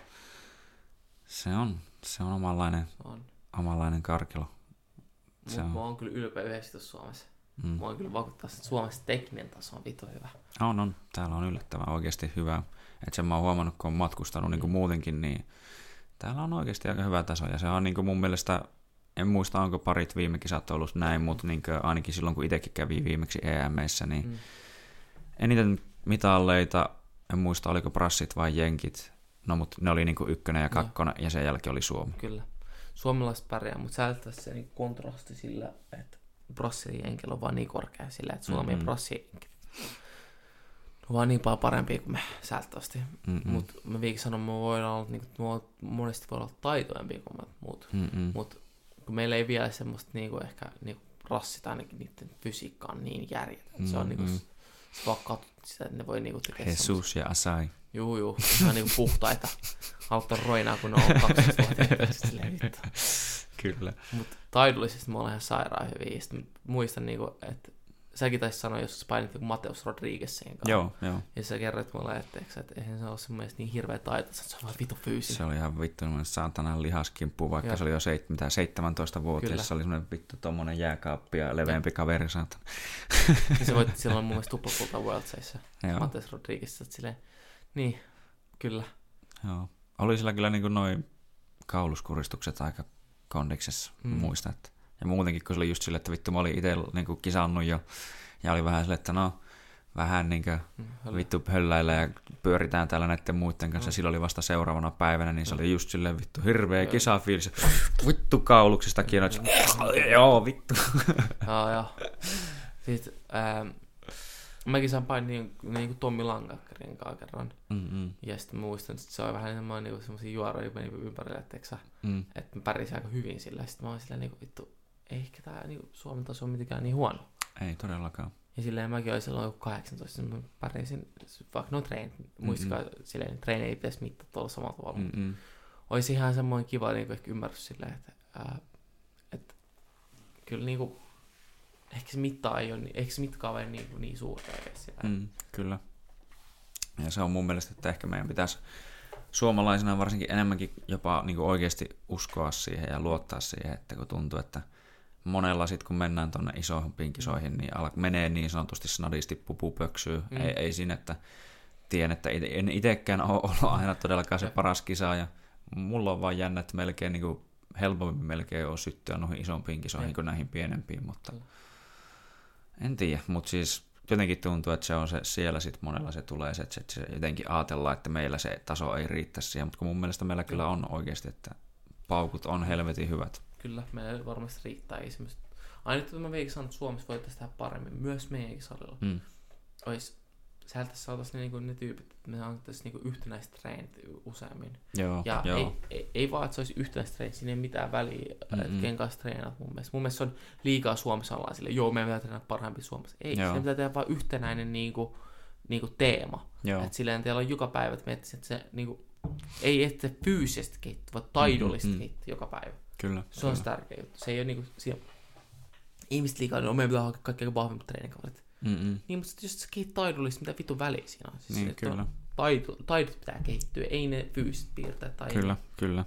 se on, se on omanlainen, on. omanlainen karkelo.
Se on. Mä oon kyllä ylpeä yhdessä Suomessa. Mm. Mä oon kyllä vakuuttaa, että Suomessa tekninen taso on vito hyvä.
On, on. Täällä on yllättävän oikeasti hyvä. Että sen mä oon huomannut, kun on matkustanut mm. niin kuin muutenkin, niin täällä on oikeasti aika hyvä taso. Ja se on niin kuin mun mielestä, en muista onko parit viime kisat ollut näin, mutta niin ainakin silloin kun itsekin kävi viimeksi EMissä, niin mm. eniten mitalleita, en muista oliko prassit vai jenkit, no mutta ne oli niinku ykkönen ja kakkonen no. ja sen jälkeen oli Suomi.
Kyllä. Suomalaiset pärjää, mutta säältäisi se niin kontrasti sillä, että prassi ja jenkillä on vaan niin korkea sillä, että Suomi mm-hmm. ja prassi ja jenkit on vaan niin paljon parempia kuin me säältävästi. Mm-hmm. Mutta mä viikin sanon, me voidaan olla, niin kuin, monesti voi olla taitoimpia kuin muut. Mm-hmm. Mutta kun meillä ei vielä semmoista niin kuin ehkä niin kuin rassit ainakin niiden fysiikka on niin järjetön. Mm-hmm. Se on niin kuin, Sä vaan katsot sitä, että ne voi niinku tekee
Jesus semmoista. ja Asai.
Juu, juu. Ihan niinku puhtaita. Auttaa roinaa, kun ne on 12 vuotta.
Kyllä.
Mutta taidollisesti me ollaan ihan sairaan hyviä. Sitten muistan, niinku, että säkin taisi sanoa, jos painit joku Mateus Rodriguezin kanssa.
Joo, joo.
Ja sä kerroit mulle, että, että eihän se ole sun mielestä niin hirveä taito, että se on vaan vitu fyysinen.
Se oli ihan vittu semmoinen saatanan lihaskimppu, vaikka joo. se oli jo seit, mitä, 17 vuotta, se oli semmoinen vittu tommonen jääkaappi ja leveämpi ja. kaveri saatana. (laughs)
ja se voitti silloin mun mielestä tuplakulta Worldseissa. Mateus Rodriguez, että silleen, niin, kyllä.
Joo. Oli sillä kyllä niin kuin noin kauluskuristukset aika kondiksessa, mm. muista, että ja muutenkin, kun se oli just silleen, että vittu mä olin itse niin kisannut jo, ja oli vähän silleen, että no, vähän niin kuin mm, vittu hölläillä ja pyöritään täällä näiden muiden kanssa. Mm. Silloin oli vasta seuraavana päivänä, niin se oli just silleen vittu hirveä kisafiilis. Vittu kauluksista kiinni, joo vittu.
joo, joo. Sitten ähm, mäkin saan pain niin, niin kuin Tommi Langakkarin kanssa kerran. Mm-hmm. Ja sitten muistan, että se oli vähän enemmän niin semmoisia juoroja meni ympärille, että, mm. että mä pärjäsin aika hyvin sillä. Sitten mä olin silleen niin kuin, vittu, ehkä tämä niin Suomen taso on mitenkään niin huono.
Ei todellakaan.
Ja silleen mäkin olin silloin 18, niin mä pärjäsin, vaikka no treen, muistakaa, mm-hmm. silleen treeni ei pitäisi mittaa tuolla samalla tavalla. Mm-hmm. Olisi ihan semmoinen kiva niin kuin ehkä ymmärrys silleen, että, ää, että kyllä niin kuin, ehkä se mitta ei ole, ehkä se mittakaava ei niin, niin suurta edes.
Mm, kyllä. Ja se on mun mielestä, että ehkä meidän pitäisi suomalaisina varsinkin enemmänkin jopa niin kuin oikeasti uskoa siihen ja luottaa siihen, että kun tuntuu, että monella sitten kun mennään tuonne isoihin kisoihin, niin al- menee niin sanotusti snadisti pupupöksyy. Mm. Ei, ei siinä, että tiedän, että en itsekään ole ollut aina todellakaan se paras kisa ja mulla on vaan jännä, että melkein niin kuin helpommin melkein on syttyä noihin isompiin kisoihin ja. kuin näihin pienempiin, mutta en tiedä, mutta siis jotenkin tuntuu, että se on se, siellä sitten monella se tulee se, että se jotenkin ajatellaan, että meillä se taso ei riitä siihen, mutta kun mun mielestä meillä kyllä on oikeasti, että paukut on helvetin hyvät.
Kyllä, meillä varmasti riittää. Ei semmoista... Aina että mä vielä sanon, että Suomessa voitaisiin tehdä paremmin, myös meidänkin salilla. Mm. Olisi sieltä saataisiin niinku ne tyypit, että me annettaisiin niinku yhtenäiset treenit useammin.
Joo,
ja
joo.
Ei, ei, ei, vaan, että se olisi yhtenäiset treenit, siinä ei mitään väliä, mm-hmm. että ken kanssa treenaat mun mielestä. Mun mielestä se on liikaa Suomessa ollaan sille, joo, meidän pitää treenata parhaampi Suomessa. Ei, se pitää tehdä vain yhtenäinen niinku, niinku teema. Että silleen teillä on joka päivä, että, että se niinku, ei että fyysisesti kehittyy, vaan taidollisesti mm-hmm. kehittyy joka päivä.
Kyllä.
Se on
kyllä.
tärkeä juttu. Se ei ole niinku, siellä... ihmiset liikaa, niin no, meidän pitää hakea kaikkein vahvimmat treenikaverit.
Mm-mm.
Niin, mutta jos sä kehit taidollisesti, mitä vittu väliä siinä on? Siis
niin, kyllä.
Taito, taidot pitää kehittyä, ei ne fyysiset piirteet. Tai
kyllä, kyllä.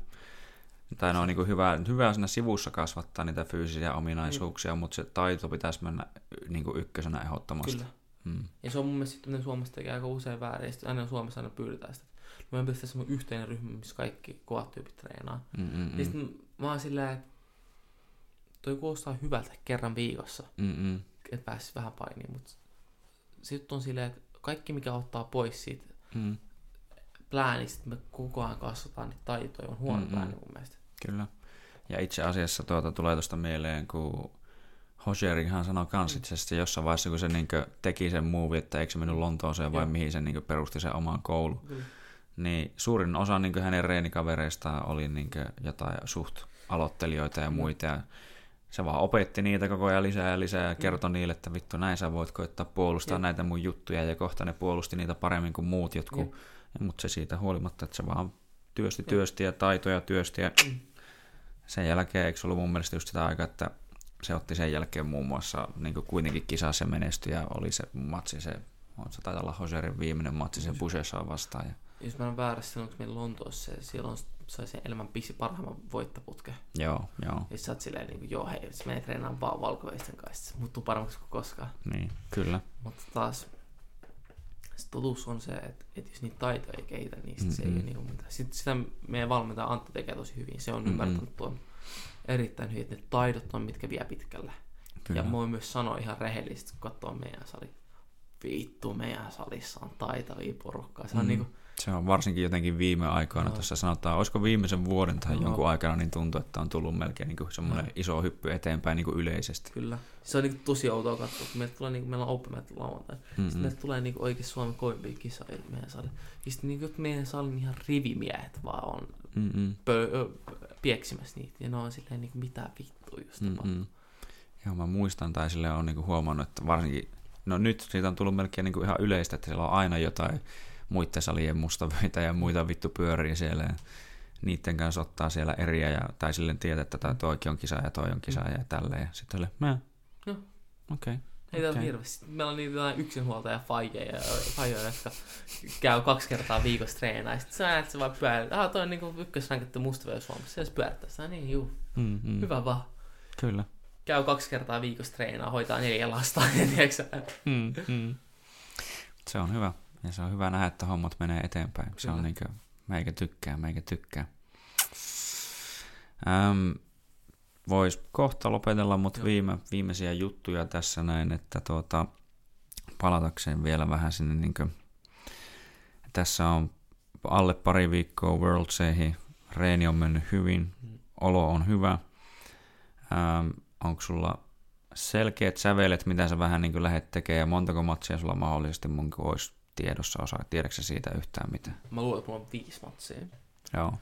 Tai no on niin hyvä, hyvä siinä sivussa kasvattaa niitä fyysisiä ominaisuuksia, mm. mutta se taito pitäisi mennä niin kuin ykkösenä ehdottomasti. Kyllä.
Mm. Ja se on mun mielestä sitten, Suomessa tekee aika usein väärin. Sitten aina Suomessa aina pyydetään sitä. No meidän pitäisi semmoinen yhteinen ryhmä, missä kaikki kovat tyypit treenaa. Mm-mm. Ja sitten mä oon silleen, että toi kuulostaa hyvältä kerran viikossa. Mm-mm. Että pääsisi vähän painiin, mutta sitten on silleen, että kaikki mikä ottaa pois siitä mm. pläänistä, me koko ajan kasvataan niitä taitoja, on huono mm-hmm. plääni mun mielestä.
Kyllä. Ja itse asiassa tuota, tulee tuosta mieleen, kun Hoserihan sanoi kans itse asiassa jossain vaiheessa, kun se niin teki sen movie, että eikö se mennyt Lontooseen vai Joo. mihin se niin perusti sen oman koulun. Kyllä. Niin suurin osa niin hänen reenikavereistaan oli niin jotain suht aloittelijoita ja muita. Ja se vaan opetti niitä koko ajan lisää ja lisää ja kertoi mm. niille, että vittu näin sä voit koittaa puolustaa ja. näitä mun juttuja ja kohta ne puolusti niitä paremmin kuin muut jotkut. Mutta se siitä huolimatta, että se vaan työsti ja. työsti ja taitoja työsti ja mm. (clears throat) sen jälkeen eikö ollut mun mielestä just sitä aikaa, että se otti sen jälkeen muun muassa niin kuitenkin kisassa menestyi ja oli se matsi, se, on se taitaa olla Hoserin viimeinen matsi se Bushessaa vastaan. Ja...
Jos mä en väärässä sanonut, meillä Lontoossa siellä on sai sen elämän pisi parhaimman voittoputke.
Joo, joo.
Ja sä oot silleen, niin kuin, joo hei, se menee treenaamaan vaan valkoveisten kanssa, se muuttuu paremmaksi kuin koskaan.
Niin, kyllä.
Mutta taas se totuus on se, että, että jos niitä taitoja ei kehitä, niin sit mm-hmm. se ei ole niin kuin mitään. Sitten sitä meidän valmentaja Antti tekee tosi hyvin. Se on mm-hmm. ymmärtänyt tuon erittäin hyvin, että ne taidot on mitkä vie pitkälle. Kyllä. Ja voin myös sanoa ihan rehellisesti, kun katsoo meidän sali. Vittu, meidän salissa on taitavia porukkaa. Se on mm. niin kuin,
se on varsinkin jotenkin viime aikoina, no. tuossa sanotaan, olisiko viimeisen vuoden tai no. jonkun aikana, niin tuntuu, että on tullut melkein niin semmoinen no. iso hyppy eteenpäin niin kuin yleisesti.
Kyllä. Se on niin tosi outoa katsoa, kun meillä, tulee, niin kuin, meillä on Open Mat lauantai. Mm-hmm. Sitten meillä tulee niin oikein Suomen koimpia kisoja meidän sali. Ja sitten niin kuin, meidän salin ihan rivimiehet vaan on mm-hmm. pö- pieksimässä niitä. Ja ne on silleen niin kuin, mitä vittua just mm-hmm.
Joo, mä muistan tai sille on niin kuin huomannut, että varsinkin, no nyt siitä on tullut melkein niin kuin ihan yleistä, että siellä on aina jotain muiden salien mustavöitä ja muita vittu pyörii siellä. Ja niiden kanssa ottaa siellä eriä ja, tai silleen tietää, että tämä toikin on kisa ja toi on kisa ja tälleen. Ja sitten oli, mä, no. okei. Okay.
Ei okay. hirveästi. Meillä on niitä yksinhuoltaja fajeja, fajeja, jotka käy kaksi kertaa viikossa treenaa. Sitten sä näet, se vaan pyörittää. Ah, toi on niinku ykkösrankettu mustavyö Suomessa. Se pyörittää. Sä niin, juu. Mm, mm. Hyvä vaan.
Kyllä.
Käy kaksi kertaa viikossa treenaa, hoitaa neljä lasta. (laughs) mm, mm.
Se on hyvä. Ja se on hyvä nähdä, että hommat menee eteenpäin. Kyllä. Se on niin kuin, meikä tykkää, meikä tykkää. Ähm, Voisi kohta lopetella, mutta viime, viimeisiä juttuja tässä näin, että tuota, palatakseen vielä vähän sinne, niin kuin, tässä on alle pari viikkoa Worldseihin, reeni on mennyt hyvin, mm. olo on hyvä. Ähm, onko sulla selkeät sävelet, mitä sä vähän niin lähdet tekemään, ja montako matsia sulla mahdollisesti mun olisi tiedossa osaa? Tiedätkö siitä yhtään mitään?
Mä luulen, että mulla on viisi matsia.
Joo.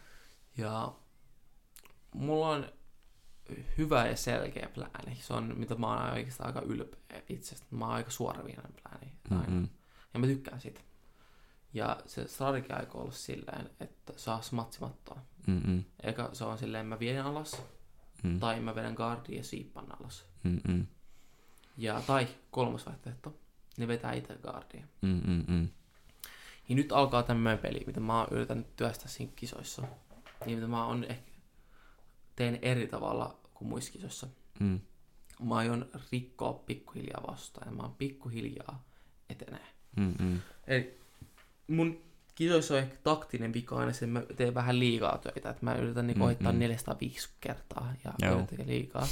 Ja mulla on hyvä ja selkeä plääni. Se on, mitä mä oon oikeastaan aika ylpeä itsestä. Mä oon aika suoraviinainen plääni. Mm-hmm. Ja mä tykkään siitä. Ja se strategia aika ollut silleen, että saa matsimattoa. Mm-hmm. Eikä se on silleen, mä vien alas, mm. tai mä vedän guardia ja siippan alas. Mm-hmm. Ja, tai kolmas vaihtoehto, ne vetää itse guardia. Mm, mm, mm. Niin nyt alkaa tämmöinen peli, mitä mä oon yrittänyt työstää siinä kisoissa. Niin mitä mä oon ehkä teen eri tavalla kuin muissa kisoissa.
Mm.
Mä aion rikkoa pikkuhiljaa vastaan ja mä oon pikkuhiljaa etenee.
Mm-mm.
Eli mun kisoissa on ehkä taktinen vika aina että mä teen vähän liikaa töitä. Että mä yritän niinku
Mm,
ohittaa
mm.
405 kertaa ja
Joo.
liikaa.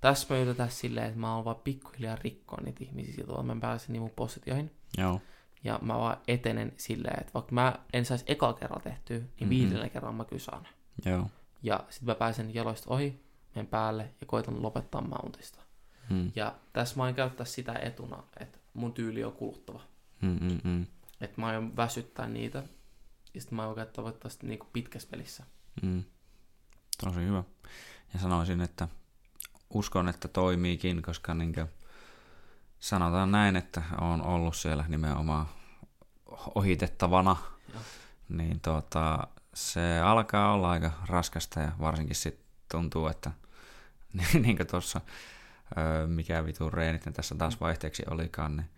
Tässä mä yritän silleen, että mä oon vaan pikkuhiljaa rikkoa niitä ihmisiä sillä tavalla, mä pääsen niin mun positioihin.
Joo.
Ja mä vaan etenen silleen, että vaikka mä en saisi eka kerralla tehtyä, niin
Mhm.
viidellä kerralla mä saan.
Joo.
Ja sitten mä pääsen jaloista ohi, menen päälle ja koitan lopettaa mountista.
Mm.
Ja tässä mä aion käyttää sitä etuna, että mun tyyli on kuluttava.
Mm, mm, mm.
Että mä aion väsyttää niitä. Ja sitten mä aion käyttää voittaa sitten niinku pitkässä pelissä.
Mm. Tosi hyvä. Ja sanoisin, että uskon, että toimiikin, koska niin sanotaan näin, että on ollut siellä nimenomaan ohitettavana,
Joo.
niin tota, se alkaa olla aika raskasta ja varsinkin sitten tuntuu, että (laughs) niin kuin tuossa, mikä vitun reenit ne tässä taas vaihteeksi olikaan, niin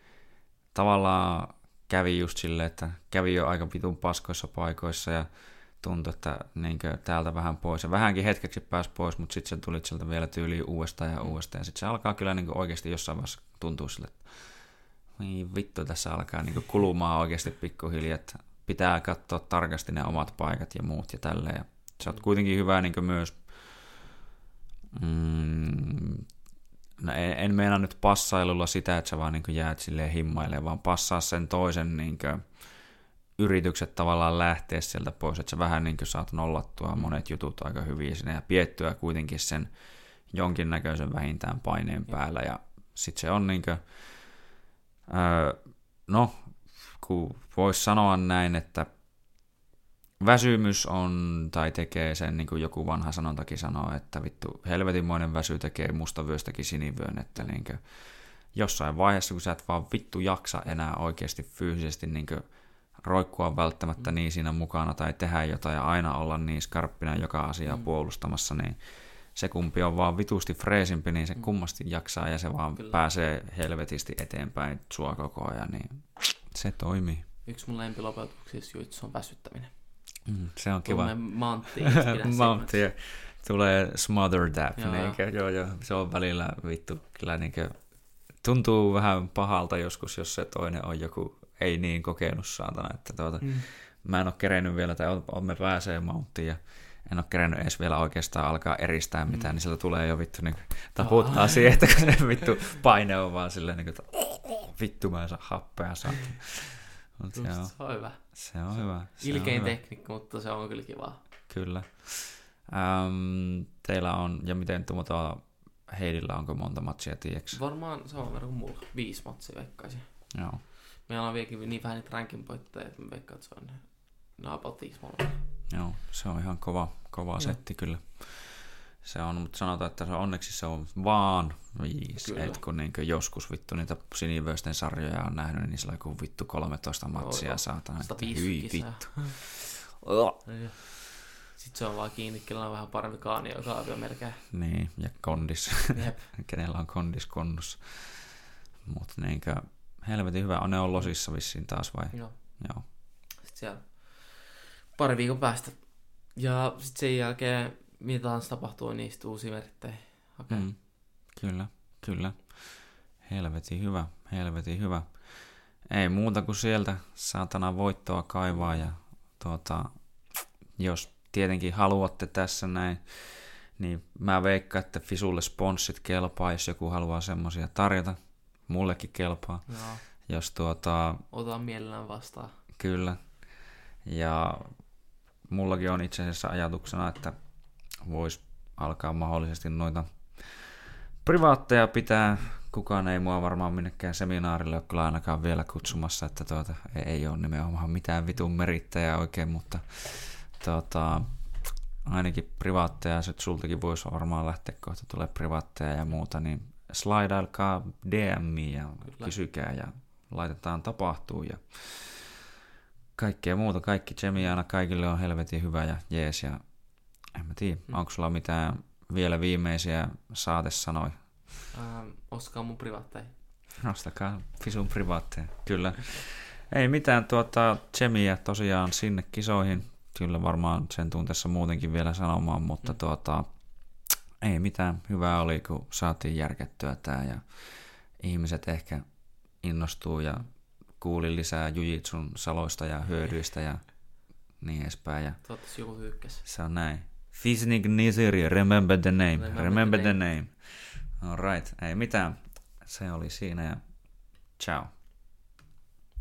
tavallaan kävi just silleen, että kävi jo aika vitun paskoissa paikoissa ja tuntui, että niin täältä vähän pois. Ja vähänkin hetkeksi pääsi pois, mutta sitten se tuli sieltä vielä tyyliin uudestaan ja uudestaan. Ja sitten se alkaa kyllä niin oikeasti jossain vaiheessa tuntua sille, että niin vittu tässä alkaa niin kulumaan oikeasti pikkuhiljaa, että pitää katsoa tarkasti ne omat paikat ja muut ja tälleen. Ja sä oot kuitenkin hyvä niin myös, mm, no en, en meinaa nyt passailulla sitä, että sä vaan niin jäät silleen himmailemaan, vaan passaa sen toisen niin yritykset tavallaan lähteä sieltä pois, että sä vähän niin saat nollattua monet jutut aika hyvin sinne ja piettyä kuitenkin sen jonkinnäköisen vähintään paineen päällä ja sitten se on niin kuin, öö, no, kun voisi sanoa näin, että väsymys on, tai tekee sen, niin kuin joku vanha sanontakin sanoo, että vittu, helvetinmoinen väsy tekee mustavyöstäkin sinivyön, että niin kuin, jossain vaiheessa, kun sä et vaan vittu jaksa enää oikeasti fyysisesti niin kuin, roikkua välttämättä niin siinä mukana tai tehdä jotain ja aina olla niin skarppina joka asiaa
Mm.
puolustamassa, niin se kumpi on vaan vitusti freesimpi, niin se
Mm.
kummasti jaksaa ja se vaan
Kyllä.
pääsee helvetisti eteenpäin sua koko ajan, niin se toimii.
Yksi mun lempilopetuksissa jutsu on väsyttäminen.
Mm, se on kiva.
Mantti. (laughs)
tulee smother dab,
Joo.
niinkö? Joo, joo, se on välillä vittu, kyllä niinkö, tuntuu vähän pahalta joskus, jos se toinen on joku ei niin kokenut saatana, että tuota,
Mm.
mä en ole kerennyt vielä, tai on- on- me pääsee mounttiin ja en ole kerennyt edes vielä oikeastaan alkaa eristää mitään,
Mm.
niin sieltä tulee jo vittu niin taputtaa siihen, että kun se vittu paine on vaan silleen, niin kuin, vittu mä en saa happea saatana. Mut se
Just,
on,
se on hyvä.
se hyvä. Se
Ilkein
on hyvä.
tekniikka, mutta se on kyllä kivaa.
Kyllä. Ähm, teillä on, ja miten tuota Heidillä onko monta matsia, tiedätkö?
Varmaan sama verran kuin mulla. Viisi matsia veikkaisin.
Joo.
Meillä on vieläkin niin vähän niitä rankin poitteja, että mä veikkaan, että se on viisi molemmilla.
Joo, se on ihan kova, kova
Joo.
setti kyllä. Se on, mutta sanotaan, että se onneksi se on vaan viisi.
Kyllä.
Et kun niin joskus vittu niitä sinivöisten sarjoja on nähnyt, niin sillä on joku vittu 13 matsia
joo.
saatana. että
150
Hyi vittu. (laughs) Oh.
Sitten se on vaan kiinni, kenellä on vähän parempi kaani, joka on melkein.
Niin, ja kondis. (laughs)
Jep. (laughs)
Kenellä on kondis konnussa. Mutta niinkö, helvetin hyvä. On ne on losissa vissiin taas vai?
Joo.
Joo.
Sitten siellä pari viikon päästä. Ja sitten sen jälkeen, mitä tahansa tapahtuu, niin niistä uusia merittejä. Okei.
Mm. Kyllä, kyllä. Helvetin hyvä, helvetin hyvä. Ei muuta kuin sieltä saatana voittoa kaivaa ja tuota, jos tietenkin haluatte tässä näin, niin mä veikkaan, että Fisulle sponssit kelpaa, jos joku haluaa semmosia tarjota. Mullekin kelpaa,
Joo.
jos tuota,
Otan mielellään vastaan.
Kyllä. Ja mullakin on itse asiassa ajatuksena, että voisi alkaa mahdollisesti noita privaatteja pitää. Kukaan ei mua varmaan minnekään seminaarille ole kyllä ainakaan vielä kutsumassa, että tuota, ei, ei ole nimenomaan mitään vitun merittäjää oikein, mutta tuota, ainakin privaatteja, sit sultakin voisi varmaan lähteä kohta tulee privaatteja ja muuta, niin slaidailkaa DM ja
Kyllä.
kysykää ja laitetaan tapahtuu ja kaikkea muuta, kaikki Chemiana, kaikille on helvetin hyvä ja jees ja en mä tiedä,
Mm.
onko sulla mitään vielä viimeisiä saatesanoja?
Ähm, ostakaa mun privaatteja.
Nostakaa Fisun privaatteja, kyllä. Ei mitään tuota Chemiä tosiaan sinne kisoihin. Kyllä varmaan sen tuntessa muutenkin vielä sanomaan, mutta mm. tuota, ei mitään. Hyvää oli, kun saatiin järkettyä tämä ja ihmiset ehkä innostuu ja kuuli lisää Jujitsun saloista ja hyödyistä ja niin edespäin. Ja
Toivottavasti joku.
Se on näin. Fisnik Niziri, remember the name. Remember, remember the, name. name. All right, ei mitään. Se oli siinä ja ciao.